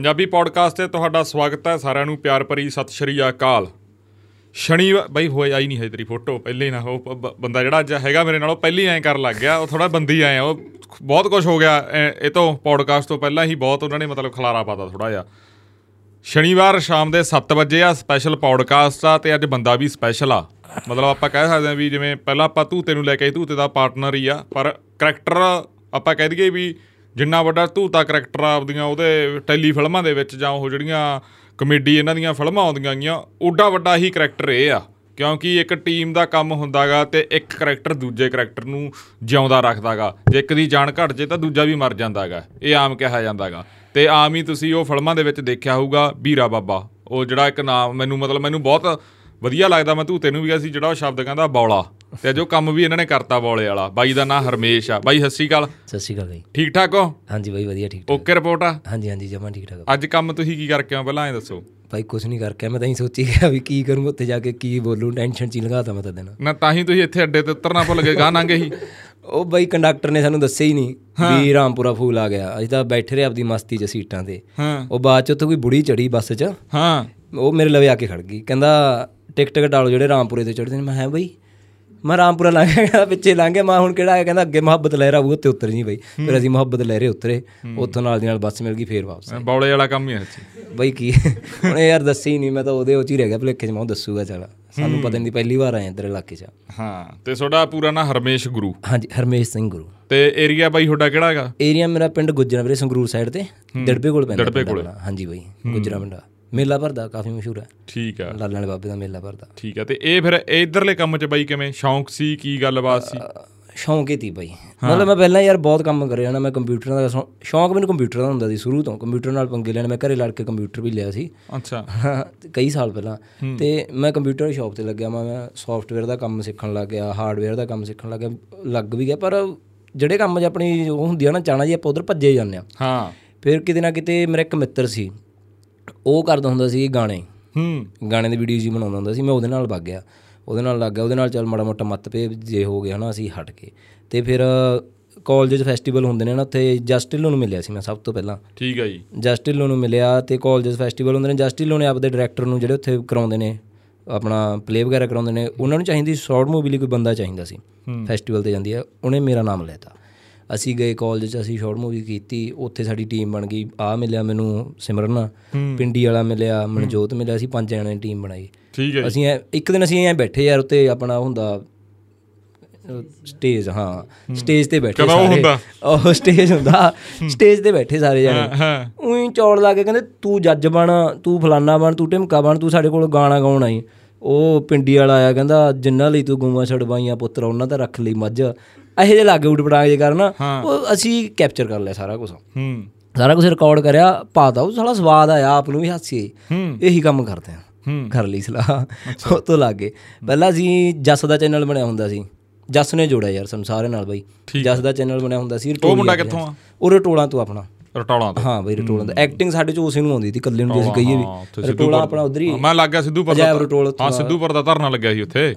Punjabi podcast ਤੇ ਤੁਹਾਡਾ ਸਵਾਗਤ ਹੈ। ਸਾਰਿਆਂ ਨੂੰ ਪਿਆਰ ਭਰੀ ਸਤਿ ਸ਼੍ਰੀ ਅਕਾਲ। ਸ਼ਨੀਵਾਰ ਬਈ ਹੋਏ ਆਈ ਨਹੀਂ ਹੈ ਤੇਰੀ ਫੋਟੋ ਪਹਿਲੇ ਹੀ ਨਾ ਉਹ ਬ- ਬ- ਬੰਦਾ ਜਿਹੜਾ ਅੱਜ ਹੈਗਾ ਮੇਰੇ ਨਾਲ ਉਹ ਪਹਿਲੇ ਹੀ ਐਂ ਕਰਨ ਲੱਗ ਗਿਆ। ਉਹ ਥੋੜਾ ਬੰਦੀ ਆਏ ਉਹ ਬਹੁਤ ਕੁਝ ਹੋ ਗਿਆ। ਇਹ ਇਹ ਤੋਂ ਪੋਡਕਾਸਟ ਤੋਂ ਪਹਿਲਾਂ ਹੀ ਬਹੁਤ ਉਹਨਾਂ ਨੇ ਮਤਲਬ ਖਲਾਰਾ ਪਾਤਾ ਥੋੜਾ ਜਿਹਾ। ਸ਼ਨੀਵਾਰ ਸ਼ਾਮ ਦੇ 7 ਵਜੇ ਆ ਸਪੈਸ਼ਲ ਪੌਡਕਾਸਟ ਆ ਤੇ ਅੱਜ ਬੰਦਾ ਵੀ ਸਪੈਸ਼ਲ ਆ। ਮਤਲਬ ਆਪਾਂ ਕਹਿ ਸਕਦੇ ਹਾਂ ਵੀ ਜਿਵੇਂ ਪਹਿਲਾਂ ਆਪਾਂ ਧੂਤੇ ਨੂੰ ਲੈ ਕੇ ਆਏ, ਧੂਤੇ ਦਾ ਪਾਰਟਨਰ ਹੀ ਆ ਪਰ ਕਰੈਕਟਰ ਆਪਾਂ ਕਹਿ ਦਈਏ ਵੀ ਜਿੰਨਾ ਵੱਡਾ ਧੂਤਾ ਕਰੈਕਟਰ ਆ ਆਪਦੀਆਂ ਉਹਦੇ ਟੈਲੀ ਫਿਲਮਾਂ ਦੇ ਵਿੱਚ ਜਾਂ ਉਹ ਜਿਹੜੀਆਂ ਕਮੇਡੀ ਇਹਨਾਂ ਦੀਆਂ ਫਿਲਮਾਂ ਆਉਂਦੀਆਂ ਗਈਆਂ ਓਡਾ ਵੱਡਾ ਹੀ ਕਰੈਕਟਰ ਇਹ ਆ। ਕਿਉਂਕਿ ਇੱਕ ਟੀਮ ਦਾ ਕੰਮ ਹੁੰਦਾਗਾ ਤੇ ਇੱਕ ਕਰੈਕਟਰ ਦੂਜੇ ਕਰੈਕਟਰ ਨੂੰ ਜਿਉਂਦਾ ਰੱਖਦਾਗਾ। ਜੇ ਇੱਕ ਦੀ ਜਾਨ ਘਟ ਜੇ ਤਾਂ ਦੂਜਾ ਵੀ ਮਰ ਜਾਂਦਾਗਾ। ਇਹ ਆਮ ਕਿਹਾ ਜਾਂਦਾਗਾ। ਤੇ ਆਮ ਹੀ ਤੁਸੀਂ ਉਹ ਫਿਲਮਾਂ ਦੇ ਵਿੱਚ ਦੇਖਿਆ ਹੋਊਗਾ, ਵੀਰਾ ਬਾਬਾ। ਉਹ ਜਿਹੜਾ ਇੱਕ ਨਾਮ ਮੈਨੂੰ ਮਤਲਬ ਮੈਨੂੰ ਬਹੁਤ ਵਧੀਆ ਲੱਗਦਾ, ਮੈਂ ਧੂਤੇ ਨੂੰ ਵੀ ਅਸੀਂ ਜਿਹੜਾ ਉਹ ਸ਼ਬਦ ਕਹਿੰਦਾ, ਬੌਲਾ। ਤੇ ਜੋ ਕੰਮ ਵੀ ਇਹਨਾਂ ਨੇ ਕਰਤਾ ਬੌਲੇ ਵਾਲਾ। ਬਾਈ ਦਾ ਨਾਂ ਹਰਮੇਸ਼ ਆ। ਬਾਈ ਸਤਿ ਸ਼੍ਰੀ ਅਕਾਲ। ਸਤਿ ਸ਼੍ਰੀ ਅਕਾਲ ਬਾਈ। ਠੀਕ ਠਾਕ ਹੋ? ਹਾਂਜੀ ਬਾਈ ਵਧੀਆ ਠੀਕ ਠਾਕ। ਓਕੇ ਰਿਪੋਰਟ ਆ? ਹਾਂਜੀ ਹਾਂਜੀ ਜਮਾ ਠੀਕ ਠਾਕ ਅੱਜ ਕੰਮ ਤੁਸੀਂ ਕੀ ਕਰਕੇ ਆਓ ਪਹਿਲਾਂ ਐ ਦੱਸੋ। ਬਾਈ ਕੁਝ ਨਹੀਂ ਕਰਕੇ ਮੈਂ ਤਾਂ ਹੀ ਸੋਚੀ ਗਿਆ ਵੀ ਕੀ ਕਰੂੰ ਉੱਥੇ ਜਾ ਕੇ ਕੀ ਬੋਲੂੰ ਟੈਨਸ਼ਨ ਚ ਹੀ ਲਗਾਤਾ ਮੈਂ ਤਾਂ ਦਿਨ। ਨਾ ਤਾਂ ਹੀ ਤੁਸੀਂ ਇੱਥੇ ਅੱਡੇ ਤੇ ਉਤਰਨਾ ਭੁੱਲ ਗਏ ਗਾਂ ਲੰਘੇ ਹੀ ਉਹ ਬਾਈ ਕੰਡਕਟਰ ਨੇ ਸਾਨੂੰ ਦੱਸਿਆ ਹੀ ਨਹੀਂ ਵੀ ਰਾਮਪੁਰਾ ਫੂਲ ਆ ਗਿਆ। ਅਸੀਂ ਤਾਂ ਬੈਠੇ ਰਹੇ ਆਪਦੀ ਮਸਤੀ 'ਚ ਸੀਟਾਂ ਤੇ। ਹਾਂ। ਉਹ ਬਾਅਦ 'ਚ ਉੱਥੇ ਕੋਈ ਬੁੜੀ ਚੜੀ ਬੱਸ 'ਚ। ਹਾਂ। ਉਹ ਮੇਰੇ ਲਵੇ ਆ ਕੇ ਖੜ ਗਈ। ਕਹਿੰਦਾ ਟਿਕਟ ਕਟਾਲੋ ਜਿਹੜੇ ਰਾਮਪੁਰੇ ਤੇ ਚੜਦੇ ਨੇ। ਮੈਂ ਹੈ ਬਾਈ? ਮੈਂ ਰਾਮਪੁਰਾ ਲੰਘ ਗਿਆ ਕਹਿੰਦਾ ਪਿੱਛੇ ਲੰਘ ਗਿਆ। ਮੈਂ ਹੁਣ ਕਿਹੜਾ ਆਇਆ ਕਹਿੰਦਾ ਅੱਗੇ ਮੁਹੱਬਤ ਲਹਿਰਾ ਉਹ ਉੱਤੇ ਉਤਰ ਜੀ ਬਾਈ। ਫਿਰ ਅਸੀਂ ਮੁਹੱਬਤ ਲਹਿਰੇ ਉਤਰੇ ਉੱਥੋਂ ਨਾਲ ਦੀ ਨਾਲ ਬੱਸ ਮਿਲ ਗਈ ਫੇਰ ਵਾਪਸ ਬੌਲੇ ਵਾਲਾ ਕੰਮ ਹੀ ਹੈ ਬਈ ਕੀ? ਹੁਣ ਯਾਰ ਦੱਸੀ ਨਹੀਂ ਮੈਂ ਤਾਂ ਉਹਦੇ ਉਹ ਚ ਹੀ ਰਹਿ ਗਿਆ ਭਲੇਖੇ ਚ ਮੈਂ ਦੱਸੂਗਾ ਚੱਲ। ਸਾਨੂੰ ਪਤਾ ਨਹੀਂ ਪਹਿਲੀ ਵਾਰ ਆਏ ਇੱਧਰ ਇਲਾਕੇ 'ਚ। ਹਾਂ ਤੇ ਤੁਹਾਡਾ ਪੂਰਾ ਨਾਂ ਹਰਮੇਸ਼ ਗੁਰੂ। ਹਾਂਜੀ ਹਰਮੇਸ਼ ਸਿੰਘ ਗੁਰੂ। ਤੇ ਏਰੀਆ ਬਾਈ ਤੁਹਾਡਾ ਕਿਹੜਾ ਹੈਗਾ? ਏਰੀਆ ਮੇਰਾ ਪਿੰਡ ਗੁੱਜਰਾਂ ਵੀਰੇ ਸੰਗਰੂਰ ਸਾਈਡ ਤੇ ਡੜਪੇ ਕੋਲ ਪੈਂਦਾ ਡੜਪੇ ਆਪਣਾ। ਹਾਂਜੀ ਬਾਈ ਗੁੱਜਰਾਂ ਪਿੰਡਾ ਮੇਲਾ ਭਰਦਾ ਕਾਫੀ ਮਸ਼ਹੂਰ ਹੈ। ਠੀਕ ਆ। ਲਾਲਾਂ ਵਾਲੇ ਬਾਬੇ ਦਾ ਮੇਲਾ ਭਰਦਾ। ਠੀਕ ਆ ਤੇ ਇਹ ਫਿਰ ਇਧਰਲੇ ਕੰਮ 'ਚ ਬਾਈ ਕਿਵੇਂ? ਸ਼ੌਂਕ ਸੀ ਕੀ ਗੱਲਬਾਤ ਸੀ? ਸ਼ੌਂਕ ਹੀ ਤੀ ਬਾਈ। ਮਤਲਬ ਮੈਂ ਪਹਿਲਾਂ ਯਾਰ ਬਹੁਤ ਕੰਮ ਕਰਿਆ ਨਾ ਮੈਂ ਕੰਪਿਊਟਰ ਦਾ ਸ਼ੌਂਕ ਮੈਨੂੰ ਕੰਪਿਊਟਰ ਦਾ ਹੁੰਦਾ ਸੀ ਸ਼ੁਰੂ ਤੋਂ। ਕੰਪਿਊਟਰ ਨਾਲ ਪੰਗੇ ਲੈਣ ਮੈਂ ਘਰੇ ਲੜ ਕੇ ਕੰਪਿਊਟਰ ਵੀ ਲਿਆ ਸੀ। ਅੱਛਾ। ਕਈ ਸਾਲ ਪਹਿਲਾਂ। ਤੇ ਮੈਂ ਕੰਪਿਊਟਰ ਸ਼ਾਪ ਤੇ ਲੱਗਿਆ ਮੈਂ ਮੈਂ ਸੌਫਟਵੇਅਰ ਦਾ ਕੰਮ ਸਿੱਖਣ ਲੱਗ ਗਿਆ ਹਾਰਡਵੇਅਰ ਦਾ ਕੰਮ ਸਿੱਖਣ ਲੱਗ ਗਿਆ ਲੱਗ ਵੀ ਗਿਆ ਪਰ ਜਿਹੜੇ ਕੰਮ 'ਚ ਆਪਣੀ ਉਹ ਹੁੰਦੀ ਆ ਨਾ ਚਾਣਾ ਜੀ ਆਪਾਂ ਉਧਰ ਭੱਜੇ ਜਾਂਦੇ ਆ ਹਾਂ। ਫਿਰ ਕਿਤੇ ਨਾ ਕਿਤੇ ਮੇਰਾ ਇੱਕ ਮਿੱਤਰ ਸੀ ਉਹ ਕਰਦਾ ਹੁੰਦਾ ਸੀ ਗਾਣੇ। ਹੂੰ। ਗਾਣੇ ਦੀ ਵੀਡੀਓ ਜੀ ਬਣਾਉਂਦਾ ਹੁੰਦਾ ਸੀ ਮੈਂ ਉਹਦੇ ਨਾਲ ਵਗ ਗਿਆ। ਉਹਦੇ ਨਾਲ ਲੱਗ ਗਿਆ ਉਹਦੇ ਨਾਲ ਚੱਲ ਮਾੜਾ ਮੋਟਾ ਮਤਭੇਦ ਜੇ ਹੋ ਗਿਆ ਨਾ ਅਸੀਂ ਹਟ ਕੇ ਤੇ ਫਿਰ ਕਾਲਜ ਫੈਸਟੀਵਲ ਹੁੰਦੇ ਨੇ ਨਾ ਉੱਥੇ ਜਸਟਿਲੋ ਨੂੰ ਮਿਲਿਆ ਸੀ ਮੈਂ ਸਭ ਤੋਂ ਪਹਿਲਾਂ। ਠੀਕ ਆ ਜੀ। ਜਸਟਿਲੋ ਨੂੰ ਮਿਲਿਆ ਤੇ ਕਾਲਜ ਫੈਸਟੀਵਲ ਹੁੰਦੇ ਨੇ ਜਸਟਿਲੋ ਨੇ ਆਪਦੇ ਡਾਇਰੈਕਟਰ ਨੂੰ ਜਿਹੜੇ ਉੱਥੇ ਕਰਾਉਂਦੇ ਨੇ ਆਪਣਾ ਪਲੇ ਵਗੈਰਾ ਕਰਾਉਂਦੇ ਨੇ ਉਹਨਾਂ ਨੂੰ ਚਾਹੀਦੀ ਸ਼ਾਰਟ ਮੂਵੀ ਲਈ ਕੋਈ ਬੰਦਾ ਚਾਹੀਦਾ ਸੀ। ਫੈਸਟੀਵਲ ਤੇ ਜਾਂਦੀ ਹੈ ਉਹਨੇ ਮੇਰਾ ਨਾਮ ਲੈਤਾ ਅਸੀਂ ਗਏ ਕਾਲਜ 'ਚ ਅਸੀਂ ਸ਼ਾਰਟ ਮੂਵੀ ਕੀਤੀ ਉੱਥੇ ਸਾਡੀ ਟੀਮ ਬਣ ਗਈ। ਆ ਮਿਲਿਆ ਮੈਨੂੰ ਸਿਮਰਨ ਪਿੰਡੀ ਵਾਲਾ ਮਿਲਿਆ ਮਨਜੋਤ ਮਿਲਿਆ ਅਸੀਂ ਪੰਜ ਜਣਿਆਂ ਦੀ ਟੀਮ ਬਣਾਈ। ਠੀਕ ਹੈ ਅਸੀਂ ਇੱਕ ਦਿਨ ਅਸੀਂ ਐਂ ਬੈਠੇ ਯਾਰ ਉੱਤੇ ਆਪਣਾ ਹੁੰਦਾ ਸਟੇਜ ਹਾਂ ਸਟੇਜ ਤੇ ਬੈਠੇ ਸਾਰੇ। ਹੁੰਦਾ? ਉਹ ਸਟੇਜ ਹੁੰਦਾ ਸਟੇਜ ਤੇ ਬੈਠੇ ਸਾਰੇ ਜਣੇ। ਹਾਂ ਉਹੀ ਚੌੜ ਲਾ ਕੇ ਕਹਿੰਦੇ ਤੂੰ ਜੱਜ ਬਣ ਤੂੰ ਫਲਾਨਾ ਬਣ ਤੂੰ ਢਿਮਕਾ ਬਣ ਤੂੰ ਸਾਡੇ ਕੋਲ ਗਾਣਾ ਗਾਉਣ ਆਈ। ਉਹ ਪਿੰਡੀ ਵਾਲਾ ਆਇਆ ਕਹਿੰਦਾ ਜਿੰਨਾਂ ਲਈ ਤੂੰ ਗਊਆਂ ਛੜਵਾਈਆਂ ਪੁੱਤਰ ਉਹਨਾਂ ਦਾ ਰੱਖ ਲਈ ਮੱਝ। ਇਹੋ ਜਿਹੇ ਲਾਗੇ ਉਡ ਪਟਾਂਗ ਜੇ ਕਰਨਾ ਉਹ ਅਸੀਂ ਕੈਪਚਰ ਕਰ ਲਿਆ ਸਾਰਾ ਕੁਝ ਹੂੰ। ਸਾਰਾ ਕੁਝ ਰਿਕਾਰਡ ਕਰਿਆ ਪਾਤਾ ਉਹ ਸਾਲਾ ਸਵਾਦ ਆਇਆ ਆਪ ਨੂੰ ਵੀ ਹਾਸੀ ਹੂੰ। ਇਹੀ ਕੰਮ ਕਰਦੇ ਆ। ਹੂੰ। ਕਰ ਲਈ ਸਲਾਹ ਉਹ ਤੋਂ ਲੱਗੇ। ਪਹਿਲਾਂ ਅਸੀਂ ਜੱਸ ਦਾ ਚੈਨਲ ਬਣਿਆ ਹੁੰਦਾ ਸੀ। ਜੱਸ ਨੇ ਜੋੜਿਆ ਯਾਰ ਸਾਨੂੰ ਸਾਰੇ ਨਾਲ ਬਾਈ। ਜੱਸ ਦਾ ਚੈਨਲ ਬਣਿਆ ਹੁੰਦਾ ਸੀ ਉਹ ਮੁੰਡਾ ਕਿੱਥੋਂ ਆ? ਉਹ ਰਟੋਲਾ ਤੋਂ ਆਪਣਾ। ਰਟੌਲਾਂ ਤੋਂ। ਹਾਂ ਬਈ ਰਟੋਲਾ ਤੋਂ। ਐਕਟਿੰਗ ਸਾਡੇ ਚ ਉਸੇ ਨੂੰ ਆਉਂਦੀ ਸੀ ਕੱਲੇ ਨੂੰ ਜੇ ਅਸੀਂ ਕਹੀਏ ਵੀ। ਰਟੋਲਾ ਆਪਣਾ ਉਧਰ ਹੀ ਮੈਂ ਲੱਗ ਗਿਆ ਰਟੋਲ ਉੱਥੋਂ ਹਾਂ ਸਿੱਧੂਪੁਰ ਦਾ ਧਰਨਾ ਲੱਗਿਆ ਸੀ ਉੱਥੇ।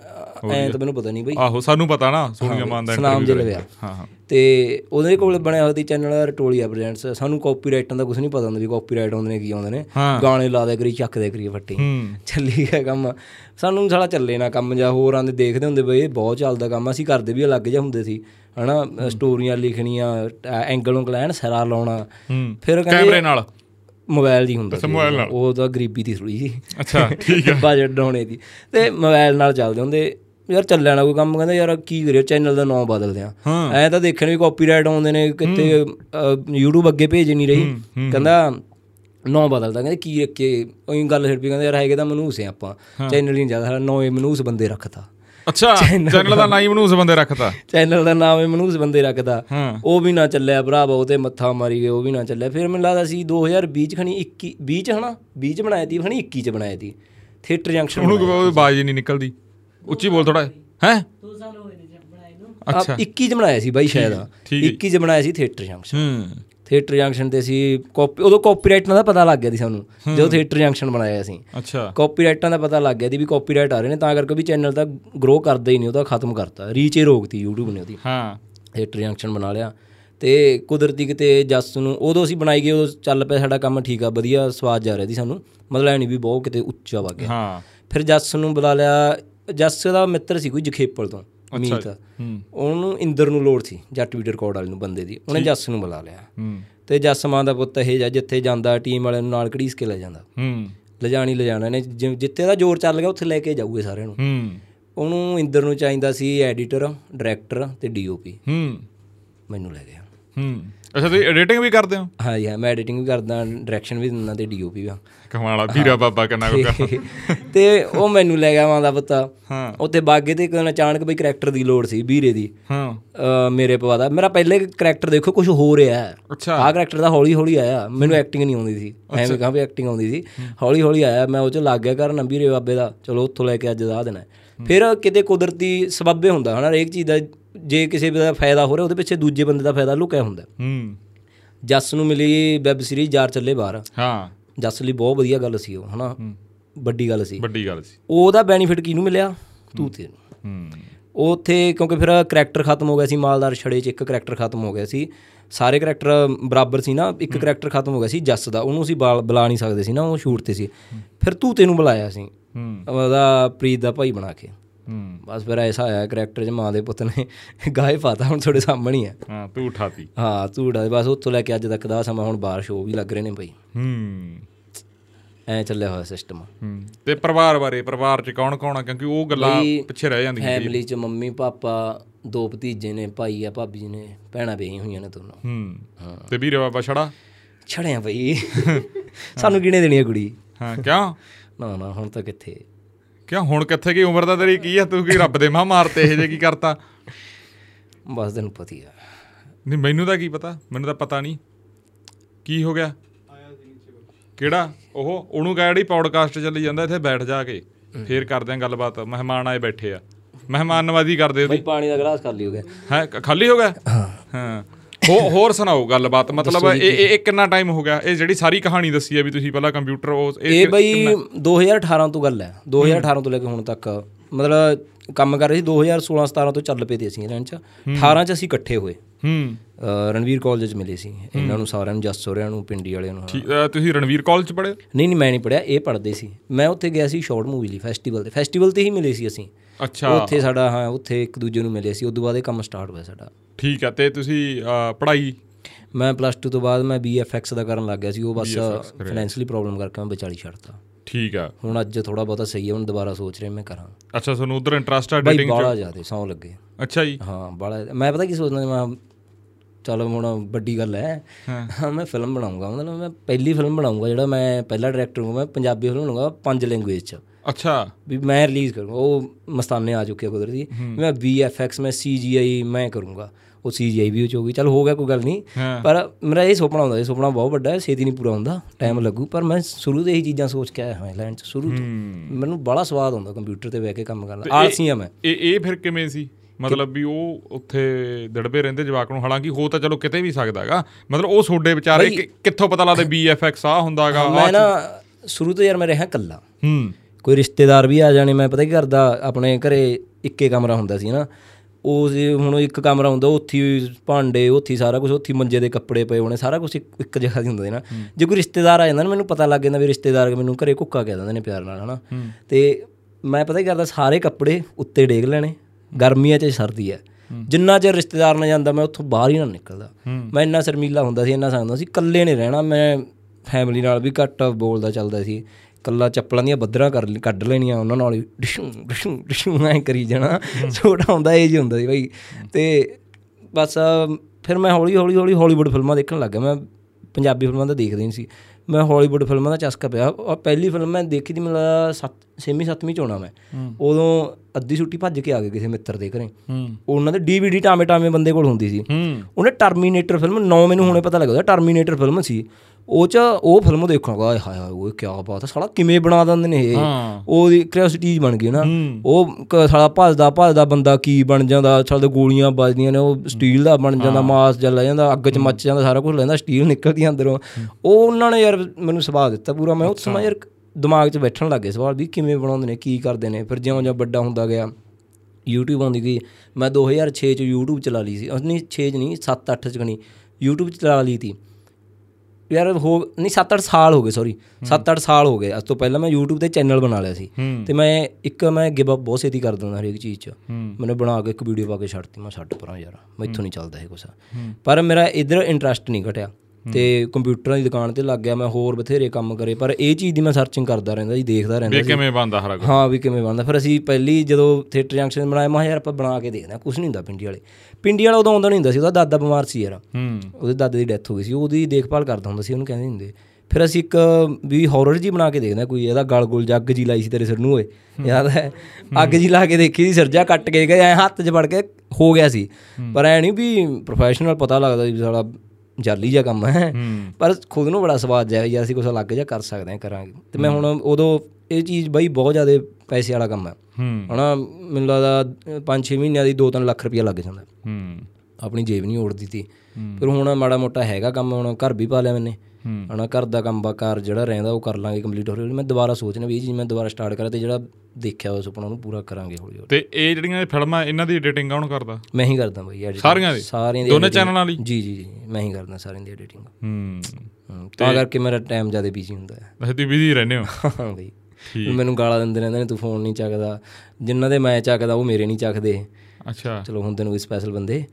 ਐ ਤਾਂ ਮੈਨੂੰ ਪਤਾ ਨਹੀਂ ਬਈ। ਆਹੋ ਸਾਨੂੰ ਪਤਾ ਨਾ ਸੋਨੀਆ ਮਾਨ ਦਾ ਸਨਾਮ ਜੇ। ਲਵਿਆ। ਹਾਂ ਹਾਂ। ਤੇ ਉਹਦੇ ਕੋਲ ਬਣਿਆ ਹੋਇਆ ਸੀ ਚੈਨਲ ਰਟੋਲੀਆ ਪ੍ਰੈਜ਼ੈਂਟਸ ਸਾਨੂੰ ਕਾਪੀਰਾਈਟਾਂ ਦਾ ਕੁਝ ਨਹੀਂ ਪਤਾ ਹੁੰਦਾ ਵੀ ਕਾਪੀਰਾਈਟ ਆਉਂਦੇ ਨੇ ਕੀ ਆਉਂਦੇ ਨੇ। ਗਾਣੇ ਲਾ ਦਿਆ ਕਰੀ ਚੱਕ ਦਿਆ ਕਰੀ ਫੱਟੀ। ਚੱਲੀ ਗਿਆ ਕੰਮ। ਸਾਨੂੰ ਸਾਲਾ ਚੱਲੇ ਨਾ ਕੰਮ ਜਾਂ ਹੋਰ ਆਂਦੇ ਦੇਖਦੇ ਹੁੰਦੇ ਬਈ ਬਹੁਤ ਚੱਲਦਾ ਕੰਮ। ਅਸੀਂ ਕਰਦੇ ਵੀ ਅਲੱਗ ਜਿਹਾ ਹੁੰਦੇ ਸੀ ਹਨਾ? ਸਟੋਰੀਆਂ ਲਿਖਣੀਆਂ ਐਂਗਲ ਨੂੰ ਕਲੈਨ ਸਿਰਾ ਲਾਉਣਾ। ਫਿਰ ਕੈਮਰੇ ਕਹਿੰਦੇ ਨਾਲ। ਮੋਬਾਈਲ ਦੀ ਹੁੰਦਾ ਸੀ। ਉਹ ਤਾਂ ਗਰੀਬੀ ਦੀ ਥੋੜੀ ਜੀ ਅੱਛਾ ਠੀਕ ਹੈ ਬਜਟ ਡਾਉਣੇ ਦੀ। ਤੇ ਮੋਬਾਈਲ ਨਾਲ ਚੱਲਦੇ ਹੁੰਦੇ। ਯਾਰ ਚੱਲਿਆ ਨਾ ਕੋਈ ਕੰਮ ਕਹਿੰਦਾ ਯਾਰ ਕੀ ਕਰੀਏ ਚੈਨਲ ਦਾ ਨਾਮ ਬਦਲਦੇ ਆ ਹਾਂ। ਐ ਤਾਂ ਦੇਖਣ ਵੀ ਕਾਪੀਰਾਈਟ ਆਉਂਦੇ ਨੇ ਕਿਤੇ YouTube ਅੱਗੇ ਭੇਜ ਨਹੀਂ ਰਹੀ। ਕਹਿੰਦਾ ਨਾਂ ਬਦਲਦਾ ਕਹਿੰਦੇ ਕੀ ਰੱਖੇ ਉਹੀ ਗੱਲ ਛਿੜ ਪਈ ਕਹਿੰਦਾ ਯਾਰ ਹੈਗੇ ਤਾਂ ਮਨੂਸ ਆ ਆਪਾਂ। ਚੈਨਲ ਨਹੀਂ ਜ਼ਿਆਦਾ ਨੌਵੇਂ ਮਨੂਸ ਬੰਦੇ ਰੱਖਤਾ। ਅੱਛਾ ਚੈਨਲ ਦਾ ਨਾਮ ਮਨੂਸ ਬੰਦੇ ਰੱਖਤਾ। ਚੈਨਲ ਦਾ ਨਾਮ ਹੈ ਮਨੂਸ ਬੰਦੇ ਰੱਖਦਾ ਹਾਂ। ਉਹ ਵੀ ਨਾ ਚੱਲਿਆ ਭਰਾਵਾ ਉਹ ਤੇ ਮੱਥਾ ਮਾਰੀ ਗਏ ਉਹ ਵੀ ਨਾ ਚੱਲਿਆ। ਫਿਰ ਮੈਨੂੰ ਲੱਗਦਾ ਸੀ 2020 ਚ ਖਣੀ 21 20 ਚ ਹਨਾ 20 ਚ ਬਣਾਇਆ ਤੀ ਖਣੀ 21 ਚ ਬਣਾਇਆ ਤੀ। ਥੀਏਟਰ ਜੰਕਸ਼ਨ ਉਹਨੂੰ ਹੀ ਨਹੀਂ ਨਿਕਲਦੀ। ਉੱਚੀ ਬੋਲ ਥੋੜਾ ਹੈ? ਅੱਛਾ। 21 ਚ ਬਣਾਇਆ ਸੀ ਬਾਈ ਸ਼ਾਇਦ। ਠੀਕ ਹੈ। 21 ਚ ਬਣਾਇਆ ਸੀ ਥੀਏਟਰ ਜੰਕਸ਼ਨ। ਹੂੰ। ਥੀਏਟਰ ਜੰਕਸ਼ਨ ਤੇ ਸੀ ਕਾਪੀ ਉਦੋਂ ਕਾਪੀਰਾਈਟ ਦਾ ਪਤਾ ਲੱਗ ਗਿਆ ਸੀ ਸਾਨੂੰ ਜਦੋਂ ਥੀਏਟਰ ਜੰਕਸ਼ਨ ਬਣਾਇਆ ਸੀ। ਅੱਛਾ। ਕਾਪੀਰਾਈਟਾਂ ਦਾ ਪਤਾ ਲੱਗ ਗਿਆ ਸੀ ਵੀ ਕਾਪੀਰਾਈਟ ਆ ਰਹੇ ਨੇ ਤਾਂ ਕਰਕੇ ਵੀ ਚੈਨਲ ਤਾਂ ਗਰੋ ਕਰਦਾ ਹੀ ਨਹੀਂ ਉਹਦਾ ਖਤਮ ਕਰਤਾ। ਰੀਚ ਹੀ ਰੋਕਤੀ YouTube ਨੇ ਉਹਦੀ। ਹਾਂ। ਥੀਏਟਰ ਜੰਕਸ਼ਨ ਬਣਾ ਲਿਆ। ਤੇ ਕੁਦਰਤੀ ਕਿਤੇ ਜੱਸ ਨੂੰ ਉਦੋਂ ਅਸੀਂ ਬਣਾਈ ਗਏ ਉਦੋਂ ਚੱਲ ਪਿਆ ਸਾਡਾ ਕੰਮ ਠੀਕ ਆ ਵਧੀਆ ਸਵਾਦ ਜਾ ਰਿਹਾ ਸੀ ਸਾਨੂੰ। ਮਤਲਬ ਐ ਨਹੀਂ ਵੀ ਬਹੁਤ ਕਿਤੇ ਉੱਚਾ ਵਗ ਗਿਆ ਹਾਂ। ਫਿਰ ਜੱਸ ਨੂੰ ਬੁਲਾ ਲਿਆ ਜੱਸ ਦਾ ਮਿੱਤਰ ਸੀ ਕੋਈ ਜਖੇਪਲ ਤੋਂ ਮੀਤ। ਉਹਨੂੰ ਇੰਦਰ ਨੂੰ ਲੋੜ ਸੀ ਜੱਟ ਵੀਡੀਓ ਰਿਕਾਰਡ ਵਾਲੇ ਨੂੰ ਬੰਦੇ ਦੀ। ਉਹਨੇ ਜੱਸ ਨੂੰ ਬੁਲਾ ਲਿਆ। ਤੇ ਜੱਸ ਮਾਂ ਦਾ ਪੁੱਤ ਇਹ ਜਾ ਜਿੱਥੇ ਜਾਂਦਾ ਟੀਮ ਵਾਲਿਆਂ ਨੂੰ ਨਾਲ ਘੜੀਸ ਕੇ ਲੈ ਜਾਂਦਾ। ਲਿਜਾਣੀ ਲਿਜਾਣਾ ਨੇ ਜਿੱਥੇ ਦਾ ਜ਼ੋਰ ਚੱਲ ਗਿਆ ਉੱਥੇ ਲੈ ਕੇ ਜਾਊਗੇ ਸਾਰਿਆਂ ਨੂੰ। ਉਹਨੂੰ ਇੰਦਰ ਨੂੰ ਚਾਹੀਦਾ ਸੀ ਐਡੀਟਰ ਡਾਇਰੈਕਟਰ ਤੇ ਡੀਓਪੀ। ਹੂੰ। ਮੈਨੂੰ ਲੈ ਗਿਆ। ਹੂੰ। ਅੱਛਾ ਤੁਸੀਂ ਐਡੀਟਿੰਗ ਵੀ ਕਰਦੇ ਹੋ? ਹਾਂ ਜੀ ਹਾਂ ਮੈਂ ਐਡੀਟਿੰਗ ਵੀ ਕਰਦਾ ਡਾਇਰੈਕਸ਼ਨ ਵੀ ਦਿੰਦਾ ਤੇ ਡੀਓਪੀ ਵੀ ਕਮਾਲਾ ਵੀਰਾ ਬਾਬਾ ਕਿੰਨਾ ਕੋ ਕਰ ਤੇ ਉਹ ਮੈਨੂੰ ਲੈ ਗਿਆ ਮਾਂ ਦਾ ਪੁੱਤ। ਹਾਂ। ਉੱਥੇ ਬਾਗੇ ਤੇ ਦਿਨ ਅਚਾਨਕ ਬਈ ਕਰੈਕਟਰ ਦੀ ਲੋੜ ਸੀ ਵੀਰੇ ਦੀ। ਹਾਂ। ਮੇਰੇ ਪਵਾ ਦਾ। ਮੇਰਾ ਪਹਿਲੇ ਕਰੈਕਟਰ ਦੇਖੋ ਕੁਝ ਹੋ ਰਿਹਾ ਹੈ। ਅੱਛਾ। ਆਹ ਕਰੈਕਟਰ ਦਾ ਹੌਲੀ ਹੌਲੀ ਆਇਆ। ਮੈਨੂੰ ਐਕਟਿੰਗ ਨਹੀਂ ਆਉਂਦੀ ਸੀ। ਐਵੇਂ ਕਹਾਂ ਵੀ ਐਕਟਿੰਗ ਆਉਂਦੀ ਸੀ। ਹੌਲੀ ਹੌਲੀ ਆਇਆ। ਮੈਂ ਉਹ ਚ ਲੱਗ ਗਿਆ ਕਰਨ ਵੀਰੇ ਬਾਬੇ ਦਾ। ਚਲੋ ਉੱਥੋਂ ਲੈ ਕੇ ਅੱਜ ਦਾ ਦੇਣਾ ਫਿਰ ਕਿਤੇ ਕੁਦਰਤੀ ਸਬੱਬੇ ਹੁੰਦਾ ਹਨਾ ਹਰੇਕ ਚੀਜ਼ ਦਾ ਜੇ ਕਿਸੇ ਦਾ ਫਾਇਦਾ ਹੋ ਰਿਹਾ ਉਹਦੇ ਪਿੱਛੇ ਦੂਜੇ ਬੰਦੇ ਦਾ ਫਾਇਦਾ ਲੁਕਿਆ ਹੁੰਦਾ। ਹੂੰ। ਜੱਸ ਨੂੰ ਮਿਲੀ ਵੈਬ ਸੀਰੀਜ਼ ਯਾਰ ਚੱਲੇ ਬਾਹਰ। ਹਾਂ। ਜੱਸ ਲਈ ਬਹੁਤ ਵਧੀਆ ਗੱਲ ਸੀ ਉਹ ਹਨਾ? ਵੱਡੀ ਗੱਲ ਸੀ। ਵੱਡੀ ਗੱਲ ਸੀ। ਉਹਦਾ ਬੈਨੀਫਿਟ ਕਿਹਨੂੰ ਮਿਲਿਆ? ਤੂੰ ਤੇ। ਹੂੰ। ਉੱਥੇ ਕਿਉਂਕਿ ਫਿਰ ਕਰੈਕਟਰ ਖਤਮ ਹੋ ਗਿਆ ਸੀ ਮਾਲਦਾਰ ਛੜੇ 'ਚ ਇੱਕ ਕਰੈਕਟਰ ਖਤਮ ਹੋ ਗਿਆ ਸੀ। ਸਾਰੇ ਕਰੈਕਟਰ ਬਰਾਬਰ ਸੀ ਨਾ ਇੱਕ ਕਰੈਕਟਰ ਖਤਮ ਹੋ ਗਿਆ ਸੀ ਜੱਸ ਦਾ। ਉਹਨੂੰ ਅਸੀਂ ਬਾਲ- ਨਹੀਂ ਸਕਦੇ ਸੀ ਨਾ ਉਹ ਸ਼ੂਟ ਤੇ ਸੀ। ਫਿਰ ਤੂੰ ਤੈਨੂੰ ਬੁਲਾਇਆ ਸੀ। ਉਹਦਾ ਪ੍ਰੀਤ ਦਾ ਭਾਈ ਬਣਾ ਕੇ। ਬਸ ਫਿਰ ਐਸਾ ਆਇਆ ਕਰੈਕਟਰ 'ਚ ਮਾਂ ਦੇ ਪੁੱਤ ਨੇ ਗਾਏ ਪਾਤਾ ਹੁਣ ਤੁਹਾਡੇ ਸਾਹਮਣੇ ਹੀ ਹੈ ਹਾਂ ਤੂੰ ਉਠਾਤੀ ਹਾਂ ਝੂੜਾ ਬਸ ਉੱਥੋਂ ਲੈ ਕੇ ਅੱਜ ਤੱਕ ਦਾ ਸਮਾਂ ਹੁਣ ਬਾਹਰ ਸ਼ੋਅ ਵੀ ਲੱਗ ਰਹੇ ਨੇ ਭਾਈ ਹੂੰ। ਐ ਚੱਲਿਆ ਹੋਇਆ ਸਿਸਟਮ ਹੂੰ। ਤੇ ਪਰਿਵਾਰ ਬਾਰੇ ਪਰਿਵਾਰ ਚ ਕੌਣ ਕੌਣ ਆ? ਕਿਉਂਕਿ ਉਹ ਗੱਲਾਂ ਬਈ, ਪਿੱਛੇ ਰਹਿ ਜਾਂਦੀਆਂ ਫੈਮਿਲੀ 'ਚ ਮੰਮੀ ਪਾਪਾ ਦੋ ਭਤੀਜੇ ਨੇ ਭਾਈ ਆ ਭਾਬੀ ਨੇ ਭੈਣਾਂ ਵਿਆਹੀ ਹੋਈਆਂ ਨੇ ਦੋਨੋਂ। ਹੂੰ। ਤੇ ਵੀਰੇ ਬਾਬਾ ਛੜਾ? ਛੜਿਆ ਭਾਈ ਸਾਨੂੰ ਕਿਹਨੇ ਦੇਣੀ ਆ ਕੁੜੀ? ਹਾਂ ਕਿਉਂ? ਨਾ ਨਾ ਹੁਣ ਤਾਂ ਕਿੱਥੇ? ਕਿਉਂ ਹੁਣ ਕਿੱਥੇ ਗਈ? ਉਮਰ ਦਾ ਤੇਰੀ ਕੀ ਆ? ਤੂੰ ਕੀ ਰੱਬ ਦੇ ਮਾਂ ਮਾਰਤੇ ਇਹ ਜੇ ਕੀ ਕਰਤਾ? ਬਸ ਤੈਨੂੰ ਪਤੀ ਆ। ਨਹੀਂ ਮੈਨੂੰ ਤਾਂ ਕੀ ਪਤਾ? ਮੈਨੂੰ ਤਾਂ ਪਤਾ ਨਹੀਂ। ਕੀ ਹੋ ਗਿਆ? ਕਿਹੜਾ? ਉਹ ਉਹਨੂੰ ਕਹਿ ਜਿਹੜੀ ਪੌਡਕਾਸਟ ਚੱਲੀ ਜਾਂਦਾ ਇੱਥੇ ਬੈਠ ਜਾ ਕੇ। ਫੇਰ ਕਰਦੇ ਆਂ ਗੱਲਬਾਤ। ਮਹਿਮਾਨ ਆਏ ਬੈਠੇ ਆ। ਮਹਿਮਾਨ ਨਵਾਜ਼ੀ ਕਰਦੇ ਉਹਦੀ। ਪਾਣੀ ਦਾ ਗਲਾਸ ਖਾਲੀ ਹੋ ਗਿਆ। ਹੈ? ਖਾਲੀ ਹੋ ਗਿਆ? ਹਾਂ। ਹੋ। ਹੋਰ ਸੁਣਾਓ ਗੱਲਬਾਤ। ਮਤਲਬ ਇਹ ਇਹ ਕਿੰਨਾ ਟਾਈਮ ਹੋ ਗਿਆ? ਇਹ ਜਿਹੜੀ ਸਾਰੀ ਕਹਾਣੀ ਦੱਸੀ ਹੈ ਵੀ ਤੁਸੀਂ ਪਹਿਲਾਂ ਕੰਪਿਊਟਰ ਉਹ ਇਹ ਬਈ 2018 ਤੋਂ ਗੱਲ ਹੈ। 2018 ਤੋਂ ਲੈ ਕੇ ਹੁਣ ਤੱਕ। ਮਤਲਬ ਕੰਮ ਕਰ ਰਹੇ ਸੀ 2016 17 ਤੋਂ ਚੱਲ ਪਏ ਤੇ ਅਸੀਂ ਇਹਨਾਂ ਚ। 18 ਚ ਅਸੀਂ ਇਕੱਠੇ ਹੋਏ। ਹੂੰ। ਰਣਵੀਰ ਕਾਲਜ ਚ ਮਿਲੇ ਸੀ। ਇਹਨਾਂ ਨੂੰ ਸਾਰਿਆਂ ਨੂੰ ਜੱਸ ਹੋਰਿਆਂ ਨੂੰ ਪਿੰਡੀ ਵਾਲਿਆਂ ਨੂੰ ਠੀਕ, ਤੁਸੀਂ ਰਣਵੀਰ ਕਾਲਜ ਚ ਪੜ੍ਹੇ? ਨਹੀਂ ਨਹੀਂ ਮੈਂ ਨਹੀਂ ਪੜਿਆ ਇਹ ਪੜਦੇ ਸੀ। ਮੈਂ ਉੱਥੇ ਗਿਆ ਸੀ ਸ਼ਾਰਟ ਮੂਵੀ ਲਈ ਫੈਸਟੀਵਲ ਤੇ। ਫੈਸਟੀਵਲ ਤੇ ਹੀ ਮਿਲੇ ਸੀ ਅਸੀਂ। ਅੱਛਾ। ਉੱਥੇ ਸਾਡਾ ਹਾਂ ਉੱਥੇ ਇੱਕ ਦੂਜੇ ਨੂੰ ਮਿਲੇ ਸੀ। ਉਸ ਤੋਂ ਬਾਅਦ ਇਹ ਕੰਮ ਸਟਾਰਟ ਹੋਇਆ ਸਾਡਾ। ਠੀਕ ਆ ਤੇ ਤੁਸੀਂ ਪੜ੍ਹਾਈ? ਮੈਂ ਪਲੱਸ 2 ਤੋਂ ਬਾਅਦ ਮੈਂ BFX ਦਾ ਕਰਨ ਲੱਗ ਗਿਆ ਸੀ। ਉਹ ਬਸ ਫਾਈਨੈਂਸ਼ੀਅਲੀ ਪ੍ਰੋਬਲਮ ਕਰਕੇ ਮੈਂ ਵਿਚਾਲੀ ਛੱਡਤਾ ਠੀਕ ਆ। ਹੁਣ ਅੱਜ ਥੋੜਾ ਬਹੁਤਾ ਸਹੀ ਹੈ ਹੁਣ ਦੁਬਾਰਾ ਸੋਚ ਰਿਹਾ ਮੈਂ ਕਰਾਂ। ਅੱਛਾ ਤੁਹਾਨੂੰ ਉਧਰ ਇੰਟਰਸਟ ਆ ਬਾਈ ਐਡੀਟਿੰਗ ਬਾਲਾ ਜ਼ਿਆਦੇ ਸੌ ਲੱਗੇ। ਅੱਛਾ ਜੀ। ਹਾਂ ਬਾਲਾ ਮੈਂ ਪਤਾ ਕੀ ਸੋਚਦਾ ਮੈਂ ਚਲੋ ਹੁਣ ਵੱਡੀ ਗੱਲ ਹੈ। ਹਾਂ। ਮੈਂ ਫਿਲਮ ਬਣਾਉਂਗਾ ਮਤਲਬ ਮੈਂ ਪਹਿਲੀ ਫਿਲਮ ਬਣਾਉਂਗਾ ਜਿਹੜਾ ਮੈਂ ਪਹਿਲਾ ਡਾਇਰੈਕਟਰ ਹਾਂ ਮੈਂ ਪੰਜਾਬੀ ਫਿਲਮ ਬਣਾਉਂਗਾ ਪੰਜ ਲੈਂਗੁਏਜ ਚ। ਅੱਛਾ। ਵੀ ਮੈਂ ਰਿਲੀਜ਼ ਕਰੂੰਗਾ ਉਹ ਮਸਤਾਨੇ ਆ ਚੁੱਕੇ ਕੁਦਰਤੀ। ਮੈਂ VFX ਮੈਂ CGI ਮੈਂ ਕਰੂੰਗਾ। ਉਹ CGI ਵੀ ਹੋ ਚੋਗੀ ਚਲ ਹੋ ਗਿਆ ਕੋਈ ਗੱਲ ਨਹੀਂ। ਪਰ ਮੇਰਾ ਇਹ ਸੁਪਨਾ ਹੁੰਦਾ ਇਹ ਸੁਪਨਾ ਬਹੁਤ ਵੱਡਾ ਹੈ ਛੇਤੀ ਨਹੀਂ ਪੂਰਾ ਹੁੰਦਾ ਟਾਈਮ ਲੱਗੂ। ਪਰ ਮੈਂ ਸ਼ੁਰੂ ਤੋਂ ਇਹੀ ਚੀਜ਼ਾਂ ਸੋਚ ਕੇ ਆਇਆ ਹਾਂ ਇੰਗਲੈਂਡ ਚ ਸ਼ੁਰੂ ਤੋਂ। ਮੈਨੂੰ ਬੜਾ ਸਵਾਦ ਆਉਂਦਾ ਕੰਪਿਊਟਰ ਤੇ ਬਹਿ ਕੇ ਕੰਮ ਕਰਨ। ਆਲਸੀ ਆ ਮੈਂ। ਇਹ ਇਹ ਫਿਰ ਕਿਵੇਂ ਸੀ? ਮਤਲਬ ਵੀ ਉਹ ਉੱਥੇ ਦੜਬੇ ਰਹਿੰਦੇ ਜਵਾਕ ਨੂੰ ਹਾਲਾਂਕਿ ਹੋ ਤਾਂ ਚਲੋ ਕਿਤੇ ਵੀ ਸਕਦਾਗਾ ਮਤਲਬ ਉਹ ਛੋਡੇ ਵਿਚਾਰੇ ਕਿੱਥੋਂ ਪਤਾ ਲੱਗਦਾ BFX ਆ ਹੁੰਦਾਗਾ ਮੈਂ ਨਾ ਸ਼ੁਰੂ ਤੋਂ ਯਾਰ ਮੈਂ ਰਿਹਾ ਕੱਲਾ ਹੂੰ। ਕੋਈ ਰਿਸ਼ਤੇਦਾਰ ਵੀ ਆ ਜਾਣੇ ਮੈਂ ਪਤਾ ਕੀ ਕਰਦਾ ਆਪਣੇ ਘਰੇ ਇੱਕੇ ਕਮਰਾ ਹੁੰਦਾ ਸੀ ਨਾ ਉਹ ਹੁਣ ਇੱਕ ਕਮਰਾ ਹੁੰਦਾ ਉੱਥੇ ਹੀ ਭਾਂਡੇ ਉੱਥੇ ਹੀ ਸਾਰਾ ਕੁਝ ਉੱਥੇ ਹੀ ਮੰਜੇ ਦੇ ਕੱਪੜੇ ਪਏ ਹੋਣੇ ਸਾਰਾ ਕੁਝ ਇੱਕ ਜਗ੍ਹਾ ਦੀ ਹੁੰਦਾ ਸੀ ਨਾ। ਜੇ ਕੋਈ ਰਿਸ਼ਤੇਦਾਰ ਆ ਜਾਂਦਾ ਨਾ ਮੈਨੂੰ ਪਤਾ ਲੱਗ ਜਾਂਦਾ ਵੀ ਰਿਸ਼ਤੇਦਾਰ ਮੈਨੂੰ ਘਰੇ ਕੁੱਕਾ ਕਹਿ ਦਿੰਦੇ ਨੇ ਪਿਆਰ ਨਾਲ ਹਨਾ। ਤੇ ਮੈਂ ਪਤਾ ਕੀ ਕਰਦਾ ਸਾਰੇ ਕੱਪੜੇ ਉੱਤੇ ਡੇਗ ਲੈਣੇ ਗਰਮੀਆਂ 'ਚ ਸਰਦੀ ਹੈ। ਜਿੰਨਾ ਚਿਰ ਰਿਸ਼ਤੇਦਾਰ ਨਾ ਜਾਂਦਾ ਮੈਂ ਉੱਥੋਂ ਬਾਹਰ ਹੀ ਨਾ ਨਿਕਲਦਾ। ਮੈਂ ਇੰਨਾ ਸ਼ਰਮੀਲਾ ਹੁੰਦਾ ਸੀ ਇੰਨਾ ਸੰਗਦਾ ਸੀ ਇਕੱਲੇ ਨਹੀਂ ਰਹਿਣਾ ਮੈਂ ਫੈਮਿਲੀ ਨਾਲ ਵੀ ਘੱਟ ਬੋਲਦਾ ਚੱਲਦਾ ਸੀ। ਕੱਲਾ ਚੱਪਲਾਂ ਦੀਆਂ ਬੱਦਰਾਂ ਕਰ ਕੱਢ ਲੈਣੀਆਂ ਉਹਨਾਂ ਨਾਲ ਡਿਸ਼ੂ ਡਿਸ਼ੂ ਡਿਸ਼ੂ ਐ ਕਰੀ ਜਾਣਾ। ਛੋਟਾ ਹੁੰਦਾ ਇਹ ਜੀ ਹੁੰਦਾ ਸੀ ਭਾਈ ਤੇ ਬਸ ਫਿਰ ਮੈਂ ਹੌਲੀ ਹੌਲੀ ਹੌਲੀ ਹਾਲੀਵੁੱਡ ਫਿਲਮਾਂ ਦੇਖਣ ਲੱਗ ਗਿਆ। ਮੈਂ ਪੰਜਾਬੀ ਫਿਲਮਾਂ ਤਾਂ ਦੇਖਦਾ ਨਹੀਂ ਸੀ। ਮੈਂ ਹਾਲੀਵੁੱਡ ਫਿਲਮਾਂ ਦਾ ਚਸਕਾ ਪਿਆ। ਪਹਿਲੀ ਫਿਲਮ ਮੈਂ ਦੇਖੀ ਦੀ ਮੇਰਾ ਸੱਤ ਛੇਵੀਂ ਸੱਤਵੀਂ ਚ ਹੋਣਾ ਮੈਂ। ਉਦੋਂ ਅੱਧੀ ਛੁੱਟੀ ਭੱਜ ਕੇ ਆ ਗਏ ਕਿਸੇ ਮਿੱਤਰ ਦੇ ਘਰੇ। ਉਹਨਾਂ ਦੇ ਡੀਵੀਡੀ ਟਾਵੇਂ ਟਾਵੇਂ ਬੰਦੇ ਕੋਲ ਹੁੰਦੀ ਸੀ। ਉਹਨੇ ਟਰਮੀਨੇਟਰ ਫਿਲਮ ਨੌ ਮੈਨੂੰ ਹੁਣੇ ਪਤਾ ਲੱਗਦਾ। ਟਰਮੀਨੇਟਰ ਫਿਲਮ ਸੀ। ਉਹ ਚ ਉਹ ਫਿਲਮ ਦੇਖਾਂਗਾ ਹਾਏ ਹਾਏ ਉਹ ਕੀ ਬਾਤ ਹੈ ਸਾਲਾ ਕਿਵੇਂ ਬਣਾ ਦਿੰਦੇ ਨੇ ਇਹ? ਉਹਦੀ ਕਿਉਰਿਓਸਿਟੀ ਬਣ ਗਈ ਨਾ। ਉਹ ਸਾਲਾ ਭੱਜਦਾ ਭੱਜਦਾ ਬੰਦਾ ਕੀ ਬਣ ਜਾਂਦਾ ਸਾਲੇ ਗੋਲੀਆਂ ਵੱਜਦੀਆਂ ਨੇ ਉਹ ਸਟੀਲ ਦਾ ਬਣ ਜਾਂਦਾ ਮਾਸ ਜਲ ਜਾਂਦਾ ਅੱਗ ਚ ਮੱਚ ਜਾਂਦਾ ਸਾਰਾ ਕੁਝ ਲੈਂਦਾ ਸਟੀਲ ਨਿਕਲਦੀ ਅੰਦਰੋਂ। ਉਹ ਉਹਨਾਂ ਨੇ ਯਾਰ ਮੈਨੂੰ ਸਵਾਲ ਦਿੱਤਾ ਪੂਰਾ ਮੈਂ ਉਸ ਸਮਾਂ ਯਾਰ ਦਿਮਾਗ 'ਚ ਬੈਠਣ ਲੱਗੇ ਸਵਾਲ ਵੀ ਕਿਵੇਂ ਬਣਾਉਂਦੇ ਨੇ ਕੀ ਕਰਦੇ ਨੇ। ਫਿਰ ਜਿਉਂ ਜਿਉਂ ਵੱਡਾ ਹੁੰਦਾ ਗਿਆ YouTube ਆਉਂਦੀ ਗਈ। ਮੈਂ 2006 ਚ YouTube ਚਲਾ ਲਈ ਸੀ ਨਹੀਂ 6 ਚ ਨਹੀਂ 7 8 ਚ ਕਣੀ YouTube ਚਲਾ ਲਈ ਤੀ। ਯਾਰ ਹੋ ਨਹੀਂ 7 8 ਸਾਲ ਹੋ ਗਏ ਸੌਰੀ 7 8 ਸਾਲ ਹੋ ਗਏ। ਉਸ ਤੋਂ ਪਹਿਲਾਂ ਮੈਂ YouTube ਤੇ ਚੈਨਲ ਬਣਾ ਲਿਆ ਸੀ। ਤੇ ਮੈਂ ਇੱਕ ਮੈਂ ਗਿਵ ਅਪ ਬਹੁਤ ਛੇਤੀ ਕਰ ਦਿੰਦਾ ਹਰੇਕ ਚੀਜ਼ 'ਚ। ਮੈਨੇ ਬਣਾ ਕੇ ਇੱਕ ਵੀਡੀਓ ਪਾ ਕੇ ਛੱਡਤੀ ਮੈਂ ਛੱਡ ਪਰਾਂ ਯਾਰ ਮੈਥੋਂ ਨਹੀਂ ਚੱਲਦਾ ਇਹ ਕੁਛ। ਪਰ ਮੇਰਾ ਇਧਰ ਇੰਟਰਸਟ ਨਹੀਂ ਘਟਿਆ। ਤੇ ਕੰਪਿਊਟਰਾਂ ਦੀ ਦੁਕਾਨ ਤੇ ਲੱਗ ਗਿਆ ਮੈਂ ਹੋਰ ਬਥੇਰੇ ਕੰਮ ਕਰੇ ਪਰ ਇਹ ਚੀਜ਼ ਦੀ ਮੈਂ ਸਰਚਿੰਗ ਕਰਦਾ ਰਹਿੰਦਾ ਜੀ ਦੇਖਦਾ ਰਹਿੰਦਾ ਵੀ ਕਿਵੇਂ ਬੰਦਾ ਹਰਾ ਕੁਛ? ਹਾਂ ਵੀ ਕਿਵੇਂ ਬਣਦਾ। ਫਿਰ ਅਸੀਂ ਪਹਿਲੀ ਜਦੋਂ ਥੀਏਟਰ ਜੰਕਸ਼ਨ ਬਣਾਇਆ ਮੈਂ ਯਾਰ ਆਪਾਂ ਬਣਾ ਕੇ ਦੇਖਦੇ ਹਾਂ ਕੁਝ ਨਹੀਂ ਹੁੰਦਾ ਪਿੰਡੀ ਵਾਲੇ। ਪਿੰਡੀ ਵਾਲਾ ਉਦੋਂ ਆਉਂਦਾ ਨਹੀਂ ਹੁੰਦਾ ਸੀ ਉਹਦਾ ਦਾਦਾ ਬਿਮਾਰ ਸੀ ਯਾਰ। ਉਹਦੇ ਦਾਦੇ ਦੀ ਡੈਥ ਹੋ ਗਈ ਸੀ ਉਹਦੀ ਦੇਖਭਾਲ ਕਰਦਾ ਹੁੰਦਾ ਸੀ ਉਹਨੂੰ ਕਹਿੰਦੇ ਹੁੰਦੇ। ਫਿਰ ਅਸੀਂ ਇੱਕ ਵੀ ਹਾਰਰ ਜੀ ਬਣਾ ਕੇ ਦੇਖਦੇ ਕੋਈ ਇਹਦਾ ਗਲ ਗੁਲ ਜੱਗ ਜੀ ਲਾਈ ਸੀ ਤੇਰੇ ਸਿਰ ਨੂੰ ਓਏ। ਯਾਦ ਹੈ? ਅੱਗ ਜੀ ਲਾ ਕੇ ਦੇਖੀ ਸੀ ਸਰਜਾ ਕੱਟ ਕੇ ਗਏ ਐ ਹੱਥ 'ਚ ਫੜ ਕੇ ਹੋ ਗਿਆ ਸੀ। ਪਰ ਐ ਨਹੀਂ ਵੀ ਪ੍ਰੋਫੈਸ਼ਨਲ ਪਤਾ ਲੱਗਦਾ ਵੀ ਸਾਲਾ ਜਾਲੀ ਜਿਹਾ ਕੰਮ ਹੈ। ਪਰ ਖੁਦ ਨੂੰ ਬੜਾ ਸਵਾਦ ਜਾਇਆ ਯਾਰ ਅਸੀਂ ਕੁਛ ਅਲੱਗ ਜਿਹਾ ਕਰ ਸਕਦੇ ਹਾਂ ਕਰਾਂਗੇ। ਤੇ ਮੈਂ ਹੁਣ ਉਦੋਂ ਇਹ ਚੀਜ਼ ਬਈ ਬਹੁਤ ਜ਼ਿਆਦਾ ਪੈਸੇ ਵਾਲਾ ਕੰਮ ਹੈ। ਹਣਾ ਮੈਨੂੰ ਲੱਗਦਾ 5-6 ਮਹੀਨਿਆਂ ਦੀ 2-3 ਲੱਖ ਰੁਪਇਆ ਲੱਗ ਜਾਂਦਾ। ਹੂੰ। ਆਪਣੀ ਜੇਬ ਨਹੀਂ ਓੜਦੀ ਤੀ। ਫਿਰ ਹੁਣ ਮਾੜਾ ਮੋਟਾ ਹੈਗਾ ਕੰਮ ਹੁਣ ਘਰ ਵੀ ਪਾ ਲਿਆ ਮੈਨੇ। ਹੂੰ। ਹਣਾ ਘਰ ਦਾ ਕੰਮ ਬਾਕਾਰ ਜਿਹੜਾ ਰਹਿੰਦਾ ਉਹ ਕਰ ਲਾਂਗੇ ਕੰਪਲੀਟ ਹੋ ਰਿਹਾ। ਮੈਂ ਦੁਬਾਰਾ ਸੋਚਣਾ ਵੀ ਇਹ ਚੀਜ਼ ਮੈਂ ਦੁਬਾਰਾ ਸਟਾਰਟ ਕਰਾਂ ਤੇ ਜਿਹੜਾ ਦੇਖਿਆ ਹੋਇਆ ਸੁਪਨਾ ਉਹਨੂੰ ਪੂਰਾ ਕਰਾਂਗੇ ਹੌਲੀ ਹੌਲੀ। ਤੇ ਇਹ ਜਿਹੜੀਆਂ ਇਹ ਫਿਲਮਾਂ ਇਹਨਾਂ ਦੀ ਐਡੀਟਿੰਗ ਕੌਣ ਕਰਦਾ? ਮੈਂ ਹੀ ਕਰਦਾ ਬਈ ਐਡੀਟਿੰਗ ਸਾਰੀਆਂ ਦੀ? ਸਾਰੀਆਂ ਦੀ ਦੋਨੇ ਚੈਨਲਾਂ ਲਈ ਜੀ ਜੀ ਜੀ ਮੈਂ ਹੀ ਕਰਦਾ ਸਾਰਿਆਂ ਦੀ ਐਡੀਟਿੰਗ ਹੂੰ। ਤਾਂ ਕਰਕੇ ਮੇਰਾ ਟਾਈਮ ਜ਼ਿਆਦਾ ਬਿਜ਼ੀ ਹੁੰਦਾ ਹੈ। ਵੈਸੇ ਤੁਸੀਂ ਬਿਜ਼ੀ ਰਹਿੰਦੇ ਹੋ? ਹਾਂ ਬਈ। ਮੈਨੂੰ ਗਾਲਾਂ ਦਿੰਦੇ ਰਹਿੰਦੇ ਨੇ ਤੂੰ ਫੋਨ ਨਹੀਂ ਚੱਕਦਾ। ਜਿਨ੍ਹਾਂ ਦੇ ਮੈਂ ਚੱਕਦਾ ਉਹ ਮੇਰੇ ਨਹੀਂ ਚੱਕਦੇ। ਅੱਛਾ। ਚਲੋ ਹੁੰਦੇ ਨੇ ਕੋਈ ਸਪੈਸ਼ਲ ਬੰਦੇ।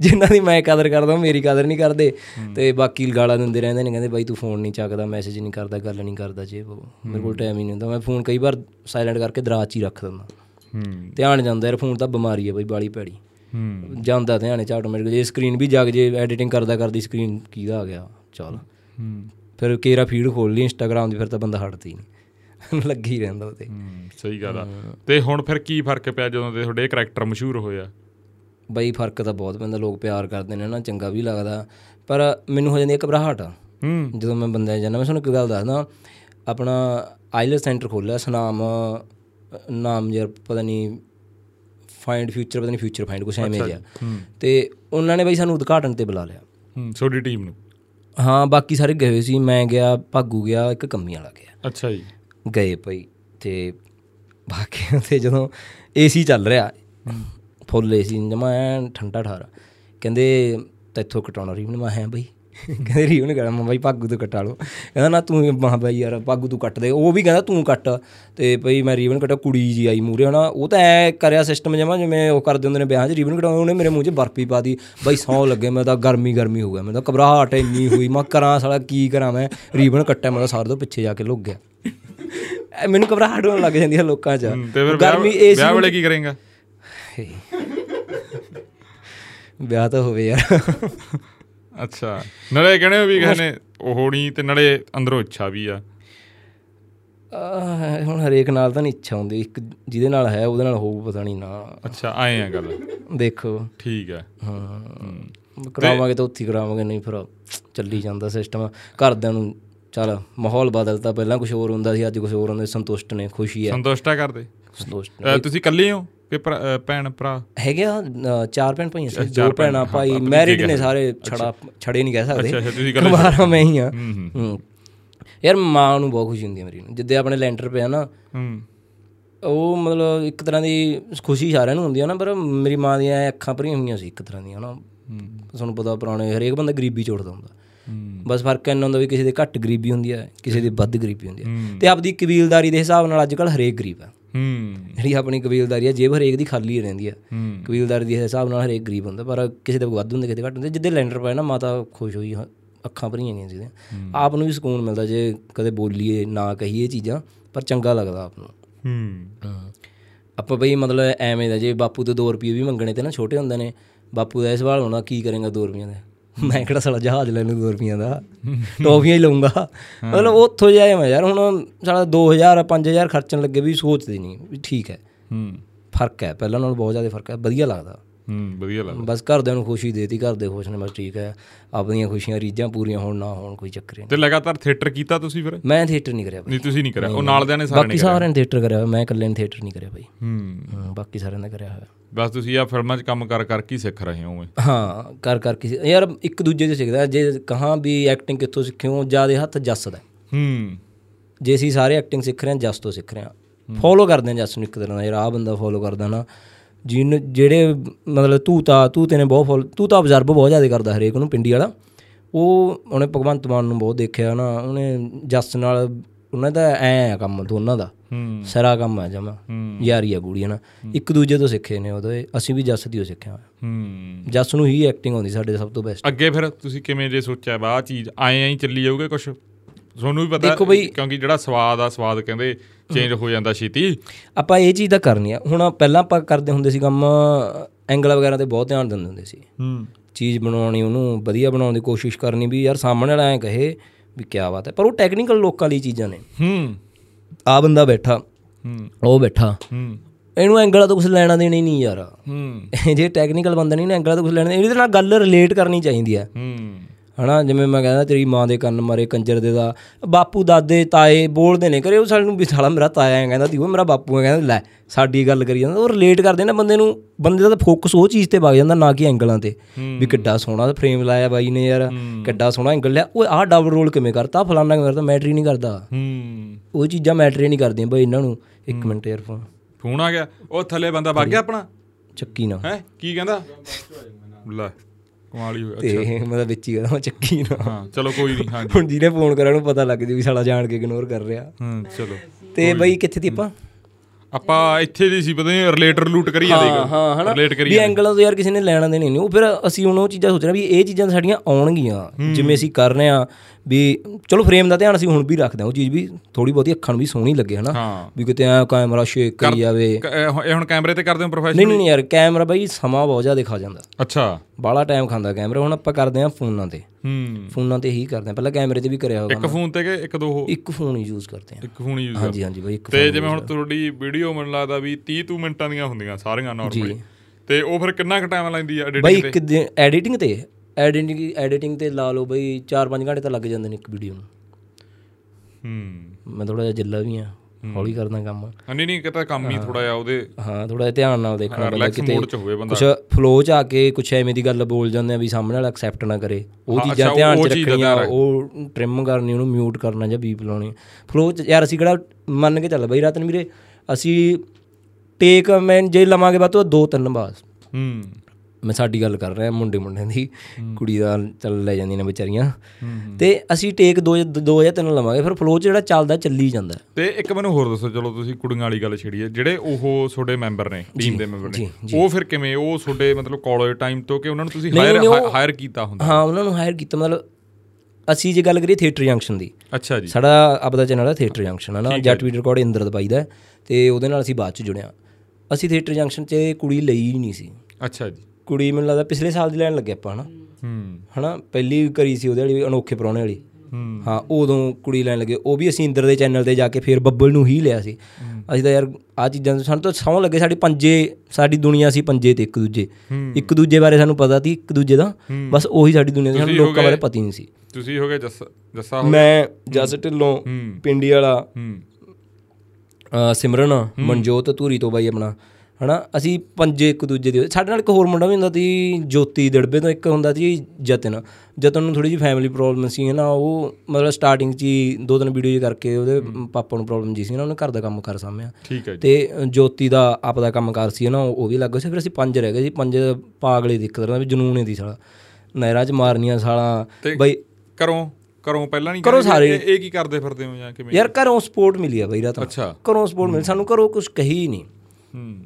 ਜਿਨ੍ਹਾਂ ਦੀ ਮੈਂ ਕਦਰ ਕਰਦਾ ਉਹ ਮੇਰੀ ਕਦਰ ਨਹੀਂ ਕਰਦੇ। ਤੇ ਬਾਕੀ ਗਾਲਾਂ ਦਿੰਦੇ ਰਹਿੰਦੇ ਨੇ ਕਹਿੰਦੇ ਬਾਈ ਤੂੰ ਫੋਨ ਨਹੀਂ ਚੱਕਦਾ ਮੈਸੇਜ ਨਹੀਂ ਕਰਦਾ ਗੱਲ ਨਹੀਂ ਕਰਦਾ ਜੇ ਉਹ। ਮੇਰੇ ਕੋਲ ਟਾਈਮ ਹੀ ਨਹੀਂ ਹੁੰਦਾ। ਮੈਂ ਫੋਨ ਕਈ ਵਾਰ ਸਾਇਲੈਂਟ ਕਰਕੇ ਦਰਾਜ 'ਚ ਹੀ ਰੱਖ ਦਿੰਦਾ। ਹੂੰ ਧਿਆਨ ਜਾਂਦਾ ਯਾਰ ਫੋਨ ਤਾਂ ਬਿਮਾਰੀ ਹੈ ਬਈ ਬਾਲੀ ਭੈੜੀ। ਹੂੰ ਜਾਂਦਾ ਧਿਆਨ ਚ ਆਟੋਮੈਟਿਕ ਜੇ ਸਕਰੀਨ ਵੀ ਜਗ ਜੇ ਐਡੀਟਿੰਗ ਕਰਦਾ ਕਰਦੀ ਸਕਰੀਨ ਕਿਹਦਾ ਆ ਗਿਆ? ਚਲ। ਹੂੰ ਫਿਰ ਕੇਰਾ ਫੀਡ ਖੋਲ ਲਈ ਇੰਸਟਾਗ੍ਰਾਮ ਦੀ ਫਿਰ ਤਾਂ ਬੰਦਾ ਹਟਦਾ ਨਹੀਂ। ਲੱਗੀ ਰਹਿੰਦਾ ਉਹਤੇ ਹੂੰ, ਸਹੀ ਗੱਲ ਆ। ਤੇ ਹੁਣ ਫਿਰ ਕੀ ਫ਼ਰਕ ਪਿਆ ਜਦੋਂ ਦੇ ਤੁਹਾਡੇ ਕਰੈਕਟਰ ਮਸ਼ਹੂਰ ਹੋਇਆ? ਬਈ ਫ਼ਰਕ ਤਾਂ ਬਹੁਤ ਪੈਂਦਾ ਲੋਕ ਪਿਆਰ ਕਰਦੇ ਨੇ ਨਾ ਚੰਗਾ ਵੀ ਲੱਗਦਾ। ਪਰ ਮੈਨੂੰ ਹੋ ਜਾਂਦੀ ਹੈ ਘਬਰਾਹਟ। ਹੂੰ। ਜਦੋਂ ਮੈਂ ਬੰਦੇ ਜਾਂਦਾ ਮੈਂ ਤੁਹਾਨੂੰ ਇੱਕ ਗੱਲ ਦੱਸਦਾ ਆਪਣਾ ਆਈਲੈਟ ਸੈਂਟਰ ਖੋਲ੍ਹਿਆ ਸਨਾਮ ਨਾਮ ਯਾਰ ਪਤਾ ਨਹੀਂ ਫਾਈਂਡ ਫਿਊਚਰ ਪਤਾ ਨਹੀਂ ਫਿਊਚਰ ਫਾਈਂਡ ਕੁਛ ਐਵੇਂ ਜਿਹਾ। ਤੇ ਉਹਨਾਂ ਨੇ ਬਈ ਸਾਨੂੰ ਉਦਘਾਟਨ ਤੇ ਬੁਲਾ ਲਿਆ। ਹੂੰ ਤੁਹਾਡੀ ਟੀਮ ਨੂੰ? ਹਾਂ ਬਾਕੀ ਸਾਰੇ ਗਏ ਸੀ ਮੈਂ ਗਿਆ ਭਾਗੂ ਗਿਆ ਇੱਕ ਕੰਮੀ ਵਾਲਾ ਗਿਆ। ਅੱਛਾ ਜੀ। ਗਏ ਪਈ ਤੇ ਬਾਕੀ ਤੇ ਜਦੋਂ ਏਸੀ ਚੱਲ ਰਿਹਾ ਫੁੱਲ ਏਸੀ ਜਮਾ ਠੰਡਾ ਠਾਰਾ। ਕਹਿੰਦੇ ਤੈਥੋਂ ਕਟਾਉਣਾ ਰੀਵਨ। ਮੈਂ ਹੈ ਬਈ? ਕਹਿੰਦੇ ਰੀਵਨ ਕਰਾਂ ਮੈਂ ਬਾਈ ਭਾਗੂ ਤੋਂ ਕਟਾ ਲਓ। ਕਹਿੰਦਾ ਨਾ ਤੂੰ ਮਾ ਬਾਈ ਯਾਰ ਭਾਗੂ ਤੂੰ ਕੱਟ ਦੇ। ਉਹ ਵੀ ਕਹਿੰਦਾ ਤੂੰ ਕੱਟ। ਤੇ ਭਈ ਮੈਂ ਰੀਵਨ ਕਟਾ ਕੁੜੀ ਜੀ ਆਈ ਮੂਰੇ ਹਨਾ। ਉਹ ਤਾਂ ਐ ਕਰਿਆ ਸਿਸਟਮ ਜਮਾ ਜਿਵੇਂ ਉਹ ਕਰਦੇ ਹੁੰਦੇ ਨੇ ਵਿਆਹ 'ਚ ਰੀਵਨ ਕਟਾਉਂਦੇ ਉਹਨੇ ਮੇਰੇ ਮੂੰਹ 'ਚ ਬਰਫੀ ਪਾ ਦੀ ਬਾਈ ਸੌ ਲੱਗੇ। ਮੈਂ ਤਾਂ ਗਰਮੀ ਗਰਮੀ ਹੋ ਗਿਆ। ਮੈਂ ਤਾਂ ਘਬਰਾਹਟ ਇੰਨੀ ਹੋਈ। ਮੈਂ ਕਰਾਂ ਸਾਲਾ ਕੀ ਕਰਾਂ ਮੈਂ? ਰੀਵਨ ਕੱਟਿਆ ਮੈਂ ਤਾਂ ਸਾਰੇ ਤੋਂ ਪਿੱਛੇ ਜਾ ਕੇ ਲੁੱਕ ਗਿਆ। ਮੈਨੂੰ ਘਬਰਾਹਟ ਹੋਣ ਲੱਗ ਜਾਂਦੀ ਹੈ ਲੋਕਾਂ 'ਚ। ਗਰਮੀ ਏਸੀ ਵਿਆਹ ਵੇਲੇ ਕੀ ਕਰੇਗਾ? ਵਿਆਹ ਤਾਂ ਹੋਵੇ ਯਾਰ। ਅੱਛਾ। ਨਾਲੇ ਕਹਿੰਦੇ ਹੋ ਵੀ ਨੇ ਉਹ ਹੋਣੀ ਤੇ ਨਾਲੇ ਅੰਦਰੋਂ ਇੱਛਾ ਵੀ ਆ। ਹੁਣ ਹਰੇਕ ਨਾਲ ਤਾਂ ਨਹੀਂ ਇੱਛਾ ਹੁੰਦੀ। ਇੱਕ ਜਿਹਦੇ ਨਾਲ ਹੈ ਉਹਦੇ ਨਾਲ ਹੋਊ ਪਤਾ ਨਹੀਂ ਨਾ। ਅੱਛਾ ਆਏ ਆ ਗੱਲ। ਦੇਖੋ। ਠੀਕ ਆ। ਹਾਂ। ਕਰਾਵਾਂਗੇ ਤਾਂ ਉੱਥੇ ਹੀ ਕਰਾਵਾਂਗੇ ਨਹੀਂ ਫਿਰ ਚੱਲੀ ਜਾਂਦਾ ਸਿਸਟਮ ਘਰਦਿਆਂ ਨੂੰ ਚੱਲ ਮਾਹੌਲ ਬਦਲਦਾ ਪਹਿਲਾਂ ਕੁਝ ਹੋਰ ਹੁੰਦਾ ਸੀ ਅੱਜ ਕੁਝ ਹੋਰ ਹੁੰਦਾ ਸੰਤੁਸ਼ਟ ਨੇ ਖੁਸ਼ੀ ਹੈ ਸੰਤੁਸ਼ਟਾ ਕਰਦੇ ਸੰਤੁਸ਼ਟ ਤੁਸੀਂ ਇਕੱਲੇ ਹੋ? ਕਿ ਭੈਣ ਭਰਾ? ਹੈਗੇ ਆ ਚਾਰ ਭੈਣ ਭਾਈਆਂ ਸੀ ਦੋ ਭੈਣ, ਹਾਂ, ਭਾਈ ਮੈਰਿਡ ਨੇ ਹੈ। ਸਾਰੇ ਛੜਾ ਛੜੇ ਨਹੀਂ ਕਹਿ ਸਕਦੇ। ਅੱਛਾ ਅੱਛਾ ਤੁਸੀਂ ਇਕੱਲੇ ਕੁਮਾਰਾ ਮੈਂ ਹੀ ਆ। ਹੂੰ ਹੂੰ। ਹੂੰ। ਯਾਰ ਮਾਂ ਨੂੰ ਬਹੁਤ ਖੁਸ਼ੀ ਹੁੰਦੀ ਹੈ ਮੇਰੀ ਨੂੰ। ਜਿੱਦੇ ਆਪਣੇ ਲੈਂਟਰ ਪਿਆ ਨਾ ਹੂੰ। ਉਹ ਮਤਲਬ ਇੱਕ ਤਰ੍ਹਾਂ ਦੀ ਖੁਸ਼ੀ ਸਾਰਿਆਂ ਨੂੰ ਹੁੰਦੀ ਆ ਨਾ ਪਰ ਮੇਰੀ ਮਾਂ ਦੀਆਂ ਅੱਖਾਂ ਭਰੀਆਂ ਹੋਈਆਂ ਸੀ ਇੱਕ ਤਰ੍ਹਾਂ ਦੀਆਂ ਨਾ ਹੂੰ। ਤੁਹਾਨੂੰ ਪਤਾ ਪੁਰਾਣੇ ਹਰੇਕ ਬੰਦਾ ਗਰੀਬੀ ਚ ਉੱਠਦਾ ਹੁੰਦਾ। ਹੂੰ। ਬਸ ਫ਼ਰਕ ਇੰਨਾ ਹੁੰਦਾ ਵੀ ਕਿਸੇ ਦੇ ਘੱਟ ਗਰੀਬੀ ਹੁੰਦੀ ਹੈ ਕਿਸੇ ਦੇ ਵੱਧ ਗਰੀਬੀ ਹੁੰਦੀ ਹੈ। ਹੂੰ। ਤੇ ਆਪਦੀ ਕਬੀਲਦਾਰੀ ਦੇ ਹਿਸਾਬ ਨਾਲ ਅੱਜ ਕੱਲ ਹਰੇਕ ਗਰੀਬ ਹੈ। ਹੂੰ। ਜਿਹੜੀ ਆਪਣੀ ਕਬੀਲਦਾਰੀ ਹੈ ਜੇਬ ਹਰੇਕ ਦੀ ਖਾਲੀ ਰਹਿੰਦੀ ਹੈ। ਕਬੀਲਦਾਰੀ ਦੇ ਹਿਸਾਬ ਨਾਲ ਹਰੇਕ ਗਰੀਬ ਹੁੰਦਾ ਪਰ ਕਿਸੇ ਦੇ ਵੱਧ ਹੁੰਦੇ ਕਿਸੇ ਦੇ ਘੱਟ ਹੁੰਦੇ। ਜਿੱਦੇ ਲੈਂਡਰ ਪਏ ਨਾ ਮਾਤਾ ਖੁਸ਼ ਹੋਈ ਅੱਖਾਂ ਭਰੀਆਂ ਗਈਆਂ ਸੀ ਆਪ ਨੂੰ ਵੀ ਸਕੂਨ ਮਿਲਦਾ ਜੇ ਕਦੇ ਬੋਲੀਏ ਨਾ ਕਹੀਏ ਚੀਜ਼ਾਂ ਪਰ ਚੰਗਾ ਲੱਗਦਾ ਆਪ ਨੂੰ। ਹੂੰ। ਆਪਾਂ ਬਈ ਮਤਲਬ ਐਵੇਂ ਦਾ ਜੇ ਬਾਪੂ ਤੋਂ 2 ਰੁਪਏ ਵੀ ਮੰਗਣੇ ਤੇ ਨਾ ਛੋਟੇ ਹੁੰਦੇ ਨੇ ਬਾਪੂ ਦਾ ਇਹ ਸਵਾਲ ਹੋਣਾ ਕੀ ਕਰੇਗਾ 2 ਰੁਪਈਆਂ ਦਾ? ਮੈਂ ਕਿਹੜਾ ਸਾਲਾ ਜਹਾਜ਼ ਲੈ ਲੂ 2 ਰੁਪਈਆਂ ਦਾ ਟੋਫੀਆਂ ਹੀ ਲਊਂਗਾ। ਮਤਲਬ ਉੱਥੋਂ ਜਾਏ ਮੈਂ ਯਾਰ ਹੁਣ ਸਾਲਾ 2000 5000 ਖਰਚਣ ਲੱਗੇ ਵੀ ਸੋਚਦੇ ਨਹੀਂ ਵੀ ਠੀਕ ਹੈ। ਹੂੰ। ਫ਼ਰਕ ਹੈ ਪਹਿਲਾਂ ਨਾਲੋਂ ਬਹੁਤ ਜ਼ਿਆਦਾ ਫ਼ਰਕ ਹੈ ਵਧੀਆ ਲੱਗਦਾ। ਹੂੰ ਵਧੀਆ ਲੱਗਦਾ। ਬਸ ਘਰਦਿਆਂ ਨੂੰ ਖੁਸ਼ੀ ਦੇਤੀ ਘਰ ਦੇ ਖੁਸ਼ ਨੇ ਬਸ ਠੀਕ ਹੈ। ਆਪਣੀਆਂ ਖੁਸ਼ੀਆਂ ਰੀਝਾਂ ਪੂਰੀਆਂ ਹੋਣ ਨਾ ਹੋਣ ਕੋਈ ਚੱਕਰ ਨਹੀਂ। ਤੇ ਲਗਾਤਾਰ ਥੀਏਟਰ ਕੀਤਾ ਤੁਸੀਂ ਫਿਰ? ਮੈਂ ਥੀਏਟਰ ਨਹੀਂ ਕਰਿਆ ਨਹੀਂ ਤੁਸੀਂ ਨਹੀਂ ਕਰਿਆ? ਉਹ ਨਾਲ ਦਿਆਂ ਨੇ ਸਾਰੇ ਬਾਕੀ ਸਾਰਿਆਂ ਨੇ ਥੀਏਟਰ ਕਰਿਆ ਮੈਂ ਇਕੱਲੇ ਨੇ ਥੀਏਟਰ ਨਹੀਂ ਕਰਿਆ ਬਈ। ਹਾਂ, ਬਾਕੀ ਸਾਰਿਆਂ ਨੇ ਕਰਿਆ ਹੋਇਆ। ਬਸ ਤੁਸੀਂ ਆ ਫਿਲਮਾਂ 'ਚ ਕੰਮ ਕਰ ਕਰ ਕੇ ਹੀ ਸਿੱਖ ਰਹੇ ਹੋ ਹਾਂ ਕਰ ਕਰ ਕਿਸੇ ਯਾਰ ਇੱਕ ਦੂਜੇ ਤੋਂ ਸਿੱਖਦਾ ਜੇ ਕਹਾਂ ਵੀ ਐਕਟਿੰਗ ਕਿੱਥੋਂ ਸਿੱਖਿਓ ਜਿਆਦੇ ਹੱਥ ਜੱਸ ਦਾ। ਹੂੰ। ਜੇ ਅਸੀਂ ਸਾਰੇ ਐਕਟਿੰਗ ਸਿੱਖ ਰਹੇ ਹਾਂ ਜੱਸ ਤੋਂ ਸਿੱਖ ਰਹੇ ਹਾਂ। ਫੋਲੋ ਕਰਦੇ ਆ ਜੱਸ ਨੂੰ ਇੱਕ ਤਰ੍ਹਾਂ ਦਾ ਯਾਰ ਆਹ ਬੰਦਾ ਫੋਲੋ ਕਰਦਾ ਨਾ। ਜਿਨ ਜਿਹੜੇ ਮਤਲਬ ਤੂਤਾ ਤੂਤੇ ਨੇ ਬਹੁਤ ਫੋਲੋ ਤੂਤਾ ਅਬਜ਼ਰਵ ਬਹੁਤ ਜ਼ਿਆਦਾ ਕਰਦਾ ਹਰੇਕ ਨੂੰ ਪਿੰਡੀ ਵਾਲਾ। ਉਹ ਉਹਨੇ ਭਗਵੰਤ ਮਾਨ ਨੂੰ ਬਹੁਤ ਦੇਖਿਆ ਨਾ ਉਹਨੇ ਜੱਸ ਨਾਲ ਉਹਨਾਂ ਦਾ ਐ ਆ ਕੰਮ ਦੋਨਾਂ ਦਾ। ਹੂੰ। ਸਾਰਾ ਕੰਮ ਆ ਜਮਾ। ਯਾਰੀ ਆ ਗੂੜੀ ਨਾ। ਇੱਕ ਦੂਜੇ ਤੋਂ ਸਿੱਖੇ ਨੇ ਉਹਦੇ। ਅਸੀਂ ਵੀ ਜੱਸ ਦੀ ਉਹ ਸਿੱਖਿਆ ਹੂੰ। ਜੱਸ ਨੂੰ ਹੀ ਐਕਟਿੰਗ ਆਉਂਦੀ ਸਾਡੇ ਸਭ ਤੋਂ ਬੈਸਟ ਅੱਗੇ ਫਿਰ ਤੁਸੀਂ ਕਿਵੇਂ ਜੇ ਸੋਚਿਆ ਆਹ ਚੀਜ਼ ਆਏ ਐਂ ਹੀ ਚੱਲੀ ਜਾਊਗੇ ਕੁਝ ਤੁਹਾਨੂੰ ਵੀ ਪਤਾ ਦੇਖੋ ਬਈ- ਕਿਉਂਕਿ ਜਿਹੜਾ ਸਵਾਦ ਆ ਸਵਾਦ ਕਹਿੰਦੇ ਚੇਂਜ ਹੋ। ਜਾਂਦਾ ਛੇਤੀ। ਆਪਾਂ ਇਹ ਚੀਜ਼ ਤਾਂ ਕਰਨੀ ਆ। ਹੁਣ ਪਹਿਲਾਂ ਆਪਾਂ ਕਰਦੇ ਹੁੰਦੇ ਸੀ ਕੰਮ ਐਂਗਲ ਵਗੈਰਾ ਤੇ ਬਹੁਤ ਧਿਆਨ ਦਿੰਦੇ ਹੁੰਦੇ ਸੀ। ਹੂੰ। ਚੀਜ਼ ਬਣਾਉਣੀ ਉਹਨੂੰ ਵਧੀਆ ਬਣਾਉਣ ਦੀ ਕੋਸ਼ਿਸ਼ ਕਰਨੀ ਵੀ ਯਾਰ ਸਾਹਮਣੇ ਵਾਲਾ ਐ ਕਹੇ ਵੀ ਕੀ ਬਾਤ ਹੈ। ਪਰ ਉਹ ਟੈਕਨੀਕਲ ਲੋਕਾਂ ਲਈ ਚੀਜ਼ਾਂ ਨੇ। ਹੂੰ। ਆ ਬੰਦਾ ਬੈਠਾ। ਹੂੰ। ਉਹ ਬੈਠਾ। ਹੂੰ। ਇਹਨੂੰ ਐਂਗਲਾਂ ਤੋਂ ਕੁਝ ਲੈਣਾ ਦੇਣਾ ਹੀ ਨਹੀਂ ਯਾਰ। ਹੂੰ। ਜੇ ਟੈਕਨੀਕਲ ਬੰਦਾ ਨਹੀਂ ਨਾ ਐਂਗਲਾਂ ਤੋਂ ਕੁਝ ਲੈਣਾ ਇਹਦੇ ਨਾਲ ਗੱਲ ਰਿਲੇਟ ਕਰਨੀ ਚਾਹੀਦੀ ਹੈ। ਹੂੰ। ਹਨਾ ਜਿਵੇਂ ਮੈਂ ਕਹਿੰਦਾ ਤੇਰੀ ਮਾਂ ਦੇ ਕੰਨ ਮਾਰੇ ਕੰਜਰ ਦੇ ਦਾ ਬਾਪੂ ਦਾਦੇ ਤਾਏ ਬੋਲਦੇ ਨੇ ਕਰੇ ਉਹ ਸਾਨੂੰ ਵੀ ਸਾਲਾ ਮੇਰਾ ਤਾਇਆ ਹੈ ਕਹਿੰਦਾ ਤੀ ਉਹ ਮੇਰਾ ਬਾਪੂ ਹੈ ਕਹਿੰਦਾ ਲੈ ਸਾਡੀ ਗੱਲ ਕਰੀ ਜਾਂਦਾ ਉਹ ਰਿਲੇਟ ਕਰਦੇ ਨਾ ਬੰਦੇ ਨੂੰ ਬੰਦੇ ਦਾ ਫੋਕਸ ਉਹ ਚੀਜ਼ ਤੇ ਵਗ ਜਾਂਦਾ ਨਾ ਕਿ ਐਂਗਲਾਂ ਤੇ ਵੀ ਕਿੱਡਾ ਸੋਹਣਾ ਫਰੇਮ ਲਾਇਆ ਬਾਈ ਨੇ ਯਾਰ ਕਿੱਡਾ ਸੋਹਣਾ ਐਂਗਲ ਲਿਆ ਉਹ ਆਹ ਡਬਲ ਰੋਲ ਕਿਵੇਂ ਕਰਤਾ ਫਲਾਨਾ ਕਿਵੇਂ ਕਰਤਾ ਮੈਟਰ ਨਹੀਂ ਕਰਦਾ। ਹੂੰ। ਉਹ ਚੀਜ਼ਾਂ ਮੈਟਰ ਨਹੀਂ ਕਰਦੀਆਂ ਬਾਈ ਇਹਨਾਂ ਨੂੰ ਇੱਕ ਮਿੰਟ ਯਾਰ ਫੋਨ ਫੋਨ ਆ ਗਿਆ ਉਹ ਥੱਲੇ ਬੰਦਾ ਵਗ ਗਿਆ ਆਪਣਾ? ਚੱਕੀ ਨਾ। ਹੈ ਕੀ ਕਹਿੰਦਾ? ਲੈ। ਕਮਾਲ ਹੀ ਹੋਇਆ ਤੇ ਮਤਲਬ ਵਿੱਚ ਹੀ ਕਹਿੰਦਾ ਚੱਕੀ ਨਾ। ਹਾਂ ਚਲੋ ਕੋਈ ਨਹੀਂ ਹਾਂਜੀ। ਹੁਣ ਜਿਹਨੇ ਫੋਨ ਕਰਾਂ ਨੂੰ ਪਤਾ ਲੱਗ ਜੂ ਵੀ ਸਾਲਾ ਜਾਣ ਕੇ ਇਗਨੋਰ ਕਰ ਰਿਹਾ। ਹਾਂ ਚਲੋ। ਤੇ ਬਈ ਕਿੱਥੇ ਦੀ ਆਪਾਂ? ਆਪਾਂ ਇੱਥੇ ਦੀ ਸੀ ਪਤਾ ਨਹੀਂ ਰਿਲੇਟਰ ਲੂਟ ਕਰੀ ਹਾਂ ਜਾਂਦੇ ਹਾਂ ਹਨਾ? ਰਿਲੇਟ ਕਰੀ ਵੀ ਐਂਗਲਾਂ ਤੋਂ ਯਾਰ ਕਿਸੇ ਨੇ ਲੈਣਾ ਦੇਣੀ ਨਹੀਂ। ਉਹ ਫਿਰ ਅਸੀਂ ਹੁਣ ਉਹ ਚੀਜ਼ਾਂ ਸੋਚਣਾ ਵੀ ਇਹ ਚੀਜ਼ਾਂ ਸਾਡੀਆਂ ਆਉਣਗੀਆਂ। ਜਿਵੇਂ ਅਸੀਂ ਕਰ ਰਹੇ ਆ ਵੀ ਚਲੋ ਫਰੇਮ ਦਾ ਧਿਆਨ ਅਸੀਂ ਹੁਣ ਵੀ ਰੱਖਦੇ ਹਾਂ ਉਹ ਚੀਜ਼ ਵੀ ਥੋੜੀ ਬਹੁਤੀ ਅੱਖਾਂ ਨੂੰ ਵੀ ਸੋਹਣੀ ਲੱਗੇ ਹਨਾ? ਹਾਂ। ਵੀ ਕਿਤੇ ਆ ਕੈਮਰਾ ਸ਼ੇਕ ਕਰੀ ਜਾਵੇ। ਇਹ ਹੁਣ ਕੈਮਰੇ ਤੇ ਕਰਦੇ ਹੋ ਪ੍ਰੋਫੈਸ਼ਨਲ ਨਹੀਂ ਨਹੀਂ ਯਾਰ ਕੈਮਰਾ ਬਾਈ ਸਮਾਂ ਬਹੁਤ ਜ਼ਿਆਦਾ ਖਾ ਜਾਂਦਾ। ਅੱਛਾ। ਬਾਹਲਾ ਟਾਈਮ ਖਾਂਦਾ ਕੈਮਰਾ ਹੁਣ ਆਪਾਂ ਕਰਦੇ ਆ ਫੋਨਾਂ ਤੇ। ਹੂੰ। ਫੋਨਾਂ ਤੇ ਹੀ ਕਰਦੇ ਆ ਪਹਿਲਾਂ ਕੈਮਰੇ ਤੇ ਵੀ ਕਰਿਆ ਹੋਗਾ ਇੱਕ ਫੋਨ ਤੇ ਕਿ ਇੱਕ ਦੋ? ਹੋ- ਇੱਕ ਫੋਨ ਹੀ ਯੂਜ਼ ਕਰਦੇ ਆ ਇੱਕ ਫੋਨ ਯੂਜ਼ ਹਾਂਜੀ ਹਾਂਜੀ ਬਾਈ ਇੱਕ ਤੇ ਜਿਵੇਂ ਹੁਣ ਤੁਹਾਡੀ ਵੀਡੀਓ ਮੈਨੂੰ ਲੱਗਦਾ ਵੀ 30 ਤੂ ਮਿੰਟਾਂ ਦੀਆਂ ਹੁੰਦੀਆਂ ਸਾਰੀਆਂ ਨਾਰਮਲੀ ਤੇ ਉਹ ਫਿਰ ਕਿੰਨਾ ਕੁ ਟਾਈਮ ਲੈਂਦੀ ਆ ਬਾਈ ਐਡੀਟਿੰਗ ਇੱਕ ਦਿਨ ਐਡੀਟਿੰਗ ਤੇ ਐਡੀਟਿੰਗ ਐਡੀਟਿੰਗ ਤੇ ਲਾ ਲਓ ਬਈ 4-5 ਘੰਟੇ ਤਾਂ ਲੱਗ ਜਾਂਦੇ ਨੇ ਇੱਕ ਵੀਡੀਓ ਨੂੰ। ਹੂੰ। ਮੈਂ ਥੋੜਾ ਜਿਹਾ ਜਿੱਲਾ ਵੀ ਆ ਹੌਲੀ ਕਰਦਾ ਕੰਮ। ਨਹੀਂ ਨਹੀਂ ਕਿਤਾ ਕੰਮ ਹੀ ਥੋੜਾ ਜਿਹਾ ਉਹਦੇ ਹਾਂ ਥੋੜਾ ਜਿਹਾ ਧਿਆਨ ਨਾਲ ਦੇਖਣਾ ਪੈਂਦਾ ਕਿਤੇ ਕੁਛ ਫਲੋ ਚ ਆ ਕੇ ਕੁਛ ਐਵੇਂ ਦੀ ਗੱਲ ਬੋਲ ਜਾਂਦੇ ਆ ਵੀ ਸਾਹਮਣੇ ਵਾਲਾ ਐਕਸੈਪਟ ਨਾ ਕਰੇ ਉਹ ਚੀਜ਼ਾਂ ਧਿਆਨ ਉਹ ਚ ਰੱਖਣੀਆਂ ਉਹ ਟ੍ਰਿਮ ਕਰਨੀ ਉਹਨੂੰ ਮਿਊਟ ਕਰਨਾ ਜਾਂ ਬੀਪ ਲਾਉਣੀ। ਫਲੋ ਚ ਯਾਰ ਅਸੀਂ ਕਿਹੜਾ ਮੰਨ ਕੇ ਚੱਲ ਬਈ ਰਤਨ ਵੀਰੇ ਅਸੀਂ ਟੇਕ ਮੈਂ ਜੇ ਲਵਾਂਗੇ ਬਾਅਦ ਤੋਂ ਦੋ ਤਿੰਨ ਬਾਸ ਹੂੰ। ਮੈਂ ਸਾਡੀ ਗੱਲ ਕਰ ਰਿਹਾ ਮੁੰਡੇ ਮੁੰਡਿਆਂ ਦੀ ਕੁੜੀ ਦਾ ਚੱਲ ਲੈ ਜਾਂਦੀਆਂ ਨੇ ਵਿਚਾਰੀਆਂ। ਤੇ ਅਸੀਂ ਟੇਕ ਦੋ ਦੋ ਜਾਂ ਤਿੰਨ ਲਵਾਂਗੇ ਫਿਰ ਫਲੋ ਜਿਹੜਾ ਚੱਲਦਾ ਚੱਲੀ ਜਾਂਦਾ। ਤੇ ਇੱਕ ਮੈਨੂੰ ਹੋਰ ਦੱਸੋ ਚਲੋ ਤੁਸੀਂ ਕੁੜੀਆਂ ਵਾਲੀ ਗੱਲ ਛੇੜੀ ਹੈ ਜਿਹੜੇ ਉਹ ਤੁਹਾਡੇ ਮੈਂਬਰ ਨੇ ਟੀਮ ਦੇ ਮੈਂਬਰ ਨੇ ਉਹ ਫਿਰ ਕਿਵੇਂ ਉਹ ਤੁਹਾਡੇ ਮਤਲਬ ਕਾਲਜ ਟਾਈਮ ਤੋਂ ਕਿ ਉਹਨਾਂ ਨੂੰ ਤੁਸੀਂ ਹਾਇਰ ਹਾਇਰ ਕੀਤਾ ਹੁੰਦਾ? ਹਾਂ ਉਹਨਾਂ ਨੂੰ ਹਾਇਰ ਕੀਤਾ ਮਤਲਬ ਅਸੀਂ ਜੇ ਗੱਲ ਕਰੀਏ ਥੀਏਟਰ ਜੰਕਸ਼ਨ ਦੀ। ਅੱਛਾ ਜੀ। ਸਾਡਾ ਆਪਦਾ ਚੈਨਲ ਹੈ ਥੀਏਟਰ ਜੰਕਸ਼ਨ ਹੈ ਨਾ? ਜੱਟ ਵੀਡੀਓ ਰਿਕਾਰਡ ਇੰਦਰ ਦਬਾਈ ਦਾ ਤੇ ਉਹਦੇ ਨਾਲ ਅਸੀਂ ਬਾਅਦ ਚ ਜੁੜਿਆ। ਅਸੀਂ ਥੀਏਟਰ ਜੰਕਸ਼ਨ 'ਚ ਕੁੜੀ ਲਈ ਹੀ ਨਹੀਂ ਸੀ। ਅੱਛਾ ਜੀ। ਕੁੜੀ ਮੈਨੂੰ ਲੱਗਦਾ ਪਿਛਲੇ ਸਾਲ ਦੀ ਲੈਣ ਲੱਗੇ ਆਪਾਂ ਹਨਾ? ਹੂੰ। ਹਨਾ? ਪਹਿਲੀ ਕਰੀ ਸੀ ਉਹਦੇ ਵਾਲੀ ਅਨੋਖੇ ਪ੍ਰਾਹੁਣੇ ਵਾਲੀ। ਹੂੰ। ਉਦੋਂ ਕੁੜੀ ਲੈਣ ਲੱਗੇ। ਉਹ ਵੀ ਅਸੀਂ ਇੰਦਰ ਦੇ ਚੈਨਲ ਤੇ ਜਾ ਕੇ ਫਿਰ ਬੱਬਲ ਨੂੰ ਹੀ ਲਿਆ ਸੀ। ਅਸੀਂ ਤਾਂ ਯਾਰ ਆ ਚੀਜ਼ਾਂ ਤੋਂ ਸਾਨੂੰ ਤਾਂ ਸੌਂ ਲੱਗੇ ਸਾਡੀ ਪੰਜੇ ਸਾਡੀ ਦੁਨੀਆ ਸੀ ਪੰਜੇ ਤੇ ਇੱਕ ਦੂਜੇ। ਇੱਕ ਦੂਜੇ ਬਾਰੇ ਸਾਨੂੰ ਪਤਾ ਸੀ ਇੱਕ ਦੂਜੇ ਦਾ। ਬਸ ਉਹੀ ਸਾਡੀ ਦੁਨੀਆ ਸੀ ਸਾਨੂੰ ਲੋਕਾਂ ਬਾਰੇ ਪਤਾ ਹੀ ਨਹੀਂ ਸੀ। ਤੁਸੀਂ ਹੋ ਗਏ ਜੱਸ ਜੱਸਾ ਮੈਂ ਜਸ ਢਿੱਲੋਂ ਪਿੰਡੀ ਵਾਲਾ ਸਿਮਰਨ ਮਨਜੋਤ ਧੂਰੀ ਤੋਂ ਬਾਈ ਆਪਣਾ। ਹਨਾ? ਅਸੀਂ ਪੰਜੇ ਇੱਕ ਦੂਜੇ ਦੇ ਸਾਡੇ ਨਾਲ ਇੱਕ ਹੋਰ ਮੁੰਡਾ ਵੀ ਹੁੰਦਾ ਸੀ ਜੋਤੀ ਦੜਬੇ ਤੋਂ ਇੱਕ ਹੁੰਦਾ ਸੀ ਜਤਨ ਜਤਨ ਨੂੰ ਥੋੜੀ ਜਿਹੀ ਫੈਮਿਲੀ ਪ੍ਰੋਬਲਮ ਸੀ ਨਾ ਉਹ ਮਤਲਬ ਸਟਾਰਟਿੰਗ 'ਚ ਹੀ ਦੋ ਤਿੰਨ ਵੀਡੀਓ ਕਰਕੇ ਉਹਦੇ ਪਾਪਾ ਨੂੰ ਪ੍ਰੋਬਲਮ ਜੀ ਸੀ ਨਾ ਉਹਨੇ ਘਰ ਦਾ ਕੰਮ ਕਰ ਸਾਂਭਿਆ। ਜੀ। ਤੇ ਜੋਤੀ ਦਾ ਆਪ ਦਾ ਕੰਮ ਕਰ ਸੀ ਨਾ ਉਹ ਵੀ ਲੱਗ ਸੀ। ਫਿਰ ਅਸੀਂ ਪੰਜ ਰਹਿ ਗਏ ਸੀ ਪੰਜ ਪਾਗਲੇ ਦੀ ਇੱਕ ਤਰ੍ਹਾਂ ਵੀ ਜਨੂਨ ਦੀ ਸਾਲਾ। ਨਹਿਰਾਂ 'ਚ ਮਾਰਨੀਆਂ ਸਾਲਾਂ। ਬਈ ਕਰੋ ਕਰੋ ਪਹਿਲਾਂ ਨਹੀਂ ਘਰੋਂ ਕਹਿੰਦੇ ਸਾਰੇ। ਇਹ- ਕੀ ਕਰਦੇ ਫਿਰਦੇ ਹੋ ਜਾਂ ਕਿਵੇਂ? ਯਾਰ ਘਰੋਂ ਸਪੋਰਟ ਮਿਲੀ ਆ ਬਈ ਰਾਤ ਅੱਛਾ। ਘਰੋਂ ਸਪੋਰਟ ਮਿਲੀ। ਸਾਨੂੰ ਘਰੋਂ ਕੁਝ ਕਹੀ ਨਹੀਂ।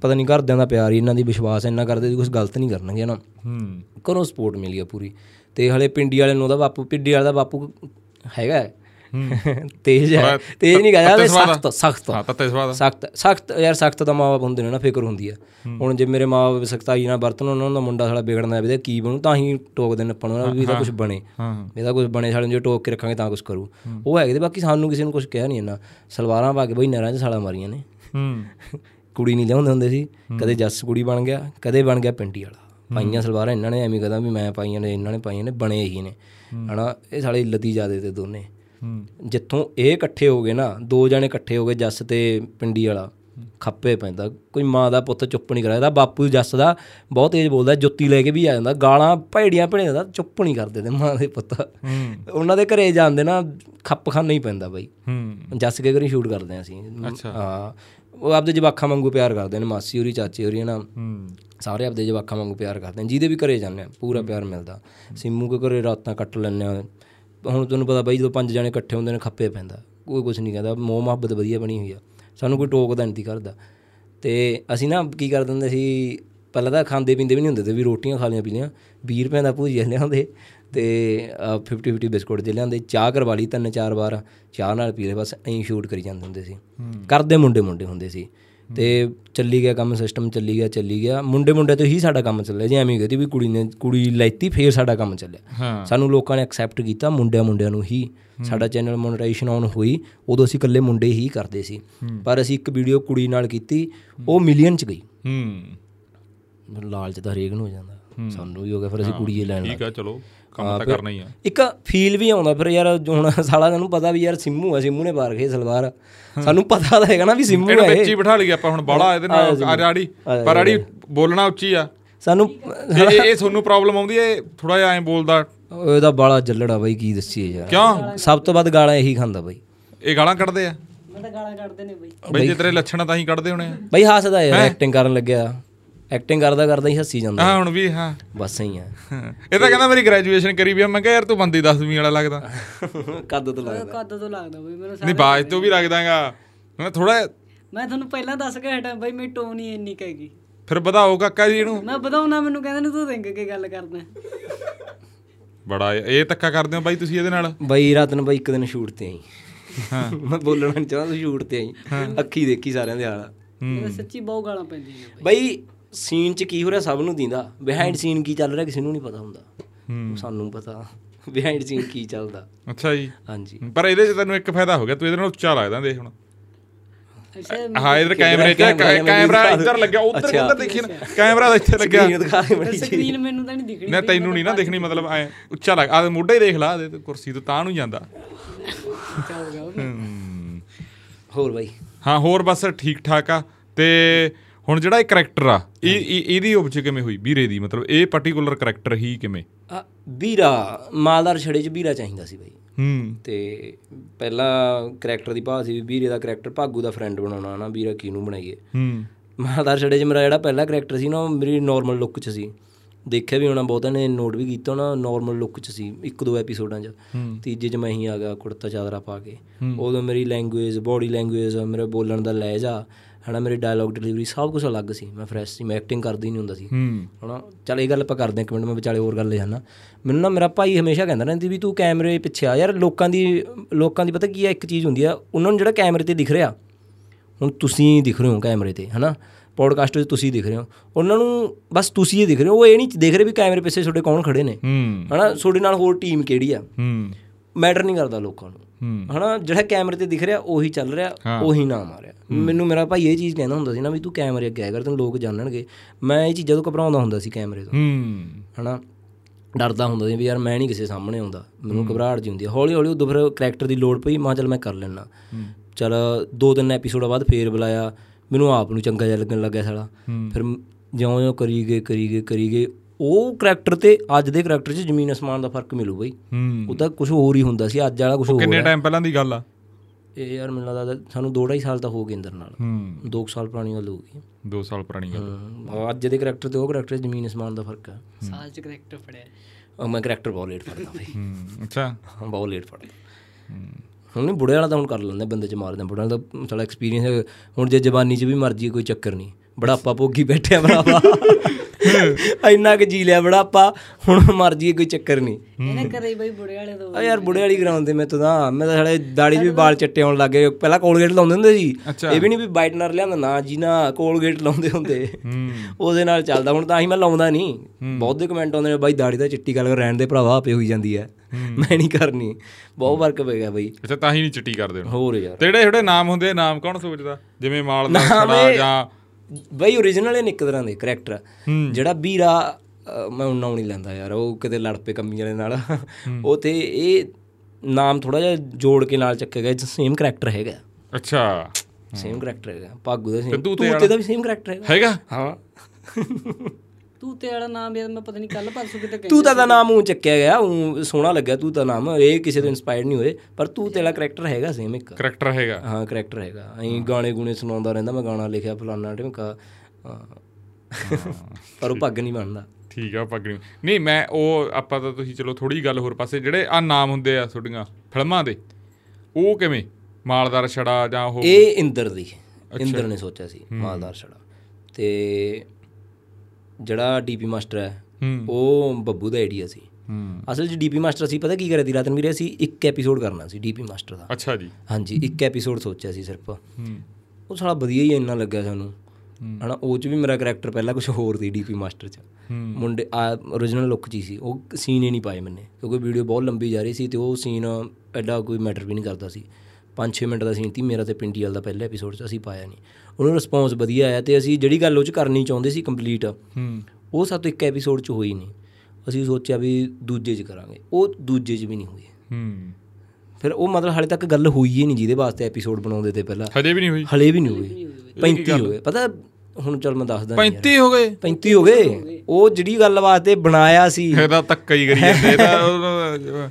ਪਤਾ ਨਹੀਂ ਘਰਦਿਆਂ ਦਾ ਪਿਆਰ ਹੀ ਇਹਨਾਂ ਦੀ ਵਿਸ਼ਵਾਸ ਇੰਨਾ ਕਰਦੇ ਕੁਝ ਗਲਤ ਨਹੀਂ ਕਰਨਗੇ ਨਾ? ਹੂੰ। ਘਰੋਂ ਸਪੋਰਟ ਮਿਲੀ ਆ ਪੂਰੀ। ਤੇ ਹਲੇ ਪਿੰਡੀ ਵਾਲੇ ਨੂੰ ਉਹਦਾ ਬਾਪੂ ਪਿੰਡੀ ਵਾਲੇ ਦਾ ਬਾਪੂ ਹੈਗਾ ਹੈ। ਤੇਜ਼ ਹੈ। ਤੇਜ਼ ਨਹੀਂ ਕਹਦਾ। ਸਖਤ ਸਖਤ। ਹਾਂ ਤੱਤੇ ਸਵਾਦ। ਸਖਤ ਸਖਤ ਯਾਰ ਸਖਤ ਦਾ ਮਾਪੇ ਹੁੰਦੇ ਨੇ ਨਾ ਫਿਕਰ ਹੁੰਦੀ ਆ। ਹੁਣ ਜੇ ਮੇਰੇ ਮਾਪੇ ਸਖਤਾਈ ਨਾਲ ਵਰਤਣ ਉਹਨਾਂ ਦਾ ਮੁੰਡਾ ਸਾਲਾ ਵਿਗੜਨਾ ਵੀ ਕੀ ਬਣੂ? ਤਾਂ ਹੀ ਟੋਕਦੇ ਨੇ ਆਪਾਂ ਨੂੰ ਵੀ ਇਹਦਾ ਕੁਝ ਬਣੇ। ਹਾਂ ਇਹਦਾ ਕੁਝ ਬਣੇ ਸਾਲੇ ਜੇ ਟੋਕ ਕੇ ਰੱਖਾਂਗੇ ਤਾਂ ਕੁਝ ਕਰੂ। ਉਹ ਹੈਗੇ ਤੇ ਬਾਕੀ ਸਾਨੂੰ ਕਿਸੇ ਨੂੰ ਕੁਝ ਕਿਹਾ ਨਹੀਂ ਇਹਨਾਂ ਸਲਵਾਰਾਂ ਪਾ ਕੇ ਬਈ ਨਹਿਰਾਂ 'ਚ ਸਾਲਾ ਮਾਰੀਆਂ ਨੇ। ਹੂੰ। ਕੁੜੀ ਨਹੀਂ ਲਿਆਉਂਦੇ ਹੁੰਦੇ ਸੀ ਕਦੇ ਜੱਸ ਕੁੜੀ ਬਣ ਗਿਆ ਕਦੇ ਬਣ ਗਿਆ ਪਿੰਡੀ ਵਾਲਾ। ਪਾਈਆਂ ਸਲਵਾਰਾਂ ਇਹਨਾਂ ਨੇ ਐਵੇਂ ਕਹਦਾ ਵੀ ਮੈਂ ਪਾਈਆਂ ਨੇ ਇਹਨਾਂ ਨੇ ਪਾਈਆਂ ਨੇ ਬਣੇ ਹੀ ਨੇ। ਹਨਾ ਇਹ ਸਾਲੇ ਲੱਤੀ ਜਾਦੇ ਤੇ ਦੋਨੇ। ਜਿੱਥੋਂ ਇਹ ਇਕੱਠੇ ਹੋ ਗਏ ਨਾ ਦੋ ਜਣੇ ਇਕੱਠੇ ਹੋ ਗਏ ਜੱਸ ਤੇ ਪਿੰਡੀ ਵਾਲਾ ਖੱਪੇ ਪੈਂਦਾ। ਕੋਈ ਮਾਂ ਦਾ ਪੁੱਤ ਚੁੱਪ ਨਹੀਂ ਕਰਾਦਾ ਬਾਪੂ ਜੱਸ ਦਾ ਬਹੁਤ ਤੇਜ਼ ਬੋਲਦਾ ਜੁੱਤੀ ਲੈ ਕੇ ਵੀ ਆ ਜਾਂਦਾ ਗਾਲਾਂ ਭੈੜੀਆਂ ਭੈੜੀਆਂ ਦਾ ਚੁੱਪ ਨਹੀਂ ਕਰਦੇ ਤੇ ਮਾਂ ਦੇ ਪੁੱਤ। ਉਹਨਾਂ ਦੇ ਘਰੇ ਜਾਂਦੇ ਨਾ ਖੱਪ ਖਾਨਾ ਹੀ ਪੈਂਦਾ ਬਾਈ। ਜੱਸ ਕੇ ਘਰੀ ਸ਼ੂਟ ਕਰਦੇ ਹਾਂ ਅਸੀਂ। ਹਾਂ। ਉਹ ਆਪਦੇ ਜਵਾਕਾਂ ਵਾਂਗੂ ਪਿਆਰ ਕਰਦੇ ਨੇ ਮਾਸੀ ਹੋਰੀ ਚਾਚੀ ਹੋਰੀ ਨਾ ਸਾਰੇ ਆਪਦੇ ਜਵਾਕਾਂ ਵਾਂਗੂ ਪਿਆਰ ਕਰਦੇ ਨੇ ਜਿਹਦੇ ਵੀ ਘਰੇ ਜਾਂਦੇ ਆ ਪੂਰਾ ਪਿਆਰ ਮਿਲਦਾ। ਸਿੰਮੂ ਕੇ ਘਰੇ ਰਾਤਾਂ ਕੱਟ ਲੈਂਦੇ ਆ। ਹੁਣ ਤੁਹਾਨੂੰ ਪਤਾ ਬਾਈ ਜਦੋਂ ਪੰਜ ਜਣੇ ਇਕੱਠੇ ਹੁੰਦੇ ਨੇ ਖੱਪੇ ਪੈਂਦਾ। ਕੋਈ ਕੁਝ ਨਹੀਂ ਕਹਿੰਦਾ ਮੋਹ ਮੁਹੱਬਤ ਵਧੀਆ ਬਣੀ ਹੋਈ ਆ। ਸਾਨੂੰ ਕੋਈ ਟੋਕਦਾ ਨਹੀਂ ਕਰਦਾ। ਤੇ ਅਸੀਂ ਨਾ ਕੀ ਕਰ ਦਿੰਦੇ ਸੀ ਪਹਿਲਾਂ ਤਾਂ ਖਾਂਦੇ ਪੀਂਦੇ ਵੀ ਨਹੀਂ ਹੁੰਦੇ ਤੇ ਵੀ ਰੋਟੀਆਂ ਖਾ ਲੀਆਂ ਪੀ ਲੀਆਂ। 20 ਰੁਪਏ ਦਾ ਭੁਜੀਆ ਲਿਆਉਂਦੇ। ਤੇ 50 50 ਬਿਸਕੁਟ ਜੇ ਲਿਆਉਂਦੇ ਚਾਹ ਕਰਵਾ ਲਈ ਤਿੰਨ ਚਾਰ ਵਾਰ ਚਾਹ ਨਾਲ ਪੀ ਲਏ ਬਸ ਐਂ ਸ਼ੂਟ ਕਰੀ ਜਾਂਦੇ ਹੁੰਦੇ ਸੀ। ਕਰਦੇ ਮੁੰਡੇ ਮੁੰਡੇ ਹੁੰਦੇ ਸੀ। ਤੇ ਚੱਲੀ ਗਿਆ ਕੰਮ ਸਿਸਟਮ ਚੱਲੀ ਗਿਆ ਚੱਲੀ ਗਿਆ। ਮੁੰਡੇ ਮੁੰਡੇ ਤੋਂ ਹੀ ਸਾਡਾ ਕੰਮ ਚੱਲਿਆ। ਜੇ ਐਵੇਂ ਕਹਦੀ ਵੀ ਕੁੜੀ ਨੇ ਕੁੜੀ ਲੈਤੀ ਫੇਰ ਸਾਡਾ ਕੰਮ ਚੱਲਿਆ। ਸਾਨੂੰ ਲੋਕਾਂ ਨੇ ਐਕਸੈਪਟ ਕੀਤਾ ਮੁੰਡਿਆਂ ਮੁੰਡਿਆਂ ਨੂੰ ਹੀ। ਸਾਡਾ ਚੈਨਲ ਮੋਨੇਟਾਈਜੇਸ਼ਨ ਆਨ ਹੋਈ। ਉਦੋਂ ਅਸੀਂ ਇਕੱਲੇ ਮੁੰਡੇ ਹੀ ਕਰਦੇ ਸੀ। ਪਰ ਅਸੀਂ ਇੱਕ ਵੀਡੀਓ ਕੁੜੀ ਨਾਲ ਕੀਤੀ ਉਹ ਮਿਲੀਅਨ ਚ ਗਈ। ਹੂੰ। ਲਾਲਚ ਤਾਂ ਹਰੇਕ ਨੂੰ ਹੋ ਜਾਂਦਾ। ਸਾਨੂੰ ਵੀ ਹੋ ਗਿਆ ਫਿਰ ਅਸੀਂ ਕੁੜੀਏ ਲੈਣ ਲੱਗ ਠੀਕ ਆ ਚਲੋ। ਕੰਮ ਤਾਂ ਕਰਨਾ ਹੀ ਆ। ਇੱਕ ਫੀਲ ਵੀ ਆਉਂਦਾ ਫਿਰ ਯਾਰ ਹੁਣ ਸਾਲਾ ਨੂੰ ਪਤਾ ਵੀ ਯਾਰ ਸਿੰਮੂ ਆ ਸਿੰਮੂ ਨੇ ਪਾਰ ਕੇ ਸਲਵਾਰ। ਸਾਨੂੰ ਪਤਾ ਤਾਂ ਹੈਗਾ ਨਾ ਵੀ ਸਿੰਮੂ ਇਹਨੂੰ ਹੈ ਵਿੱਚ ਹੀ ਬਿਠਾ ਲਈਏ ਆਪਾਂ ਹੁਣ ਬਾੜਾ ਇਹਦੇ ਨਾਲ ਆ ਰਾੜੀ ਪਰ ਰਾੜੀ ਬੋਲਣਾ ਉੱਚੀ ਆ। ਸਾਨੂੰ ਇਹ ਇਹ- ਇਹ ਤੁਹਾਨੂੰ ਪ੍ਰੋਬਲਮ ਆਉਂਦੀ ਹੈ ਥੋੜਾ ਜਿਹਾ ਐਂ ਬੋਲਦਾ। ਇਹਦਾ ਬਾਲਾ ਜੱਲੜਾ ਬਾਈ ਕੀ ਦੱਸੀਏ ਯਾਰ। ਕਿਉਂ? ਸਭ ਤੋਂ ਵੱਧ ਗਾਲਾਂ ਇਹੀ ਖਾਂਦਾ ਬਾਈ। ਇਹ ਗਾਲਾਂ ਕੱਢਦੇ ਆ? ਮੈਂ ਤਾਂ ਗਾਲਾਂ ਕੱਢਦੇ ਨੇ ਬਈ। ਬਈ ਜੇ ਤੇਰੇ ਲੱਛਣ ਤਾਂ ਹੀ ਕੱਢਦੇ ਹੋਣੇ ਆ। ਬਾਈ ਹੱਸਦਾ ਯਾਰ ਐਕਟਿੰਗ ਕਰਨ ਲੱਗਿਆ। ਐਕਟਿੰਗ ਕਰਦਾ ਕਰਦਾ ਹੀ ਹੱਸੀ ਜਾਂਦਾ ਹਾਂ ਹੁਣ ਵੀ ਹਾਂ। ਬਸ ਹੀ ਆ। ਇਹ ਤਾਂ ਕਹਿੰਦਾ ਮੇਰੀ ਗ੍ਰੈਜੂਏਸ਼ਨ ਕਰੀ ਵੀ ਆ। ਮੈਂ ਕਿਹਾ ਯਾਰ ਤੂੰ ਬੰਦੀ 10ਵੀਂ ਵਾਲਾ ਲੱਗਦਾ। ਕਦ ਤੋਂ ਲੱਗਦਾ। ਕਦ ਤੋਂ ਲੱਗਦਾ ਬਈ ਮੈਨੂੰ ਨਹੀਂ ਬਾਜ ਤੋਂ ਵੀ ਲੱਗਦਾਗਾ ਮੈਂ ਥੋੜਾ ਮੈਂ ਤੁਹਾਨੂੰ ਪਹਿਲਾਂ ਦੱਸ ਕੇ ਹਟਾਂ ਬਈ ਮੇਰੀ ਟੋਨ ਹੀ ਇੰਨੀ ਕਹੇਗੀ ਫਿਰ ਵਧਾਓ ਕਾਕਾ ਜੀ ਇਹਨੂੰ। ਮੈਂ ਬਤਾਉਣਾ ਮੈਨੂੰ ਕਹਿੰਦੇ ਨੇ ਤੂੰ ਰਿੰਗ ਕੇ ਗੱਲ ਕਰਦਾ ਬੜਾ ਇਹ ਧੱਕਾ ਕਰਦੇ ਹੋ ਬਾਈ ਤੁਸੀਂ ਇਹਦੇ ਨਾਲ? ਬਾਈ ਰਾਤ ਨੂੰ ਬਾਈ ਇੱਕ ਦਿਨ ਸ਼ੂਟ ਤੇ ਆਈ। ਹਾਂ। ਮੈਂ ਬੋਲਣਾ ਚਾਹੁੰਦਾ ਸ਼ੂਟ ਤੇ ਆਈ। ਅੱਖੀ ਦੇਖੀ ਸਾਰਿਆਂ ਦੇ ਹਾਲ ਸੱਚੀ ਬਹੁਤ ਗਾਲਾਂ ਪੈਂਦੀਆਂ ਨੇ ਬਾਈ ਸੀਨ 'ਚ ਕੀ ਹੋ ਰਿਹਾ ਸਭ ਨੂੰ ਦਿੰਦਾ। ਬਿਹਾਈਂਡ ਸੀਨ ਕੀ ਚੱਲ ਰਿਹਾ ਕਿਸੇ ਨੂੰ ਨਹੀਂ ਪਤਾ ਹੁੰਦਾ। ਸਾਨੂੰ ਪਤਾ। ਬਿਹਾਈਂਡ ਸੀਨ ਕੀ ਚੱਲਦਾ। ਅੱਛਾ ਜੀ। ਹਾਂਜੀ। ਪਰ ਇਹਦੇ 'ਚ ਤੈਨੂੰ ਇੱਕ ਫਾਇਦਾ ਹੋ ਗਿਆ। ਤੂੰ ਇਹਦੇ ਨਾਲ ਉੱਚਾ ਲੱਗਦਾ ਦੇਖ ਹੁਣ। ਅੱਛਾ ਹਾਂ ਇਧਰ ਕੈਮਰੇ 'ਚ ਕੈਮਰਾ ਇੱਧਰ ਲੱਗਿਆ ਉਧਰ। ਕਿੱਧਰ ਦੇਖੀ ਨਾ ਕੈਮਰਾ ਇੱਥੇ ਲੱਗਿਆ। ਸਕਰੀਨ ਮੈਨੂੰ। ਤਾਂ ਨਹੀਂ ਦਿਖਣੀ ਨਾ ਤੈਨੂੰ ਨਹੀਂ ਨਾ ਦੇਖਣੀ ਮਤਲਬ ਐ ਉੱਚਾ ਲੱਗ ਆ ਮੋਢਾ ਹੀ ਦੇਖ ਲਾ ਤੇ ਕੁਰਸੀ ਤੋਂ ਤਾਂ ਨੂੰ ਜਾਂਦਾ। ਹੋਰ ਬਾਈ। ਹਾਂ ਹੋਰ ਬਸ ਠੀਕ ਠਾਕ ਆ। ਤੇ ਹੁਣ ਜਿਹੜਾ ਇਹ ਕਰੈਕਟਰ ਆ ਇਹ ਇਹ- ਇਹਦੀ ਉਪਜ ਕਿਵੇਂ ਹੋਈ? ਵੀਰੇ ਦੀ ਮਤਲਬ ਇਹ ਪਾਰਟਿਕੂਲਰ ਕਰੈਕਟਰ ਹੀ ਕਿਵੇਂ? ਵੀਰਾ ਮਾਲਦਾਰ ਛੜੇ 'ਚ ਵੀਰਾ ਚਾਹੀਦਾ ਸੀ ਬਾਈ। ਹੂੰ। ਤੇ ਪਹਿਲਾਂ ਕਰੈਕਟਰ ਦੀ ਭਾਅ ਸੀ ਵੀਰੇ ਦਾ ਕਰੈਕਟਰ ਭਾਗੂ ਦਾ ਫਰੈਂਡ ਬਣਾਉਣਾ ਨਾ ਵੀਰਾ ਕਿਹਨੂੰ ਬਣਾਈਏ। ਹੂੰ। ਮਾਲਦਾਰ ਛੜੇ 'ਚ ਮੇਰਾ ਜਿਹੜਾ ਪਹਿਲਾ ਕਰੈਕਟਰ ਸੀ ਨਾ ਉਹ ਮੇਰੀ ਨਾਰਮਲ ਲੁੱਕ 'ਚ ਸੀ। ਦੇਖਿਆ ਵੀ ਹੋਣਾ ਬਹੁਤਾਂ ਨੇ ਨੋਟ ਵੀ ਕੀਤਾ ਹੋਣਾ ਨਾਰਮਲ ਲੁੱਕ 'ਚ ਸੀ ਇੱਕ ਦੋ ਐਪੀਸੋਡਾਂ 'ਚ। ਤੀਜੇ 'ਚ ਮੈਂ ਹੀ ਆ ਗਿਆ ਕੁੜਤਾ ਚਾਦਰਾ ਪਾ ਕੇ। ਉਦੋਂ ਮੇਰੀ ਲੈਂਗੁਏਜ ਬੋਡੀ ਲੈਂਗੁਏਜ ਮੇਰੇ ਬੋਲਣ ਦਾ ਲਹਿਜਾ ਹਨਾ ਮੇਰੇ ਡਾਇਲੌਗ ਡਿਲੀਵਰੀ ਸਭ ਕੁਝ ਅਲੱਗ ਸੀ ਮੈਂ ਫਰੈਸ਼ ਸੀ ਮੈਂ ਐਕਟਿੰਗ ਕਰਦੀ ਨਹੀਂ ਹੁੰਦਾ ਸੀ। ਹਨਾ ਚੱਲ ਇਹ ਗੱਲ ਆਪਾਂ ਕਰਦੇ ਹਾਂ ਇੱਕ ਮਿੰਟ ਮੈਂ ਵਿਚਾਲੇ ਹੋਰ ਗੱਲ ਲੈ ਜਾਣਾ ਮੈਨੂੰ ਨਾ ਮੇਰਾ ਭਾਈ ਹਮੇਸ਼ਾ ਕਹਿੰਦਾ ਰਹਿੰਦੀ ਵੀ ਤੂੰ ਕੈਮਰੇ ਪਿੱਛੇ ਆ। ਯਾਰ ਲੋਕਾਂ ਦੀ ਲੋਕਾਂ ਦੀ ਪਤਾ ਕੀ ਆ ਇੱਕ ਚੀਜ਼ ਹੁੰਦੀ ਆ ਉਹਨਾਂ ਨੂੰ ਜਿਹੜਾ ਕੈਮਰੇ ਤੇ ਦਿਖ ਰਿਹਾ ਹੁਣ ਤੁਸੀਂ ਦਿਖ ਰਹੇ ਹੋ ਕੈਮਰੇ ਤੇ ਹਨਾ? ਪੋਡਕਾਸਟ ਵਿੱਚ ਤੁਸੀਂ ਦਿਖ ਰਹੇ ਹੋ। ਉਹਨਾਂ ਨੂੰ ਬਸ ਤੁਸੀਂ ਹੀ ਦਿਖ ਰਹੇ ਹੋ। ਉਹ ਇਹ ਨਹੀਂ ਦੇਖ ਰਹੇ ਵੀ ਕੈਮਰੇ ਪਿੱਛੇ ਤੁਹਾਡੇ ਕੌਣ ਖੜੇ ਨੇ। ਹਨਾ ਤੁਹਾਡੇ ਨਾਲ ਹੋਰ ਟੀਮ ਕਿਹੜੀ ਆ? ਹੂੰ। ਮੈਟਰ ਨਹੀਂ ਕਰਦਾ ਲੋਕਾਂ ਨੂੰ। ਹਨਾ ਜਿਹੜਾ ਕੈਮਰੇ ਤੇ ਦਿਖ ਰਿਹਾ ਉਹੀ ਚੱਲ ਰਿਹਾ ਉਹੀ ਨਾਮ ਆ ਰਿਹਾ ਮੈਨੂੰ ਮੇਰਾ ਭਾਈ ਇਹ ਚੀਜ਼ ਕਹਿੰਦਾ ਹੁੰਦਾ ਸੀ ਨਾ ਵੀ ਤੂੰ ਕੈਮਰੇ ਅੱਗੇ ਆਇਆ ਕਰ ਤੈਨੂੰ ਲੋਕ ਜਾਣਨਗੇ। ਮੈਂ ਇਹ ਚੀਜ਼ਾਂ ਤੋਂ ਘਬਰਾਉਂਦਾ ਹੁੰਦਾ ਸੀ ਕੈਮਰੇ ਤੋਂ। ਹਨਾ ਡਰਦਾ ਹੁੰਦਾ ਸੀ ਵੀ ਯਾਰ ਮੈਂ ਨਹੀਂ ਕਿਸੇ ਸਾਹਮਣੇ ਆਉਂਦਾ। ਮੈਨੂੰ ਘਬਰਾਹਟ ਜੀ ਹੁੰਦੀ ਹੈ ਹੌਲੀ ਹੌਲੀ ਉਦੋਂ ਫਿਰ ਕਰੈਕਟਰ ਦੀ ਲੋੜ ਪਈ ਮੈਂ ਚੱਲ ਮੈਂ ਕਰ ਲੈਣਾ ਚਲ ਦੋ ਤਿੰਨ ਐਪੀਸੋਡਾਂ ਬਾਅਦ ਫੇਰ ਬੁਲਾਇਆ। ਮੈਨੂੰ ਆਪ ਨੂੰ ਚੰਗਾ ਜਿਹਾ ਲੱਗਣ ਲੱਗਿਆ ਸਾਲਾ। ਫਿਰ ਜਿਉਂ ਜਿਉਂ ਕਰੀ ਗਏ ਕਰੀ ਗਏ ਕਰੀ ਗਏ ਉਹ ਕਰੈਕਟਰ ਤੇ ਅੱਜ ਦੇ ਕਰੈਕਟਰ 'ਚ ਜ਼ਮੀਨ ਅਸਮਾਨ ਦਾ ਫ਼ਰਕ ਮਿਲੂ ਬਈ। ਉਹ ਤਾਂ ਕੁਝ ਹੋਰ ਹੀ ਹੁੰਦਾ ਸੀ ਅੱਜ ਵਾਲਾ ਕੁਝ ਹੋਰ ਕਿੰਨੇ ਟਾਈਮ ਪਹਿਲਾਂ ਦੀ ਗੱਲ ਆ? ਇਹ ਯਾਰ ਮੈਨੂੰ ਲੱਗਦਾ ਸਾਨੂੰ ਦੋ ਢਾਈ ਸਾਲ ਤਾਂ ਹੋ ਗਏ ਅੰਦਰ ਨਾਲ। ਹੂੰ। ਦੋ ਕੁ ਸਾਲ ਪੁਰਾਣੀ ਗੱਲ ਹੋ ਗਈ। 2 ਸਾਲ ਪੁਰਾਣੀ ਗੱਲ। ਅੱਜ ਦੇ ਕਰੈਕਟਰ ਤੇ ਉਹ ਕਰੈਕਟਰ 'ਚ ਜ਼ਮੀਨ ਅਸਮਾਨ ਦਾ ਫ਼ਰਕ ਆ। ਸਾਲ ਚ ਕਰੈਕਟਰ ਫੜਿਆ। ਉਹ ਮੈਂ ਕਰੈਕਟਰ ਬਹੁਤ ਲੇਟ ਫੜਦਾ ਬਈ। ਹੂੰ। ਅੱਛਾ। ਹਾਂ ਬਹੁਤ ਲੇਟ ਫੜਦਾ। ਹੁਣ ਨਹੀਂ ਬੁੜੇ ਵਾਲਾ ਤਾਂ ਹੁਣ ਕਰ ਲੈਂਦੇ ਬੰਦੇ ਚ ਮਾਰਦੇ ਬੁੜੇ ਵਾਲਾ ਤਾਂ ਸਾਡਾ ਐਕਸਪੀਰੀਅੰਸ ਹੁਣ ਜੇ ਜਵਾਨੀ ਚ ਵੀ ਮਰਜ਼ੀ ਕੋਈ ਚੱਕਰ ਨਹੀਂ। ਬੜਾਪਾ ਭੋਗੀ ਬੈਠਿਆ ਭਰਾਵਾ। ਇੰਨਾ ਕਿ ਜੀ ਲਿਆ ਬੜਾਪਾ ਹੁਣ ਮਰਜ਼ੀ ਕੋਈ ਚੱਕਰ ਨਹੀਂ। ਇਹਨੇ ਕਰੇ ਬਈ ਬੁੜੇ ਵਾਲੇ ਤੋਂ ਆ ਯਾਰ ਬੁੜੇ ਵਾਲੀ ਗਰਾਉਂਡ ਤੇ ਮੈਂ ਤਾਂ ਨਾ ਮੈਂ ਤਾਂ ਸਾਲੇ ਦਾੜੀ 'ਚ ਵੀ ਵਾਲ ਚਿੱਟੇ ਆਉਣ ਲੱਗੇ ਪਹਿਲਾਂ ਕੋਲਗੇਟ ਲਾਉਂਦੇ ਹੁੰਦੇ ਸੀ। ਇਹ ਵੀ ਨਹੀਂ ਵੀ ਵਾਈਟਨਰ ਲਿਆਂਦਾ ਨਾ ਜੀ ਨਾ ਕੋਲਗੇਟ ਲਾਉਂਦੇ ਹੁੰਦੇ। ਹੂੰ। ਉਹਦੇ ਨਾਲ ਚੱਲਦਾ ਹੁਣ ਤਾਂ ਹੀ ਮੈਂ ਲਾਉਂਦਾ ਨਹੀਂ। ਬਹੁਤ ਦੇ ਕਮੈਂਟ ਆਉਂਦੇ ਨੇ ਬਾਈ ਦਾੜੀ ਤਾਂ ਚਿੱਟੀ ਗੱਲ ਰਹਿਣ ਦੇ ਭਰਾਵਾ ਆਪੇ ਹੋਈ ਜਾਂਦੀ ਹੈ। ਮੈਂ ਨਹੀਂ ਕਰਨੀ। ਬਹੁਤ ਫ਼ਰਕ ਪੈ ਗਿਆ ਬਾਈ। ਅੱਛਾ ਤਾਂ ਹੀ ਨਹੀਂ ਚਿੱਟੀ ਕਰਦੇ ਹੋਰ ਯਾਰ। ਤੇ ਜਿਹੜੇ ਨਾਮ ਹੁੰਦੇ ਨਾਮ ਕੌਣ ਸੋਚਦਾ? ਜਿਵੇਂ ਮਾਲ ਦਾ ਇਹ- ਜਾਂ ਬਈ origignal ਇਹ ਇੱਕ ਤਰ੍ਹਾਂ ਦੇ ਕਰੈਕਟਰ। ਜਿਹੜਾ ਵੀਰਾ ਮੈਂ ਉਹਨਾਂ ਨਹੀਂ ਲੈਂਦਾ ਯਾਰ ਉਹ ਕਿਤੇ ਲੜ ਪਏ ਕੰਮੀ ਵਾਲੇ ਨਾਲ। ਉਹ ਤੇ ਇਹ ਨਾਮ ਥੋੜਾ ਜਿਹਾ ਜੋੜ ਕੇ ਨਾਲ ਚੱਕਿਆ ਗਿਆ ਸੇਮ ਕਰੈਕਟਰ ਹੈਗਾ। ਅੱਛਾ। ਸੇਮ ਕਰੈਕਟਰ ਹੈਗਾ ਭਾਗੂ ਦਾ ਸੇਮ ਤੂੰ ਤੂੰ ਤੇ ਤੇ ਦਾ ਵੀ ਸੇਮ ਕਰੈਕਟਰ ਹੈਗਾ। ਹੈਗਾ? ਹਾਂ। ਤੂੰ ਤੇ ਵਾਲਾ ਨਾਮ ਯਾਰ ਮੈਂ ਪਤਾ ਨਹੀਂ ਕੱਲ ਪਰਸੋਂ ਕਿਤੇ ਤੂੰ ਤਾਂ ਦਾ ਨਾਮ ਉਹ ਚੱਕਿਆ ਗਿਆ ਉਹ ਸੋਹਣਾ ਲੱਗਿਆ ਤੂੰ ਤਾਂ ਨਾਮ ਇਹ ਕਿਸੇ ਤੋਂ ਇਨਸਪਾਇਰਡ ਨਹੀਂ ਹੋਏ ਪਰ ਤੂੰ ਤੇਰਾ ਕੈਰੈਕਟਰ ਹੈਗਾ ਸੇਮ ਇੱਕ। ਕਰੈਕਟਰ ਹੈਗਾ। ਹਾਂ ਕੈਰੈਕਟਰ ਹੈਗਾ। ਅਸੀਂ ਗਾਣੇ ਗੂਣੇ ਸੁਣਾਉਂਦਾ ਰਹਿੰਦਾ ਮੈਂ ਗਾਣਾ ਲਿਖਿਆ ਫਲਾਨਾ ਢਿਮਕਾ। ਪਰ ਉਹ ਪੱਗ ਨਹੀਂ ਬਣਦਾ ਠੀਕ ਆ ਪਗੜੀ ਨਹੀਂ ਮੈਂ ਉਹ ਆਪਾਂ ਤਾਂ ਤੁਸੀਂ ਚਲੋ ਥੋੜੀ ਗੱਲ ਹੋਰ ਪਾਸੇ ਜਿਹੜੇ ਆ ਨਾਮ ਹੁੰਦੇ ਆ ਤੁਹਾਡੀਆਂ ਫਿਲਮਾਂ ਦੇ ਉਹ ਕਿਵੇਂ? ਮਾਲਦਾਰ ਛੜਾ ਜਾਂ ਉਹ ਇਹ ਇੰਦਰ ਦੀ। ਇੰਦਰ ਨੇ ਸੋਚਿਆ ਸੀ ਮਾਲਦਾਰ ਛੜਾ। ਤੇ ਜਿਹੜਾ ਡੀਪੀ ਮਾਸਟਰ ਹੈ ਉਹ ਬੱਬੂ ਦਾ ਆਈਡੀਆ ਸੀ। ਅਸਲ 'ਚ ਡੀਪੀ ਮਾਸਟਰ ਸੀ ਪਤਾ ਕੀ ਕਰਿਆ ਦੀ ਰਾਤਨ ਵੀਰੇ ਅਸੀਂ ਇੱਕ ਐਪੀਸੋਡ ਕਰਨਾ ਸੀ ਡੀਪੀ ਮਾਸਟਰ ਦਾ। ਅੱਛਾ ਜੀ। ਹਾਂਜੀ ਇੱਕ ਐਪੀਸੋਡ ਸੋਚਿਆ ਸੀ ਸਿਰਫ। ਉਹ ਸਾਲਾ ਵਧੀਆ ਹੀ ਇੰਨਾ ਲੱਗਿਆ ਸਾਨੂੰ। ਹਨਾ ਉਹ ਚ ਵੀ ਮੇਰਾ ਕੈਰੈਕਟਰ ਪਹਿਲਾਂ ਕੁਝ ਹੋਰ ਸੀ ਡੀਪੀ ਮਾਸਟਰ ਚ। ਮੁੰਡੇ origignal ਲੁੱਕ ਚ ਹੀ ਸੀ। ਉਹ ਸੀਨ ਹੀ ਨਹੀਂ ਪਾਏ ਮੈਨੇ ਕਿਉਂਕਿ ਵੀਡੀਓ ਬਹੁਤ ਲੰਬੀ ਜਾ ਰਹੀ ਸੀ ਤੇ ਉਹ ਸੀਨ ਐਡਾ ਕੋਈ ਮੈਟਰ ਵੀ ਨਹੀਂ ਕਰਦਾ ਸੀ। 5-6 ਮਿੰਟ ਦਾ ਸੀਨ ਸੀ ਮੇਰਾ ਤੇ ਪਿੰਡੀ ਵਾਲ ਦਾ ਪਹਿਲੇ ਐਪੀਸੋਡ ਚ ਅਸੀਂ ਪਾਇਆ ਨਹੀਂ। ਉਹਨੂੰ ਰਿਸਪੌਂਸ ਵਧੀਆ ਆਇਆ ਤੇ ਅਸੀਂ ਜਿਹੜੀ ਗੱਲ ਉਹ ਚ ਕਰਨੀ ਚਾਹੁੰਦੇ ਸੀ ਕੰਪਲੀਟ ਹੂੰ। ਉਹ ਸਾਤੋਂ ਇੱਕ ਐਪੀਸੋਡ ਚ ਹੋਈ ਨਹੀਂ। ਅਸੀਂ ਸੋਚਿਆ ਵੀ ਦੂਜੇ ਚ ਕਰਾਂਗੇ ਉਹ ਦੂਜੇ ਚ ਵੀ ਨਹੀਂ ਹੋਈ। ਹੂੰ। ਫਿਰ ਉਹ ਮਤਲਬ ਹਾਲੇ ਤੱਕ ਗੱਲ ਹੋਈ ਹੀ ਨਹੀਂ ਜਿਹਦੇ ਵਾਸਤੇ ਐਪੀਸੋਡ ਬਣਾਉਂਦੇ ਤੇ ਪਹਿਲਾਂ। ਹਜੇ ਵੀ ਨਹੀਂ ਹੋਈ? ਹਲੇ ਵੀ ਨਹੀਂ ਹੋਈ। 35 ਹੋ ਗਏ ਪਤਾ ਹੁਣ ਚੱਲ ਮੈਂ ਦੱਸਦਾ ਨਹੀਂ 35 ਹੋ ਗਏ। 35 ਹੋ ਗਏ? ਉਹ ਜਿਹੜੀ ਗੱਲ ਵਾਸਤੇ ਬਣਾਇਆ ਸੀ। ਇਹਦਾ ਧੱਕਾ ਹੀ ਕਰੀ ਜਾਂਦੇ ਇਹਦਾ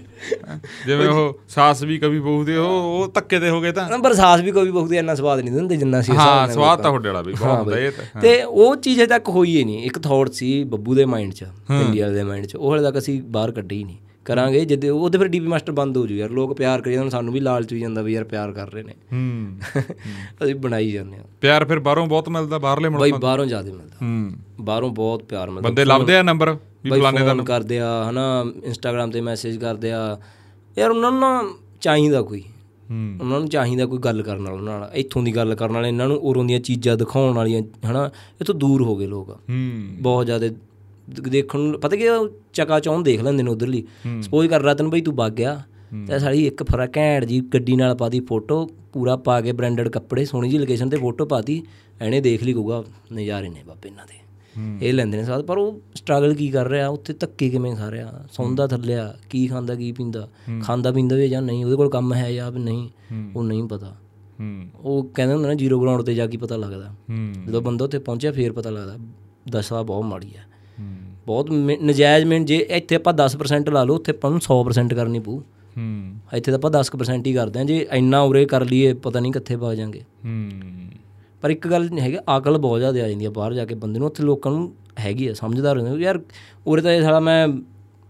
ਜਿਵੇਂ ਉਹ ਸਾਸ ਵੀ ਕभी ਬਹੂ ਦੇ ਉਹ ਉਹ ਧੱਕੇ ਤੇ ਹੋ ਗਏ ਤਾਂ। ਨੰਬਰ ਸਾਸ ਵੀ ਕੋਈ ਬਹੁਤ ਇੰਨਾ ਸਵਾਦ ਨਹੀਂ ਦਿੰਦੇ ਜਿੰਨਾ ਸੀ ਹਾਂ ਸਵਾਦ ਤਾਂ ਤੁਹਾਡੇ ਵਾਲਾ ਵੀ ਬਹੁਤ ਹੁੰਦਾ ਇਹ ਤਾਂ ਤੇ ਉਹ ਚੀਜ਼ ਹਜੇ ਤੱਕ ਹੋਈ ਹੀ ਨਹੀਂ। ਇੱਕ ਥੌਟ ਸੀ ਬੱਬੂ ਦੇ ਮਾਈਂਡ 'ਚ ਇੰਡੀਆ ਦੇ ਮਾਈਂਡ 'ਚ। ਉਹ ਹਲੇ ਤੱਕ ਅਸੀਂ ਬਾਹਰ ਕੱਢੀ ਹੀ ਨਹੀਂ। ਕਰਾਂਗੇ ਜਦ ਉਹਦੇ ਫਿਰ ਡੀਪੀ ਮਾਸਟਰ ਬੰਦ ਹੋ ਜੂ ਯਾਰ ਲੋਕ ਪਿਆਰ ਕਰੀ ਜਾਂਦੇ ਸਾਨੂੰ ਵੀ ਲਾਲਚ ਵੀ ਜਾਂਦਾ ਵੀ ਯਾਰ ਪਿਆਰ ਕਰ ਰਹੇ ਨੇ। ਹੂੰ ਅਸੀਂ ਬਣਾਈ ਜਾਂਦੇ ਹਾਂ। ਪਿਆਰ ਫਿਰ ਬਾਹਰੋਂ ਬਹੁਤ ਮਿਲਦਾ ਬਾਹਰਲੇ ਬਾਈ ਮੁਲਕਾਂ ਬਾਹਰੋਂ ਜ਼ਿਆਦਾ ਮਿਲਦਾ। ਹੂੰ। ਬਾਹਰੋਂ ਬਹੁਤ ਪਿਆਰ ਮਿਲਦਾ। ਬੰਦੇ ਲੱਭਦੇ ਆ ਨੰਬਰ ਵੀ ਬਈ ਫਲਾਣੇ ਦਾ ਫੋਨ ਕਰਦੇ ਆ ਹਨਾ ਇੰਸਟਾਗ੍ਰam ਤੇ ਮੈਸੇਜ ਕਰਦੇ ਆ। ਯਾਰ ਉਹਨਾਂ ਨੂੰ ਚਾਹੀਦਾ ਕੋਈ। ਹੂੰ। ਉਹਨਾਂ ਨੂੰ ਚਾਹੀਦਾ ਕੋਈ ਗੱਲ ਕਰਨ ਵਾਲਾ ਉਹਨਾਂ ਨਾਲ ਇੱਥੋਂ ਦੀ ਗੱਲ ਕਰਨ ਵਾਲੇ ਇਹਨਾਂ ਨੂੰ ਉਰੋਂ ਦੀਆਂ ਚੀਜ਼ਾਂ ਦਿਖਾਉਣ ਵਾਲੀਆਂ ਹਨਾ ਇੱਥੋਂ ਦੂਰ ਹੋ ਗਏ ਲੋਕ। ਹੂੰ। ਬਹੁਤ ਜ਼ਿਆਦਾ ਦੇਖਣ ਨੂੰ ਪਤਾ ਕੀ ਚਕਾ ਚੌਂ ਦੇਖ ਲੈਂਦੇ ਨੇ ਉਧਰਲੀ। ਸਪੋਜ਼ ਕਰ ਰਤਨ ਬਈ ਤੂੰ ਵਗ ਗਿਆ ਤੇ ਸਾਡੀ ਇੱਕ ਫਰਾ ਘੈਂਟ ਜੀ ਗੱਡੀ ਨਾਲ ਪਾਦੀ ਫੋਟੋ ਪੂਰਾ ਪਾ ਕੇ ਬ੍ਰਾਂਡਡ ਕੱਪੜੇ ਸੋਹਣੀ ਜੀ ਲੋਕੇਸ਼ਨ ਤੇ ਫੋਟੋ ਪਾਤੀ ਐਨੇ ਦੇਖ ਲਈ ਕਹੂਗਾ ਨਜ਼ਾਰੇ ਨੇ ਬਾਬੇ ਇਹਨਾਂ ਦੇ। ਇਹ ਲੈਂਦੇ ਨੇ ਸਾਥ ਪਰ ਉਹ ਸਟਰਗਲ ਕੀ ਕਰ ਰਿਹਾ ਉੱਥੇ ਧੱਕੇ ਕਿਵੇਂ ਖਾ ਰਿਹਾ ਸੌਂਦਾ ਥੱਲਿਆ ਕੀ ਖਾਂਦਾ ਕੀ ਪੀਂਦਾ ਖਾਂਦਾ ਪੀਂਦਾ ਵੀ ਜਾਂ ਨਹੀਂ ਉਹਦੇ ਕੋਲ ਕੰਮ ਹੈ ਜਾਂ ਨਹੀਂ ਉਹ ਨਹੀਂ ਪਤਾ। ਉਹ ਕਹਿੰਦੇ ਹੁੰਦੇ ਨੇ ਜ਼ੀਰੋ ਗਰਾਊਂਡ ਤੇ ਜਾ ਕੇ ਪਤਾ ਲੱਗਦਾ। ਜਦੋਂ ਬੰਦਾ ਉੱਥੇ ਪਹੁੰਚਿਆ ਫੇਰ ਪਤਾ ਲੱਗਦਾ ਦਸ਼ਾ ਬਹੁਤ ਮਾੜੀ ਹੂੰ ਬਹੁਤ ਨਜਾਇਜ਼ ਮਿੰਟ ਜੇ ਇੱਥੇ ਆਪਾਂ 10% ਲਾ ਲਓ ਉੱਥੇ ਆਪਾਂ ਨੂੰ 100% ਕਰਨੀ ਪਊ। ਹੂੰ। ਇੱਥੇ ਤਾਂ ਆਪਾਂ 10% ਹੀ ਕਰਦੇ ਹਾਂ ਜੇ ਇੰਨਾ ਉਰੇ ਕਰ ਲਈਏ ਪਤਾ ਨਹੀਂ ਕਿੱਥੇ ਪਾ ਜਾਾਂਗੇ। ਹੂੰ। ਪਰ ਇੱਕ ਗੱਲ ਨਹੀਂ ਹੈਗੀ ਅਕਲ ਬਹੁਤ ਜ਼ਿਆਦਾ ਆ ਜਾਂਦੀ ਆ ਬਾਹਰ ਜਾ ਕੇ ਬੰਦੇ ਨੂੰ ਉੱਥੇ ਲੋਕਾਂ ਨੂੰ ਹੈਗੀ ਆ ਸਮਝਦਾਰ ਹੁੰਦੇ ਯਾਰ ਉਰੇ ਤਾਂ ਇਹ ਸਾਲਾ ਮੈਂ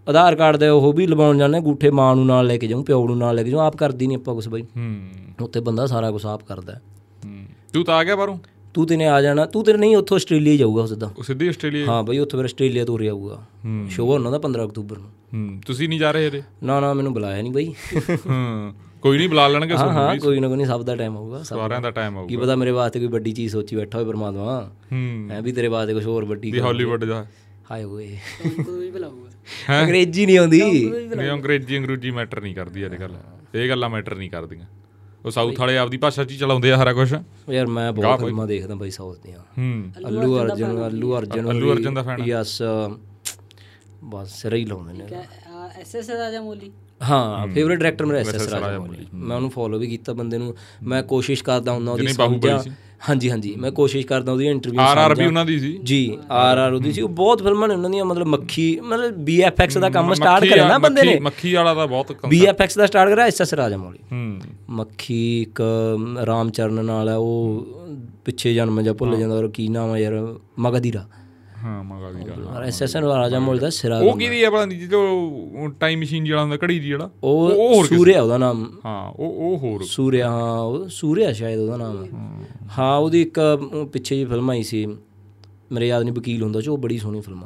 ਆਧਾਰ ਕਾਰਡ ਦੇ ਉਹ ਵੀ ਲਵਾਉਣ ਜਾਂਦੇ ਗੂਠੇ ਮਾਂ ਨੂੰ ਨਾਲ ਲੈ ਕੇ ਜਾਊਂ ਪਿਓ ਨੂੰ ਨਾਲ ਲੈ ਕੇ ਜਾਊਂ ਆਪ ਕਰਦੀ ਨਹੀਂ ਆਪਾਂ ਕੁਛ ਬਈ। ਹੂੰ। ਉੱਥੇ ਬੰਦਾ ਸਾਰਾ ਕੁਝ ਆਪ ਕਰਦਾ। ਹੂੰ। ਤੂੰ ਤਾਂ ਆ ਗਿਆ ਬਾਹਰੋਂ? ਤੂੰ ਤੇ ਨੇ ਆ ਜਾਣਾ ਤੂੰ ਤੇ ਨਹੀਂ ਉੱਥੋਂ ਆਸਟ੍ਰੇਲੀਆ ਜਾਊਗਾ ਸਿੱਧਾ। ਉਹ ਸਿੱਧੀ ਆਸਟ੍ਰੇਲੀਆ ਹਾਂ? ਬਈ ਉੱਥੇ ਫਿਰ ਆਸਟ੍ਰੇਲੀਆ ਤੋਂ ਉਰੇ ਆਊਗਾ। ਸ਼ੋਅ ਉਹਨਾਂ ਦਾ 15 ਅਕਤੂਬਰ ਨੂੰ। ਹੂੰ ਤੁਸੀਂ ਨਹੀਂ ਜਾ ਰਹੇ ਇਹਦੇ ਨਾ ਨਾ ਮੈਨੂੰ ਬੁਲਾਇਆ ਨਹੀਂ ਬਈ। ਹਾਂ ਕੋਈ ਨਹੀਂ ਬੁਲਾ ਲੈਣਗੇ ਤੁਹਾਨੂੰ ਹਾਂ ਕੋਈ ਨਾ ਕੋਈ ਨਹੀਂ ਸਭ ਦਾ ਟਾਈਮ ਆਊਗਾ ਸਭ ਸਾਰਿਆਂ ਦਾ ਟਾਈਮ ਕੀ ਆਊਗਾ। ਪਤਾ ਮੇਰੇ ਵਾਸਤੇ ਕੋਈ ਵੱਡੀ ਚੀਜ਼ ਸੋਚੀ ਬੈਠਾ ਹੋਵੇ ਪਰਮਾਤਮਾ। ਹੂੰ। ਮੈਂ ਵੀ ਤੇਰੇ ਵਾਸਤੇ ਕੁਝ ਹੋਰ ਵੱਡੀ ਵੀ ਹਾਲੀਵੁੱਡ ਜਾ ਹਾਏ ਓਏ। ਕੋਈ ਵੀ ਬੁਲਾਊਗਾ। ਹੈਂ? ਅੰਗਰੇਜ਼ੀ ਨਹੀਂ ਆਉਂਦੀ। ਨਹੀਂ ਅੰਗਰੇਜ਼ੀ ਅੰਗਰੂਜੀ ਮੈਟਰ ਨਹੀਂ ਕਰਦੀ ਅੱਜ ਕੱਲ ਇਹ ਗੱਲਾਂ ਮੈਟਰ ਨਹੀਂ ਕਰਦੀਆਂ। ਉਹ ਸਾਊਥ ਵਾਲੇ ਆਪਦੀ ਭਾਸ਼ਾ 'ਚ ਹੀ ਚਲਾਉਂਦੇ ਆ ਸਾਰਾ ਕੁਝ ਯਾਰ ਮੈਂ ਬਹੁਤ ਫਿਲਮਾਂ ਦੇਖਦਾ ਬਾਈ ਸਾਊਥ ਦੀਆਂ। ਹੂੰ। ਅੱਲੂ ਅਰਜਨ ਅੱਲੂ ਅਰਜਨ ਅੱਲੂ ਅਰਜਨ ਦਾ fan ਯਸ ਬਸ ਸਿਰ ਹੀ ਲਾਉਂਦੇ ਨੇ। S S Rajamouli? ਹਾਂ ਫੇਵਰਿਟ ਡਾਇਰੈਕਟਰ ਮੇਰਾ ਐਸ ਐਸ ਰਾਜਮੌਲੀ ਮੈਂ ਉਹਨੂੰ ਫੋਲੋ ਵੀ ਕੀਤਾ ਬੰਦੇ ਨੂੰ। ਮੈਂ ਕੋਸ਼ਿਸ਼ ਕਰਦਾ ਹੁੰਦਾ ਉਹਦੀ ਸਮਝਾ। ਹਾਂਜੀ ਹਾਂਜੀ। ਮੈਂ ਕੋਸ਼ਿਸ਼ ਕਰਦਾ ਉਹਦੀ ਇੰਟਰਵਿਊ ਆਰ ਆਰ ਵੀ ਉਹਨਾਂ ਦੀ ਸੀ? ਜੀ ਆਰ ਆਰ ਉਹਦੀ ਸੀ। ਉਹ ਬਹੁਤ ਫਿਲਮਾਂ ਨੇ ਉਹਨਾਂ ਦੀਆਂ ਮਤਲਬ ਮੱਖੀ ਮਤਲਬ ਬੀਐਫਐਕਸ ਦਾ ਕੰਮ ਸਟਾਰਟ ਕਰਿਆ ਨਾ ਬੰਦੇ ਨੇ। ਮੱਖੀ- ਵਾਲਾ ਤਾਂ ਬਹੁਤ ਕੰਮ- ਬੀਐਫਐਕਸ ਦਾ ਸਟਾਰਟ ਕਰਿਆ ਐਸ ਐਸ ਰਾਜਮੌਲੀ। ਹੂੰ। ਮੱਖੀ ਇੱਕ ਰਾਮ ਚਰਨ ਨਾਲ ਹੈ ਉਹ ਪਿੱਛੇ ਜਨਮ ਜਾਂ ਭੁੱਲ ਜਾਂਦਾ ਔਰ ਕੀ ਨਾਮ ਹੈ ਯਾਰ ਮਗਧੀਰਾ। ਹਾਂ ਮਗਾ ਵੀ ਔਰ ਐਸ ਐਸ ਰਾਜਮੌਲੀ ਦਾ ਸਿਰਾ ਉਹ ਕਿਹਦੀ ਆ ਪਤਾ ਨਹੀਂ ਜਦੋਂ ਟਾਈਮ ਮਸ਼ੀਨ ਜਿਹੜਾ ਹੁੰਦਾ ਘੜੀ ਜਿਹੜਾ ਉਹ ਸੂਰਿਆ ਉਹਦਾ ਨਾਮ। ਹਾਂ ਉਹ ਉਹ ਹੋਰ। ਸੂਰਿਆ ਹਾਂ ਉਹ ਸੂਰਿਆ ਸ਼ਾਇਦ ਉਹਦਾ ਨਾਮ ਹੈ। ਉਹਦੀ ਇੱਕ ਪਿੱਛੇ ਜੀ ਫਿਲਮ ਆਈ ਸੀ। ਮੇਰੇ ਯਾਦ ਨਹੀਂ ਵਕੀਲ ਹੁੰਦਾ ਚ ਉਹ ਬੜੀ ਸੋਹਣੀ ਫਿਲਮ।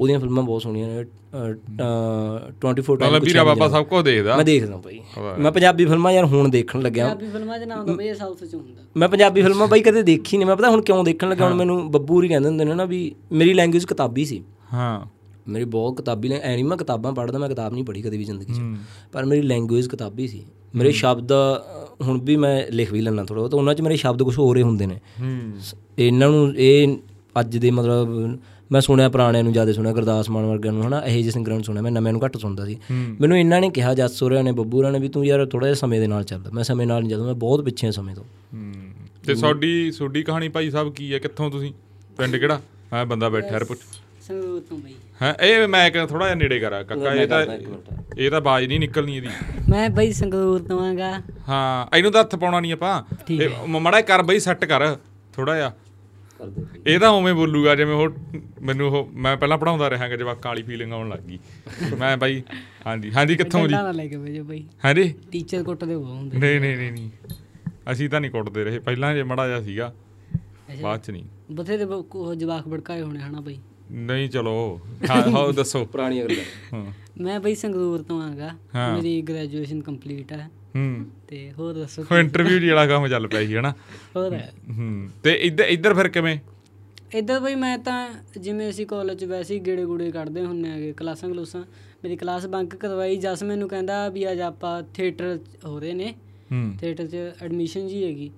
ਉਹਦੀਆਂ ਫਿਲਮਾਂ ਬਹੁਤ ਸੋਹਣੀਆਂ ਨੇ ਅ, ਅ, 24 ਟਾਈਮ ਮਤਲਬ ਵੀਰਾ ਬਾਬਾ ਸਭ ਕੁਝ ਦੇਖਦਾ। ਮੈਂ ਦੇਖਦਾ ਭਾਈ ਮੈਂ ਪੰਜਾਬੀ ਫਿਲਮਾਂ ਯਾਰ ਹੁਣ ਦੇਖਣ ਲੱਗਿਆ। ਪੰਜਾਬੀ ਫਿਲਮਾਂ ਦੇ ਨਾਮ ਤਾਂ ਬਈ ਸਾਊਥ ਚ ਹੁੰਦਾ। ਮੈਂ ਪੰਜਾਬੀ ਫਿਲਮਾਂ ਬਾਈ ਕਦੇ ਦੇਖੀ ਨਹੀਂ। ਮੈਂ ਪਤਾ ਹੁਣ ਕਿਉਂ ਦੇਖਣ ਲੱਗਾ ਹੁਣ ਮੈਨੂੰ ਬੱਬੂ ਹੀ ਕਹਿੰਦੇ ਹੁੰਦੇ ਨੇ ਨਾ ਵੀ ਮੇਰੀ ਲੈਂਗੁਏਜ ਕਿਤਾਬੀ ਸੀ। ਹਾਂ। ਮੇਰੀ ਬਹੁਤ ਕਿਤਾਬੀ ਐ ਨਹੀਂ ਮੈਂ ਕਿਤਾਬਾਂ ਪੜ੍ਹਦਾ ਮੈਂ ਕਿਤਾਬ ਨਹੀਂ ਪੜ੍ਹੀ ਕਦੇ ਵੀ ਜ਼ਿੰਦਗੀ 'ਚ। ਪਰ ਮੇਰੀ ਲੈਂਗੁਏਜ ਕਿਤਾਬੀ ਸੀ। ਮੇਰੇ ਸ਼ਬਦ ਹੁਣ ਵੀ ਮੈਂ ਲਿਖ ਵੀ ਲੈਣਾ ਥੋੜਾ ਤਾਂ ਉਹਨਾਂ 'ਚ ਮੇਰੇ ਸ਼ਬਦ ਕੁਝ ਹੋਰ ਹੀ ਹੁੰਦੇ ਨੇ। ਹੂੰ। ਇਹਨਾਂ ਨੂੰ ਇਹ ਅੱਜ ਦੇ ਮਤਲਬ ਮੈਂ ਸੁਣਿਆ ਪੁਰਾਣਿਆਂ ਨੂੰ ਜ਼ਿਆਦਾ ਸੁਣਿਆ ਗੁਰਦਾਸ ਮਾਨ ਵਰਗਿਆਂ ਨੂੰ ਹਨਾ ਇਹੋ ਜਿਹੇ ਸਿੰਗਰਾਂ ਨੂੰ ਸੁਣਿਆ ਮੈਂ ਨਵਿਆਂ ਨੂੰ ਘੱਟ ਸੁਣਦਾ ਸੀ। ਮੈਨੂੰ ਇਹਨਾਂ ਨੇ ਕਿਹਾ ਜੱਸ ਸੋਰਿਆਂ ਨੇ ਬੱਬੂ ਹੋਰਾਂ ਨੇ ਵੀ ਤੂੰ ਯਾਰ ਥੋੜਾ ਜਿਹਾ ਸਮੇਂ ਦੇ ਨਾਲ ਚੱਲ ਮੈਂ ਸਮੇਂ ਨਾਲ ਨਹੀਂ ਚੱਲਦਾ ਮੈਂ ਬਹੁਤ ਪਿੱਛੇ ਹਾਂ ਸਮੇਂ ਤੋਂ। ਹੂੰ। ਤੇ ਤੁਹਾਡੀ ਤੁਹਾਡੀ ਕਹਾਣੀ ਭਾਈ ਸਾਹਿਬ ਕੀ ਹੈ? ਕਿੱਥੋਂ ਤੁਸੀਂ? ਪਿੰਡ ਕਿਹੜਾ? ਮੈਂ ਬੰਦਾ ਬੈਠਾ ਪੁੱਛ। ਸੰਗਰੂਰ ਤੋਂ ਬਈ। ਹਾਂ ਇਹ ਮੈਂ ਥੋੜਾ ਜਿਹਾ ਨੇੜੇ ਕਰਾ ਕਾਕਾ ਇਹ ਤਾਂ ਇਹ ਤਾਂ ਬਾਜ ਨਹੀਂ ਨਿਕਲਣੀ ਇਹਦੀ। ਮੈਂ ਬਈ ਸੰਗਰੂਰ ਤੋਂ ਆਂਗਾ। ਹਾਂ ਇਹਨੂੰ ਤਾਂ ਹੱਥ ਪਾਉਣਾ ਨਹੀਂ ਆਪਾਂ। ਮੜਾ ਕਰ ਬਈ ਸੈੱਟ ਕਰ ਥੋੜਾ ਜਿਹਾ। ਇਹ ਤਾਂ ਉਵੇਂ ਬੋਲੂਗਾ ਜਿਵੇਂ ਉਹ ਮੈਨੂੰ ਉਹ ਮੈਂ ਪਹਿਲਾਂ ਪੜਾਉਂਦਾ ਰਹਾਂਗਾ ਜਵਾਕਾਂ ਵਾਲੀ ਫੀਲਿੰਗ ਆਉਣ ਲੱਗ ਗਈ। ਮੈਂ ਬਾਈ ਹਾਂਜੀ ਹਾਂਜੀ ਕਿੱਥੋਂ ਜੀ? ਨਾ ਲੈ ਕੇ ਭੇਜੋ ਬਈ। ਹਾਂਜੀ? ਟੀਚਰ ਕੁੱਟਦੇ ਹੋ ਹੁੰਦੇ। ਨਹੀਂ ਨਹੀਂ ਨਹੀਂ ਨਹੀਂ। ਅਸੀਂ ਤਾਂ ਨਹੀਂ ਕੁੱਟਦੇ ਰਹੇ। ਪਹਿਲਾਂ ਜੇ ਮੜਾ ਜਿਹਾ ਸੀਗਾ ਬਾਅਦ ਚ ਨਹੀਂ। ਬਥੇਰੇ ਜਵਾਕ ਭੜਕਾਏ ਹੋਣੇ ਹਨਾ ਬਈ? ਨਹੀਂ ਚਲੋ ਹਾਂ ਹਾਂ ਦੱਸੋ। ਪੁਰਾਣੀਆਂ ਗੱਲਾਂ। ਹਾਂ। ਮੈਂ ਬਈ ਸੰਗਰੂਰ ਤੋਂ ਆਂਗਾ। ਮੇਰੀ ਗ੍ਰੈਜੂਏਸ਼ਨ ਕੰਪਲੀਟ ਹੈ ਹੂੰ। ਤੇ ਹੋਰ ਦੱਸੋ ਉਹ ਇੰਟਰਵਿਊ ਜਿਹੜਾ ਕੰਮ ਚੱਲ ਪਿਆ ਸੀ ਹਨਾ? ਹੋਰ ਹੂੰ। ਤੇ ਇੱਧਰ ਇੱਧਰ ਫਿਰ ਕਿਵੇਂ? ਇੱਧਰ ਬਈ ਮੈਂ ਤਾਂ ਜਿਵੇਂ ਅਸੀਂ ਕਾਲਜ ਵੈਸੇ ਹੀ ਗੇੜੇ ਗੂੜੇ ਕੱਢਦੇ ਹੁੰਨੇ ਆਗੇ ਕਲਾਸਾਂ ਕਲੂਸਾਂ। ਮੇਰੀ ਕਲਾਸ ਬੰਕ ਕਰਵਾਈ ਜਸ ਮੈਨੂੰ ਕਹਿੰਦਾ ਵੀ ਅੱਜ ਆਪਾਂ ਥੀਏਟਰ ਹੋ ਰਹੇ ਨੇ। ਹੂੰ। ਥੀਏਟਰ 'ਚ ਐਡਮਿਸ਼ਨ ਜੀ ਹੈਗੀ।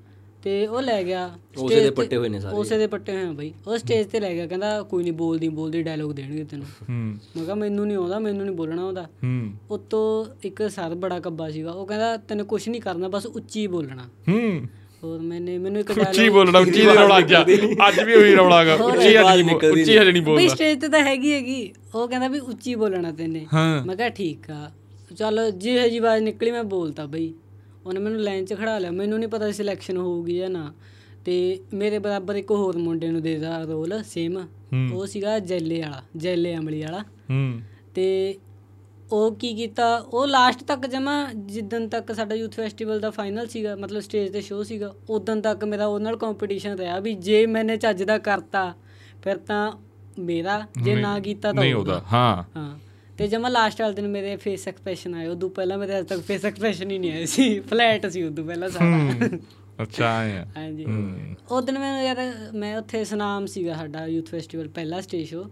ਤੇ ਉਹ ਲੈ ਗਿਆ ਉਸੇ ਦੇ ਪੱਟੇ ਹੋਏ ਨੇ ਸਾਰੇ। ਉਸੇ ਦੇ ਪੱਟੇ ਹੋਏ ਆ ਬਈ। ਉਹ ਸਟੇਜ ਤੇ ਲੈ ਗਿਆ ਕਹਿੰਦਾ ਕੋਈ ਨਹੀਂ ਬੋਲਦੀ ਬੋਲਦੀ ਡਾਇਲੋਗ ਦੇਣਗੇ ਤੈਨੂੰ। ਹੂੰ। ਮੈਂ ਕਿਹਾ ਮੈਨੂੰ ਨਹੀਂ ਆਉਂਦਾ ਮੈਨੂੰ ਨਹੀਂ ਬੋਲਣਾ ਆਉਂਦਾ ਹੂੰ। ਉਤੋਂ ਇੱਕ ਸਰ ਬੜਾ ਕੱਬਾ ਸੀਗਾ ਉਹ ਕਹਿੰਦਾ ਤੈਨੂੰ ਕੁਝ ਨਹੀਂ ਕਰਨਾ ਬਸ ਉੱਚੀ ਬੋਲਣਾ। ਹੂੰ। ਹੋਰ ਮੈਨੇ ਮੈਨੂੰ ਇੱਕ ਉੱਚੀ dialogue- ਬੋਲਣਾ ਉੱਚੀ ਦੇ ਰੌਲਾ ਅੱਜ ਅੱਜ ਵੀ ਉਹੀ ਰੌਲਾਗਾ ਉੱਚੀ ਹਜੇ ਨਹੀਂ ਉੱਚੀ ਹਜੇ ਨਹੀਂ ਬਈ ਬੋਲਦਾ ਸਟੇਜ ਤੇ ਤਾਂ ਹੈਗੀ ਹੈਗੀ ਉਹ ਕਹਿੰਦਾ ਵੀ ਉੱਚੀ ਬੋਲਣਾ ਤੈਨੇ। ਹਾਂ। ਮੈਂ ਕਿਹਾ ਠੀਕ ਆ। ਚਲ ਜਿਹੇ ਜੀ ਆਵਾਜ਼ ਨਿਕਲੀ ਮੈਂ ਬੋਲਤਾ ਬਈ। ਉਹਨੇ ਮੈਨੂੰ ਲਾਈਨ 'ਚ ਖੜਾ ਲਿਆ। ਮੈਨੂੰ ਨਹੀਂ ਪਤਾ ਸਿਲੈਕਸ਼ਨ ਹੋਊਗੀ ਜਾਂ ਨਾ। ਤੇ ਮੇਰੇ ਬਰਾਬਰ ਇੱਕ ਹੋਰ ਮੁੰਡੇ ਨੂੰ ਦੇਦਾ ਰੋਲ ਸੇਮ। ਉਹ ਸੀਗਾ ਜੈਲੇ ਵਾਲਾ ਜੈਲੇ ਅਮਲੀ ਵਾਲਾ। ਹੂੰ। ਤੇ ਉਹ ਕੀ ਕੀਤਾ ਉਹ ਲਾਸਟ ਤੱਕ ਜਮਾ ਜਿੱਦਨ ਤੱਕ ਸਾਡਾ ਯੂਥ ਫੈਸਟੀਵਲ ਦਾ ਫਾਈਨਲ ਸੀਗਾ ਮਤਲਬ ਸਟੇਜ ਤੇ ਸ਼ੋਅ ਸੀਗਾ ਉਦੋਂ ਤੱਕ ਮੇਰਾ ਉਹਦੇ ਨਾਲ ਕੰਪੀਟੀਸ਼ਨ ਰਿਹਾ ਵੀ ਜੇ ਮੈਨੇ ਚੱਜ ਦਾ ਕਰਤਾ ਫਿਰ ਤਾਂ ਮੇਰਾ ਜੇ ਨਾ ਕੀਤਾ ਤਾਂ ਨਹੀਂ ਉਹਦਾ ਹਾਂ। ਹਾਂ। ਤੇ ਜਮਾ ਲਾਸਟ ਵਾਲੇ ਦਿਨ ਮੇਰੇ ਫੇਸ ਐਕਸਪ੍ਰੈਸ਼ਨ ਆਏ ਉਦੋਂ ਪਹਿਲਾਂ ਮੇਰੇ ਅਜੇ ਤੱਕ ਫੇਸ ਐਕਸਪ੍ਰੈਸ਼ਨ ਹੀ ਨਹੀਂ ਆਏ ਸੀ। ਫਲੈਟ ਸੀ ਉਦੋਂ ਪਹਿਲਾਂ ਸਾਰਾ। ਅੱਛਾ ਆਏ ਆ। ਹਾਂਜੀ। ਉਹ ਦਿਨ ਮੈਂ ਯਾਰ ਮੈਂ ਉੱਥੇ ਸੁਨਾਮ ਸੀਗਾ ਸਾਡਾ ਯੂਥ ਫੈਸਟੀਵਲ ਪਹਿਲਾ ਸਟੇਜ ਸ਼ੋ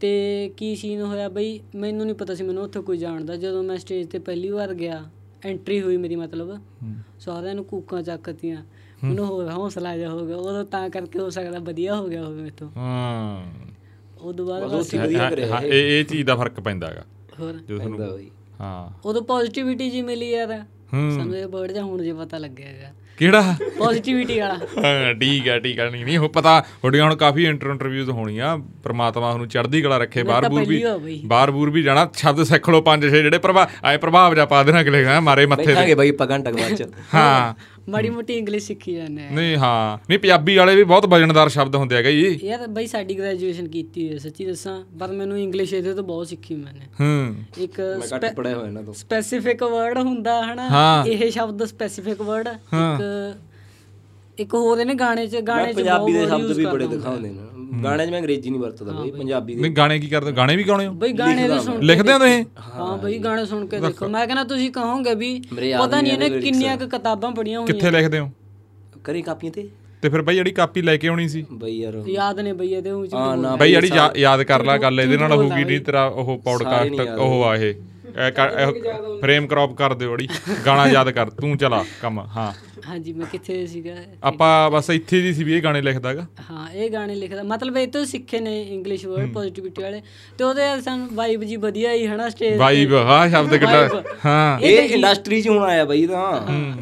ਤੇ ਕੀ ਸੀਨ ਹੋਇਆ ਬਈ ਮੈਨੂੰ ਨਹੀਂ ਪਤਾ ਸੀ ਮੈਨੂੰ ਉੱਥੇ ਕੋਈ ਜਾਣਦਾ ਜਦੋਂ ਮੈਂ ਸਟੇਜ ਤੇ ਪਹਿਲੀ ਵਾਰ ਗਿਆ ਐਂਟਰੀ ਹੋਈ ਮੇਰੀ ਮਤਲਬ। ਸਾਰਿਆਂ ਨੂੰ ਕੂਕਾਂ ਚੱਕਤੀਆਂ। ਮੈਨੂੰ ਹੋਰ ਹੌਸਲਾ ਜਾ ਹੋ ਗਿਆ। ਉਦੋਂ ਤਾਂ ਕਰਕੇ ਹੋ ਸਕਦਾ ਵਧੀਆ ਹੋ ਗਿਆ ਹੋਵੇ ਮੇਥੋਂ ਹਾਂ। ਉਦੋਂ ਬਾਅਦ ਬਸ ਵਧੀਆ ਕਰਿਆ ਹਾਂ, ਇਹ। ਇਹ ਚੀਜ਼ ਦਾ ਫ਼ਰਕ ਪੈਂਦਾ ਹੈਗਾ। ਹੋਰ? ਜਦੋਂ ਤੁਹਾਨੂੰ ਹਾਂ। ਉਦੋਂ ਪੋਜ਼ਿਟਿਵਿਟੀ ਜੀ ਮਿਲੀ ਯਾਰ। ਹੂੰ। ਸਾਨੂੰ ਇਹ ਵਰਡ ਜਾਂ ਹੁਣ ਜੇ ਪਤਾ ਲੱਗਿਆ ਹੈਗਾ। ਕਿਹੜਾ? ਪੋਜ਼ਿਟਿਵਿਟੀ ਵਾਲਾ। ਹਾਂ ਠੀਕ ਹੈ ਠੀਕ ਹੈ। ਨਹੀਂ ਨਹੀਂ ਉਹ ਪਤਾ ਤੁਹਾਡੀਆਂ ਹੁਣ ਕਾਫੀ ਇੰਟਰ ਇੰਟਰਵਿਊਜ਼ ਹੋਣੀਆਂ। ਪ੍ਰਮਾਤਮਾ ਤੁਹਾਨੂੰ ਚੜ੍ਹਦੀ ਕਲਾ ਰੱਖੇ ਬਾਹਰ ਬੂਰ ਵੀ ਆ। ਬਾਹਰ ਬੂਰ ਵੀ ਜਾਣਾ। ਸ਼ਬਦ ਸਿੱਖ ਲਓ ਪੰਜ ਛੇ ਜਿਹੜੇ ਪ੍ਰਭਾਵ ਆਏ ਪ੍ਰਭਾਵ ਜਾ ਪਾ ਦੇਣਾ ਅਗਲੇ ਹਾਂ ਮਾਰੇ ਮੱਥੇ ਤੇ। ਬੈਠਾਂਗੇ ਬਈ ਆਪਾਂ ਘੰਟਾ ਬਾਅਦ ਚ। ਹਾਂ। ਮਾੜੀ ਮੋਟੀ ਇੰਗਲਿਸ਼ ਸਿੱਖੀ ਜਾਂਦੇ ਆ। ਨਹੀਂ ਹਾਂ। ਨਹੀਂ ਪੰਜਾਬੀ ਵਾਲੇ ਵੀ ਬਹੁਤ ਵਜਨਦਾਰ ਸ਼ਬਦ ਹੁੰਦੇ ਹੈਗੇ ਜੀ। ਯਾਰ ਬਈ ਸਾਡੀ ਗ੍ਰੈਜੂਏਸ਼ਨ ਕੀਤੀ ਹੋਈ ਹੈ ਸੱਚੀ ਦੱਸਾਂ। ਪਰ ਮੈਨੂੰ ਇੰਗਲਿਸ਼ ਇਹਦੇ ਤੋਂ ਬਹੁਤ ਸਿੱਖੀ ਮੈਨੇ ਹੂੰ। ਇੱਕ ਮੈਂ ਘੱਟ ਪੜਿਆ ਹੋਇਆ ਇਹਨਾਂ ਤੋਂ। ਸਪੈਸੀਫਿਕ ਵਰਡ ਹੁੰਦਾ ਹਨਾ। ਇਹ ਸ਼ਬਦ ਸਪੈਸੀਫਿਕ ਵਰਡ ਇੱਕ ਇੱਕ ਹੋਰ ਇਹਨੇ ਗਾਣੇ 'ਚ ਗਾਣੇ 'ਚ ਪੰਜਾਬੀ ਦੇ ਸ਼ਬਦ ਵੀ ਬੜੇ ਦਿਖਾਉਂਦੇ ਨੇ। ਗਾਣੇ 'ਚ ਮੈਂ ਅੰਗਰੇਜ਼ੀ ਨਹੀਂ ਵਰਤਦਾ ਬਈ ਪੰਜਾਬੀ ਦੇ ਨਹੀਂ ਗਾਣੇ ਕੀ ਕਰਦੇ? ਗਾਣੇ ਵੀ ਗਾਉਣੇ ਹੋ? ਬਈ ਗਾਣੇ ਦੇ ਸੁਣ ਲਿਖਦੇ ਹੋ ਤੁਸੀਂ ਹਾਂ। ਬਈ ਗਾਣੇ ਸੁਣ ਕੇ ਦੇਖੋ। ਮੈਂ ਕਹਿੰਦਾ ਤੁਸੀਂ ਕਹੋਗੇ ਵੀ ਪਤਾ ਨਹੀਂ ਇਹਨੇ ਕਿੰਨੀਆਂ ਕੁ ਕਿਤਾਬਾਂ ਪੜੀਆਂ ਹੋਈਆਂ। ਕਿੱਥੇ ਲਿਖਦੇ ਹੋ? ਕਰੀ ਕਾਪੀਆਂ ਤੇ। ਤੇ ਫਿਰ ਬਈ ਜਿਹੜੀ ਕਾਪੀ ਲੈ ਕੇ ਆਉਣੀ ਸੀ। ਬਈ ਯਾਰ। ਯਾਦ ਨੇ ਬਈ ਇਹਦੇ ਨਾ ਬਈ ਜਿਹੜੀ ਯਾਦ ਕਰ ਲੈ ਗੱਲ ਇਹਦੇ ਨਾਲ ਹੋਊਗੀ ਨਹੀਂ ਤੇਰਾ ਉਹ ਪੌਡਕਾਸਟ ਉਹ ਆ ਇਹ। ਫਰੇਮ ਕ੍ਰੌਪ ਕਰ ਦਿਓ ਅੜੀ ਗਾਣਾ ਯਾਦ ਕਰ ਤੂੰ ਚਲਾ ਕੰਮ ਹਾਂ। ਹਾਂਜੀ ਮੈਂ ਕਿੱਥੇ ਸੀਗਾ? ਆਪਾਂ ਬਸ ਇੱਥੇ ਜੀ ਸੀ ਵੀ ਇਹ ਗਾਣੇ ਲਿਖਦਾਗਾ। ਹਾਂ ਇਹ ਗਾਣੇ ਲਿਖਦਾ। ਮਤਲਬ ਇਹ ਤੋਂ ਸਿੱਖੇ ਨੇ ਇੰਗਲਿਸ਼ ਵਰਡ ਪੋਜ਼ਿਟਿਵਿਟੀ ਵਾਲੇ। ਤੇ ਉਹਦੇ ਨਾਲ ਸਾਨੂੰ ਵਾਈਬ ਜੀ ਵਧੀਆ ਹੀ ਹਨਾ ਸਟੇਜ ਵਾਈਬ ਹਾਂ ਸ਼ਬਦ ਕਿੱਡਾ ਹਾਂ। ਇਹ ਇੰਡਸਟਰੀ 'ਚ ਹੁਣ ਆਇਆ ਬਈ ਤਾਂ।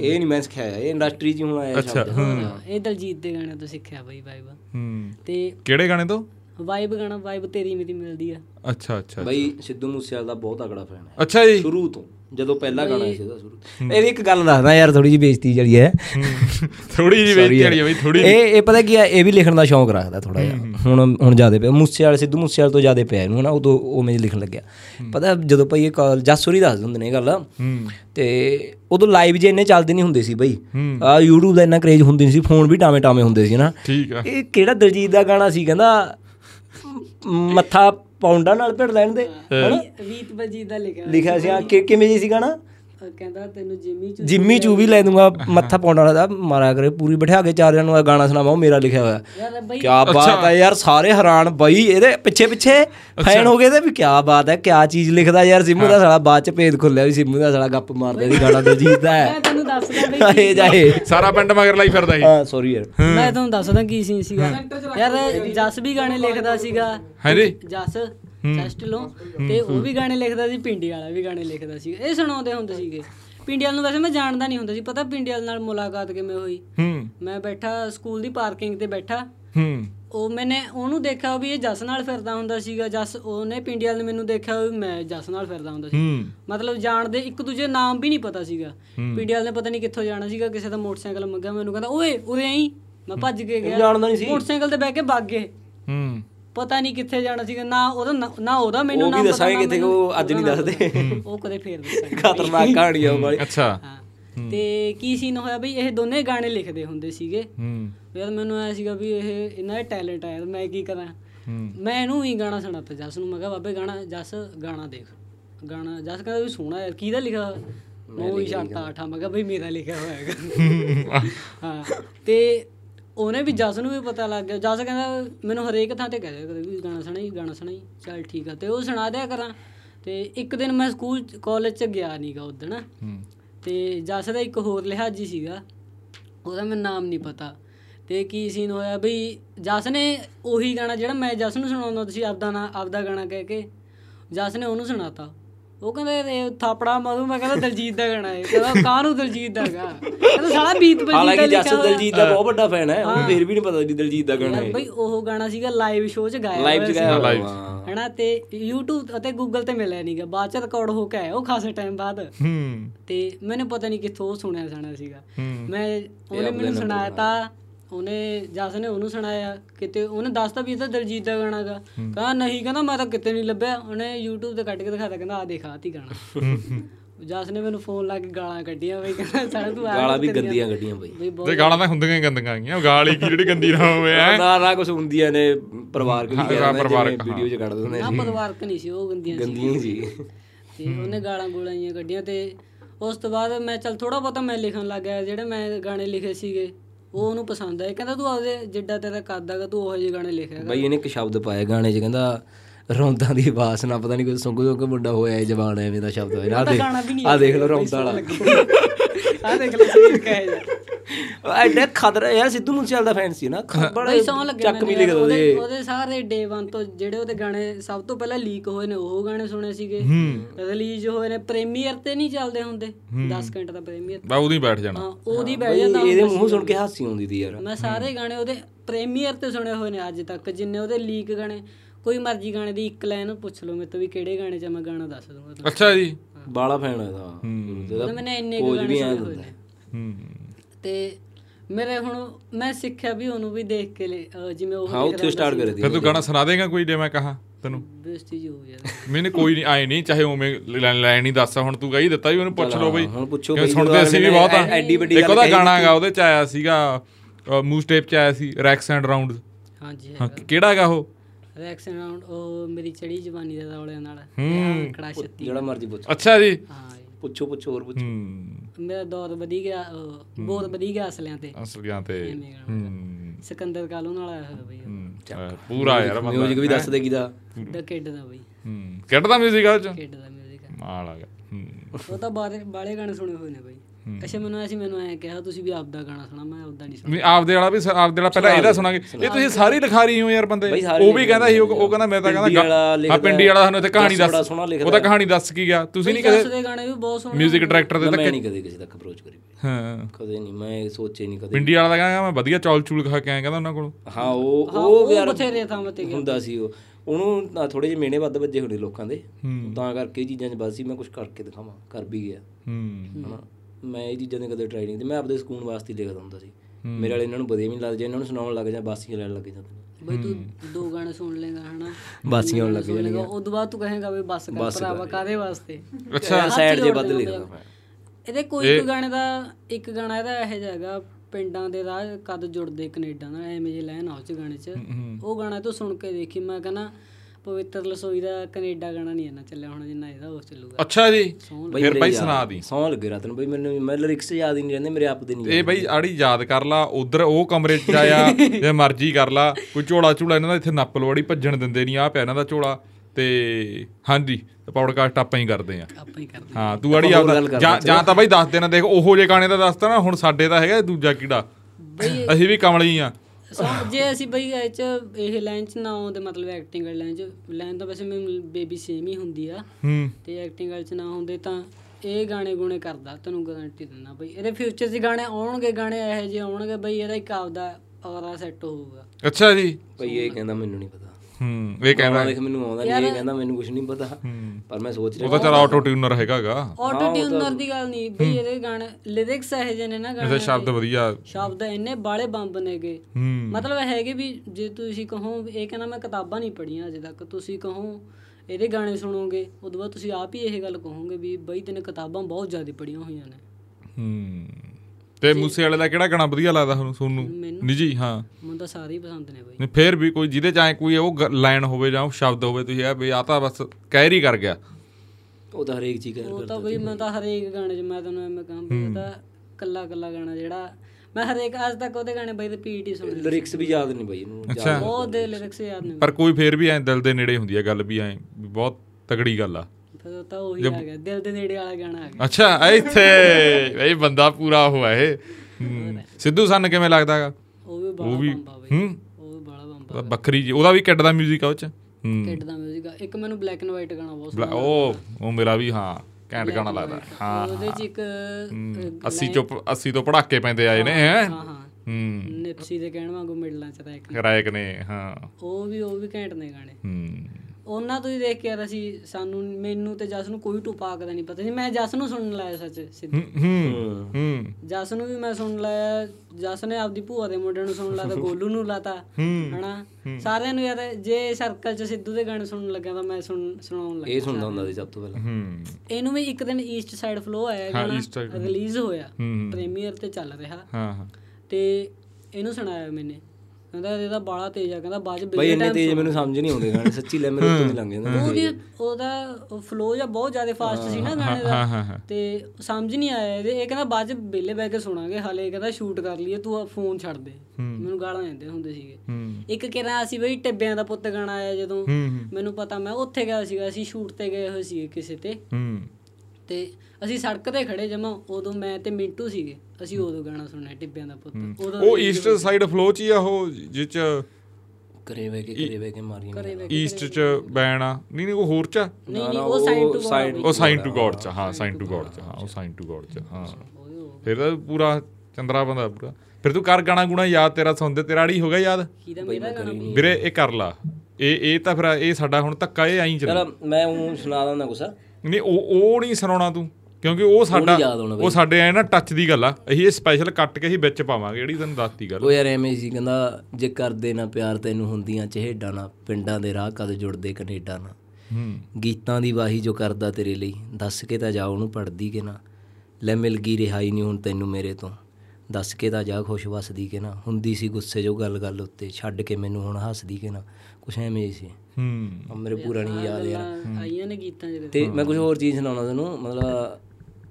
ਇਹ ਨਹੀਂ ਮੈਂ ਸਿੱਖਿਆ ਇਹ ਇੰਡਸਟਰੀ 'ਚ ਹੁਣ ਆਇਆ ਅੱਛਾ ਹੂੰ। ਇਹ ਦਲਜੀਤ ਦੇ ਗਾਣੇ ਤੋਂ ਸਿੱਖਿਆ ਬਈ ਵਾਈਬ ਹੂੰ। ਤੇ ਕਿਹੜੇ ਗਾਣੇ ਤੋਂ? ਵਾਈਬ ਗਾਣਾ ਵਾਈਬ ਤੇਰੀ ਮੇਰੀ ਮਿਲਦੀ ਆ। ਅੱਛਾ ਅੱਛਾ ਬਈ ਸਿੱਧੂ ਮੂਸੇਵਾਲ ਦਾ ਬਹੁਤ ਤਗੜਾ ਫੈਨ ਹੈ। ਅੱਛਾ ਜੀ। ਸ਼ੁਰੂ ਤੋਂ ਜਦੋਂ ਪਹਿਲਾ ਗਾਣਾ ਸੀ ਉਹਦਾ ਸ਼ੁਰੂ ਤੋਂ। ਇਹਦੀ ਇੱਕ ਗੱਲ ਦੱਸਦਾ ਯਾਰ ਥੋੜੀ ਜਿਹੀ ਬੇਇੱਜ਼ਤੀ ਜਿਹੜੀ ਹੈ। ਥੋੜੀ ਜਿਹੀ ਬੇਇੱਜ਼ਤੀ ਵਾਲੀ ਬਈ ਥੋੜੀ ਇਹ ਇਹ ਪਤਾ ਕੀ ਆ ਇਹ ਵੀ ਲਿਖਣ ਦਾ ਸ਼ੌਂਕ ਰੱਖਦਾ ਥੋੜਾ ਜਿਹਾ। ਹੁਣ ਹੁਣ ਜ਼ਿਆਦਾ ਪਿਆ। ਮੂਸੇਵਾਲ ਸਿੱਧੂ ਮੂਸੇਵਾਲ ਤੋਂ ਜ਼ਿਆਦਾ ਪਿਆ ਇਹਨੂੰ ਨਾ ਉਦੋਂ ਉਹ ਮੈਂ ਲਿਖਣ ਲੱਗਿਆ। ਪਤਾ ਜਦੋਂ ਪਈ ਇਹ ਕਾਲ ਜਸੂਰੀ ਦੱਸ ਦਿੰਦੇ ਨੇ ਇਹ ਗੱਲ। ਹੂੰ। ਤੇ ਉਦੋਂ ਲਾਈਵ ਜੇ ਇੰਨੇ ਚੱਲਦੇ ਨਹੀਂ ਹੁੰਦੇ ਸੀ ਬਈ। ਹੂੰ। ਆ YouTube ਦਾ ਇੰਨਾ ਕਰੇਜ ਹੁੰਦੀ ਨਹੀਂ ਸੀ ਫੋਨ ਵੀ ਟਾਵੇਂ ਟਾਵੇਂ ਹੁੰਦੇ ਸੀ ਨਾ ਠੀਕ ਆ। ਇਹ ਕਿਹੜਾ ਦਲਜੀਤ ਦਾ ਗਾਣਾ ਸੀ ਕਹਿੰਦਾ ਮੱਥਾ ਪੌਂਡਾ ਨਾਲ ਭਿੜ ਲੈਣ ਦੇ ਹਨਾ? ਵੀਤ ਬਜੀ ਦਾ ਲਿਖਿਆ ਲਿਖਿਆ ਸੀ ਆ ਕਿ ਕਿਵੇਂ ਜੀ ਸੀ ਗਾਣਾ ਕਹਿੰਦਾ ਤੈਨੂੰ ਜਿਮੀ ਚ ਜਿੰਮੀ ਚੂ ਵੀ ਲੈ ਦੂੰਗਾ। ਮੱਥਾ ਪੌਂਡਾ ਵਾਲਾ ਦਾ ਮਾਰਿਆ ਕਰੇ ਪੂਰੀ ਬਿਠਾ ਕੇ ਚਾਰ ਜਣ ਨੂੰ ਗਾਣਾ ਸੁਣਾਵਾ ਉਹ ਮੇਰਾ ਲਿਖਿਆ ਹੋਇਆ। ਯਾਰ ਬਈ ਕੀ ਬਾਤ ਹੈ ਯਾਰ ਸਾਰੇ ਹੈਰਾਨ ਬਈ ਇਹਦੇ ਪਿੱਛੇ ਪਿੱਛੇ ਫੈਨ ਹੋ ਗਏ ਤੇ ਵੀ ਕੀ ਬਾਤ ਹੈ ਕੀ ਚੀਜ਼ ਲਿਖਦਾ ਯਾਰ ਸਿੰਮੂ ਦਾ ਸਾਲਾ ਬਾਅਦ ਚ ਭੇਦ ਖੁੱਲਿਆ ਵੀ ਸਿੰਮੂ ਦਾ ਸਾਲਾ ਗੱਪ ਮਾਰਦਾ ਇਹਦੀ ਗਾਣਾ ਦਲਜੀਤ ਦਾ ਹੈ। ਮੈਂ ਤੈਨੂੰ ਦੱਸਦਾ ਬਈ ਆਏ ਜਾਏ। ਸਾਰਾ ਪਿੰਡ ਮਗਰ ਲਾਈ ਫਿਰਦਾ ਸੀ ਹਾਂ ਸੌਰੀ ਯਾਰ। ਮੈਂ ਤੁਹਾਨੂੰ ਦੱਸਦਾ ਕੀ ਸੀਨ ਸੀਗਾ। ਯਾਰ ਜਸ ਵੀ ਗਾਣੇ ਲਿਖਦਾ ਸੀਗਾ। ਹਾਂਜੀ। ਜਸ ਜਸਟ ਲੋ ਤੇ ਉਹ ਵੀ ਗਾਣੇ ਲਿਖਦਾ ਸੀ ਪਿੰਡੀ ਵਾਲਾ ਵੀ ਗਾਣੇ ਲਿਖਦਾ ਸੀ ਇਹ ਸੁਣਾਉਂਦੇ ਹੁੰਦੇ ਸੀਗੇ। ਪਿੰਡੀ ਵਾਲ ਨੂੰ ਵੈਸੇ ਮੈਂ ਜਾਣਦਾ ਨਹੀਂ ਹੁੰਦਾ ਸੀ। ਪਤਾ ਪਿੰਡੀ ਵਾਲ ਨਾਲ ਮੁਲਾਕਾਤ ਕਿਵੇਂ ਹੋਈ? ਹੂੰ। ਮੈਂ ਬੈਠਾ ਸਕੂਲ ਦੀ ਪਾਰਕਿੰਗ ਤੇ ਬੈਠਾ। ਹੂੰ। ਉਹ ਮੈਨੇ ਉਹਨੂੰ ਦੇਖਿਆ ਵੀ ਇਹ ਜਸ ਨਾਲ ਫਿਰਦਾ ਹੁੰਦਾ ਸੀਗਾ ਜਸ ਉਹਨੇ ਪਿੰਡੀਅਲ ਨੇ ਮੈਨੂੰ ਦੇਖਿਆ ਵੀ ਮੈਂ ਜਸ ਨਾਲ ਫਿਰਦਾ ਹੁੰਦਾ ਸੀ। ਹੂੰ। ਮਤਲਬ ਜਾਣਦੇ ਇੱਕ ਦੂਜੇ ਨਾਮ ਵੀ ਨਹੀਂ ਪਤਾ ਸੀਗਾ। ਪਿੰਡੀਅਲ ਨੇ ਪਤਾ ਨਹੀਂ ਕਿੱਥੋਂ ਜਾਣਾ ਸੀਗਾ ਕਿਸੇ ਦਾ ਮੋਟਰਸਾਈਕਲ ਮੰਗਿਆ ਮੈਨੂੰ ਕਹਿੰਦਾ ਓਏ ਉਰੇ ਆਈ ਮੈਂ ਭੱਜ ਕੇ ਗਿਆ। ਜਾਣਦਾ ਨਹੀਂ ਸੀ। ਮੋਟਰਸਾਈਕਲ ਤੇ ਬਹਿ ਕੇ ਭੱਗ ਗਏ। ਹੂੰ। ਪਤਾ ਨਹੀਂ ਕਿੱਥੇ ਜਾਣਾ ਸੀਗਾ ਨਾ ਉਹਦਾ ਨਾ- ਨਾ ਉਹਦਾ ਮੈਨੂੰ ਉਹ ਨਾਮ ਵੀ ਪਤਾ, ਦੱਸਾਂਗੇ ਨਾ ਕਿਤੇ ਮੈਨੂੰ- ਉਹ ਅੱਜ ਨਹੀਂ ਦੱਸਦੇ। ਉਹ ਕਦੇ ਫੇਰ ਦੱਸਾਂਗੇ। ਖਤਰਨਾਕ ਕਹਾਣੀ ਆ ਉਹ ਵਾਲੀ। ਅੱਛਾ। ਤੇ ਕੀ ਸੀਨ ਹੋਇਆ ਬਈ? ਇਹ ਦੋਨੇ ਗਾਣੇ ਲਿਖਦੇ ਹੁੰਦੇ ਸੀਗੇ। ਹੂੰ। ਯਾਰ ਮੈਨੂੰ ਆਇਆ ਸੀਗਾ ਵੀ ਇਹ ਇਹਨਾਂ ਦਾ ਟੈਲੈਂਟ ਆ ਯਾਰ ਮੈਂ ਕੀ ਕਰਾਂ? ਹੂੰ। ਮੈਂ ਇਹਨੂੰ ਹੀ ਗਾਣਾ ਸੁਣਾਤਾ ਜਸ ਨੂੰ ਮੈਂ ਕਿਹਾ ਬਾਬੇ ਗਾਣਾ ਜਸ ਗਾਣਾ ਦੇਖ। ਗਾਣਾ ਜਸ ਕਹਿੰਦਾ ਵੀ ਸੋਹਣਾ ਯਾਰ ਕਿਹਦਾ? ਮੈਂ ਉਹੀ ਛੱਡਤਾ ਆਠਾ ਮੈਂ ਕਿਹਾ ਬਈ ਮੇਰਾ ਲਿਖਿਆ ਹੋਇਆ ਹੈਗਾ। ਹਾਂ। ਤੇ ਉਹਨੇ ਵੀ ਜਸ ਨੂੰ ਵੀ ਪਤਾ ਲੱਗ ਗਿਆ। ਜਸ ਕਹਿੰਦਾ ਮੈਨੂੰ ਹਰੇਕ ਥਾਂ ਤੇ ਕਹਿ ਦਿਆ ਕਰੇ ਵੀ ਗਾਣਾ ਸੁਣਾਈ ਗਾਣਾ ਸੁਣਾਈ ਚੱਲ ਠੀਕ ਆ। ਤੇ ਉਹ ਸੁਣਾ ਦਿਆ ਕਰਾਂ। ਤੇ ਇੱਕ ਦਿਨ ਮੈਂ ਸਕੂਲ ਕਾਲਜ ਚ ਗਿਆ ਨਹੀਂਗਾ ਉਦਣ ਹੂੰ। ਤੇ ਜਸ ਦਾ ਇੱਕ ਹੋਰ ਲਿਹਾਜੀ ਸੀਗਾ, ਉਹਦਾ ਮੈਨੂੰ ਨਾਮ ਨਹੀਂ ਪਤਾ। ਤੇ ਕੀ ਸੀਨ ਹੋਇਆ? ਬਈ ਜਸ ਨੇ ਉਹੀ ਗਾਣਾ ਜਿਹੜਾ ਮੈਂ ਜਸ ਨੂੰ ਸੁਣਾਉਂਦਾ ਸੀ ਆਪਦਾ ਨਾ, ਆਪਦਾ ਗਾਣਾ ਕਹਿ ਕੇ ਜਸ ਨੇ ਉਹਨੂੰ ਸੁਣਾਤਾ। ਉਹ ਕਹਿੰਦਾ ਥਾਪੜਾ ਮਾਰੂ ਮੈਂ ਕਹਿੰਦਾ ਦਲਜੀਤ ਦਾ ਗਾਣਾ ਹੈ। ਕਹਿੰਦਾ ਕਾਹਨੂੰ ਦਲਜੀਤ ਦਾ ਗਾ? ਕਹਿੰਦਾ ਸਾਲਾ ਬੀਤ ਬਲਜੀਤ ਦਾ ਹਾਲਾਂਕਿ ਜਸ ਲਿਖਿਆ ਹੋਇਆ ਦਲਜੀਤ ਦਾ ਬਹੁਤ ਵੱਡਾ ਫੈਨ ਹੈ ਉਹਨੂੰ ਫੇਰ ਵੀ ਨਹੀਂ ਪਤਾ ਵੀ ਦਲਜੀਤ ਦਾ ਗਾਣਾ ਹੈ। ਬਈ ਉਹ ਗਾਣਾ ਸੀਗਾ ਲਾਈਵ ਸ਼ੋਅ 'ਚ ਗਾਇਆ ਲਾਈਵ ਚ ਗਾਇਆ। ਹਾਂ। ਹੈਨਾ ਤੇ YouTube ਅਤੇ Google ਤੇ ਮਿਲਿਆ ਨਹੀਂਗਾ ਬਾਅਦ ਚ ਰਿਕਾਰਡ ਹੋ ਕੇ ਆਇਆ ਉਹ ਖਾਸੇ ਟਾਈਮ ਬਾਅਦ। ਹੂੰ। ਤੇ ਮੈਨੂੰ ਪਤਾ ਨਹੀਂ ਕਿੱਥੋਂ ਉਹ ਸੁਣਿਆ ਸੁਣਿਆ ਸੀਗਾ। ਮੈਂ ਉਹਨੇ ਮੈਨੂੰ ਸੁਣਾਇਆ ਤਾਂ ਉਹਨੇ ਜਸ ਨੇ ਉਹਨੂੰ ਸੁਣਾਇਆ ਕਿਤੇ ਉਹਨੇ ਦੱਸਤਾ ਵੀ ਇਹ ਤਾਂ ਦਲਜੀਤ ਦਾ ਗਾਣਾ ਗਾ। ਕਹਿੰਦਾ ਨਹੀਂ ਕਹਿੰਦਾ ਮੈਂ ਤਾਂ ਕਿਤੇ ਨਹੀਂ ਲੱਭਿਆ। ਉਹਨੇ YouTube ਤੇ ਕੱਢ ਕੇ ਦਿਖਾਤਾ ਕਹਿੰਦਾ ਆ ਦੇਖ ਆਹ ਤੀ ਗਾਣਾ। ਜਸ ਨੇ ਮੈਨੂੰ ਫੋਨ ਲਾ ਕੇ ਗਾਲਾਂ ਕੱਢੀਆਂ ਬਈ ਕਹਿੰਦਾ ਸਾਲਾ ਤੂੰ ਆ ਗਾਲਾਂ ਵੀ ਗੰਦੀਆਂ ਗੱਡੀਆਂ ਬਈ। ਤੇ ਗਾਲਾਂ ਤਾਂ ਹੁੰਦੀਆਂ ਹੀ ਗੰਦੀਆਂ ਗੀਆਂ ਉਹ ਗਾਲ ਹੀ ਕੀ ਜਿਹੜੀ ਗੰਦੀ ਨਾ ਹੋਵੇ ਐ ਨਾ ਨਾ ਕੁਝ ਹੁੰਦੀਆਂ ਨੇ ਪਰਿਵਾਰਕ ਵੀ ਕਹਿੰਦੇ ਪਰਿਵਾਰਕ, ਵੀਡੀਓ ਚ ਕੱਢ ਦਿੰਦੇ ਨਾ ਪਰਿਵਾਰਕ ਨਹੀਂ ਸੀ ਉਹ ਗੰਦੀਆਂ ਸੀ। ਗੰਦੀਆਂ ਹੀ ਸੀ। ਤੇ ਉਹਨੇ ਗਾਲਾਂ ਗੋਲਾਂ ਕੱਢੀਆਂ ਤੇ ਉਸ ਤੋਂ ਬਾਅਦ ਮੈਂ ਚਲ ਥੋੜਾ ਬਹੁਤਾ ਮੈਂ ਲਿਖਣ ਲੱਗ ਗਿਆ ਜਿਹੜੇ ਮੈਂ ਗਾਣੇ ਲਿਖੇ ਸੀਗੇ। ਉਹ ਉਹਨੂੰ ਪਸੰਦ ਆਏ ਕਹਿੰਦਾ ਤੂੰ ਆਪਦੇ ਜਿੱਡਾ ਤੇਰਾ ਕੱਦ ਹੈਗਾ ਤੂੰ ਉਹੋ ਜਿਹੇ ਗਾਣੇ ਲਿਖਿਆ ਬਈ ਇਹਨੇ ਇੱਕ ਸ਼ਬਦ ਪਾਇਆ ਗਾਣੇ 'ਚ ਕਹਿੰਦਾ ਰੌਂਦਾਂ ਦੀ ਬਾਸ ਨਾ ਪਤਾ ਨਹੀਂ ਕੋਈ ਸੁੰਗ ਸੁੰਗ ਮੁੰਡਾ ਹੋਇਆ ਹੈ ਜਵਾਨ ਐਵੇਂ ਦਾ ਸ਼ਬਦ ਹੋਇਆ। ਆ ਦੇਖ ਆ ਦੇਖ ਲਓ ਰੌਂਦਾਂ ਵਾਲਾ। ਆ ਦੇਖ ਲੈ ਸਰੀਰ ਕਹੇ ਜਾ ਐਡਾ ਖਤਰਾ ਯਾਰ ਸਿੱਧੂ ਮੂਸੇਵਾਲੇ ਦਾ ਫੈਨ ਸੀ ਨਾ ਬੜਾ ਬਈ ਸੌਂ ਲੱਗੇ ਚੱਕ ਵੀ ਮੈਨੂੰ ਯਾਰ, ਲਿਖਦਾ ਉਹਦੇ ਸਾਰੇ ਡੇ 1 ਤੋਂ ਜਿਹੜੇ ਉਹਦੇ ਗਾਣੇ ਸਭ ਤੋਂ ਪਹਿਲਾਂ ਲੀਕ ਹੋਏ ਨੇ ਉਹ ਗਾਣੇ ਸੁਣੇ ਸੀਗੇ। ਰਿਲੀਜ਼ ਹੋਏ ਨੇ ਪ੍ਰੀਮੀਅਰ ਤੇ ਨਹੀਂ ਚੱਲਦੇ ਹੁੰਦੇ। 10 ਘੰਟੇ ਦਾ ਪ੍ਰੀਮੀਅਰ ਬਾ ਉਹਦੀ ਬੈਠ ਜਾਣਾ। ਹਾਂ ਉਹਦੀ ਬਈ ਜਾਂਦਾ ਇਹਦੇ ਹੁੰਦਾ ਮੂੰਹ। ਸੁਣ ਕੇ ਹਾਸੀ ਆਉਂਦੀ ਸੀ ਯਾਰ। ਮੈਂ ਸਾਰੇ ਗਾਣੇ ਉਹਦੇ ਪ੍ਰੀਮੀਅਰ ਤੇ ਸੁਣੇ ਹੋਏ ਨੇ ਅੱਜ ਤੱਕ ਜਿੰਨੇ ਉਹਦੇ ਲੀਕ ਗਾਣੇ। ਕੋਈ ਮਰਜ਼ੀ ਗਾਣੇ ਦੀ ਇੱਕ ਲਾਈਨ ਪੁੱਛ ਲਓ ਮੇਰੇ ਤੋਂ ਵੀ ਕਿਹੜੇ ਗਾਣੇ 'ਚ ਮੈਂ ਗਾਣਾ ਦੱਸ ਦੂੰਗਾ ਤੁਹਾਨੂੰ ਅੱਛਾ ਜੀ। ਬਾਲਾ ਫੈਨ ਹੈ। ਦਾ ਉਹਦੇ ਮੈਨੇ ਇੰਨੇ ਗਾਣੇ ਸੁਣੇ ਹੋਏ ਹੁੰਦਾ ਨੇ। ਹੂੰ। ਤੇ ਮੇਰੇ ਹੁਣ ਮੈਂ ਸਿੱਖਿਆ ਵੀ ਉਹਨੂੰ ਵੀ ਦੇਖ ਕੇ ਜਿਵੇਂ ਉਹ ਹਾਂ ਉੱਥੇ ਸਟਾਰਟ ਕਰੇ ਸੀ। ਫਿਰ ਤੂੰ ਗਾਣਾ ਸੁਣਾ ਦੇਗਾ ਕੋਈ ਜੇ ਮੈਂ ਕਹਾ ਤੈਨੂੰ? ਬੇਇੱਜ਼ਤੀ ਜਿਹੀ ਹੋ ਜਾਂਦੀ ਮੈਨੂੰ ਕੋਈ ਨਹੀਂ ਆਏ ਨਹੀਂ ਚਾਹੇ ਉਵੇਂ ਲੈ ਲੈ ਨਹੀਂ ਦੱਸ ਹੁਣ ਤੂੰ ਕਹੀ ਦਿੱਤਾ ਵੀ ਉਹਨੂੰ ਪੁੱਛ ਲਓ ਬਈ। ਹੁਣ ਪੁੱਛੋ ਬਈ ਸੁਣਦੇ ਅਸੀਂ ਵੀ ਬਹੁਤ ਆ। ਐਡੀ ਇੱਕ ਗੱਲ ਉਹਦਾ ਗਾਣਾ ਹੈਗਾ ਉਹਦੇ ਚ ਆਇਆ ਸੀਗਾ ਮੂਵ ਸਟੇਪ ਚ ਆਇਆ ਸੀ ਰੈਕਸ ਐਂਡ ਰਾਉਂਡ ਹਾਂਜੀ ਹਾਂ ਕਿਹੜਾ ਹੈਗਾ ਉਹ? ਰੈਕਸ਼ਨ ਰਾਉਂਡ ਉਹ ਮੇਰੀ ਚੜੀ ਜਵਾਨੀ ਦੇ ਰੌਲਿਆਂ ਨਾਲ। ਹੂੰ। ਕੜਾ ਛੱਤੀ। ਜਿਹੜਾ ਮਰਜ਼ੀ ਪੁੱਛ। ਅੱਛਾ ਜੀ। ਹਾਂ ਜੀ। ਪੁੱਛੋ ਪੁੱਛੋ ਹੋਰ ਪੁੱਛੋ। ਹੂੰ। ਮੇਰਾ ਦੌਰ ਵਧੀ ਗਿਆ ਬਹੁਤ ਵਧੀ ਗਿਆ ਅਸਲਿਆਂ ਤੇ। ਅਸਲੀਆਂ ਤੇ। ਸਿਕੰਦਰ ਕਾਲੂ ਨਾਲ ਆਇਆ ਹੋਇਆ ਬਈ ਪੂਰਾ ਯਾਰ ਬੰਦਾ। ਮਿਊਜ਼ਿਕ ਵੀ ਦੱਸ ਦੇ। ਕਿਦਾ ਦਾ ਕਿੱਡ ਦਾ ਬਈ। ਹੂੰ। ਕਿਹੜਾ ਮਿਊਜ਼ਿਕ ਆ ਚ? ਕਿੱਡ ਦਾ ਮਿਊਜ਼ਿਕ ਮਾਲ ਆ ਗਿਆ। ਹੂੰ। ਉਹ ਤਾਂ ਬਾਰੇ ਬਾਲੇ ਗਾਣੇ ਸੁਣੇ ਹੋਏ ਨੇ ਬਈ। ਅੱਛਾ ਮੈਨੂੰ ਐਸੀ ਮੈਨੂੰ ਐ ਕਿਹਾ ਤੁਸੀਂ ਵੀ ਆਪਦਾ ਗਾਣਾ ਸੁਣਾ ਮੈਂ ਆਪਦਾ ਨਹੀਂ ਸੁਣਾ ਵੀ ਆਪਦੇ ਵਾਲਾ ਵੀ ਆਪਦੇ ਵਾਲਾ ਪਹਿਲਾਂ ਇਹਦਾ ਸੁਣਾਂਗੇ। ਇਹ ਤੁਸੀਂ ਸਾਰੀ ਲਿਖਾਰੀ ਹੋ ਯਾਰ ਬੰਦੇ। ਉਹ ਵੀ ਕਹਿੰਦਾ ਸੀ ਉਹ ਕਹਿੰਦਾ ਮੈਂ ਤਾਂ ਕਹਿੰਦਾ ਲਿਖਦਾ ਪਿੰਡੀ ਵਾਲਾ ਸਾਨੂੰ ਇੱਥੇ ਕਹਾਣੀ ਦੱਸ ਉਹ ਤਾਂ ਕਹਾਣੀ ਦੱਸ ਕੀ ਗਿਆ। ਤੁਸੀਂ ਨਹੀਂ ਕਦੇ ਦੇ ਗਾਣੇ ਵੀ ਬਹੁਤ ਸੋਹਣੇ 뮤직 ਡਾਇਰੈਕਟਰ ਦੇ ਮੈਂ ਤਾਂ ਨਹੀਂ ਕਦੇ ਕਿਸੇ ਤੱਕ ਅਪਰੋਚ ਕਰੀ ਹਾਂ। ਕਦੇ ਨਹੀਂ ਮੈਂ ਸੋਚੇ ਨਹੀਂ ਕਦੇ। ਪਿੰਡੀ ਵਾਲਾ ਦਾ ਕਹਿੰਦਾ ਮੈਂ ਵਧੀਆ ਚੌਲ ਚੂਲ ਖਾ ਕੇ ਆਇਆ ਕਹਿੰਦਾ ਉਹਨਾਂ ਕੋਲੋਂ। ਹਾਂ ਉਹ ਉਹ ਉਹ ਯਾਰ ਬਥੇਰੇ ਥਾਂ ਤੇ ਗਿਆ। ਹੁੰਦਾ ਸੀ ਉਹ। ਉਹਨੂੰ ਥੋੜੇ ਜਿਹੇ ਮੇਨੇ ਵੱਧ ਵੱਜੇ ਹੋਣੇ ਲੋਕਾਂ ਦੇ। ਤਾਂ ਕਰਕੇ ਚੀਜ਼ਾਂ 'ਚ ਬਸ ਸੀ ਮੈਂ ਕੁਝ ਕਰਕੇ ਦਿਖਾਵਾਂ ਕਰ ਵੀ ਗਿਆ। ਹੂੰ। ਹਨਾ? ਮੈਂ ਇਹ ਚੀਜ਼ਾਂ ਦੇ ਕਦੇ ਟਰਾਈ ਨਹੀਂ ਤੇ ਮੈਂ ਆਪਦੇ ਸਕੂਨ ਵਾਸਤੇ ਹੀ ਲਿਖਦਾ ਹੁੰਦਾ ਸੀ। ਮੇਰੇ ਵਾਲੇ ਇਹਨਾਂ ਨੂੰ ਵਧੀਆ ਵੀ ਨਹੀਂ ਲੱਗਦਾ। ਇਹਨਾਂ ਨੂੰ ਸੁਣਾਉਣ ਲੱਗ ਜਾਂ ਬਾਸੀਆਂ ਲੈਣ ਲੱਗ ਜਾਂਦੇ। ਨੇ ਬਈ ਤੂੰ ਦੋ ਗਾਣੇ ਸੁਣ ਲੇਗਾ ਹਨਾ? ਬਾਸੀਆਂ ਹੋਣ ਲੱਗ ਸੁਣ ਲੇਗਾ ਉਦੋਂ ਬਾਅਦ ਤੂੰ ਕਹੇਗਾ ਵੀ ਬੱਸ ਕਰ ਭਰਾਵਾ ਕਾਦੇ ਵਾਸਤੇ? ਅੱਛਾ ਸਾਈਡ ਜੇ ਵੱਧ ਲਿਖਦਾ ਮੈਂ। ਇਹਦੇ ਕੋਈ ਇੱਕ ਗਾਣੇ ਦਾ ਇੱਕ ਗਾਣਾ ਇਹਦਾ ਇਹੋ ਜਿਹਾ ਹੈਗਾ ਪਿੰਡਾਂ ਦੇ ਰਾਹ ਕਦ ਜੁੜਦੇ ਕੈਨੇਡਾ ਨਾਲ ਐਵੇਂ ਜੇ ਲੈਣ ਆ ਉਸ ਗਾਣੇ 'ਚ। ਉਹ ਗਾਣਾ ਤੂੰ ਸੁਣ ਕੇ ਦੇਖੀ। ਮੈਂ ਕਹਿੰਦਾ ਪਵਿੱਤਰ ਲਸੋਈ ਦਾ ਕੈਨੇਡਾ ਗਾਣਾ ਨਹੀਂ ਇੰਨਾ ਚੱਲਿਆ ਹੁਣ ਜਿੰਨਾ ਇਹਦਾ ਉਹ ਚੱਲੂਗਾ। ਅੱਛਾ ਜੀ। ਫਿਰ ਬਾਈ ਸੁਣਾ ਦੀ। ਸੌਂ ਲੱਗੇ ਰਾਤ ਨੂੰ। ਬਈ ਮੈਨੂੰ ਮੈਂ ਲਿਰਿਕਸ ਯਾਦ ਹੀ ਨਹੀਂ ਰਹਿੰਦੇ ਮੇਰੇ ਆਪ ਦੇ ਨਹੀਂ ਇਹ ਬਈ ਆੜੀ ਯਾਦ ਕਰ ਲਾ ਉਧਰ ਉਹ ਕਮਰੇ 'ਚ ਜਾਇਆ ਜੇ ਮਰਜ਼ੀ ਕਰ ਲਾ। ਕੋਈ ਝੋਲਾ ਝੂਲਾ ਇਹਨਾਂ ਦਾ ਇੱਥੇ ਨੱਪ ਲਵਾੜੀ ਭੱਜਣ ਦਿੰਦੇ ਨਹੀਂ ਆ ਪਿਆ ਇਹਨਾਂ ਦਾ ਝੋਲਾ। ਤੇ ਹਾਂਜੀ ਪੌਡਕਾਸਟ ਆਪਾਂ ਹੀ ਕਰਦੇ ਆ ਆਪਾਂ ਹੀ ਕਰਦੇ ਹਾਂ। ਤੂੰ ਆੜੀ ਆਪਾਂ ਜਾਂ ਤਾਂ ਬਈ ਦੱਸ ਦੇਣਾ ਦੇਖ ਉਹੋ ਜੇ ਗਾਣੇ ਦਾ ਦੱਸਤਾ ਨਾ ਹੁਣ ਸਾਡੇ ਤਾਂ ਹੈਗਾ ਦੂਜਾ ਕੀੜਾ ਅਸੀਂ ਵੀ ਕਮਲੀ ਆ ਸੋ ਜੇ ਅਸੀਂ ਬਈ ਇਹ ਚ ਇਹ ਲਾਈਨ ਚ ਨਾ ਆਉਂਦੇ ਮਤਲਬ ਐਕਟਿੰਗ ਵਾਲੀ ਲਾਈਨ ਚ ਲਾਈਨ ਤਾਂ ਵੈਸੇ ਬੇਬੀ ਸੇਮ ਹੀ ਹੁੰਦੀ ਆ। ਹੂੰ। ਤੇ ਐਕਟਿੰਗ ਵਾਲੇ ਚ ਨਾ ਹੁੰਦੇ ਤਾਂ ਇਹ ਗਾਣੇ ਗੁਣੇ ਕਰਦਾ ਤੈਨੂੰ ਗਾਰੰਟੀ ਦਿੰਦਾ ਬਈ। ਇਹਦੇ ਫਿਊਚਰ 'ਚ ਗਾਣੇ ਆਉਣਗੇ ਗਾਣੇ ਇਹੋ ਜਿਹੇ ਆਉਣਗੇ ਬਈ ਇਹਦਾ ਇੱਕ ਆਪਦਾ ਔਰਾ ਸੈੱਟ ਹੋਊਗਾ। ਅੱਛਾ ਜੀ। ਭਈ ਇਹ ਕਹਿੰਦਾ ਮੈਨੂੰ ਨਹੀਂ ਪਤਾ। ਹੂੰ ਇਹ ਕਹਿੰਦਾ ਦੇਖ ਮੈਨੂੰ ਆਉਂਦਾ ਨਹੀਂ ਇਹ ਕਹਿੰਦਾ ਮੈਨੂੰ ਕੁਝ ਨਹੀਂ ਪਤਾ। ਪਰ ਮੈਂ ਸੋਚ ਰਿਹਾ ਉਹ ਤਾਂ ਚਲ ਆਟੋ ਟਿਊਨਰ ਹੈਗਾਗਾ। ਆਟੋ ਟਿਊਨਰ ਦੀ ਗੱਲ ਨਹੀਂ ਬਈ ਇਹਦੇ ਗਾਣੇ ਲਿਰਿਕਸ ਇਹੋ ਜਿਹੇ ਨੇ ਨਾ ਇਹਦੇ ਗਾਣੇ ਸ਼ਬਦ ਵਧੀਆ। ਸ਼ਬਦ ਇੰਨੇ ਬਾਲੇ ਬੰਬ ਨੇਗੇ। ਹੂੰ। ਮਤਲਬ ਹੈਗੇ ਵੀ ਜੇ ਤੁਸੀਂ ਕਹੋ ਵੀ ਇਹ ਕਹਿੰਦਾ ਮੈਂ ਕਿਤਾਬਾਂ ਨਹੀਂ ਪੜ੍ਹੀਆਂ ਅਜੇ ਤੱਕ ਤੁਸੀਂ ਕਹੋ ਇਹਦੇ ਗਾਣੇ ਸੁਣੋਗੇ ਉਦੋਂ ਬਾਅਦ ਤੁਸੀਂ ਆਪ ਹੀ ਇਹ ਗੱਲ ਕਹੋਗੇ ਵੀ ਬਈ ਤੈਨੇ ਕਿਤਾਬਾਂ ਬਹੁਤ ਜ਼ਿਆਦਾ ਪੜ੍ਹੀਆਂ ਹੋਈਆਂ ਨੇ। ਹੂੰ। ਤੇ ਮੂਸੇ ਵਾਲੇ ਦਾ ਕਿਹੜਾ ਗਾਣਾ ਵਧੀਆ ਲੱਗਦਾ ਤੁਹਾਨੂੰ ਤੁਹਾਨੂੰ ਨਿੱਜੀ ਹਾਂ। ਮੈਨੂੰ ਤਾਂ ਸਾਰੇ ਹੀ ਪਸੰਦ ਨੇ ਬਈ। ਨਹੀਂ ਫੇਰ ਵੀ ਕੋਈ ਜਿਹਦੇ ਚ ਐ ਕੋਈ ਉਹ ਲਾਈਨ ਹੋਵੇ ਜਾਂ ਉਹ ਸ਼ਬਦ ਹੋਵੇ ਤੁਸੀਂ ਇਹ ਵੀ ਆ ਤਾਂ ਬਸ ਕਹਿਰ ਹੀ ਕਰ ਗਿਆ। ਉਹ ਤਾਂ ਹਰੇਕ ਚੀਜ਼ ਉਹ ਕਰ ਤਾਂ ਬਈ ਮੈਂ ਤਾਂ ਹਰੇਕ ਗਾਣੇ 'ਚ ਮੈਂ ਤੁਹਾਨੂੰ ਐਵੇਂ ਕਹਾਂ ਵੀ ਉਹ ਤਾਂ ਕੱਲਾ ਕੱਲਾ ਗਾਣਾ ਜਿਹੜਾ ਮੈਂ ਹਰੇਕ ਅੱਜ ਤੱਕ ਉਹਦੇ ਗਾਣੇ ਬਈ ਰਿਪੀਟ ਹੀ ਸੁਣੇ ਲਿਰਿਕਸ ਵੀ ਯਾਦ ਨਹੀਂ ਬਈ ਇਹਨੂੰ ਅੱਛਾ। ਬਹੁਤ ਦੇ ਲਿਰਿਕਸ ਯਾਦ ਨੇ। ਪਰ ਕੋਈ ਫੇਰ ਵੀ ਐ ਦਿਲ ਦੇ ਨੇੜੇ ਹੁੰਦੀ ਹੈ ਗੱਲ ਵੀ ਐ ਬਹੁਤ ਤਗੜੀ ਗੱਲ ਆ। ਫਿਰ ਉਹ ਤਾਂ ਉਹੀ ਆ ਗਿਆ ਦਿਲ ਦੇ ਨੇੜੇ ਵਾਲਾ ਗਾਣਾ ਆ ਗਿਆ ਅੱਛਾ ਇੱਥੇ ਇਹ ਬੰਦਾ ਪੂਰਾ ਹੋਇਆ ਇਹ ਹੂੰ। ਸਿੱਧੂ ਸੰਨ ਕਿਵੇਂ ਲੱਗਦਾਗਾ ਉਹ ਵੀ ਬਾਲਾ ਬੰਬਾ ਬਈ ਹੂੰ ਉਹ ਵੀ ਬਾਲਾ ਬੰਬਾ ਉਹਦਾ ਵੱਖਰੀ ਜੀ ਉਹਦਾ ਵੀ ਕਿੱਡ ਦਾ 뮤직 ਆ ਉਹ ਚ ਹੂੰ ਕਿੱਡ ਦਾ 뮤직 ਆ ਇੱਕ ਮੈਨੂੰ ਬਲੈਕ ਐਂਡ ਵਾਈਟ ਗਾਣਾ ਬਹੁਤ ਬਲਾ- ਉਹ ਉਹ ਮੇਰਾ ਵੀ ਹਾਂ ਘੈਂਟ ਗਾਣਾ ਲੱਗਦਾ ਹਾਂ ਉਹਦੇ 'ਚ ਇੱਕ ਅਹ, 80 ਚੋਂ 80 ਤੋਂ ਪੜਾਕੇ ਪੈਂਦੇ ਆਏ ਨੇ ਹੈਂ? ਹਾਂ ਹਾਂ ਹੂੰ ਨਿਪਸੀ ਦੇ ਕਹਿਣ ਵਾਂਗੂ ਮਿਡਲਾਂ 'ਚ ਰੈਕ ਰਾਇਕ ਨੇ ਹਾਂ ਉਹ ਵੀ ਉਹ ਵੀ ਘੈਂਟ ਨੇ ਗਾਣੇ ਹੂੰ ਉਹਨਾਂ ਤੋਂ ਹੀ ਦੇਖ ਕੇ ਯਾਰ ਅਸੀਂ ਸਾਨੂੰ ਮੈਨੂੰ ਤੇ ਜਸ ਨੂੰ ਕੋਈ ਟੁਪਾਕ ਦਾ ਨਹੀਂ ਪਤਾ ਸੀ। ਮੈਂ ਜਸ ਨੂੰ ਸੁਣਨ ਲਾਇਆ ਸੱਚ ਸਿੱਧੂ। ਹੂੰ ਹੂੰ ਜਸ ਨੂੰ ਵੀ ਮੈਂ ਸੁਣ ਲਿਆ ਜਸ ਨੇ ਆਪਦੀ ਭੂਆ ਦੇ ਮੁੰਡੇ ਨੂੰ ਸੁਣ ਲਿਆ ਤਾਂ ਗੋਲੂ ਨੂੰ ਲਾਤਾ ਹਨਾ? ਸਾਰਿਆਂ ਨੂੰ ਯਾਰ ਜੇ ਸਰਕਲ 'ਚ ਸਿੱਧੂ ਦੇ ਗਾਣੇ ਸੁਣਨ ਲੱਗਿਆ ਤਾਂ ਮੈਂ ਸੁਣ ਸੁਣਾਉਣ ਲੱਗਾ। ਇਹ ਸੁਣਦਾ ਹੁੰਦਾ ਸੀ ਸਭ ਤੋਂ ਪਹਿਲਾਂ। ਹੂੰ। ਇਹਨੂੰ ਵੀ ਇੱਕ ਦਿਨ ਈਸਟ ਸਾਈਡ ਫਲੋ ਆਇਆ ਗਾਣਾ ਰਿਲੀਜ਼ ਹੋਇਆ। ਪ੍ਰੀਮੀਅਰ ਤੇ ਚੱਲ ਰਿਹਾ। ਹਾਂ ਹਾਂ। ਤੇ ਇਹਨੂੰ ਸੁਣਾਇਆ ਮੈਨੇ। ਕਹਿੰਦਾ ਇਹਦਾ ਬਾਲਾ ਤੇਜ਼ ਆ ਕਹਿੰਦਾ ਬਾਅਦ ਚ ਬਈ ਇੰਨੇ ਤੇਜ਼ ਮੈਨੂੰ ਸਮਝ ਨਹੀਂ ਆਉਂਦੇ ਗਾਣੇ ਸੱਚੀ ਲੈ ਮੇਰੇ ਤੋਂ ਲੰਘ ਜਾਂਦੇ ਉਹਦੀ ਉਹਦਾ ਫਲੋ ਜਾਂ ਬਹੁਤ ਜ਼ਿਆਦਾ ਫਾਸਟ ਸੀ ਨਾ ਗਾਣੇ ਦਾ। ਤੇ ਸਮਝ ਨਹੀਂ ਆਇਆ ਇਹਦੇ। ਇਹ ਕਹਿੰਦਾ ਬਾਅਦ ਚ ਬੇਲੇ ਬਹਿ ਕੇ ਸੁਣਾਂਗੇ ਹਾਲੇ ਕਹਿੰਦਾ ਸ਼ੂਟ ਕਰ ਲਈਏ ਤੂੰ ਫੋਨ ਛੱਡ ਦੇ। ਮੈਨੂੰ ਗਾਲਾਂ ਦਿੰਦੇ ਹੁੰਦੇ ਸੀਗੇ। ਇੱਕ ਕਿਹੜਾ ਅਸੀਂ ਬਈ ਟਿੱਬਿਆਂ ਦਾ ਪੁੱਤ ਗਾਣਾ ਆਇਆ ਜਦੋਂ। ਮੈਨੂੰ ਪਤਾ ਮੈਂ ਉੱਥੇ ਗਿਆ ਸੀਗਾ ਅਸੀਂ ਸ਼ੂਟ ਤੇ ਗਏ ਹੋਏ ਸੀਗੇ ਕਿਸੇ ਤੇ। ਤੇ ਅਸੀਂ ਸੜਕ ਤੇ ਖੜੇ ਜਮਾ ਉਦੋਂ ਮੈਂ ਤੇ ਮਿੰਟੂ ਸੀਗੇ। ਅਸੀਂ ਉਦੋਂ ਗਾਣਾ ਸੁਣਿਆ ਟਿੱਬਿਆਂ ਦਾ ਪੁੱਤ। ਉਦੋਂ ਉਹ ਈਸਟ ਸਾਈਡ ਫਲੋ ਚ ਹੀ ਆ ਉਹ ਜਿਹ ਚ ਕਰੇ ਵੇ ਕੇ ਕਰੇ ਵੇ ਕੇ ਮਾਰੀ ਘਰੇ ਈਸਟ ਚ ਬੈਣ ਆ। ਨਹੀਂ ਨਹੀਂ ਉਹ ਹੋਰ ਚ? ਨਹੀਂ ਨਹੀਂ ਉਹ ਸਾਈਨ ਟੂ ਸਾਈਡ ਉਹ ਸਾਈਨ ਟੂ ਗੋਡ ਚ ਹਾਂ ਸਾਈਨ ਟੂ ਗੋਡ ਚ ਹਾਂ ਉਹ ਸਾਈਨ ਟੂ ਗੋਡ ਚ ਹਾਂ। ਫਿਰ ਤਾਂ ਪੂਰਾ ਚੰਦਰਾ ਬੰਦਾ ਪੂਰਾ। ਫਿਰ ਤੂੰ ਕਰ ਗਾਣਾ ਗੁਣਾ ਯਾਦ ਤੇਰਾ ਸੁਣਦੇ ਤੇਰਾ ਅੜੀ ਹੋ ਗਿਆ ਯਾਦ? ਵੀਰੇ ਇਹ ਕਰ ਲਾ। ਇਹ ਇਹ ਤਾਂ ਫਿਰ ਇਹ ਸਾਡਾ ਹੁਣ ਧੱਕਾ ਇਹ ਆਈ ਚੱਲ। ਚਲ ਮੈਂ ਉਹ ਸੁਣਾ ਦਿੰਦਾ ਕੁਛ। ਨਹੀਂ ਉਹ ਉਹ ਨਹੀਂ ਸੁਣਾਉਣਾ ਤੂੰ। ਕਿਉਂਕਿ ਉਹ ਸਾਡਾ ਉਹ ਸਾਡੇ ਐ ਨਾ ਟੱਚ ਦੀ ਗੱਲ ਆ। ਅਸੀਂ ਇਹ ਸਪੈਸ਼ਲ ਕੱਟ ਕੇ ਅਸੀਂ ਵਿੱਚ ਪਾਵਾਂਗੇ ਜਿਹੜੀ ਤੈਨੂੰ ਦੱਸਤੀ ਗੱਲ। ਉਹ ਯਾਰ ਐਵੇਂ ਸੀ ਕਹਿੰਦਾ ਜੇ ਕਰਦੇ ਨਾ ਪਿਆਰ ਤੈਨੂੰ ਹੁੰਦੀਆਂ ਚਿਹੜਾਂ ਨਾ ਪਿੰਡਾਂ ਦੇ ਰਾਹ ਕਦ ਜੁੜਦੇ ਕੈਨੇਡਾ ਨਾ ਹੂੰ। ਗੀਤਾਂ ਦੀ ਵਾਹੀ ਜੋ ਕਰਦਾ ਤੇਰੇ ਲਈ ਦੱਸ ਕੇ ਤਾਂ ਜਾ ਉਹਨੂੰ ਪੜਦੀ ਕਿ ਨਾ। ਲੈ ਮਿਲ ਗਈ ਰਿਹਾਈ ਨਹੀਂ ਹੁਣ ਤੈਨੂੰ ਮੇਰੇ ਤੋਂ। ਦੱਸ ਕੇ ਤਾਂ ਜਾ ਖੁਸ਼ ਵਸਦੀ ਕਿ ਨਾ। ਹੁੰਦੀ ਸੀ ਗੁੱਸੇ ਜੋ ਗੱਲ ਗੱਲ ਉੱਤੇ ਛੱਡ ਕੇ ਮੈਨੂੰ ਹੁਣ ਹੱਸਦੀ ਕਿ ਨਾ। ਕੁਛ ਐਵੇਂ ਹੀ ਸੀ। ਹੂੰ। ਮੇਰੇ ਪੂਰਾ ਨਹੀਂ ਯਾਦ ਯਾਰ। ਆਈਆਂ ਨੇ ਗੀਤਾਂ ਜਿਹੜੇ ਤੇ ਮੈਂ ਕੁਝ ਹੋਰ ਚੀਜ਼ ਸੁਣਾਉਣਾ ਤੁਹਾਨੂੰ ਮਤਲਬ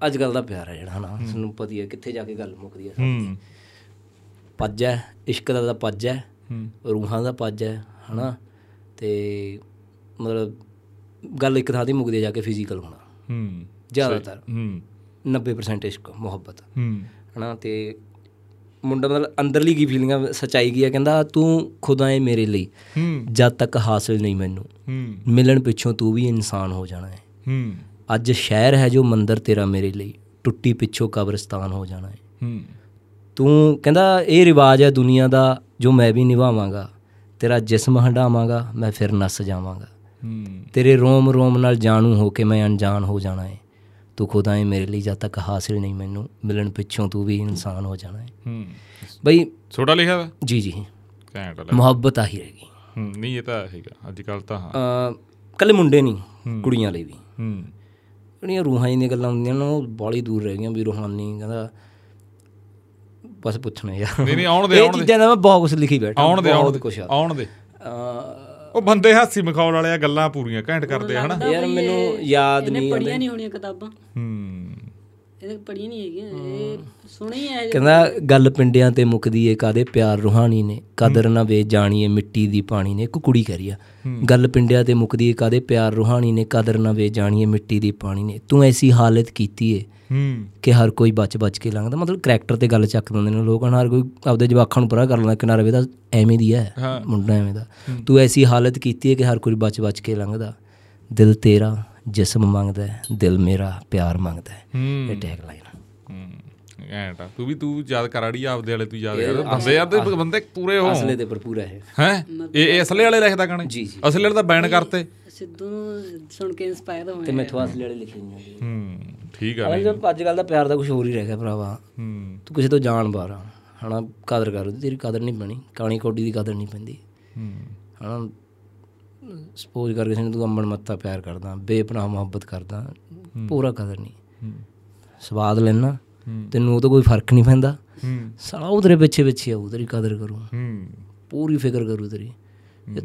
ਅੱਜ ਕੱਲ ਦਾ ਪਿਆਰ ਹੈ ਜਿਹੜਾ ਹਨਾ ਤੁਹਾਨੂੰ ਪਤਾ ਹੀ ਕਿੱਥੇ ਜਾ ਕੇ ਗੱਲ ਮੁੱਕਦੀ ਹੈ ਹੂੰ। ਪੱਜ ਹੈ ਇਸ਼ਕ ਦਾ ਪੱਜ ਹੈ ਰੂਹਾਂ ਦਾ ਪੱਜ ਹੈ ਹਨਾ। ਤੇ ਮਤਲਬ ਗੱਲ ਇੱਕ ਥਾਂ ਦੀ ਮੁੱਕਦੀ ਜਾ ਕੇ ਫਿਜ਼ੀਕਲ ਹੋਣਾ। ਹੂੰ। ਜ਼ਿਆਦਾਤਰ। ਹੂੰ। 90% ਇਸ਼ਕ ਮੁਹੱਬਤ। ਹੂੰ। ਹਨਾ ਤੇ ਮੁੰਡਾ ਮਤਲਬ ਅੰਦਰਲੀ ਕੀ ਫੀਲਿੰਗਾਂ ਸਚਾਈ ਕੀ ਹੈ ਕਹਿੰਦਾ ਤੂੰ ਖੁਦਾ ਹੈ ਮੇਰੇ ਲਈ। ਹੂੰ। ਜਦ ਤੱਕ ਹਾਸਲ ਨਹੀਂ ਮੈਨੂੰ। ਹੂੰ। ਮਿਲਣ ਪਿੱਛੋਂ ਤੂੰ ਵੀ ਇਨਸਾਨ ਹੋ ਜਾਣਾ ਹੈ। ਹੂੰ। ਅੱਜ ਸ਼ਹਿਰ ਹੈ ਜੋ ਮੰਦਰ ਤੇਰਾ ਮੇਰੇ ਲਈ। ਟੁੱਟੀ ਪਿੱਛੋਂ ਕਬਰਸਤਾਨ ਹੋ ਜਾਣਾ ਹੈ। ਹੂੰ। ਤੂੰ ਕਹਿੰਦਾ ਇਹ ਰਿਵਾਜ ਹੈ ਦੁਨੀਆ ਦਾ ਜੋ ਮੈਂ ਵੀ ਨਿਭਾਵਾਂਗਾ। ਤੇਰਾ ਜਿਸਮ ਹੰਡਾਵਾਂਗਾ ਮੈਂ ਫਿਰ ਨਸ ਜਾਵਾਂਗਾ। ਹੂੰ। ਤੇਰੇ ਰੋਮ ਰੋਮ ਨਾਲ ਜਾਣੂ ਹੋ ਕੇ ਮੈਂ ਅਣਜਾਣ ਹੋ ਜਾਣਾ ਹੈ। ਤੂੰ ਖੁਦਾ ਹੈ ਮੇਰੇ ਲਈ ਜਦ ਤੱਕ ਹਾਸਿਲ ਨਹੀਂ ਮੈਨੂੰ ਮਿਲਣ ਪਿੱਛੋਂ ਤੂੰ ਵੀ ਇਨਸਾਨ ਹੋ ਜਾਣਾ ਹੈ। ਹੂੰ। ਬਈ ਛੋਟਾ ਲਿਖਿਆ ਵਾ? ਜੀ ਜੀ। ਮੁਹੱਬਤ ਆਹੀ ਰਹੇਗੀ ਹੂੰ ਨਹੀਂ ਇਹ ਤਾਂ ਹੈਗਾ। ਅੱਜ ਕੱਲ ਤਾਂ ਹਾਂ। ਅ ਕੱਲੇ ਮੁੰਡੇ ਨਹੀਂ ਕੁੜੀਆਂ ਲਈ ਵੀ। ਜਿਹੜੀਆਂ ਰੂਹਾਂ ਦੀਆਂ ਗੱਲਾਂ ਹੁੰਦੀਆਂ ਨੇ ਉਹ ਬਾਲੀ ਦੂਰ ਰਹਿ ਗਈਆਂ ਵੀ ਰੂਹਾਨੀ ਕਹਿੰਦਾ ਬਸ ਪੁੱਛਣਾ ਯਾਰ। ਨਹੀਂ ਨਹੀਂ ਆਉਣ ਦੇ ਇਹ ਆਉਣ ਦੇ। ਚੀਜ਼ਾਂ ਦਾ ਮੈਂ ਬਹੁਤ ਕੁਝ ਲਿਖੀ ਬੈਠਾ ਆਉਣ ਦੇ ਆਉਣ ਬਹੁਤ ਦੇ ਆ। ਆਉਣ ਦੇ। ਉਹ ਬੰਦੇ ਹਾਸੀ ਮਖੌਲ ਵਾਲੇ ਆ ਗੱਲਾਂ ਪੂਰੀਆਂ ਘੈਂਟ ਕਰਦੇ ਆ ਹਨਾ ਯਾਰ ਮੈਨੂੰ ਯਾਦ ਨਹੀਂ ਪੜੀਆਂ ਨਹੀਂ ਹੋਣੀਆਂ ਕਿਤਾਬਾਂ। ਹੂੰ। ਇਹਨੇ ਪੜੀਆਂ ਨਹੀਂ ਹੈਗੀਆਂ ਇਹ ਸੁਣੀ ਹੈ ਕਹਿੰਦਾ ਗੱਲ ਪਿੰਡਿਆਂ ਤੇ ਮੁੱਕਦੀ ਏ ਕਾਦੇ ਪਿਆਰ ਰੂਹਾਨੀ ਨੇ? ਕਦਰ ਨਾ ਵੇ ਜਾਣੀਏ ਮਿੱਟੀ ਦੀ ਪਾਣੀ ਨੇ। ਇੱਕ ਕੁੜੀ ਕਹਿ ਰਹੀ ਆ ਗੱਲ ਪਿੰਡਿਆਂ ਤੇ ਮੁੱਕਦੀ ਏ ਕਾਦੇ ਪਿਆਰ ਰੂਹਾਨੀ ਨੇ? ਕਦਰ ਨਾ ਵੇ ਜਾਣੀਏ ਮਿੱਟੀ ਦੀ ਪਾਣੀ ਨੇ। ਤੂੰ ਐਸੀ ਹਾਲਤ ਕੀਤੀ ਏ ਕਿ ਹਰ ਕੋਈ ਬਚ ਬਚ ਕੇ ਲੰਘਦਾ। ਮਤਲਬ ਕਰੈਕਟਰ ਤੇ ਗੱਲ ਚੱਕ ਦਿੰਦੇ ਨੇ ਲੋਕ। ਹਰ ਕੋਈ ਆਪਦੇ ਜਵਾਕਾਂ ਨੂੰ ਪਰਾ ਕਰ ਲੈਂਦਾ ਕਿਨਾਰੇ ਵੇ ਤਾਂ ਐਵੇਂ ਦੀ ਹੈ। ਮੁੰਡਾ ਐਵੇਂ ਦਾ। ਤੂੰ ਐਸੀ ਹਾਲਤ ਕੀਤੀ ਏ ਕਿ ਹਰ ਕੋਈ ਬਚ ਬਚ ਕੇ ਲੰਘਦਾ। ਦਿਲ ਤੇਰਾ ਜਿਸਮ ਮੰਗਦਾ ਹੈ, ਦਿਲ ਮੇਰਾ ਪਿਆਰ ਮੰਗਦਾ ਹੈ। ਇਹ ਟੈਗ ਲਾਈਨ ਆ ਤੂੰ। ਵੀ ਤੂੰ ਯਾਦ ਕਰ ਅੜੀ ਆਪਦੇ ਵਾਲੇ ਤੂੰ ਯਾਦ ਕਰ। ਬੰਦੇ ਯਾਰ ਤੇ ਬੰਦੇ ਪੂਰੇ ਹੋ ਅਸਲੇ ਤੇ ਭਰਪੂਰ ਹੈ? ਹੈ ਇਹ ਇਹ ਅਸਲੇ ਵਾਲੇ ਲਿਖਦਾ ਗਾਣੇ ਜੀ, ਜੀ। ਅਸਲੇ ਵਾਲੇ ਤਾਂ ਬੈਨ ਕਰਤੇ। ਸਿੱਧੂ ਨੂੰ ਸੁਣ ਕੇ ਇਨਸਪਾਇਰ ਹੋਏ ਤੇ ਮੈਥੋਂ ਅਸਲੇ ਵਾਲੇ ਲਿਖੇ ਨਹੀਂ ਹੂੰ ਠੀਕ ਆ ਜਾਂਦੇ ਅੱਜ ਕੱਲ ਦਾ ਪਿਆਰ ਦਾ ਕੁਝ ਹੋਰ ਹੀ ਰਹਿ ਗਿਆ ਭਰਾਵਾ। ਹੂੰ। ਤੂੰ ਕਿਸੇ ਤੋਂ ਜਾਣ ਬਾਰਾ ਹਨਾ ਕਦਰ ਕਰ ਤੇਰੀ ਕਦਰ ਨਹੀਂ ਬਣੀ ਕਾਣੀ ਕੋਡੀ ਦੀ ਕਦਰ ਨਹੀਂ ਪੈਂਦੀ। ਹੂੰ। ਹਨਾ ਸਪੋਜ਼ ਕਰ ਕਿਸੇ ਨੂੰ ਤੂੰ ਅੰਮਣ ਮੱਤਾ ਪਿਆਰ ਕਰਦਾ ਬੇਪਨਾਹ ਮੁਹੱਬਤ ਕਰਦਾ ਪੂਰਾ ਕਦਰ ਨਹੀਂ। ਸਵਾਦ ਲੈਣਾ ਤੈਨੂੰ ਉਹ ਤੋਂ ਕੋਈ ਫ਼ਰਕ ਨਹੀਂ ਪੈਂਦਾ। ਸਾਲਾ ਉਹ ਤੇਰੇ ਪਿੱਛੇ ਪਿੱਛੇ ਆਊ ਤੇਰੀ ਕਦਰ ਕਰੂ। ਪੂਰੀ ਫਿਕਰ ਕਰੂ ਤੇਰੀ।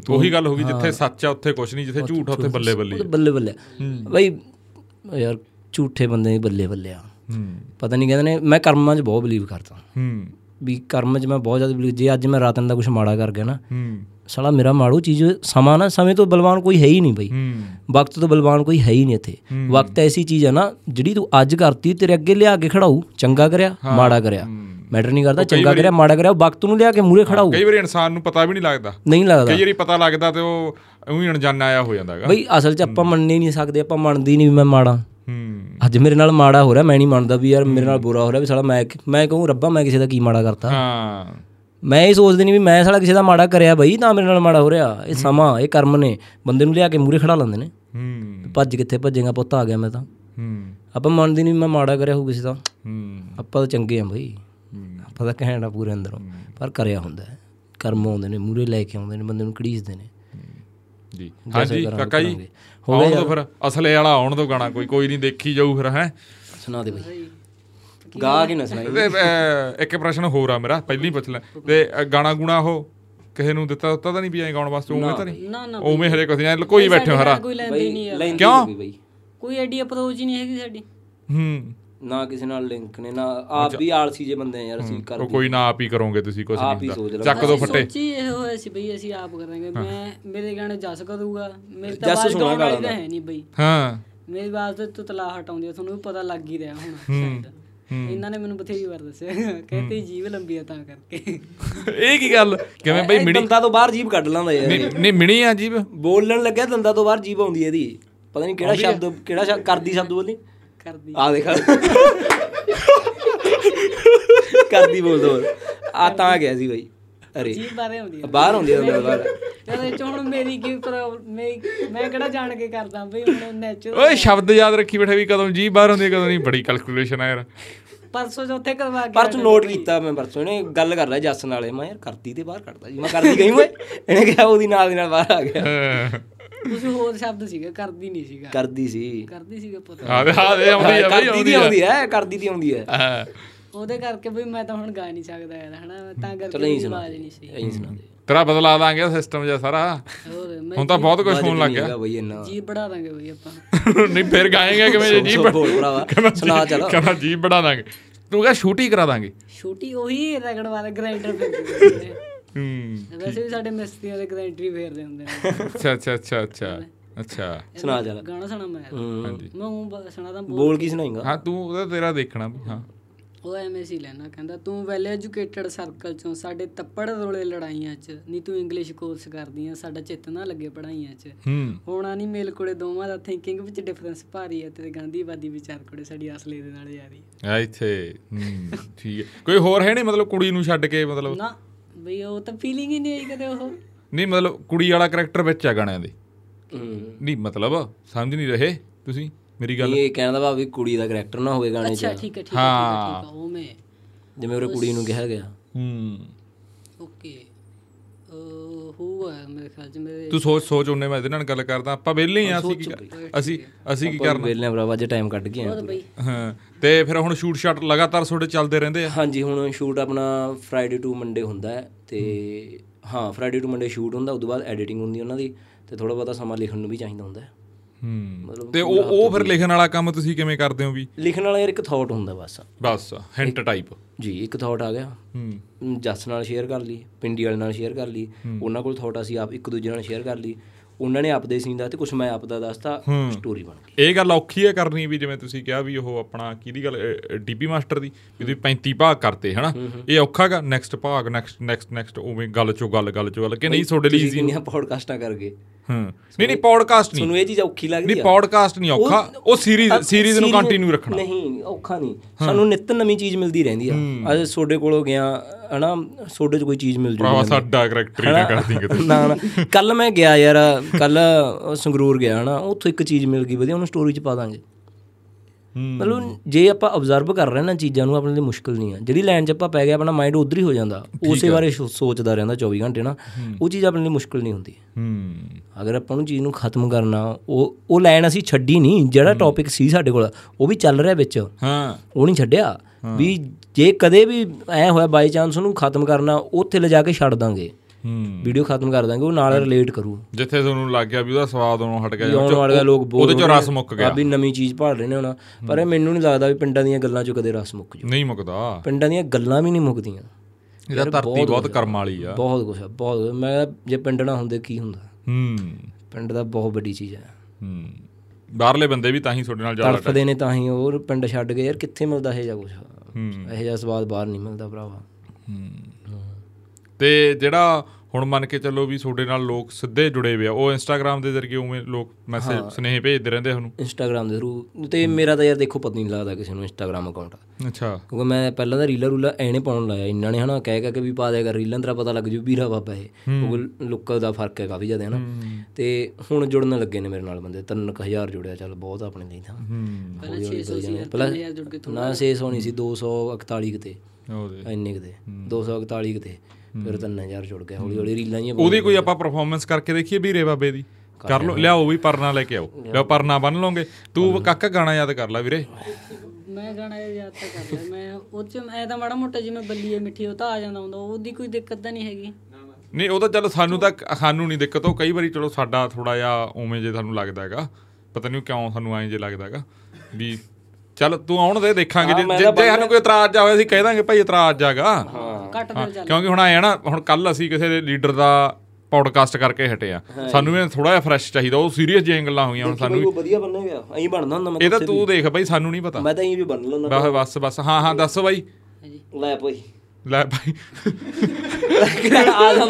ਉਹੀ ਗੱਲ ਹੋ ਗਈ ਜਿੱਥੇ ਸੱਚ ਆ ਉੱਥੇ ਕੁਝ ਨਹੀਂ ਜਿੱਥੇ ਝੂਠ ਆ ਉੱਥੇ ਬੱਲੇ ਬੱਲੇ ਬੱਲੇ ਬੱਲੇ ਬਈ ਯਾਰ ਝੂਠੇ ਬੰਦੇ ਦੀ ਬੱਲੇ ਬੱਲੇ ਆ। ਪਤਾ ਨਹੀਂ ਕਹਿੰਦੇ ਨੇ ਮੈਂ ਕਰਮਾਂ 'ਚ ਬਹੁਤ ਬਲੀਵ ਕਰਦਾ। ਹੂੰ। ਵੀ ਕਰਮ 'ਚ ਮੈਂ ਬਹੁਤ ਜ਼ਿਆਦਾ ਬਲੀਵ ਜੇ ਅੱਜ ਮੈਂ ਰਾਤਨ ਦਾ ਕੁਝ ਮਾੜਾ ਕਰ ਗਿਆ ਨਾ ਸਾਲਾ ਮੇਰਾ ਮਾੜੂ ਚੀਜ਼ ਸਮਾਂ ਨਾ ਸਮੇਂ ਤੋਂ ਬਲਵਾਨ ਕੋਈ ਹੈ ਹੀ ਨਹੀਂ ਬਈ। ਵਕਤ ਤੋਂ ਬਲਵਾਨ ਕੋਈ ਹੈ ਹੀ ਨਹੀਂ ਇੱਥੇ। ਵਕਤ ਐਸੀ ਚੀਜ਼ ਹੈ ਨਾ ਜਿਹੜੀ ਤੂੰ ਅੱਜ ਕਰਤੀ ਤੇਰੇ ਅੱਗੇ ਲਿਆ ਕੇ ਖੜਾਊ ਚੰਗਾ ਕਰਿਆ ਮਾੜਾ ਕਰਿਆ। ਮੈਟਰ ਨਹੀਂ ਕਰਦਾ ਚੰਗਾ ਕਰਿਆ ਮਾੜਾ ਕਰਿਆ ਵਕਤ ਨੂੰ ਲਿਆ ਕੇ ਮੂਰੇ ਖੜਾਊ। ਕਈ ਵਾਰੀ ਇਨਸਾਨ ਨੂੰ ਪਤਾ ਵੀ ਨਹੀਂ ਲੱਗਦਾ। ਨਹੀਂ ਲੱਗਦਾ। ਕਈ ਵਾਰੀ ਪਤਾ ਲੱਗਦਾ ਤੇ ਉਹ ਉਹੀ ਅਣਜਾਣਾ ਆਇਆ ਹੋ ਜਾਂਦਾਗਾ ਬਈ ਅਸਲ 'ਚ ਆਪਾਂ ਮੰਨ ਨਹੀਂ ਸਕਦੇ ਆਪਾਂ ਮੰਨਦੇ ਨਹੀਂ ਵੀ ਮੈਂ ਮਾੜਾ। ਹੂੰ। ਅੱਜ ਮੇਰੇ ਨਾਲ ਮਾੜਾ ਹੋ ਰਿਹਾ ਮੈਂ ਨਹੀਂ ਮੰਨਦਾ ਵੀ ਯਾਰ ਮੇਰੇ ਨਾਲ ਬੁਰਾ ਹੋ ਰਿਹਾ ਵੀ ਸਾਲਾ ਮੈਂ ਮੈਂ ਕਹੂੰ ਰੱਬਾ ਮੈਂ ਕਿਸੇ ਦਾ ਕੀ ਮਾੜਾ ਕਰਤਾ। ਹਾਂ। ਮੈਂ ਇਹ ਸੋਚਦੇ ਨਹੀਂ ਵੀ ਮੈਂ ਸਾਲਾ ਕਿਸੇ ਦਾ ਮਾੜਾ ਕਰਿਆ ਬਈ ਤਾਂ ਮੇਰੇ ਨਾਲ ਮਾੜਾ ਹੋ ਰਿਹਾ। ਇਹ ਸਮਾਂ ਇਹ ਕਰਮ ਨੇ। ਬੰਦੇ ਨੂੰ ਲਿਆ ਕੇ ਮੂਰੇ ਖੜਾ ਲੈਂਦੇ ਨੇ। ਹੂੰ। ਭੱਜ ਕਿੱਥੇ ਭੱਜੇਗਾ ਪੁੱਤ ਆ ਗਿਆ ਮੈਂ ਤਾਂ। ਹੂੰ। ਆਪਾਂ ਮੰਨਦੇ ਨਹੀਂ ਮੈਂ ਮਾੜਾ ਕਰਿਆ ਹੋ ਕਿਸੇ ਦਾ। ਹੂੰ। ਆਪਾਂ ਤਾਂ ਚੰਗੇ ਆ ਬਈ। ਆਪਾਂ ਤਾਂ ਕਹਿਣਾ ਪੂਰੇ ਅੰਦਰੋਂ। ਪਰ ਕਰਿਆ ਹੁੰਦਾ ਹੈ। ਕਰਮ ਆਉਂਦੇ ਨੇ ਮੂਰੇ ਲੈ ਕੇ ਆਉਂਦੇ ਨੇ ਬੰਦੇ ਨੂੰ ਘੜੀਸਦੇ ਨੇ। ਜੀ। ਹਾਂਜੀ ਕਾਕਾ ਜੀ। ਆਉਣ ਤੋਂ ਫਿਰ। ਅਸਲੇ ਵਾਲਾ ਆਉਣ ਤੋਂ ਗਾਣਾ ਕੋਈ ਕੋਈ ਨਹੀਂ ਦੇਖੀ ਜਾਊ ਫਿਰ ਹੈ। ਸੁਣਾ ਦੇ ਬਈ। ਗਾ ਕੇ ਨਾ ਸੁਣਾਈ ਇੱਕ ਪ੍ਰਸ਼ਨ ਹੋਰ ਆ ਮੇਰਾ ਪਹਿਲਾਂ ਪੁੱਛ ਲੈ। ਤੇ ਗਾਣਾ ਗੁਣਾ ਉਹ ਕਿਸੇ ਨੂੰ ਦਿੱਤਾ ਦਿੱਤਾ ਤਾਂ ਨਹੀਂ ਵੀ ਐਂ ਗਾਉਣ ਵਾਸਤੇ ਉਵੇਂ ਤਾਂ ਨਹੀਂ? ਉਵੇਂ ਹਰੇ ਕੁਝ ਨਹੀਂ ਲਕੋਈ ਬੈਠੇ ਹੋ ਹਰਾ। ਕੋਈ ਕਿਉਂ? ਕੋਈ ਐਡੀ ਅਪਰੋਚ ਹੀ ਨਹੀਂ ਹੈਗੀ ਸਾਡੀ। ਹੂੰ। ਨਾ ਕਿਸੇ ਨਾਲ ਲਿੰਕ ਨੇ ਨਾ ਆਪ ਵੀ ਆਲਸੀ ਜੇ ਬੰਦੇ ਆ ਯਾਰ ਅਸੀਂ ਕਰ ਉਹ ਕੋਈ ਨਾ ਆਪ ਹੀ ਕਰੋਗੇ ਤੁਸੀਂ ਕੁਝ ਨਹੀਂ। ਚੱਕ ਦੋ ਫੱਟੇ। ਸੋਚੀ ਇਹ ਹੋਇਆ ਸੀ ਬਈ ਅਸੀਂ ਆਪ ਕਰਾਂਗੇ। ਮੈਂ ਮੇਰੇ ਗਾਣੇ ਜੱਸ ਕਰੂਗਾ। ਮੇਰੇ ਤਾਂ ਸੋਹਣਾ ਗਾਉਣ ਵਾਲੀ। ਤਾਂ ਹੈ ਨਹੀਂ ਬਈ। ਹਾਂ। ਮੇਰੀ ਆਵਾਜ਼ ਤੇ ਤਤਲਾ ਹਟਾਉਂਦੀ ਆ ਤੁਹਾਨੂੰ ਪਤਾ ਲੱਗ ਹੀ ਰਿਹਾ ਹੁਣ ਸ਼ਾਇਦ ਇਹਨਾਂ ਨੇ ਮੈਨੂੰ ਬਥੇਰੀ ਵਾਰ ਦੱਸਿਆ। ਕਹਿੰਦੇ ਜੀਵ ਲੰਬੀ ਆ ਤਾਂ ਕਰਕੇ। ਇਹ ਕੀ ਗੱਲ? ਕਿਵੇਂ ਬਈ ਮਿਣੀ? ਦੰਦਾਂ ਤੋਂ ਬਾਹਰ ਜੀਭ ਕੱਢ ਲਾਂਦਾ ਯਾਰ। ਨਹੀਂ ਮਿਣੀ ਆ ਜੀਬ ਬੋਲਣ ਲੱਗਿਆ ਦੰਦਾਂ ਤੋਂ ਬਾਹਰ ਜੀਭ ਆਉਂਦੀ ਇਹਦੀ। ਪਤਾ ਨਹੀਂ ਕਿਹੜਾ ਸ਼ਬਦ ਕਿਹੜਾ ਸ਼ਬਦ ਕਰਦੀ ਸ਼ਬਦ ਬੋਲੀ? ਕਰਦੀ। ਆ ਦੇਖ। ਕਰਦੀ ਬੋਲ ਦੋ ਆ ਤਾਂ ਗਿਆ ਸੀ ਬਾਈ। ਅਰੇ ਜੀਵ ਬਾਰੇ ਆਉਂਦੀ ਆ। ਬਾਹਰ ਆਉਂਦੀ ਹੈ ਦੰਦਾਂ ਤੋਂ ਬਾਹਰ। ਚਲੋ ਇਹ 'ਚ ਹੁਣ ਮੇਰੀ ਕੀ ਪ੍ਰੋਬਲਮ ਮੈਂ ਕਿਹੜਾ ਜਾਣ ਕੇ ਕਰਦਾ ਬਈ ਹੁਣ ਨੈਚੁਰਲ ਓਏ ਸ਼ਬਦ ਯਾਦ ਰੱਖੀ ਬੈਠੇ ਵੀ ਕਦੋਂ ਜੀ ਬਾਹਰ ਹੁੰਦੀ ਹੈ, ਕਦੋਂ ਨਹੀਂ। ਬੜੀ ਕੈਲਕੂਲੇਸ਼ਨ ਆ ਯਾਰ। ਪਰਸੋਂ ਚੌਥੇ ਕਰਵਾ ਕੇ ਪਰਸੋਂ ਨੋਟ ਕੀਤਾ ਮੈਂ ਪਰਸੋਂ ਇਹਨੇ ਗੱਲ ਕਰ ਰਿਹਾ ਜੱਸ ਨਾਲੇ। ਮੈਂ ਯਾਰ ਕਰਦੀ ਤੇ ਬਾਹਰ ਕੱਢਦਾ ਜੀ। ਮੈਂ ਕਰਦੀ ਗਈ ਓਏ? ਇਹਨੇ ਕਿਹਾ ਉਹਦੀ ਨਾਲ ਦੀ ਨਾਲ ਬਾਹਰ ਆ ਗਿਆ। ਹਾਂ। ਤੁਸੀਂ ਹੋਰ ਸ਼ਬਦ ਸੀਗਾ ਕਰਦੀ ਨਹੀਂ ਸੀਗਾ। ਕਰਦੀ ਸੀ। ਕਰਦੀ ਸੀਗਾ ਪਤਾ ਆ ਆ ਦੇ ਆਉਂਦੀ ਆ ਕਰਦੀ ਦੀ ਆਉਂਦੀ ਹੈ ਕਰਦੀ ਦੀ ਆਉਂਦੀ ਹੈ। ਹਾਂ। ਉਹਦੇ ਕਰਕੇ ਬਈ ਮੈਂ ਤਾਂ ਹੁਣ ਗਾ ਨਹੀਂ ਸਕਦਾ ਯਾਰ ਹਨਾ? ਮੈਂ ਤਾਂ ਕਰਕੇ ਨਹੀਂ ਸੁਣਾ ਆਵਾਜ਼ ਨਹੀਂ ਸੀ ਐਂ ਸੁਣਾ ਦੇ ਤੇਰਾ ਬਦਲਾ ਦਾਂਗੇ ਸਿਸਟਮ ਜਿਹਾ ਸਾਰਾ। ਹੁਣ ਤਾਂ ਬਹੁਤ ਕੁਝ ਹੋਣ ਲੱਗ ਗਿਆ। ਜੀ ਬੜਾ ਦਾਂਗੇ ਬਈ ਆਪਾਂ। ਨਹੀਂ ਫਿਰ ਗਾਏਗਾ ਕਿਵੇਂ ਜੇ ਸੁਣਾ ਚਲੋ। ਕਹਿੰਦਾ ਜੀ ਬੜਾ ਦਾਂਗੇ। ਤੂੰ ਕਹ ਸ਼ੂਟੀ ਕਰਾ ਦਾਂਗੇ। ਛੋਟੀ ਉਹੀ ਰਗੜ ਵਾਲਾ ਗ੍ਰਾਈਂਡਰ ਫੇਰਦੇ ਹੂੰ ਵੈਸੇ ਵੀ ਸਾਡੇ ਮਿਸਤਰੀਆਂ ਦੇ ਗ੍ਰਾਈਂਡਰ ਫੇਰਦੇ ਹੁੰਦੇ ਨੇ। ਅੱਛਾ ਅੱਛਾ ਅੱਛਾ ਅੱਛਾ ਅੱਛਾ। ਸੁਣਾ ਚੱਲ। ਗਾਣਾ ਸੁਣਾ ਮੈਂ। ਹੂੰ। ਮੈਂ ਉਹ ਸੁਣਾ ਤਾਂ ਬੋਲ ਕੀ ਸੁਣਾਏਗਾ? ਹਾਂ ਤੂੰ ਉਹਦਾ ਤੇਰਾ ਦੇਖਣਾ ਵੀ ਹਾਂ। ਉਹ ਐਵੇਂ ਸੀ ਲੈਣਾ ਕਹਿੰਦਾ ਤੂੰ ਵੈਲ ਐਜੂਕੇਟਡ ਸਰਕਲ ਚੋਂ ਸਾਡੇ ਤੱਪੜ ਰੋਲੇ ਲੜਾਈਆਂ 'ਚ ਨਹੀਂ ਤੂੰ ਇੰਗਲਿਸ਼ ਕੋਰਸ ਕਰਦੀ ਆ ਸਾਡਾ ਚਿੱਤ ਨਾ ਲੱਗੇ ਪੜਾਈਆਂ 'ਚ। ਹੂੰ। ਹੋਣਾ ਨਹੀਂ ਮੇਲ ਕੋਲੇ ਦੋਵਾਂ ਦਾ ਥਿੰਕਿੰਗ ਵਿੱਚ ਡਿਫਰੈਂਸ ਭਾਰੀ ਹੈ ਤੇ ਗਾਂਧੀਵਾਦੀ ਵਿਚਾਰ ਕੋਲੇ ਸਾਡੀ ਅਸਲੇ ਦੇ ਨਾਲ ਯਾਰੀ ਆ। ਇੱਥੇ ਹੂੰ ਠੀਕ ਹੈ ਕੋਈ ਹੋਰ ਹੈ ਨਹੀਂ ਮਤਲਬ ਕੁੜੀ ਨੂੰ ਛੱਡ ਕੇ ਮਤਲਬ? ਨਾ ਬਈ ਉਹ ਤਾਂ ਫੀਲਿੰਗ ਹੀ ਨਹੀਂ ਆਈ ਕਦੇ ਉਹ। ਨਹੀਂ ਮਤਲਬ ਕੁੜੀ ਵਾਲਾ ਕੈਰੈਕਟਰ ਵਿੱਚ ਆ ਗਾਣਿਆਂ ਦੇ। ਹੂੰ। ਨਹੀਂ ਮਤਲਬ ਸਮਝ ਨਹੀਂ ਰਹੇ ਤੁਸੀਂ? ਮੇਰੀ ਗੱਲ? ਇਹ ਕਹਿਣ ਦਾ ਭਾਵ ਵੀ ਕੁੜੀ ਦਾ ਕੈਰੈਕਟਰ ਨਾ ਹੋਵੇ ਗਾਣੇ 'ਚ। ਅੱਛਾ ਠੀਕ ਹੈ ਠੀਕ ਹੈ ਹੈ। ਠੀਕ ਹੈ ਉਹ ਮੈਂ ਜਿਵੇਂ ਉਹ ਕੁੜੀ ਨੂੰ ਕਿਹਾ ਗਿਆ। ਹੂੰ। ਓਕੇ। ਹੋਊਗਾ ਮੇਰੇ ਖਿਆਲ ਚ ਮੇਰੇ ਤੂੰ ਸੋਚ ਸੋਚ ਉਹਨੇ ਮੈਂ ਇਹਦੇ ਨਾਲ ਗੱਲ ਕਰਦਾ। ਆਪਾਂ ਵਿਹਲੇ ਹੀ ਆ ਅਸੀਂ ਕੀ ਅਸੀਂ ਅਸੀਂ ਕੀ ਕਰਨਾ? ਵੇਲੇ ਭਰਾਵਾ ਜੇ ਟਾਈਮ ਕੱਢ ਕੇ ਬਈ। ਹਾਂ ਤੇ ਫਿਰ ਹੁਣ ਸ਼ੂਟ ਸ਼ਾਟ ਲਗਾਤਾਰ ਤੁਹਾਡੇ ਚੱਲਦੇ ਰਹਿੰਦੇ ਆ? ਹਾਂਜੀ ਹੁਣ ਸ਼ੂਟ ਆਪਣਾ ਫਰਾਈਡੇ ਟੂ ਮੰਡੇ ਹੁੰਦਾ ਹੈ ਤੇ ਹਾਂ। ਫਰਾਈਡੇ ਟੂ ਮੰਡੇ ਸ਼ੂਟ ਹੁੰਦਾ ਉਦੋਂ ਬਾਅਦ ਐਡੀਟਿੰਗ ਹੁੰਦੀ ਉਹਨਾਂ ਦੀ ਤੇ ਥੋੜਾ ਬਹੁਤਾ ਸਮਾਂ ਲਿਖਣ ਨੂੰ ਵੀ ਚਾਹੀਦਾ ਹੁੰਦਾ ਹੈ। ਹੂੰ। ਤੇ ਉਹ ਉਹ ਫਿਰ ਲਿਖਣ ਵਾਲਾ ਕੰਮ ਤੁਸੀਂ ਕਿਵੇਂ ਕਰਦੇ ਹੋ ਵੀ? ਲਿਖਣ ਵਾਲਾ ਯਾਰ ਇੱਕ ਥਾਟ ਹੁੰਦਾ ਬਸ। ਬਸ ਹਿੰਟ ਟਾਈਪ ਜੀ ਇੱਕ ਥਾਟ ਆ ਗਿਆ। ਹੂੰ। ਜੱਸ ਨਾਲ ਸ਼ੇਅਰ ਕਰ ਲਈ ਪਿੰਡੀ ਵਾਲੇ ਨਾਲ ਸ਼ੇਅਰ ਕਰ ਲਈ। ਉਹਨਾਂ ਕੋਲ ਥਾਟ ਅਸੀਂ ਆਪ ਇੱਕ ਦੂਜੇ ਨਾਲ ਸ਼ੇਅਰ ਕਰ ਲਈ। ਉਹਨਾਂ ਨੇ ਆਪਦੇ ਸੀਨ ਦਾ ਤੇ ਕੁਝ ਮੈਂ ਆਪਦਾ ਦੱਸਤਾ ਸਟੋਰੀ ਬਣ ਗਈ। ਇਹ ਗੱਲ ਔਖੀ ਹੈ ਕਰਨੀ ਵੀ ਜਿਵੇਂ ਤੁਸੀਂ ਕਿਹਾ ਵੀ ਉਹ ਆਪਣਾ ਕਿਹਦੀ ਗੱਲ ਡੀਪੀ ਮਾਸਟਰ ਦੀ ਵੀ ਤੁਸੀਂ 35 ਭਾਗ ਕਰਤੇ ਹਨਾ? ਇਹ ਔਖਾਗਾ ਨੈਕਸਟ ਭਾਗ ਨੈਕਸਟ ਨੈਕਸਟ ਨੈਕਸਟ ਉਵੇਂ ਗੱਲ ਚੋਂ ਗੱਲ ਗੱਲ ਚੋਂ ਗੱਲ ਕਿ ਨਹੀਂ ਤੁਹਾਡੇ ਲਈ ਈਜ਼ੀ ਕਿੰਨੀਆਂ ਪੋਡਕਾਸਟਾਂ ਕਰ ਗਏ? ਹੂੰ। ਨਹੀਂ ਨਹੀਂ ਪੋਡਕਾਸਟ ਨਹੀਂ। ਤੁਹਾਨੂੰ ਇਹ ਚੀਜ਼ ਔਖੀ ਲੱਗਦੀ ਨਹੀਂ ਪੋਡਕਾਸਟ ਨਹੀਂ ਔਖਾ। ਉਹ ਸੀਰੀਜ਼ ਸੀਰੀਜ਼ ਨੂੰ ਕੰਟੀਨਿਊ ਰੱਖਣਾ। ਨਹੀਂ ਔਖਾ ਨਹੀਂ। ਸਾਨੂੰ ਨਿੱਤ ਨਵੀਂ ਚੀਜ਼ ਮਿਲਦੀ ਰਹਿੰਦੀ ਆ। ਅੱਜ ਤੁਹਾਡੇ ਕੋਲੋਂ ਗਿਆ ਹਨਾ ਤੁਹਾਡੇ 'ਚ ਕੋਈ ਚੀਜ਼ ਮਿਲ ਜੂਗੀ ਭਰਾਵਾ ਸਾਡਾ ਕਰੈਕਟਰ ਹੀ ਨਾ ਕਰਦੀ ਕਿਤੇ। ਨਾ ਨਾ। ਕੱਲ ਮੈਂ ਗਿਆ ਯਾਰ ਕੱਲ ਸੰਗਰੂਰ ਗਿਆ ਹਨਾ। ਉੱਥੋਂ ਇੱਕ ਚੀਜ਼ ਮਿਲ ਗਈ ਵਧੀਆ ਉਹਨੂੰ ਸਟੋਰੀ 'ਚ ਪਾ ਦਾਂਗੇ। ਮਤਲਬ ਜੇ ਆਪਾਂ ਆਬਜ਼ਰਵ ਕਰ ਰਹੇ ਨਾ ਚੀਜ਼ਾਂ ਨੂੰ ਆਪਣੇ ਲਈ ਮੁਸ਼ਕਲ ਨਹੀਂ ਆ। ਜਿਹੜੀ ਲਾਈਨ 'ਚ ਆਪਾਂ ਪੈ ਗਏ ਆਪਣਾ ਮਾਈਂਡ ਉਧਰ ਹੀ ਹੋ ਜਾਂਦਾ। ਉਸੇ ਬਾਰੇ ਸੋਚਦਾ ਰਹਿੰਦਾ 24 ਘੰਟੇ ਨਾ। ਉਹ ਚੀਜ਼ ਆਪਣੇ ਲਈ ਮੁਸ਼ਕਲ ਨਹੀਂ ਹੁੰਦੀ। ਹੂੰ। ਅਗਰ ਆਪਾਂ ਨੂੰ ਚੀਜ਼ ਨੂੰ ਖਤਮ ਕਰਨਾ ਉਹ ਉਹ ਲਾਈਨ ਅਸੀਂ ਛੱਡੀ ਨਹੀਂ ਜਿਹੜਾ ਟੌਪਿਕ ਸੀ ਸਾਡੇ ਕੋਲ ਉਹ ਵੀ ਚੱਲ ਰਿਹਾ ਵਿੱਚ। ਹਾਂ। ਉਹ ਨਹੀਂ ਛੱਡਿਆ। ਵੀ ਜੇ ਕਦੇ ਵੀ ਐ ਹੋਇਆ ਬਾਈ ਚਾਂਸ ਉਹਨੂੰ ਖਤਮ ਕਰਨਾ ਉੱਥੇ ਲਿਜਾ ਕੇ ਛੱਡ ਦਾਂਗੇ। ਹੂੰ। ਵੀਡੀਓ ਖਤਮ ਕਰ ਦਾਂਗੇ ਉਹ ਨਾਲ ਰਿਲੇਟ ਕਰੂ। ਜਿੱਥੇ ਤੁਹਾਨੂੰ ਲੱਗ ਗਿਆ ਵੀ ਉਹਦਾ ਸਵਾਦ ਉਹਨੂੰ ਹਟ ਗਿਆ ਵੀ ਆਉਣ ਵਾਲੇ ਲੋਕ ਬੋਲ ਉਹਦੇ ਚੋਂ ਰਸ ਮੁੱਕ ਗਿਆ। ਵੀ ਨਵੀਂ ਚੀਜ਼ ਭਾਲ ਰਹੇ ਨੇ ਹੁਣ। ਪਰ ਇਹ ਮੈਨੂੰ ਨਹੀਂ ਲੱਗਦਾ ਵੀ ਪਿੰਡਾਂ ਦੀਆਂ ਗੱਲਾਂ ਚੋਂ ਕਦੇ ਰਸ ਮੁੱਕ ਜੂ ਨਹੀਂ ਮੁੱਕਦਾ। ਪਿੰਡਾਂ ਦੀਆਂ ਗੱਲਾਂ ਵੀ ਨਹੀਂ ਮੁੱਕਦੀਆਂ। ਇਹਦਾ ਧਰਤੀ ਬਹੁਤ ਕਰਮ ਵਾਲੀ ਆ। ਬਹੁਤ ਕੁਛ ਆ ਬਹੁਤ। ਮੈਂ ਜੇ ਪਿੰਡ ਨਾ ਹੁੰਦੇ ਕੀ ਹੁੰਦਾ? ਹੂੰ। ਪਿੰਡ ਦਾ ਬਹੁਤ ਵੱਡੀ ਚੀਜ਼ ਹੈ ਹੂੰ। ਬਾਹਰਲੇ ਬੰਦੇ ਵੀ ਤਾਂ ਹੀ ਤੁਹਾਡੇ ਨਾਲ ਜ਼ਿਆਦਾ ਤੜਫਦੇ ਨੇ ਤਾਂ ਹੀ ਹੋਰ ਪਿੰਡ ਛੱਡ ਕੇ ਯਾਰ ਕਿੱਥੇ ਮਿਲਦਾ ਇਹ ਕੁਛ? ਹੂੰ ਇਹ ਜਿਹਾ ਸਵਾਦ ਬਾਹਰ ਨਹੀਂ ਮਿਲਦਾ ਭਰਾਵਾ। ਤੇ ਜਿਹੜਾ ਹੁਣ ਮੰਨ ਕੇ ਚੱਲੋ ਵੀ ਤੁਹਾਡੇ ਨਾਲ ਲੋਕ ਸਿੱਧੇ ਜੁੜੇ ਹੋਏ ਆ ਉਹ ਇੰਸਟਾਗ੍ਰam ਦੇ ਜ਼ਰੀਏ ਉਵੇਂ ਲੋਕ ਮੈਸੇਜ ਸੁਨੇਹੇ ਭੇਜਦੇ ਰਹਿੰਦੇ ਤੁਹਾਨੂੰ? ਇੰਸਟਾਗ੍ਰam ਦੇ ਥਰੂ ਤੇ ਮੇਰਾ ਤਾਂ ਯਾਰ ਦੇਖੋ ਪਤਾ ਨਹੀਂ ਲੱਗਦਾ ਕਿਸੇ ਨੂੰ ਇੰਸਟਾਗ੍ਰam ਅਕਾਊਂਟ ਅੱਛਾ। ਕਿਉਂਕਿ ਮੈਂ ਪਹਿਲਾਂ ਤਾਂ ਰੀਲਾ ਰੂਲਾ ਐਣੇ ਪਾਉਣ ਲਾਇਆ ਇਹਨਾਂ ਨੇ ਹਨਾ ਕਹਿ ਕਹਿ ਕੇ ਵੀ ਪਾ ਦਿਆ ਕਰ ਰੀਲਾਂ ਤੇਰਾ ਪਤਾ ਲੱਗ ਜੂ ਵੀਰਾ ਬਾਬਾ ਇਹ। ਕਿਉਂਕਿ ਲੁੱਕ ਦਾ ਫ਼ਰਕ ਹੈ ਕਾਫੀ ਜ਼ਿਆਦਾ ਹਨਾ। ਤੇ ਹੁਣ ਜੁੜਨ ਲੱਗੇ ਨੇ ਮੇਰੇ ਨਾਲ ਬੰਦੇ 3000 ਜੁੜਿਆ ਚੱਲ ਬਹੁਤ ਆਪਣੇ ਲਈ ਤਾਂ। ਹੂੰ। ਪਹਿਲਾਂ 600 ਸੀ ਪਹਿਲਾਂ 3000 ਜੁੜ ਕੇ ਨਾ 600 ਨਹੀਂ ਸੀ 241 ਕਿਤੇ ਉਹਦੇ ਇੰਨੇ ਕਿਤੇ 241 ਕਿਤੇ ਫਿਰ 3000 ਜੁੜ ਗਿਆ ਹੌਲੀ ਹੌਲੀ ਰੀਲਾਂ ਜੀਆਂ ਉਹਦੀ ਕੋਈ ਆਪਾਂ ਪਰਫਾਰਮੈਂਸ ਕਰਕੇ ਦੇਖੀਏ ਵੀਰੇ ਬਾਬੇ ਦੀ। ਕਰ ਲਓ ਲਿਆਓ ਵੀ ਪਰਨਾ ਲੈ ਕੇ ਆਓ। ਲਿਆਓ। ਪਰਨਾ ਬੰਨ ਲਓਗੇ। ਤੂੰ ਕਾਕਾ ਗਾਣਾ ਯਾਦ ਕਰ ਲੈ ਵੀਰੇ। ਮੈਂ ਗਾਣਾ ਇਹ ਯਾਦ ਤਾਂ ਕਰ ਲਿਆ। ਮੈਂ ਉਹ ਚ ਐ ਤਾਂ ਮਾੜਾ ਮੋਟਾ ਜਿਵੇਂ ਬੱਲੀਏ ਮਿੱਠੀ ਉਹ ਤਾਂ ਆ ਜਾਂਦਾ ਹੁੰਦਾ। ਉਹਦੀ ਕੋਈ ਦਿੱਕਤ ਤਾਂ ਨਹੀਂ ਹੈਗੀ। ਨਹੀਂ ਉਹ ਤਾਂ ਚਲੋ ਸਾਨੂੰ ਤਾਂ ਸਾਨੂੰ ਨਹੀਂ ਦਿੱਕਤ। ਉਹ ਕਈ ਵਾਰੀ ਚਲੋ ਸਾਡਾ ਥੋੜਾ ਜਿਹਾ ਉਵੇਂ ਜੇ ਸਾਨੂੰ ਲੱਗਦਾ ਹੈਗਾ। ਪਤਾ ਨਹੀਂ ਕਿਉਂ ਸਾਨੂੰ ਐਂ ਜੇ ਲੱਗਦਾ ਹੈਗਾ। ਵੀ ਚੱਲ ਤੂੰ ਆਉਣ ਦੇ ਦੇਖਾਂਗੇ ਜੇ ਜੇ ਜੇ ਸਾਨੂੰ ਕੋਈ ਇਤਰਾਜ਼ ਜਾ ਹੋਇਆ ਅਸੀਂ ਕਹਿ ਦਾਂਗੇ ਭਾਈ ਇਤਰਾਜ਼ ਜਾਗਾ ਘੱਟ ਦਿਲ ਚੱਲ। ਕਿਉਂਕਿ ਹੁਣ ਆਏ ਆ ਨਾ ਹੁਣ ਕੱਲ ਅਸੀਂ ਕਿਸੇ ਲੀਡਰ ਦਾ ਪੌਡਕਾਸਟ ਕਰਕੇ ਹਟੇ ਆ। ਸਾਨੂੰ ਵੀ ਥੋੜਾ ਜਿਹਾ ਫਰੈਸ਼ ਚਾਹੀਦਾ ਉਹ ਸੀਰੀਅਸ ਜਿਹੀਆਂ ਗੱਲਾਂ ਹੋਈਆਂ ਹੁਣ ਸਾਨੂੰ ਵਧੀਆ ਬਣੇਗਾ ਐਂ ਬਣਦਾ ਹੁੰਦਾ ਮੈਂ ਇਹ ਤਾਂ ਤੂੰ ਦੇਖ ਬਾਈ ਸਾਨੂੰ ਨਹੀਂ ਪਤਾ। ਮੈਂ ਤਾਂ ਐਂ ਵੀ ਬਣ ਲੈਣਾ ਬਸ ਬਸ ਬਸ। ਹਾਂ ਹਾਂ ਦੱਸ ਬਾਈ ਲੈ ਭਾਈ। ਲੈ ਬਾਈ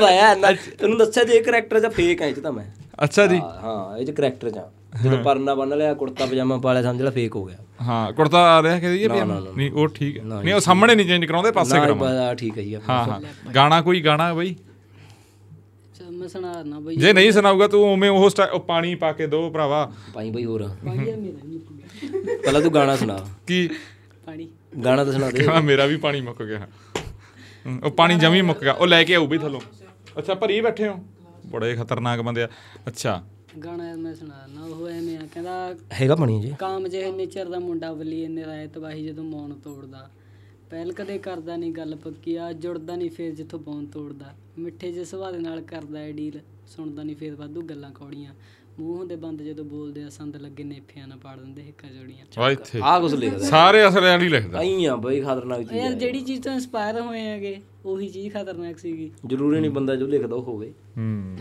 ਆ ਯਾਰ ਨਾ ਤੈਨੂੰ ਦੱਸਿਆ ਜੇ ਕਰੈਕਟਰ ਜਾਂ ਫੇਕ ਹੈ ਇਹ ਤਾਂ ਮੈਂ। ਅੱਛਾ ਜੀ। ਹਾਂ, ਹਾਂ ਇਹ ਚ ਕਰੈਕਟਰ ਜਾਂ। ਜਦੋਂ ਪਰਨਾ ਬੰਨ ਲਿਆ ਕੁੜਤਾ ਪਜਾਮਾ ਪਾ ਲਿਆ ਸਮਝ ਲੈ ਫੇਕ ਹੋ ਗਿਆ। ਹਾਂ ਕੁੜਤਾ ਆ ਰਿਹਾ ਕਿ ਇਹ ਨਹੀਂ ਉਹ ਠੀਕ ਹੈ। ਨਹੀਂ ਉਹ ਸਾਹਮਣੇ ਨਹੀਂ ਚੇਂਜ ਕਰਾਉਂਦੇ ਪਾਸੇ ਨਾ ਬਸ ਆ ਠੀਕ ਹੈ ਜੀ। ਹਾਂ ਹਾਂ। ਗਾਣਾ ਕੋਈ ਗਾਣਾ ਬਾਈ? ਚੱਲ ਮੈਂ ਸੁਣਾ ਨਾ ਬਈ। ਜੇ ਨਹੀਂ ਸੁਣਾਊਗਾ ਤੂੰ ਉਵੇਂ ਉਹ ਪਾਣੀ ਪਾ ਕੇ ਦੋ ਭਰਾਵਾ। ਪਾਈ ਬਈ ਹੋਰ। ਪਾਣੀ ਆ ਮੇਰਾ ਨਹੀਂ ਪੂਰਾ। ਪਹਿਲਾਂ ਤੂੰ ਗਾਣਾ ਸੁਣਾ। ਕੀ? ਪਾਣੀ। ਗਾਣਾ ਤਾਂ ਸੁਣਾ ਦੇ। ਮੇਰਾ ਵੀ ਪਾਣੀ ਮੁੱਕ ਗਿਆ। ਉਹ ਪਾਣੀ ਜਮੀ ਮੁੱਕ ਗਿਆ। ਉਹ ਲੈ ਕੇ ਆਊ ਵੀ ਥੱਲੋਂ। ਅੱਛਾ ਭਰੀ ਬੈਠੇ ਹੋ। ਬੜੇ ਖਤਰਨਾਕ ਬੰਦੇ ਆ। ਅੱਛਾ। ਗਾਣਾ ਮੈਂ ਸੁਣਾ ਨਾ ਉਹ ਐਵੇਂ ਆ ਕਹਿੰਦਾ ਹੈਗਾ ਪਾਣੀ ਜੀ। ਕਾਮ ਜਿਹੇ ਨੇਚਰ ਦਾ ਮੁੰਡਾ ਬਲੀ ਇੰਨੇ ਰਾਏ ਤਬਾਹੀ ਜਦੋਂ ਮੌਨ ਤੋੜਦਾ। ਪਹਿਲ ਕਦੇ ਕਰਦਾ ਨਹੀਂ ਗੱਲ ਪੱਕੀ ਆ ਜੁੜਦਾ ਨਹੀਂ ਫੇਰ ਜਿੱਥੋਂ ਬੌਨ ਤੋੜਦਾ। ਮਿੱਠੇ ਜਿਹੇ ਸੁਭਾਅ ਦੇ ਨਾਲ ਕਰਦਾ ਏ ਡੀਲ ਸੁਣਦਾ ਨਹੀਂ ਫੇਰ ਵਾਧੂ ਗੱਲਾਂ ਕੌੜੀਆਂ। ਮੂੰਹ ਹੁੰਦੇ ਬੰਦ ਜਦੋਂ ਬੋਲਦੇ ਆ ਸੰਦ ਲੱਗੇ ਨੇਫਿਆਂ ਨਾਲ ਪਾੜ ਦਿੰਦੇ ਹਿੱਕਾ ਜੋੜੀਆਂ। ਆ ਕੁਛ ਲਿਖਦਾ। ਸਾਰੇ ਅਸਲਿਆਂ ਨਹੀਂ ਲਿਖਦਾ। ਆਈ ਆ ਬਈ ਖਤਰਨਾਕ ਚੀਜ਼ ਯਾਰ ਜਿਹੜੀ ਚੀਜ਼ ਤੋਂ ਇਨਸਪਾਇਰ ਹੋਏ ਹੈਗੇ ਉਹੀ ਚੀਜ਼ ਖਤਰਨਾਕ ਸੀਗੀ। ਜ਼ਰੂਰੀ ਨਹੀਂ ਬੰਦਾ ਜੋ ਲਿਖਦਾ ਉਹ ਹੋਵੇ। ਹੂੰ।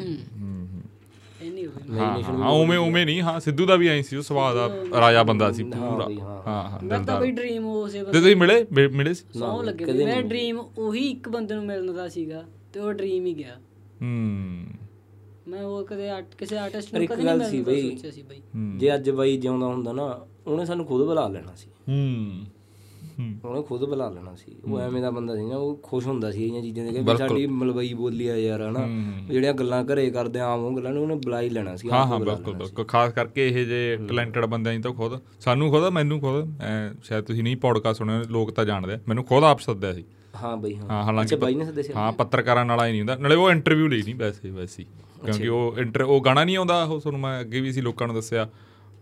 ਇਹ ਨਹੀਂ ਹੋਵੇ ਹਾਂ ਉਵੇਂ ਉਵੇਂ ਨਹੀਂ ਹਾਂ ਸਿੱਧੂ ਦਾ ਵੀ ਐਂ ਸੀ ਉਹ ਸਵਾਦ ਦਾ ਰਾਜਾ ਬੰਦਾ ਸੀ ਪੂਰਾ। ਹਾਂ। ਹਾਂ ਹਾਂ ਮੈਂ ਤਾਂ ਬਈ ਡ੍ਰੀਮ ਉਸੇ ਤੇ ਤੁਸੀਂ ਮਿਲੇ? ਮਿਲੇ ਸੀ? ਸੌ ਲੱਗੇ ਮੇਰਾ ਡ੍ਰੀਮ ਉਹੀ ਇੱਕ ਬੰਦੇ ਨੂੰ ਮਿਲਣ ਦਾ ਸੀਗਾ ਤੇ ਉਹ ਡ੍ਰੀਮ ਹੀ ਗਿਆ। ਹੂੰ। ਮੈਂ ਉਹ ਕਦੇ ਕਿਸੇ ਆਰਟਿਸਟ ਨੂੰ ਕਦੇ ਨਹੀਂ ਸੀ ਮਿਲਣ ਦਾ ਬਈ। ਸੋਚਿਆ ਸੀ ਬਈ। ਜੇ ਅੱਜ ਬਾਈ ਜਿਉਂਦਾ ਹੁੰਦਾ ਨਾ ਉਹਨੇ ਸਾਨੂੰ ਖੁਦ ਬੁਲਾ ਲੈਣਾ ਸੀ। ਹੂੰ। ਉਹਨੇ ਖੁਦ ਬੁਲਾ ਲੈਣਾ ਸੀ। ਉਹ ਐਵੇਂ ਦਾ ਬੰਦਾ ਸੀ ਨਾ ਉਹ ਖੁਸ਼ ਹੁੰਦਾ ਸੀ ਇਹ ਚੀਜ਼ਾਂ ਦੇ ਕੇ ਸਾਡੀ ਮਲਵਈ ਬੋਲੀ ਆ ਯਾਰ ਹਨਾ। ਜਿਹੜੀਆਂ ਗੱਲਾਂ ਘਰੇ ਕਰਦੇ ਆ, ਆਮ ਉਹ ਗੱਲਾਂ ਨੂੰ ਉਹਨੇ ਬੁਲਾ ਹੀ ਲੈਣਾ ਸੀ ਹਾਂ ਹਾਂ ਬਿਲਕੁਲ ਬਿਲਕੁਲ। ਖਾਸ ਕਰਕੇ ਇਹ ਜੇ ਟੈਲੈਂਟਡ ਬੰਦਿਆਂ ਦੀ ਤਾਂ ਖੁਦ ਸਾਨੂੰ ਖੁਦ ਮੈਨੂੰ ਖੁਦ ਐਂ ਸ਼ਾਇਦ ਤੁਸੀਂ ਨਹੀਂ ਪੌਡਕਾਸਟ ਸੁਣਿਆ ਲੋਕ ਤਾਂ ਜਾਣਦੇ। ਮੈਨੂੰ ਖੁਦ ਆਪ ਸੱਦਿਆ ਸੀ। ਹਾਂ ਬਈ ਹਾਂ। ਹਾਂ ਹਾਲਾਂਕਿ ਬਾਈ ਨੇ ਸੱਦੇ ਸੀ ਹਾਂ ਪੱਤਰਕਾਰਾਂ ਨਾਲ ਹੀ ਨਹੀਂ ਹੁੰਦਾ। ਨਾਲੇ ਉਹ ਇੰਟਰਵਿਊ ਲਈ ਨਹੀਂ ਵੈਸੇ ਵੈਸੇ। ਕਿਉਂਕਿ ਉਹ ਇੰਟਰ ਉਹ ਗਾਣਾ ਨਹੀਂ ਆਉਂਦਾ ਉਹ ਤੁਹਾਨੂੰ ਮੈਂ ਅੱਗੇ ਵੀ ਸੀ ਲੋਕਾਂ ਨੂੰ ਦੱਸਿਆ।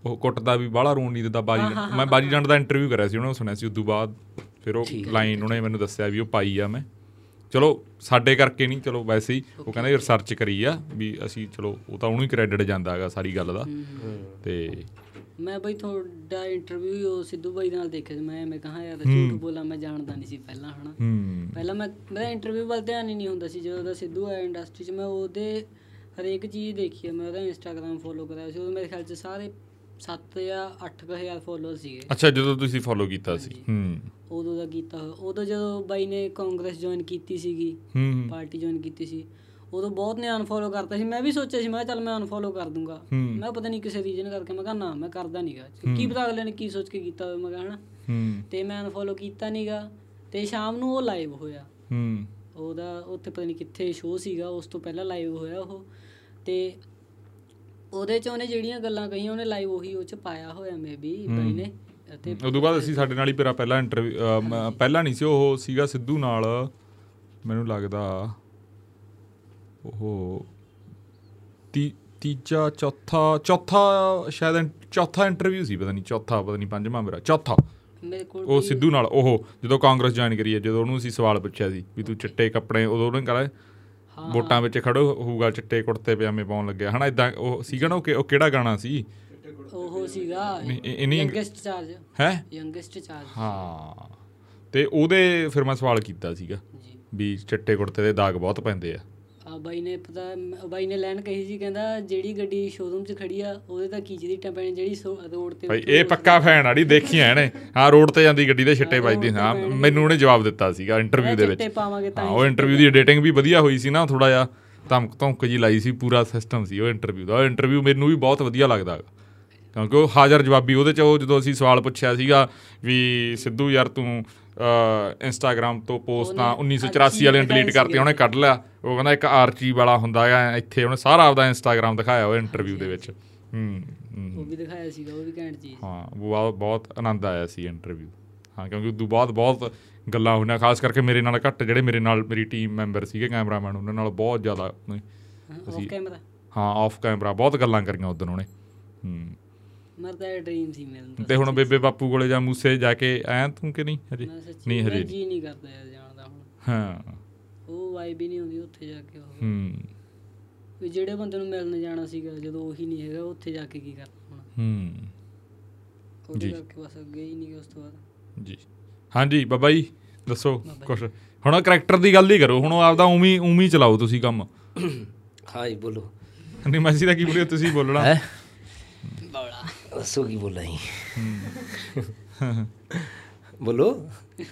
ਉਹ ਕੁੱਟਦਾ ਵੀ ਬਾਹਲਾ ਰੋਣ ਨਹੀਂ ਦਿੰਦਾ ਬਾਜੀ ਮੈਂ ਬਾਜੀ ਡੰਡ ਦਾ ਇੰਟਰਵਿਊ ਕਰਿਆ ਸੀ ਉਹਨਾਂ ਨੂੰ ਸੁਣਿਆ ਸੀ ਉਦੋਂ ਬਾਅਦ ਫਿਰ ਉਹ ਲਾਈਨ ਉਹਨੇ ਮੈਨੂੰ ਦੱਸਿਆ ਵੀ ਉਹ ਪਾਈ ਆ ਮੈਂ। ਚਲੋ ਸਾਡੇ ਕਰਕੇ ਨਹੀਂ ਚਲੋ ਵੈਸੇ ਹੀ। ਉਹ ਕਹਿੰਦਾ ਰਿਸਰਚ ਕਰੀ ਆ ਵੀ ਅਸੀਂ ਚਲੋ ਉਹ ਤਾਂ ਉਹਨੂੰ ਹੀ ਕ੍ਰੈਡਿਟ ਜਾਂਦਾ ਹੈਗਾ ਸਾਰੀ ਗੱਲ ਦਾ। ਤੇ ਮੈਂ ਬਈ ਤੁਹਾਡਾ ਇੰਟਰਵਿਊ ਉਹ ਸਿੱਧੂ ਬਾਈ ਨਾਲ ਦੇਖਿਆ ਸੀ। ਮੈਂ ਐਵੇਂ ਕਹਾ ਯਾਰ ਝੂਠ ਬੋਲਾਂ ਮੈਂ ਜਾਣਦਾ ਨਹੀਂ ਸੀ ਪਹਿਲਾਂ ਹਨਾ? ਪਹਿਲਾਂ ਮੈਂ ਮੇਰਾ ਇੰਟਰਵਿਊ ਵੱਲ ਧਿਆਨ ਹੀ ਨਹੀਂ ਹੁੰਦਾ ਸੀ। ਜਦੋਂ ਦਾ ਸਿੱਧੂ ਆਇਆ ਇੰਡਸਟਰੀ 'ਚ ਮੈਂ ਉਹਦੇ ਹਰੇਕ ਚੀਜ਼ ਦੇਖੀ ਹੈ ਮੈਂ ਉਹਦਾ ਇੰਸਟਾਗ੍ਰam ਫੋਲੋ ਕਰਿਆ ਸੀ। ਉਦੋਂ ਮੇਰੇ ਖਿਆਲ ਚ ਸਾਰੇ 7 ਜਾਂ 8000 ਫੋਲੋਅਰ ਸੀਗੇ। ਅੱਛਾ ਜਦੋਂ ਤੁਸੀਂ ਫੋਲੋ ਕੀਤਾ ਸੀ। ਹੂੰ। ਉਦੋਂ ਦਾ ਕੀਤਾ ਹੋਇਆ। ਉਦੋਂ ਜਦੋਂ ਬਾਈ ਨੇ ਕਾਂਗਰਸ ਜੁਆਇਨ ਕੀਤੀ ਸੀਗੀ ਹੂੰ। ਪਾਰਟੀ ਜੁਆਇਨ ਕੀਤੀ ਸੀ ਉਦੋਂ ਬਹੁਤ ਨੇ ਅਨਫੋਲੋ ਕਰਤਾ ਸੀ। ਮੈਂ ਵੀ ਸੋਚਿਆ ਸੀ ਮੈਂ ਚੱਲ ਮੈਂ ਅਨਫੋਲੋ ਕਰ ਦੂੰਗਾ। ਮੈਂ ਪਤਾ ਨਹੀਂ ਕਿਸੇ ਰੀਜਨ ਕਰਕੇ ਮੈਂ ਕਿਹਾ ਨਾ ਮੈਂ ਕਰਦਾ ਨਹੀਂਗਾ ਕੀ ਪਤਾ ਅਗਲੇ ਨੇ ਕੀ ਸੋਚ ਕੇ ਕੀਤਾ ਹੋਵੇ ਮੈਂ ਕਿਹਾ ਹਨਾ। ਤੇ ਮੈਂ ਅਨਫੋਲੋ ਕੀਤਾ ਨਹੀਂਗਾ ਤੇ ਸ਼ਾਮ ਨੂੰ ਉਹ ਲਾਈਵ ਹੋਇਆ। ਹੂੰ। ਉਹਦਾ ਉੱਥੇ ਪਤਾ ਨਹੀਂ ਕਿੱਥੇ ਸ਼ੋਅ ਸੀਗਾ ਉਸ ਤੋਂ ਪਹਿਲਾਂ ਲਾਈਵ ਹੋਇਆ ਉਹ। ਤੇ ਉਹਦੇ ਚ ਉਹਨੇ ਜਿਹੜੀਆਂ ਗੱਲਾਂ ਕਹੀਆਂ ਉਹਨੇ ਲਾਈਵ ਉਹੀ ਉਹ ਚ ਪਾਇਆ ਹੋਇਆ ਮੇਬੀ ਬਾਈ ਨੇ। ਅਤੇ ਉਦੋਂ ਬਾਅਦ ਅਸੀਂ ਸਾਡੇ ਨਾਲ ਹੀ ਮੇਰਾ ਪਹਿਲਾ ਇੰਟਰਵਿਊ ਪਹਿਲਾ ਨਹੀਂ ਸੀ ਉਹ ਸੀਗਾ ਸਿੱਧੂ ਨਾਲ। ਮੈਨੂੰ ਲੱਗਦਾ ਉਹ ਤੀ ਤੀਜਾ ਚੌਥਾ ਚੌਥਾ ਸ਼ਾਇਦ ਚੌਥਾ ਇੰਟਰਵਿਊ ਸੀ ਪਤਾ ਨਹੀਂ ਚੌਥਾ ਪਤਾ ਨਹੀਂ ਪੰਜਵਾਂ ਮੇਰਾ ਚੌਥਾ। ਮੇਰੇ ਕੋਲ ਉਹ ਸਿੱਧੂ ਨਾਲ ਉਹ ਜਦੋਂ ਕਾਂਗਰਸ ਜੁਆਇਨ ਕਰੀ ਜਦੋਂ ਉਹਨੂੰ ਅਸੀਂ ਸਵਾਲ ਪੁੱਛਿਆ ਸੀ ਵੀ ਤੂੰ ਚਿੱਟੇ ਕੱਪੜੇ ਉਦੋਂ ਉਹਨੇ ਕਹਾ ਵੋਟਾਂ ਵਿੱਚ ਖੜੋ ਹੋਊਗਾ ਚਿੱਟੇ ਕੁੜਤੇ ਪਜਾਮੇ ਪਾਉਣ ਲੱਗਿਆ। ਹਨਾ ਇਦਾਂ ਉਹ ਸੀਗਾ ਨਾ ਉਹ ਕਿਹੜਾ ਗਾਣਾ ਸੀ? ਉਹ ਸੀਗਾ ਯੰਗੈਸਟ ਚਾਰਜ। ਹੈ? Youngest charge. ਹਾਂ। ਤੇ ਉਹਦੇ ਫਿਰ ਮੈਂ ਸਵਾਲ ਕੀਤਾ ਸੀਗਾ ਜੀ। ਵੀ ਚਿੱਟੇ ਕੁੜਤੇ ਦੇ ਦਾਗ ਬਹੁਤ ਪੈਂਦੇ ਆ। ਬਾਈ ਨੇ ਪਤਾ ਬਾਈ ਨੇ ਲੈਣ ਕਹੀ ਸੀ ਕਹਿੰਦਾ ਜਿਹੜੀ ਗੱਡੀ ਸ਼ੋਰੂਮ 'ਚ ਖੜੀ ਆ ਉਹਦੇ ਤਾਂ ਕੀ ਜਿਹਦੀ ਟੈਂਪੈਣੀ ਜਿਹੜੀ ਰੋਡ ਤੇ ਭਾਈ ਇਹ ਪੱਕਾ ਫੈਨ ਆੜੀ ਦੇਖੀਆਂ ਇਹਨੇ। ਹਾਂ ਰੋਡ ਤੇ ਜਾਂਦੀ ਗੱਡੀ ਦੇ ਛਿੱਟੇ ਵੱਜਦੇ ਹਾਂ ਮੈਨੂੰ ਉਹਨੇ ਜਵਾਬ ਦਿੱਤਾ ਸੀਗਾ ਇੰਟਰਵਿਊ ਦੇ ਵਿੱਚ। ਚਿੱਟੇ ਪਾਵਾਂਗੇ ਤਾਂ ਹਾਂ ਉਹ ਇੰਟਰਵਿਊ ਦੀ ਐਡੀਟਿੰਗ ਵੀ ਵਧੀਆ ਹੋਈ ਸੀ ਨਾ ਥੋੜਾ ਜਿਹਾ ਧਮਕ ਧਮਕ ਜੀ ਲਾਈ ਸੀ ਪੂਰਾ ਸਿਸਟਮ ਸੀ ਉਹ ਇੰਟਰਵਿਊ ਦਾ। ਇੰਟਰਵਿਊ ਮੈਨੂੰ ਵੀ ਬਹੁਤ ਵਧੀਆ ਲੱਗਦਾ। ਕਿਉਂਕਿ ਉਹ ਹਾਜ਼ਰ ਜਵਾਬੀ ਉਹਦੇ ਚ ਉਹ ਜਦੋਂ ਅਸੀਂ ਸਵਾਲ ਪੁੱਛਿਆ ਸੀਗਾ ਵੀ ਸਿੱਧੂ ਯਾਰ ਤੂੰ ਇੰਸਟਾਗ੍ਰam ਤੋਂ ਪੋਸਟਾਂ 1984 ਵਾਲੇ ਡਿਲੀਟ ਕਰਤੀਆਂ ਉਹਨੇ ਕੱਢ ਲਿਆ। ਉਹ ਕਹਿੰਦਾ ਇੱਕ ਆਰਚੀ ਵਾਲਾ ਹੁੰਦਾ ਹੈ ਇੱਥੇ ਉਹਨੇ ਸਾਰਾ ਆਪਦਾ ਇੰਸਟਾਗ੍ਰam ਦਿਖਾਇਆ ਉਹ ਇੰਟਰਵਿਊ ਦੇ ਵਿੱਚ। ਹੂੰ ਉਹ ਵੀ ਦਿਖਾਇਆ ਸੀਗਾ ਉਹ ਵੀ ਘੈਂਟ ਚੀਜ਼ ਹਾਂ ਉਹ ਬਹੁਤ ਆਨੰਦ ਆਇਆ ਸੀ ਇੰਟਰਵਿਊ ਹਾਂ ਕਿਉਂਕਿ ਉਦੋਂ ਬਾਅਦ ਬਹੁਤ ਗੱਲਾਂ ਹੋਈਆਂ ਖਾਸ ਕਰਕੇ ਮੇਰੇ ਨਾਲ ਘੱਟ ਜਿਹੜੇ ਮੇਰੇ ਨਾਲ ਮੇਰੀ ਟੀਮ ਮੈਂਬਰ ਸੀਗੇ ਕੈਮਰਾਮੈਨ ਉਹਨਾਂ ਨਾਲ ਬਹੁਤ ਜ਼ਿਆਦਾ ਉਹਨੇ- ਆਫ ਕੈਮਰਾ ਹਾਂ ਆਫ ਕੈਮਰਾ ਬਹੁਤ ਗੱਲਾਂ ਕਰੀਆਂ ਉਦੋਂ ਉਹਨੇ। ਹੂੰ। ਮਰ ਤਾਂ ਡ੍ਰੀਮ ਸੀ ਮਿਲਣ ਦਾ ਤੇ ਹੁਣ ਬੇਬੇ ਬਾਪੂ ਕੋਲੇ ਜਾਂ ਮੂਸੇ ਜਾ ਕੇ ਆਇਆ ਤੂੰ ਕਿ ਨਹੀਂ ਹਜੇ? ਮੈਂ ਨਹੀਂ ਮੈਂ ਹਜੇ ਜੀ ਨਹੀਂ ਕਰਦਾ ਯਾਰ ਜਾਣ ਦਾ ਹੁਣ। ਹਾਂ। ਉਹ ਵਾਈਬ ਹੀ ਨਹੀਂ ਹੁੰਦੀ ਉੱਥੇ ਜਾ ਕੇ ਉਹ। ਹੂੰ। ਵੀ ਜਿਹੜੇ ਬੰਦੇ ਨੂੰ ਮਿਲਣ ਜਾਣਾ ਸੀਗਾ ਜਦੋਂ ਉਹੀ ਨਹੀਂ ਹੈਗਾ ਉੱਥੇ ਜਾ ਕੇ ਕੀ ਕਰਨਾ ਹੁਣ? ਹੂੰ। ਉਹਦੇ ਜੀ। ਕਰਕੇ ਬਸ ਅੱਗੇ ਹੀ ਨਹੀਂ ਉਸ ਤੋਂ ਬਾਅਦ। ਜੀ। ਹਾਂਜੀ ਬਾਬਾ ਜੀ ਦੱਸੋ ਕੁਛ। ਹੁਣ ਕਰੈਕਟਰ ਦੀ ਗੱਲ ਹੀ ਕਰੋ ਹੁਣ ਉਹ ਆਪਦਾ ਉਵੇਂ ਹੀ ਚਲਾਓ ਤੁਸੀਂ ਕੰਮ। ਹਾਂ ਜੀ ਬੋਲੋ। ਨਹੀਂ ਮੈਸੀ ਦਾ ਕੀ ਬੋਲਿਓ ਤੁਸੀਂ ਬੋਲਣਾ। ਦੱਸੋ ਕੀ ਬੋਲਾਂ ਜੀ? ਬੋਲੋ।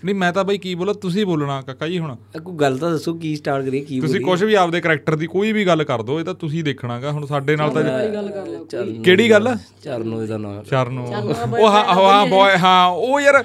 ਨਹੀਂ ਮੈਂ ਤਾਂ ਬਾਈ ਕੀ ਬੋਲਾਂ ਤੁਸੀਂ ਬੋਲਣਾ ਕਾਕਾ ਜੀ ਹੁਣ। ਕੋਈ ਗੱਲ ਤਾਂ ਦੱਸੋ ਕੀ ਸਟਾਰਟ ਕਰੀਏ ਕੀ ਤੁਸੀਂ ਕੁਝ ਵੀ ਆਪਦੇ ਕਰੈਕਟਰ ਦੀ ਕੋਈ ਵੀ ਗੱਲ ਕਰ ਦਿਓ ਇਹ ਤਾਂ ਤੁਸੀਂ ਦੇਖਣਾਗਾ ਹੁਣ ਸਾਡੇ ਨਾਲ ਤਾਂ ਗੱਲ ਕਰ ਲਾ ਚੱਲ ਕਿਹੜੀ ਗੱਲ? ਚਰਨੋ ਦਾ ਨਾਮ। ਚਰਨ। ਉਹ ਹਾਂ ਹਾਂ ਬॉय ਹਾਂ ਉਹ ਯਾਰ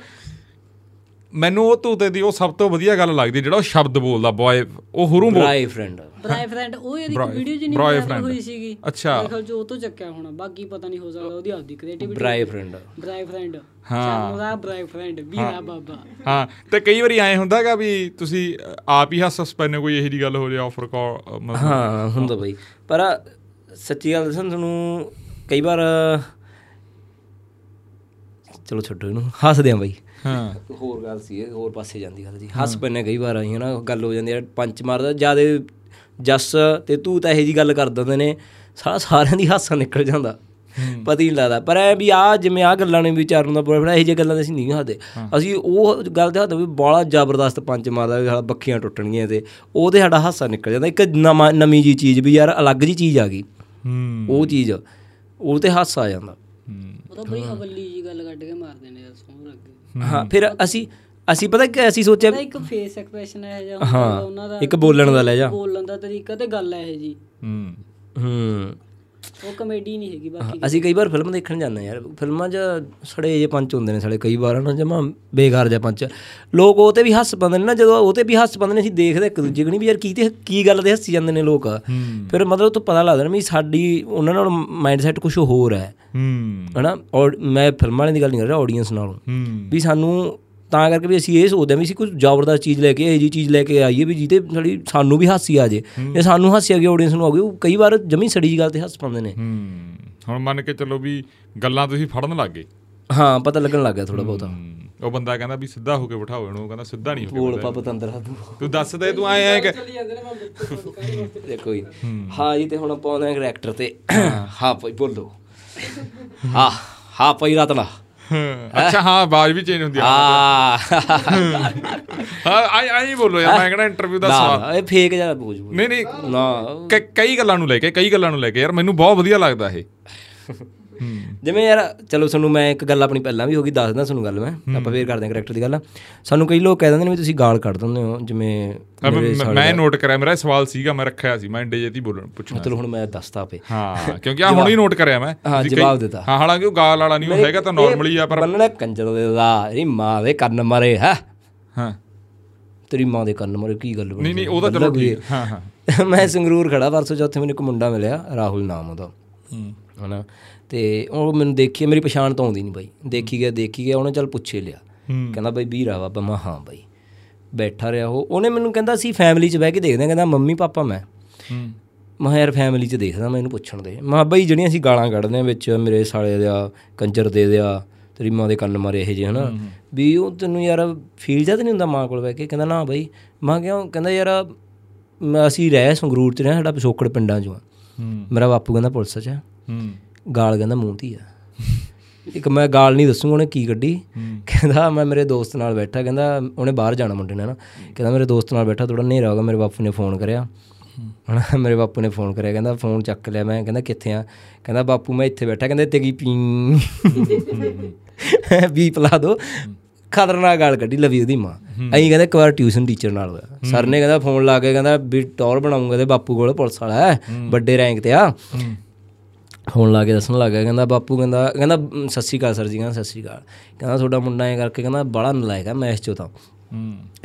ਮੈਨੂੰ ਉਹ ਤੂਤੇ ਦੀ ਉਹ ਸਭ ਤੋਂ ਵਧੀਆ ਗੱਲ ਲੱਗਦੀ ਜਿਹੜਾ ਉਹ ਸ਼ਬਦ ਬੋਲਦਾ ਬॉय ਉਹ ਹੁਰੂ ਬੋਲ ਬਰਾਈ ਫਰੈਂਡ ਬਰਾਈ ਫਰੈਂਡ ਉਹ ਇਹਦੀ ਵੀਡੀਓ Bri ਨਹੀਂ friend। ਹੋਈ ਸੀਗੀ। ਅੱਛਾ। ਖਿਆਲ ਚ ਉਹ ਤੋਂ ਚੱਕਿਆ ਹੋਣਾ ਬਾਕੀ ਪਤਾ ਨਹੀਂ ਹੋ ਸਕਦਾ ਉਹਦੀ ਆਪਦੀ ਕ੍ਰੀਏਟੀਵਿਟੀ ਬਰਾਈ ਫਰੈਂਡ ਬਰਾਈ ਫਰੈਂਡ ਹਾਂ। ਉਹਦਾ ਬਰਾਈ ਫਰੈਂਡ ਵੀਰਾ ਬਾਬਾ। ਹਾਂ ਤੇ ਕਈ ਵਾਰੀ ਐ ਹੁੰਦਾਗਾ ਵੀ ਤੁਸੀਂ ਆਪ ਹੀ ਹੱਸ ਹੱਸ ਪੈਨੇ ਕੋਈ ਇਹੋ ਜੀ ਗੱਲ ਹੋ ਜਾਏ ਆਫਰ ਕਾਲ ਹਾਂ ਹੁੰਦਾ ਬਈ। ਪਰ ਸੱਚੀ ਗੱਲ ਦੱਸਾਂ ਤੁਹਾਨੂੰ ਕਈ ਵਾਰ ਚਲੋ ਛੱਡੋ ਇਹਨੂੰ ਹੱਸਦੇ ਆ ਬਈ। ਹਾਂ। ਹੋਰ ਗੱਲ ਸੀ ਇਹ ਹੋਰ ਪਾਸੇ ਜਾਂਦੀ ਗੱਲ ਜੀ। ਹੱਸ ਪੈਨੇ ਕਈ ਵਾਰ ਆਈ ਨਾ ਗੱਲ ਹੋ ਜਾਂਦੀ ਹੈ ਪੰਚ ਮਾਰਦਾ ਜਿਆਦੇ ਜੱਸ ਤੇ ਤੂੰ ਤਾਂ ਇਹੋ ਜੀ ਗੱਲ ਕਰ ਦਿੰਦੇ ਨੇ ਸਾਰਾ ਸਾਰਿਆਂ ਦੀ ਹਾਸਾ ਨਿਕਲ ਜਾਂਦਾ। ਪਤਾ ਹੀ ਨਹੀਂ ਲੱਗਦਾ। ਪਰ ਐ ਵੀ ਆ ਜਿਵੇਂ ਆ ਗੱਲਾਂ ਨੇ ਵਿਚਾਰਨ ਦਾ ਬੜਾ ਇਹੋ ਜਿਹੀ ਗੱਲਾਂ ਤੇ ਅਸੀਂ ਨਹੀਂ ਹੱਸਦੇ ਅਸੀਂ ਉਹ ਗੱਲ ਤੇ ਹੱਸਦੇ ਵੀ ਬੜਾ ਜ਼ਬਰਦਸਤ ਪੰਚ ਮਾਰਦਾ ਵੀ ਸਾਲਾ ਬੱਖੀਆਂ ਟੁੱਟਣਗੀਆਂ ਤੇ ਉਹਦੇ ਸਾਡਾ ਹਾਸਾ ਨਿਕਲ ਜਾਂਦਾ। ਇੱਕ ਨਵਾਂ ਨਵੀਂ ਜੀ ਚੀਜ਼ ਵੀ ਯਾਰ ਅਲੱਗ ਜੀ ਚੀਜ਼ ਆ ਗਈ। ਹੂੰ। ਉਹ ਚੀਜ਼ ਉਹ ਤੇ ਹਾਸਾ ਆ ਜਾਂਦਾ। ਹੂੰ। ਉਹ ਤਾਂ ਬਈ ਅਵੱਲੀ ਜੀ ਗੱਲ ਕੱਢ ਕੇ ਮਾਰਦੇ ਨੇ ਯਾਰ ਸੋਹਣ ਲੱਗੇ ਹਾਂ ਫਿਰ ਅਸੀਂ ਅਸੀਂ ਪਤਾ ਕਿ ਅਸੀਂ ਸੋਚਿਆ ਇੱਕ ਫੇਸ ਐਕਸਪ੍ਰੈਸ਼ਨ ਹੈ ਜਾਂ ਉਹਨਾਂ ਦਾ ਇੱਕ ਬੋਲਣ ਦਾ ਲਹਿਜਾ। ਬੋਲਣ ਦਾ ਤਰੀਕਾ ਤੇ ਗੱਲ ਹੈ ਇਹ ਜੀ ਹੂੰ। ਹੂੰ। ਉਹ ਕਮੇਡੀ ਨਹੀਂ ਹੈਗੀ ਬਾਕੀ ਅਸੀਂ ਕਈ ਵਾਰ ਫਿਲਮ ਦੇਖਣ ਜਾਂਦੇ ਯਾਰ ਫਿਲਮਾਂ 'ਚ ਸੜੇ ਜੇ ਪੰਚ ਹੁੰਦੇ ਨੇ ਸਾਲੇ ਕਈ ਵਾਰ ਨਾ ਜਮਾ ਬੇਕਾਰ ਜਿਹਾ ਪੰਚ। ਲੋਕ ਉਹ ਤੇ ਵੀ ਹੱਸ ਪਾਉਂਦੇ ਨੇ ਨਾ ਜਦੋਂ ਉਹ ਤੇ ਵੀ ਹੱਸ ਪਾਉਂਦੇ ਨੇ ਅਸੀਂ ਦੇਖਦੇ ਇੱਕ ਦੂਜੇ ਕਣੀ ਵੀ ਯਾਰ ਕੀ ਤੇ ਕੀ ਗੱਲ ਤੇ ਹੱਸੀ ਜਾਂਦੇ ਨੇ ਲੋਕ। ਫਿਰ ਮਤਲਬ ਤੋਂ ਪਤਾ ਲੱਗਦਾ ਨਾ ਵੀ ਸਾਡੀ ਉਹਨਾਂ ਨਾਲ ਮਾਈਂਡ ਸੈਟ ਕੁਝ ਹੋਰ ਹੈ। ਹੂੰ। ਹਨਾ? ਔਰ ਮੈਂ ਫਿਲਮਾਂ ਵਾਲਿਆਂ ਦੀ ਗੱਲ ਨਹੀਂ ਕਰ ਰਿਹਾ ਆਡੀਅנס ਨਾਲੋਂ। ਵੀ ਸਾਨੂੰ ਤਾਂ ਕਰਕੇ ਵੀ ਅਸੀਂ ਇਹ ਸੋਚਦੇ ਵੀ ਅਸੀਂ ਕੁਝ ਜ਼ਬਰਦਸਤ ਚੀਜ਼ ਲੈ ਕੇ ਇਹ ਜੀ ਚੀਜ਼ ਲੈ ਕੇ ਆਈਏ ਵੀ ਜਿਹਤੇ ਸਾਡੀ ਸਾਨੂੰ ਵੀ ਹਾਸੀ ਆ ਜੇ। ਜੇ ਸਾਨੂੰ ਹਾਸੀ ਆ ਗਈ ਆਡੀਅנס ਨੂੰ ਆ ਗਈ ਉਹ ਕਈ ਵਾਰ ਜਮੀ ਸੜੀ ਜੀ ਗੱਲ ਤੇ ਹੱਸ ਪਾਉਂਦੇ ਨੇ। ਹੂੰ ਹੁਣ ਮੰਨ ਕੇ ਚੱਲੋ ਵੀ ਗੱਲਾਂ ਤੁਸੀਂ ਫੜਨ ਲੱਗ ਗਏ। ਹਾਂ ਪਤਾ ਲੱਗਣ ਲੱਗ ਗਿਆ ਥੋੜਾ ਬਹੁਤਾ। ਉਹ ਬੰਦਾ ਕਹਿੰਦਾ ਵੀ ਸਿੱਧਾ ਹੋ ਕੇ ਬਿਠਾਓ ਇਹਨੂੰ ਉਹ ਕਹਿੰਦਾ ਸਿੱਧਾ ਨਹੀਂ ਹੋ ਕੇ ਬੋਲ। ਪਾ ਪਤੰਦਰ ਤੂੰ ਦੱਸ ਦੇ ਤੂੰ ਆਏ ਐ ਕਿ ਦੇਖੋ ਜੀ ਹਾਂ। ਜੀ ਤੇ ਹੁਣ ਆਪਾਂ ਆਉਂਦੇ ਹਾਂ ਕਰੈਕਟਰ ਤੇ ਹਾਂ ਭਾਈ ਬੋਲੋ। ਹਾਂ ਹਾਂ ਭਾਈ ਰਤਨਾ ਅੱਛਾ ਹਾਂ ਆਵਾਜ਼ ਵੀ ਚੇਂਜ ਹੁੰਦੀ ਆ। ਆ ਹਾਂ। ਆਈ ਆਈ ਬੋਲੋ ਯਾਰ ਮੈਂ ਕਿਹੜਾ ਇੰਟਰਵਿਊ ਦਾ ਸਵਾਲ। ਨਾ ਇਹ ਫੇਕ ਜਿਹਾ ਬੋਝ ਨਹੀਂ ਨਹੀਂ। ਨਾ। ਕਈ ਗੱਲਾਂ ਨੂੰ ਲੈ ਕੇ ਕਈ ਗੱਲਾਂ ਨੂੰ ਲੈ ਕੇ ਯਾਰ ਮੈਨੂੰ ਬਹੁਤ ਵਧੀਆ ਲੱਗਦਾ ਇਹ। ਜਿਵੇਂ ਯਾਰ ਚਲੋ ਤੁਹਾਨੂੰ ਮੈਂ ਇੱਕ ਗੱਲ ਆਪਣੀ ਪਹਿਲਾਂ ਵੀ ਹੋ ਗਈ ਦੱਸਦਾ ਤੁਹਾਨੂੰ ਗੱਲ ਮੈਂ। ਆਪਾਂ ਫੇਰ ਕਰਦੇ ਹਾਂ ਕਰੈਕਟਰ ਦੀ ਗੱਲ। ਸਾਨੂੰ ਕਈ ਲੋਕ ਕਹਿ ਦਿੰਦੇ ਨੇ ਵੀ ਤੁਸੀਂ ਗਾਲ ਕੱਢ ਦਿੰਦੇ ਹੋ ਜਿਵੇਂ ਮੈਂ- ਨੋਟ ਕਰਿਆ ਮੇਰਾ ਸਵਾਲ ਸੀਗਾ ਮੈਂ ਰੱਖਿਆ ਸੀ ਮੈਂ ਇੰਡੇ ਜੇਤੀ ਬੋਲਣ ਪੁੱਛਣਾ ਚਲੋ ਹੁਣ ਮੈਂ ਦੱਸਦਾ ਆਪੇ। ਹਾਂ ਕਿਉਂਕਿ ਆ ਹੁਣ ਹੀ ਨੋਟ ਕਰਿਆ ਮੈਂ। ਹਾਂ, ਜਵਾਬ ਦਿੱਤਾ। ਹਾਂ ਹਾਲਾਂਕਿ ਉਹ ਗਾਲ ਵਾਲਾ ਨਹੀਂ ਉਹ ਹੈਗਾ ਤਾਂ ਨਾਰਮਲੀ ਆ ਪਰ ਬੰਨਣਾ ਕੰਜਰ ਦੇ ਦਾ ਇਹ ਮਾਂ ਦੇ ਕੰਨ ਮਾਰੇ ਹੈ? ਹਾਂ। ਤੇਰੀ ਮਾਂ ਦੇ ਕੰਨ ਮਾਰੇ ਕੀ ਗੱਲ ਬਣੀ ਨਹੀਂ ਨਹੀਂ ਉਹ ਤਾਂ ਚਲੋ ਠੀਕ ਹਾਂ? ਹਾਂ ਮੈਂ ਸੰਗਰੂਰ ਖੜਾ ਪਰਸੋਂ ਚੌਥੇ ਮੈਨੂੰ ਇੱਕ ਮੁੰਡਾ ਮਿਲਿਆ ਰਾਹੁਲ ਨਾਮ ਉਹਦਾ। ਹੂੰ। ਹਨਾ? ਤੇ ਉਹ ਮੈਨੂੰ ਦੇਖੀ ਮੇਰੀ ਪਛਾਣ ਤਾਂ ਆਉਂਦੀ ਨਹੀਂ ਬਾਈ। ਦੇਖੀ ਗਿਆ ਦੇਖੀ ਗਿਆ ਉਹਨੇ ਚੱਲ ਪੁੱਛੇ ਲਿਆ। ਕਹਿੰਦਾ ਬਾਈ ਵੀਰ ਆ ਬਾਬਾ ਮੈਂ ਹਾਂ ਬਾਈ। ਬੈਠਾ ਰਿਹਾ ਉਹ। ਉਹਨੇ ਮੈਨੂੰ ਕਹਿੰਦਾ ਸੀ ਫੈਮਿਲੀ 'ਚ ਬਹਿ ਕੇ ਦੇਖਦੇ ਹਾਂ। ਕਹਿੰਦਾ ਮੰਮੀ ਪਾਪਾ ਮੈਂ। ਮੈਂ ਯਾਰ ਫੈਮਿਲੀ 'ਚ ਦੇਖਦਾ ਮੈਂ ਇਹਨੂੰ ਪੁੱਛਣ ਦੇ। ਮੈਂ ਬਾਈ ਜਿਹੜੀਆਂ ਅਸੀਂ ਗਾਲਾਂ ਕੱਢਦੇ ਆ ਵਿੱਚ ਮੇਰੇ ਸਾਲੇ ਦਾ ਕੰਜਰ ਦੇ ਦਿਆ ਤੇਰੀ ਮਾਂ ਦੇ ਕੰਨ ਮਾਰੇ ਇਹ ਜੇ ਹਨਾ? ਵੀ ਉਹ ਤੈਨੂੰ ਯਾਰ ਫੀਲ ਜਦ ਨਹੀਂ ਹੁੰਦਾ ਮਾਂ ਕੋਲ ਬਹਿ ਕੇ? ਕਹਿੰਦਾ ਨਾ ਬਾਈ। ਮੈਂ ਕਿਹਾ ਕਹਿੰਦਾ ਯਾਰ ਅਸੀਂ ਰਹਿ ਸੰਗਰੂਰ 'ਚ ਰਹੇ ਸਾਡਾ ਪਿਛੋਕੜ ਪਿੰਡਾਂ 'ਚੋਂ ਆ। ਮੇਰਾ ਬਾਪੂ ਕਹਿੰਦਾ ਪੁਲਿਸ 'ਚ ਆ। ਹੂੰ। ਗਾਲ ਕਹਿੰਦਾ ਮੂੰਹ ਹੀ ਆ ਇੱਕ ਮੈਂ ਗਾਲ ਨਹੀਂ ਦੱਸੂਗਾ ਉਹਨੇ ਕੀ ਕੱਢੀ। ਕਹਿੰਦਾ ਮੈਂ ਮੇਰੇ ਦੋਸਤ ਨਾਲ ਬੈਠਾ ਕਹਿੰਦਾ ਉਹਨੇ ਬਾਹਰ ਜਾਣਾ ਮੁੰਡੇ ਨੇ ਨਾ। ਕਹਿੰਦਾ ਮੇਰੇ ਦੋਸਤ ਨਾਲ ਬੈਠਾ ਥੋੜਾ ਹਨੇਰਾ ਹੋ ਗਿਆ ਮੇਰੇ ਬਾਪੂ ਨੇ ਫੋਨ ਕਰਿਆ। ਹਣਾ ਮੇਰੇ ਬਾਪੂ ਨੇ ਫੋਨ ਕਰਿਆ ਕਹਿੰਦਾ ਫੋਨ ਚੱਕ ਲਿਆ ਮੈਂ ਕਹਿੰਦਾ ਕਿੱਥੇ ਆ? ਕਹਿੰਦਾ ਬਾਪੂ ਮੈਂ ਇੱਥੇ ਬੈਠਾ ਕਹਿੰਦਾ ਕੀ ਪੀ। ਵੀ ਪਲਾ ਦੋ। ਖਤਰਨਾਕ ਗਾਲ ਕੱਢੀ ਲਵੀ ਉਹਦੀ ਮਾਂ। ਐਂ ਕਹਿੰਦਾ ਇੱਕ ਵਾਰ ਟਿਊਸ਼ਨ ਟੀਚਰ ਨਾਲ ਹੋਇਆ। ਸਰ ਨੇ ਕਹਿੰਦਾ ਫੋਨ ਲਾ ਕੇ ਕਹਿੰਦਾ ਵੀ ਟੌਰ ਬਣਾਉਂਗਾ ਤੇ ਬਾਪੂ ਕੋਲ ਪੁਲਿਸ ਵਾਲਾ ਹੈ ਵੱਡੇ ਰੈਂਕ ਤੇ ਆ। ਫੋਨ ਲਾ ਕੇ ਦੱਸਣ ਲੱਗਾ ਕਹਿੰਦਾ ਬਾਪੂ ਕਹਿੰਦਾ ਕਹਿੰਦਾ "ਮ, ਸਤਿ ਸ਼੍ਰੀ ਅਕਾਲ ਸਰ ਜੀ ਕਹਿੰਦਾ ਸਤਿ ਸ਼੍ਰੀ ਅਕਾਲ। ਕਹਿੰਦਾ ਤੁਹਾਡਾ ਮੁੰਡਾ ਐ ਕਰਕੇ ਕਹਿੰਦਾ ਬੜਾ ਨਲਾਇਕ ਆ ਮੈਥ ਚੋਂ ਤਾਂ।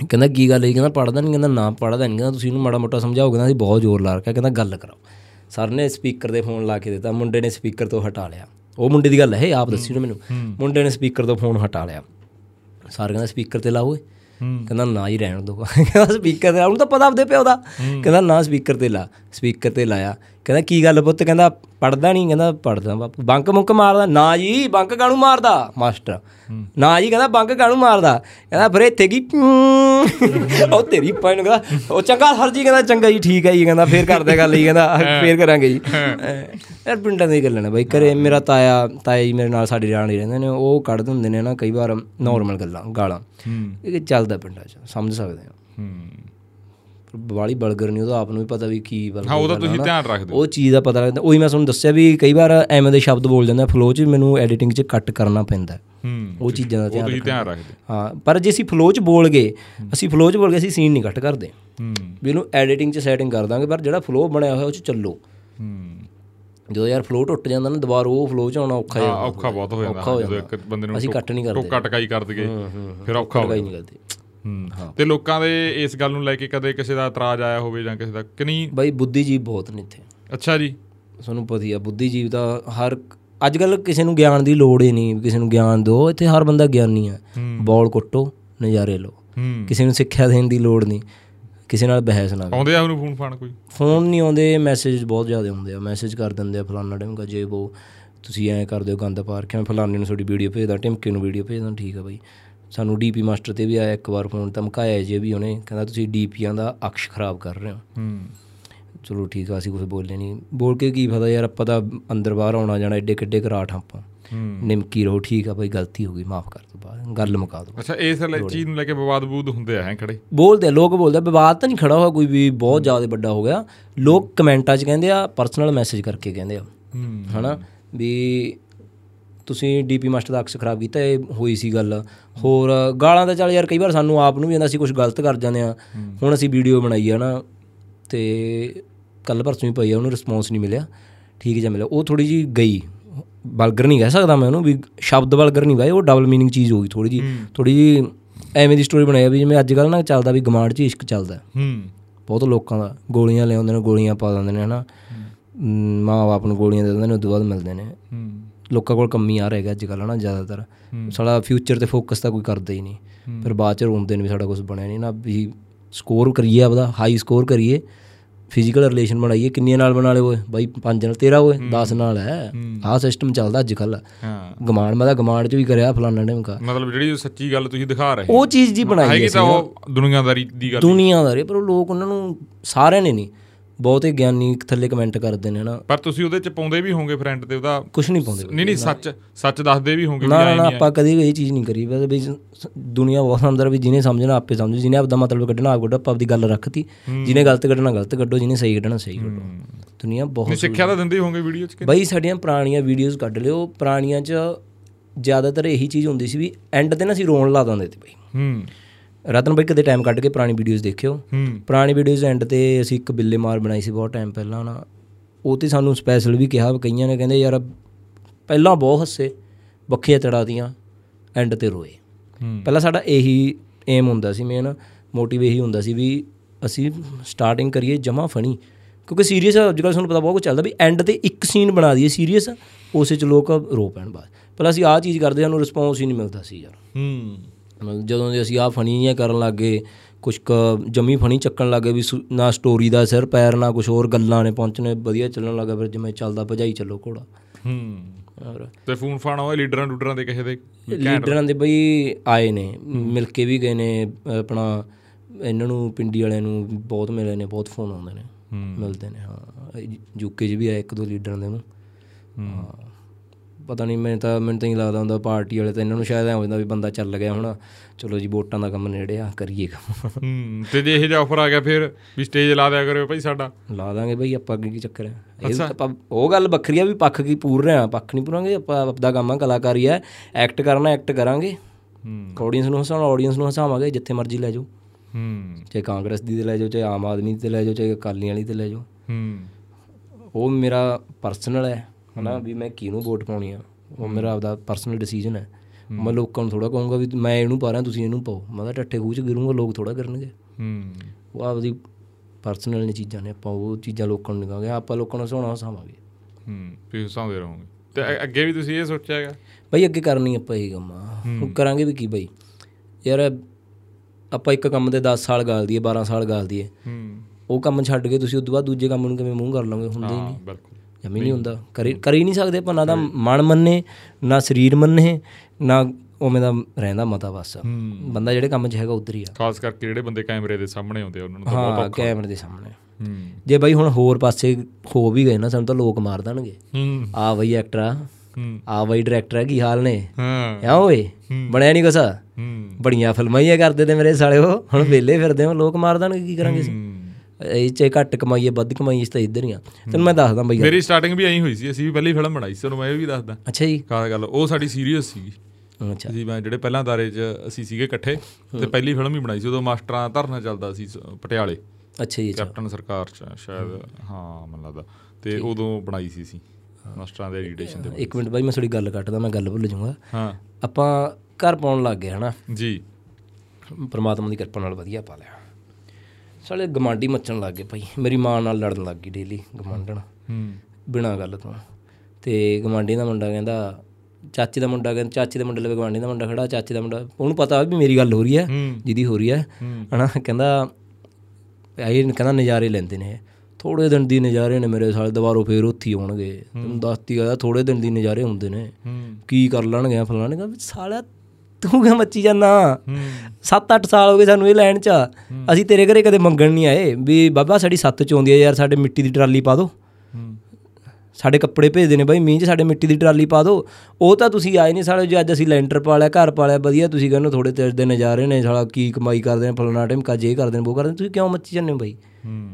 ਕਹਿੰਦਾ ਕੀ ਗੱਲ ਹੈ ਕਹਿੰਦਾ ਪੜਦਾ ਨਹੀਂ ਕਹਿੰਦਾ ਨਾ ਪੜਦਾ ਨਹੀਂ ਕਹਿੰਦਾ ਤੁਸੀਂ ਇਹਨੂੰ ਮਾੜਾ ਮੋਟਾ ਸਮਝਾਓ ਕਹਿੰਦਾ ਅਸੀਂ ਬਹੁਤ ਜ਼ੋਰ ਲਾ ਰੱਖਿਆ ਕਹਿੰਦਾ ਗੱਲ ਕਰਾਓ ਸਰ ਨੇ ਸਪੀਕਰ ਦੇ ਫੋਨ ਲਾ ਕੇ ਦਿੱਤਾ ਮੁੰਡੇ ਨੇ ਸਪੀਕਰ ਤੋਂ ਹਟਾ ਲਿਆ। ਉਹ ਮੁੰਡੇ ਦੀ ਗੱਲ ਹੈ ਆਪ ਦੱਸੀ ਨਾ ਮੈਨੂੰ। ਮੁੰਡੇ ਨੇ ਸਪੀਕਰ ਤੋਂ ਫੋਨ ਹਟਾ ਲਿਆ। ਸਰ ਕਹਿੰਦਾ ਸਪੀਕਰ ਤੇ ਲਾਓ ਕਹਿੰਦਾ ਨਾ ਹੀ ਰਹਿਣ ਦੋ ਕਹਿੰਦਾ ਸਪੀਕਰ ਤੇ ਉਹਨੂੰ ਤਾਂ ਪਤਾ ਆਪਦੇ ਪਿਓ ਦਾ। ਕਹਿੰਦਾ ਨਾ ਸਪੀਕਰ ਤੇ ਲਾ। ਸਪੀਕਰ ਤੇ ਲਾਇਆ। ਕਹਿੰਦਾ ਕੀ ਗੱਲ ਪੁੱਤ? ਕਹਿੰਦਾ ਪੜਦਾ ਨਹੀਂ ਕਹਿੰਦਾ ਪੜਦਾ ਬਾਪੂ। ਬੰਕ ਮੁੰਕ ਮਾਰਦਾ। ਨਾ ਜੀ ਬੰਕ ਕਾਹਨੂੰ ਮਾਰਦਾ? ਮਾਸਟਰ। ਨਾ ਜੀ ਕਹਿੰਦਾ ਬੰਕ ਕਾਹਨੂੰ ਮਾਰਦਾ? ਕਹਿੰਦਾ ਫਿਰ ਇੱਥੇ ਕੀ? ਉਹ ਤੇਰੀ ਪੈਣ ਕਹਿੰਦਾ ਉਹ ਚੰਗਾ ਸਰ ਜੀ ਕਹਿੰਦਾ ਚੰਗਾ ਜੀ ਠੀਕ ਹੈ ਜੀ ਕਹਿੰਦਾ ਫੇਰ ਕਰਦੇ ਗੱਲ ਜੀ ਕਹਿੰਦਾ ਫੇਰ ਕਰਾਂਗੇ ਜੀ। ਯਾਰ ਪਿੰਡਾਂ ਦੀ ਗੱਲਾਂ ਨੇ ਬਾਈ ਘਰੇ ਮੇਰਾ ਤਾਇਆ ਤਾਇਆ ਜੀ ਮੇਰੇ ਨਾਲ ਸਾਡੇ ਨਾਲ ਹੀ ਰਹਿੰਦੇ ਨੇ ਉਹ ਕੱਢ ਦਿੰਦੇ ਨੇ ਨਾ ਕਈ ਵਾਰ ਨਾਰਮਲ ਗੱਲਾਂ ਗਾਲਾਂ। ਇਹ ਚੱਲਦਾ ਪਿੰਡਾਂ 'ਚ ਸਮਝ ਸਕਦੇ ਆ। ਹੂੰ। ਵਾਲੀ ਬਲਗਰ ਨਹੀਂ ਉਹਦਾ ਆਪ ਨੂੰ ਵੀ ਪਤਾ ਵੀ ਕੀ ਬਲਗਰ ਹਾਂ ਉਹਦਾ ਤੁਸੀਂ। ਧਿਆਨ ਰੱਖਦੇ ਉਹ ਚੀਜ਼ ਦਾ ਪਤਾ ਲੱਗਦਾ। ਉਹੀ ਮੈਂ ਤੁਹਾਨੂੰ ਦੱਸਿਆ ਵੀ ਕਈ ਵਾਰ ਐਵੇਂ ਦੇ ਸ਼ਬਦ ਬੋਲ ਜਾਂਦੇ ਫਲੋ 'ਚ ਮੈਨੂੰ ਐਡੀਟਿੰਗ 'ਚ ਕੱਟ ਕਰਨਾ ਪੈਂਦਾ। ਉਹ ਚੀਜ਼ਾਂ ਦਾ ਧਿਆਨ ਤੁਸੀਂ ਧਿਆਨ ਰੱਖਦੇ। ਹਾਂ ਪਰ ਜੇ ਅਸੀਂ ਫਲੋ 'ਚ ਬੋਲ ਗਏ ਅਸੀਂ ਫਲੋ 'ਚ ਬੋਲ ਗਏ ਅਸੀਂ ਸੀਨ ਨਹੀਂ ਕੱਟ ਕਰਦੇ। ਹੂੰ। ਵੀ ਇਹਨੂੰ ਐਡੀਟਿੰਗ 'ਚ ਸੈਟਿੰਗ ਕਰ ਦਾਂਗੇ ਪਰ ਜਿਹੜਾ ਫਲੋ ਬਣਿਆ ਹੋਇਆ ਉਹ 'ਚ ਚੱਲੋ। ਹੂੰ। ਜਦੋਂ ਯਾਰ ਫਲੋ ਟੁੱਟ ਜਾਂਦਾ ਨਾ ਦੁਬਾਰਾ ਉਹ ਫਲੋ 'ਚ ਆਉਣਾ ਔਖਾ ਹਾਂ ਔਖਾ ਬਹੁਤ ਹੋ ਜਾਂਦਾ। ਜਦੋਂ। ਇੱਕ ਬੰਦੇ ਨੂੰ ਅਸੀਂ ਕੱਟ ਨਹੀਂ ਕਰਦੇ। ਟੋਕਾ ਟਕਾਈ ਕਰ ਦਈਏ ਫਿਰ ਔਖਾ ਹੋ ਜਾਂਦਾ। ਹੂੰ ਤੇ ਲੋਕਾਂ ਦੇ ਇਸ ਗੱਲ ਨੂੰ ਲੈ ਕੇ ਕਦੇ ਕਿਸੇ ਦਾ ਇਤਰਾਜ਼ ਆਇਆ ਹੋਵੇ ਜਾਂ ਕਿਸੇ ਦਾ ਕਿ ਨਹੀਂ? ਬਾਈ ਬੁੱਧੀਜੀਵ ਬਹੁਤ ਨੇ ਇੱਥੇ। ਅੱਛਾ ਜੀ। ਤੁਹਾਨੂੰ ਪਤਾ ਹੀ ਆ ਬੁੱਧੀਜੀਵ ਦਾ ਹਰ ਅੱਜ ਕੱਲ ਕਿਸੇ ਨੂੰ ਗਿਆਨ ਦੀ ਲੋੜ ਹੀ ਨਹੀਂ ਕਿਸੇ ਨੂੰ ਗਿਆਨ ਦਿਓ ਇੱਥੇ ਹਰ ਬੰਦਾ ਗਿਆਨੀ ਆ। ਬੋਲ ਕੁੱਟੋ ਨਜ਼ਾਰੇ ਲਓ। ਹੂੰ। ਕਿਸੇ ਨੂੰ ਸਿੱਖਿਆ ਦੇਣ ਦੀ ਲੋੜ ਨਹੀਂ ਕਿਸੇ ਨਾਲ ਬਹਿਸ ਨਾ ਆਉਂਦੇ ਆ ਉਹਨੂੰ ਫੋਨ ਫਾਨ ਕੋਈ? ਫੋਨ ਨਹੀਂ ਆਉਂਦੇ ਮੈਸੇਜ ਬਹੁਤ ਜ਼ਿਆਦਾ ਆਉਂਦੇ ਆ। ਮੈਸੇਜ ਕਰ ਦਿੰਦੇ ਆ ਫਲਾਨਾ ਟਿਮਕਾ ਜੇ ਉਹ ਤੁਸੀਂ ਐਂ ਕਰ ਦਿਓ ਗੰਦ ਪਾਰ ਕੇ ਮੈਂ ਫਲਾਨੇ ਨੂੰ ਤੁਹਾਡੀ ਵੀਡੀਓ ਭੇਜਦਾ ਟਿਮਕੇ ਨੂੰ ਵੀਡੀਓ ਭੇਜਦਾ ਠੀਕ ਆ ਬਾਈ। ਸਾਨੂੰ ਡੀਪੀ ਮਾਸਟਰ ਤੇ ਵੀ ਆਇਆ ਇੱਕ ਵਾਰ ਫੋਨ ਧਮਕਾਇਆ ਜੇ ਵੀ ਉਹਨੇ ਕਹਿੰਦਾ ਤੁਸੀਂ ਡੀਪੀਆਂ ਦਾ ਅਕਸ਼ ਖਰਾਬ ਕਰ ਰਹੇ ਹੋ। ਹੂੰ। ਚਲੋ ਠੀਕ ਆ ਅਸੀਂ ਕੁਝ ਬੋਲੇ ਨਹੀਂ ਬੋਲ ਕੇ ਕੀ ਫਾਇਦਾ ਯਾਰ ਆਪਾਂ ਤਾਂ ਅੰਦਰ ਬਾਹਰ ਆਉਣਾ ਜਾਣਾ ਐਡੇ ਕਿੱਡੇ ਘਰਾਟ ਆਪਾਂ। ਹੂੰ। ਨਿਮਕੀ ਰਹੋ ਠੀਕ ਆ ਭਾਈ ਗਲਤੀ ਹੋ ਗਈ ਮਾਫ ਕਰ ਦੋ ਬਾਹਰ ਗੱਲ ਮੁਕਾ ਦੋ ਅੱਛਾ ਇਸ ਚੀਜ਼ ਨੂੰ ਲੈ ਕੇ ਵਿਵਾਦ ਬੂਦ ਹੁੰਦੇ ਆ ਹੈ ਖੜੇ? ਬੋਲਦੇ ਆ, ਲੋਕ ਬੋਲਦੇ ਆ, ਵਿਵਾਦ ਤਾਂ ਨਹੀਂ ਖੜਾ ਹੋਇਆ ਕੋਈ ਵੀ ਬਹੁਤ ਜ਼ਿਆਦਾ ਵੱਡਾ ਹੋ ਗਿਆ। ਲੋਕ ਕਮੈਂਟਾਂ 'ਚ ਕਹਿੰਦੇ ਆ ਪਰਸਨਲ ਮੈਸੇਜ ਕਰਕੇ ਕਹਿੰਦੇ ਆ। ਹਨਾ? ਵੀ ਤੁਸੀਂ ਡੀਪੀ ਮਾਸਟਰ ਦਾ ਅਕਸ ਖਰਾਬ ਕੀਤਾ ਇਹ ਹੋਈ ਸੀ ਗੱਲ। ਹੋਰ ਗਾਲਾਂ ਤਾਂ ਚੱਲ ਯਾਰ ਕਈ ਵਾਰ ਸਾਨੂੰ ਆਪ ਨੂੰ ਵੀ ਆਉਂਦਾ ਅਸੀਂ ਕੁਝ ਗਲਤ ਕਰ ਜਾਂਦੇ ਆ ਹੁਣ ਅਸੀਂ ਵੀਡੀਓ ਬਣਾਈ ਆ ਨਾ ਤੇ ਕੱਲ ਪਰਸੋਂ ਹੀ ਪਈ ਆ ਉਹਨੂੰ ਰਿਸਪੌਂਸ ਨਹੀਂ ਮਿਲਿਆ। ਠੀਕ ਜਿਹਾ ਮਿਲਿਆ। ਉਹ ਥੋੜੀ ਜੀ ਗਈ। ਬਲਗਰ ਨਹੀਂ ਕਹਿ ਸਕਦਾ ਮੈਂ ਉਹਨੂੰ ਵੀ ਸ਼ਬਦ ਬਲਗਰ ਨਹੀਂ ਵਾਏ ਉਹ ਡਬਲ ਮੀਨਿੰਗ ਚੀਜ਼ ਹੋ ਗਈ ਥੋੜੀ ਜੀ ਥੋੜੀ ਜੀ ਐਵੇਂ ਦੀ ਸਟੋਰੀ ਬਣਾਈ ਆ ਵੀ ਜਿਵੇਂ ਅੱਜ ਕੱਲ ਨਾ ਚੱਲਦਾ ਵੀ ਗਮਾਂਡ 'ਚ ਇਸ਼ਕ ਚੱਲਦਾ। ਹੂੰ। ਬਹੁਤ ਲੋਕਾਂ ਦਾ ਗੋਲੀਆਂ ਲਿਆਉਂਦੇ ਨੇ ਗੋਲੀਆਂ ਪਾ ਦਿੰਦੇ ਨੇ ਹਨਾ। ਮਾਂ ਬਾਪ ਨੂੰ ਗੋਲੀਆਂ ਦੇ ਦਿੰਦੇ ਨੇ ਉਦੋਂ ਬਾਅਦ ਮਿਲਦੇ ਨੇ। ਹੂੰ। ਲੋਕਾਂ ਕੋਲ ਕੰਮੀ ਆ ਰਹੇਗਾ ਅੱਜ ਕੱਲ੍ਹ ਨਾ ਜ਼ਿਆਦਾਤਰ। ਸਾਡਾ ਫਿਊਚਰ ਤੇ ਫੋਕਸ ਤਾਂ ਕੋਈ ਕਰਦਾ ਹੀ ਨਹੀਂ। ਫਿਰ ਬਾਅਦ ਚ ਰੋਂਦੇ ਨੇ ਵੀ ਸਾਡਾ ਕੁਝ ਬਣਿਆ ਨਹੀਂ ਨਾ ਵੀ ਸਕੋਰ ਕਰੀਏ ਆਪਦਾ ਹਾਈ ਸਕੋਰ ਕਰੀਏ। ਫਿਜ਼ੀਕਲ ਰਿਲੇਸ਼ਨ ਬਣਾਈਏ ਕਿੰਨੀਆਂ ਨਾਲ ਬਣਾ ਲਏ ਓਏ? ਬਾਈ ਪੰਜ ਨਾਲ ਤੇਰਾ ਓਏ? 10 ਨਾਲ ਹੈ। ਆਹ ਸਿਸਟਮ ਚੱਲਦਾ ਅੱਜ ਕੱਲ੍ਹ ਹਾਂ। ਗਮਾਂਡ ਮੈਂ ਤਾਂ ਗਮਾਂਡ ਚ ਵੀ ਕਰਿਆ ਫਲਾਣਾ ਢਿਮਕਾ ਮਤਲਬ ਜਿਹੜੀ ਸੱਚੀ ਗੱਲ ਤੁਸੀਂ ਦਿਖਾ ਰਹੇ ਉਹ ਚੀਜ਼ ਜੀ ਬਣਾਈ ਹੈਗੀ ਹੈ ਤਾਂ ਉਹ ਦੁਨੀਆਦਾਰੀ ਦੀ ਗੱਲ ਦੁਨੀਆਦਾਰੀ ਪਰ ਉਹ ਲੋਕ ਉਹਨਾਂ ਨੂੰ ਸਾਰਿਆਂ ਨੇ ਨਹੀਂ। ਬਹੁਤੇ ਗਿਆਨੀ ਥੱਲੇ ਕਮੈਂਟ ਕਰਦੇ ਨੇ ਨਾ ਪਰ ਤੁਸੀਂ ਉਹਦੇ ਚ ਪਾਉਂਦੇ ਵੀ ਹੋਵੋਗੇ ਫਰੈਂਡ ਤੇ ਉਹਦਾ ਕੁਝ ਨਹੀਂ ਪਾਉਂਦੇ। ਨਹੀਂ ਨਹੀਂ ਸੱਚ ਸੱਚ ਦੱਸਦੇ ਵੀ ਹੋਵੋਗੇ ਵੀ ਨਾ ਐਂ ਨਾ ਨਹੀਂ ਆਪਾਂ ਕਦੀ ਇਹ ਚੀਜ਼ ਨਹੀਂ ਕਰੀ। ਬਸ ਵੀ ਦੁਨੀਆ ਬਹੁਤ ਸਮਝਦਾ ਵੀ ਜਿਹਨੇ ਸਮਝਣਾ ਆਪੇ ਸਮਝ ਜਿਹਨੇ ਆਪਦਾ ਮਤਲਬ ਕੱਢਣਾ ਆਪ ਕੱਢੋ ਆਪਾਂ ਆਪਦੀ ਗੱਲ ਰੱਖਤੀ। ਜਿਹਨੇ ਗਲਤ ਕੱਢਣਾ ਗਲਤ ਕੱਢੋ ਜਿਹਨੇ ਸਹੀ ਕੱਢਣਾ ਸਹੀ ਕੱਢੋ। ਦੁਨੀਆ ਬਹੁਤ ਨਹੀਂ ਸਿੱਖਿਆ ਤਾਂ ਦਿੰਦੇ ਹੋਵੋਗੇ ਵੀਡੀਓ ਚ ਕਿ ਬਈ ਸਾਡੀਆਂ ਪੁਰਾਣੀਆਂ ਵੀਡੀਓਜ਼ ਕੱਢ ਲਿਓ। ਪੁਰਾਣੀਆਂ 'ਚ ਜ਼ਿਆਦਾਤਰ ਇਹੀ ਚੀਜ਼ ਹੁੰਦੀ ਸੀ ਵੀ ਐਂਡ ਤੇ ਨਾ ਅਸੀਂ ਰੋਣ ਲਾ ਦਿੰਦੇ ਤੇ ਬਈ। ਹੂੰ। ਰਤਨ ਬਾਈ ਕਦੇ ਟਾਈਮ ਕੱਢ ਕੇ ਪੁਰਾਣੀ ਵੀਡੀਓਜ਼ ਦੇਖਿਓ। ਪੁਰਾਣੀ ਵੀਡੀਓਜ਼ ਐਂਡ ਤੇ ਅਸੀਂ ਇੱਕ ਬਿੱਲੇ ਮਾਰ ਬਣਾਈ ਸੀ ਬਹੁਤ ਟਾਈਮ ਪਹਿਲਾਂ ਨਾ। ਉਹ ਤੇ ਸਾਨੂੰ ਸਪੈਸ਼ਲ ਵੀ ਕਿਹਾ ਕਈਆਂ ਨੇ ਕਹਿੰਦੇ ਯਾਰ ਪਹਿਲਾਂ ਬਹੁਤ ਹੱਸੇ ਬੱਖੀਆਂ ਚੜਾਤੀਆਂ ਐਂਡ ਤੇ ਰੋਏ। ਪਹਿਲਾਂ ਸਾਡਾ ਇਹੀ ਏਮ ਹੁੰਦਾ ਸੀ ਮੇਨ ਮੋਟਿਵ ਇਹੀ ਹੁੰਦਾ ਸੀ ਵੀ ਅਸੀਂ ਸਟਾਰਟਿੰਗ ਕਰੀਏ ਜਮਾ ਫਣੀ ਕਿਉਂਕਿ ਸੀਰੀਅਸ ਅੱਜ ਕੱਲ੍ਹ ਤੁਹਾਨੂੰ ਪਤਾ ਬਹੁਤ ਕੁਝ ਚੱਲਦਾ ਵੀ ਐਂਡ ਤੇ ਇੱਕ ਸੀਨ ਬਣਾ ਦਈਏ ਸੀਰੀਅਸ ਉਸੇ ਚ ਲੋਕ ਰੋ ਪੈਣ ਬਾਅਦ। ਪਹਿਲਾਂ ਅਸੀਂ ਆਹ ਚੀਜ਼ ਕਰਦੇ ਸਾਨੂੰ ਰਿਸਪੌਂਸ ਹੀ ਨਹੀਂ ਮਿਲਦਾ ਸੀ ਯਾਰ। ਹੂੰ। ਜਦੋਂ ਦੇ ਅਸੀਂ ਆਹ ਫਨੀ ਜਿਹੀਆਂ ਕਰਨ ਲੱਗੇ ਕੁਛ ਕੁ ਜਮੀ ਫਨੀ ਚੱਕਣ ਲੱਗੇ ਵੀ ਨਾ ਸਟੋਰੀ ਦਾ ਸਿਰ ਪੈਰ ਨਾ ਕੁਝ ਹੋਰ ਗੱਲਾਂ ਨੇ ਪਹੁੰਚਣੇ ਵਧੀਆ ਚੱਲਣ ਲੱਗਾ ਫਿਰ ਜਿਵੇਂ ਚੱਲਦਾ ਭਜਾਈ ਚੱਲੋ ਘੋੜਾ। ਹੂੰ। ਤੇ ਫੋਨ ਫਾਨ ਉਹ ਲੀਡਰਾਂ ਲੂਡਰਾਂ ਦੇ ਕਿਸੇ ਦੇ? ਲੀਡਰਾਂ ਦੇ ਬਈ ਆਏ ਨੇ ਮਿਲ ਕੇ ਵੀ ਗਏ ਨੇ ਆਪਣਾ ਇਹਨਾਂ ਨੂੰ ਪਿੰਡੀ ਵਾਲਿਆਂ ਨੂੰ ਬਹੁਤ ਮਿਲੇ ਨੇ ਬਹੁਤ ਫੋਨ ਆਉਂਦੇ ਨੇ ਮਿਲਦੇ ਨੇ ਹਾਂ। ਯੂਕੇ 'ਚ ਵੀ ਆਏ ਇੱਕ ਦੋ ਲੀਡਰਾਂ ਦੇ ਨੂੰ ਹਾਂ। ਪਤਾ ਨਹੀਂ ਮੈਨੂੰ ਤਾਂ ਮੈਨੂੰ ਤਾਂ ਹੀ ਲੱਗਦਾ ਹੁੰਦਾ ਪਾਰਟੀ ਵਾਲੇ ਤਾਂ ਇਹਨਾਂ ਨੂੰ ਸ਼ਾਇਦ ਐ ਹੋ ਜਾਂਦਾ ਵੀ ਬੰਦਾ ਚੱਲ ਗਿਆ ਹੁਣ। ਚਲੋ ਜੀ ਵੋਟਾਂ ਦਾ ਕੰਮ ਨੇੜੇ ਆ ਕਰੀਏ ਕੰਮ। ਹੂੰ ਤੇ ਜੇ ਇਹ ਜਿਹਾ ਆਫਰ ਆ ਗਿਆ ਫਿਰ ਵੀ ਸਟੇਜ ਲਾ ਦਿਆ ਕਰਿਓ ਭਾਈ ਸਾਡਾ। ਲਾ ਦਾਂਗੇ ਭਾਈ ਆਪਾਂ ਅੱਗੇ ਕੀ ਚੱਕਰ ਹੈ ਇਹ ਆਪਾਂ ਉਹ ਗੱਲ ਵੱਖਰੀ ਆ ਵੀ ਪੱਖ ਕੀ ਪੂਰ ਰਹੇ ਆ ਪੱਖ ਨਹੀਂ ਪੂਰਾਂਗੇ ਆਪਾਂ ਆਪਦਾ ਕੰਮ ਆ ਕਲਾਕਾਰੀ ਆ। ਐਕਟ ਕਰਨਾ ਐਕਟ ਕਰਾਂਗੇ। ਹੂੰ। ਆਡੀਅנס ਨੂੰ ਹਸਾਉਣਾ ਆਡੀਅנס ਨੂੰ ਹਸਾਵਾਂਗੇ ਜਿੱਥੇ ਮਰਜ਼ੀ ਲੈ ਜਾਓ। ਹੂੰ। ਚਾਹੇ ਕਾਂਗਰਸ ਦੀ ਤੇ ਲੈ ਜਾਓ ਚਾਹੇ ਆਮ ਆਦਮੀ ਦੀ ਤੇ ਲੈ ਜਾਓ ਚਾਹੇ ਅਕਾਲੀਆਂ ਵਾਲੀ ਤੇ ਲੈ ਜਾਓ। ਹੂੰ। ਉਹ ਮੇਰਾ ਪਰਸਨਲ ਹੈ। ਹਨਾ ਵੀ ਮੈਂ ਕਿਹਨੂੰ ਵੋਟ ਪਾਉਣੀ ਆ? ਉਹ ਮੇਰਾ ਆਪਦਾ ਪਰਸਨਲ ਡਿਸੀਜਨ ਹੈ। ਮੈਂ ਲੋਕਾਂ ਨੂੰ ਥੋੜਾ ਕਹੂੰਗਾ ਵੀ ਮੈਂ ਇਹਨੂੰ ਪਾ ਰਿਹਾ ਤੁਸੀਂ ਇਹਨੂੰ ਪਾਓ। ਮੈਂ ਤਾਂ ਟੱਠੇ ਖੂਹ ਚ ਗਿਰੂੰਗਾ ਲੋਕ ਥੋੜਾ ਕਰਨਗੇ। ਹੂੰ। ਉਹ ਆਪਦੀ ਪਰਸਨਲ ਨੇ ਚੀਜ਼ਾਂ ਨੇ ਆਪਾਂ ਉਹ ਚੀਜ਼ਾਂ ਲੋਕਾਂ ਨੂੰ ਨਹੀਂ ਕਹਾਂਗੇ ਆਪਾਂ ਲੋਕਾਂ ਨੂੰ ਹਸਾਉਣਾ ਹਸਾਵਾਂਗੇ। ਹੂੰ ਤੁਸੀਂ ਹਸਾਉਂਦੇ ਰਹੋਗੇ। ਤੇ ਅੱਗੇ ਵੀ ਤੁਸੀਂ ਇਹ ਸੋਚਿਆ ਹੈਗਾ? ਬਈ ਅੱਗੇ ਕਰਨੀ ਆਪਾਂ ਇਹ ਕੰਮ ਆ। ਕਰਾਂਗੇ ਵੀ ਕੀ ਬਈ? ਯਾਰ ਆਪਾਂ ਇੱਕ ਕੰਮ ਤੇ 10 ਸਾਲ ਗਾਲ ਦਈਏ 12 ਸਾਲ ਗਾਲ ਦਈਏ। ਹੂੰ। ਉਹ ਕੰਮ ਛੱਡ ਕੇ ਤੁਸੀਂ ਉਦੋਂ ਬਾਅਦ ਦੂਜੇ ਕੰਮ ਨੂੰ ਕਿਵੇਂ ਮੂੰਹ ਕਰ ਲਓਗੇ? ਹੁੰਦਾ ਹਾਂ ਨਹੀਂ। ਬਿਲਕੁਲ। ਜਮੀ ਨਹੀਂ ਹੁੰਦਾ। ਕਰੀ ਕਰ ਹੀ ਨਹੀਂ ਸਕਦੇ ਆਪਾਂ ਨਾ ਤਾਂ ਮਨ ਮੰਨੇ ਨਾ ਸਰੀਰ ਮੰਨੇ ਨਾ ਉਵੇਂ ਦਾ ਰਹਿੰਦਾ ਮਤਾ ਬਸ ਹੂੰ। ਬੰਦਾ ਜਿਹੜੇ ਕੰਮ 'ਚ ਹੈਗਾ ਉਧਰ ਹੀ ਆ। ਖਾਸ ਕਰਕੇ ਜਿਹੜੇ ਬੰਦੇ ਕੈਮਰੇ ਦੇ ਸਾਹਮਣੇ ਆਉਂਦੇ ਉਹਨਾਂ ਨੂੰ ਤਾਂ ਬਹੁਤ ਹਾਂ ਕੈਮਰੇ ਦੇ ਸਾਹਮਣੇ। ਹੂੰ। ਜੇ ਬਾਈ ਹੁਣ ਹੋਰ ਪਾਸੇ ਹੋ ਵੀ ਗਏ ਨਾ ਸਾਨੂੰ ਤਾਂ ਲੋਕ ਮਾਰ ਦੇਣਗੇ। ਹੂੰ। ਆ ਬਈ ਐਕਟਰ ਆ। ਹੂੰ। ਆ ਬਈ ਡਾਇਰੈਕਟਰ ਆ ਕੀ ਹਾਲ ਨੇ? ਹਾਂ। ਆ ਓਏ? ਬਣਿਆ ਨਹੀਂ ਕੁਛ? ਹੂੰ। ਬੜੀਆਂ ਫਿਲਮਾਂ ਹੀ ਆ ਕਰਦੇ ਤੇ ਮੇਰੇ ਸਾਲਿਓ। ਹੁਣ ਵਿਹਲੇ ਫਿਰਦੇ ਹੋ ਲੋਕ ਮਾਰ ਦੇਣਗੇ ਕੀ ਕਰਾਂਗੇ ਅਸੀਂ? ਹੂੰ। ਇਹ ਚ ਘੱਟ ਕਮਾਈਏ ਵੱਧ ਕਮਾਈਏ ਇਸ ਤਾਂ ਇੱਧਰ ਹੀ ਆ। ਤੈਨੂੰ ਮੈਂ ਦੱਸਦਾ ਬਈ ਮੇਰੀ ਸਟਾਰਟਿੰਗ ਵੀ ਐਂ ਹੋਈ ਸੀ ਅਸੀਂ ਵੀ ਪਹਿਲੀ ਫਿਲਮ ਬਣਾਈ ਸੀ ਤੁਹਾਨੂੰ ਮੈਂ ਇਹ ਵੀ ਦੱਸਦਾ। ਅੱਛਾ ਜੀ। ਖਾਸ ਗੱਲ ਉਹ ਸਾਡੀ ਸੀਰੀਅਸ ਸੀਗੀ। ਅੱਛਾ। ਅਸੀਂ ਮੈਂ ਜਿਹੜੇ ਪਹਿਲਾਂ ਦਾਰੇ 'ਚ ਅਸੀਂ ਸੀਗੇ ਇਕੱਠੇ ਤੇ ਪਹਿਲੀ ਫਿਲਮ ਹੀ ਬਣਾਈ ਸੀ ਉਦੋਂ ਮਾਸਟਰਾਂ ਦਾ ਧਰਨਾ ਚੱਲਦਾ ਸੀ ਪਟਿਆਲੇ। ਅੱਛਾ ਜੀ ਕੈਪਟਨ ਸਰਕਾਰ 'ਚ ਸ਼ਾਇਦ ਹਾਂ ਮੈਨੂੰ ਲੱਗਦਾ। ਤੇ ਉਦੋਂ ਬਣਾਈ ਸੀ ਸੀ ਮਾਸਟਰਾਂ ਦੇ ਐਡੀਟੇਸ਼ਨ ਦੇ ਇੱਕ ਮਿੰਟ ਬਾਈ ਮੈਂ ਥੋੜੀ ਗੱਲ ਕੱਟਦਾ ਮੈਂ ਗੱਲ ਭੁੱਲ ਜਾਊਂਗਾ। ਹਾਂ। ਆਪਾਂ ਘਰ ਪਾਉਣ ਲੱਗ ਗਏ ਹਨਾ? ਜੀ। ਪ੍ਰਮਾਤਮਾ ਦੀ ਕਿਰਪਾ ਨਾਲ ਵਧੀਆ ਪਾ ਲਿਆ। ਸਾਲੇ ਗਮਾਂਡੀ ਮੱਚਣ ਲੱਗ ਗਏ ਭਾਈ। ਮੇਰੀ ਮਾਂ ਨਾਲ ਲੜਨ ਲੱਗ ਗਈ ਡੇਲੀ ਗਮਾਂਡਣ ਹੂੰ। ਬਿਨਾਂ ਗੱਲ ਤੋਂ। ਤੇ ਗਮਾਂਡੀ ਦਾ ਮੁੰਡਾ ਕਹਿੰਦਾ ਚਾਚੇ ਦਾ ਮੁੰਡਾ ਕਹਿੰਦਾ ਚਾਚੇ ਦੇ ਮੁੰਡੇ ਲਵੇ ਗਮਾਂਡੀ ਦਾ ਮੁੰਡਾ ਖੜਾ ਚਾਚੇ ਦਾ ਮੁੰਡਾ ਉਹਨੂੰ ਪਤਾ ਵੀ ਮੇਰੀ ਗੱਲ ਹੋ ਰਹੀ ਹੈ ਜਿਹਦੀ ਹੋ ਰਹੀ ਹੈ। ਹਨਾ ਕਹਿੰਦਾ ਇਹ ਕਹਿੰਦਾ ਨਜ਼ਾਰੇ ਲੈਂਦੇ ਨੇ ਥੋੜੇ ਦਿਨ ਦੀ ਨਜ਼ਾਰੇ ਨੇ ਮੇਰੇ ਸਾਲੇ ਦੁਬਾਰੋਂ ਫੇਰ ਉੱਥੇ ਆਉਣਗੇ। ਤੈਨੂੰ ਦੱਸਤੀ ਗਿਆ ਥੋੜੇ ਦਿਨ ਦੀ ਨਜ਼ਾਰੇ ਹੁੰਦੇ ਨੇ। ਕੀ ਕਰ ਲੈਣਗੇ ਫਲਾਣੇ ਕਹਿੰਦਾ ਸਾਲਿਆ ਤੂੰ ਕਿਉਂ ਮੱਚੀ ਜਾਂਦਾ? ਹੂੰ 7-8 ਸਾਲ ਹੋ ਗਏ ਸਾਨੂੰ ਇਹ ਲਾਈਨ 'ਚ। ਅਸੀਂ ਤੇਰੇ ਘਰੇ ਕਦੇ ਮੰਗਣ ਨਹੀਂ ਆਏ। ਵੀ ਬਾਬਾ, ਸਾਡੀ ਸੱਤ ਚ ਆਉਂਦੀ ਹੈ ਯਾਰ, ਸਾਡੇ ਮਿੱਟੀ ਦੀ ਟਰਾਲੀ ਪਾ ਦਿਓ ਹੂੰ ਸਾਡੇ ਕੱਪੜੇ ਭੇਜਦੇ ਨੇ ਬਾਈ, ਮੀਂਹ 'ਚ ਸਾਡੇ ਮਿੱਟੀ ਦੀ ਟਰਾਲੀ ਪਾ ਦਿਓ ਉਹ ਤਾਂ ਤੁਸੀਂ ਆਏ ਨਹੀਂ ਸਾਲੇ ਜੇ, ਅੱਜ ਅਸੀਂ ਲੈਂਟਰ ਪਾ ਲਿਆ ਘਰ ਪਾ ਲਿਆ ਵਧੀਆ। ਤੁਸੀਂ ਕਹਿੰਦੇ ਥੋੜੇ ਤੇਰੇ ਦੇ ਨਜ਼ਾਰੇ ਨੇ, ਸਾਲਾ ਕੀ ਕਮਾਈ ਕਰਦੇ ਨੇ, ਫਲਾਣਾ ਟਾਈਮ ਕਾ ਜੇ ਕਰਦੇ ਨੇ, ਉਹ ਕਰਦੇ ਨੇ। ਤੁਸੀਂ ਕਿਉਂ ਮੱਚੀ ਜਾਂਦੇ ਹੋ ਬਾਈ? ਹੂੰ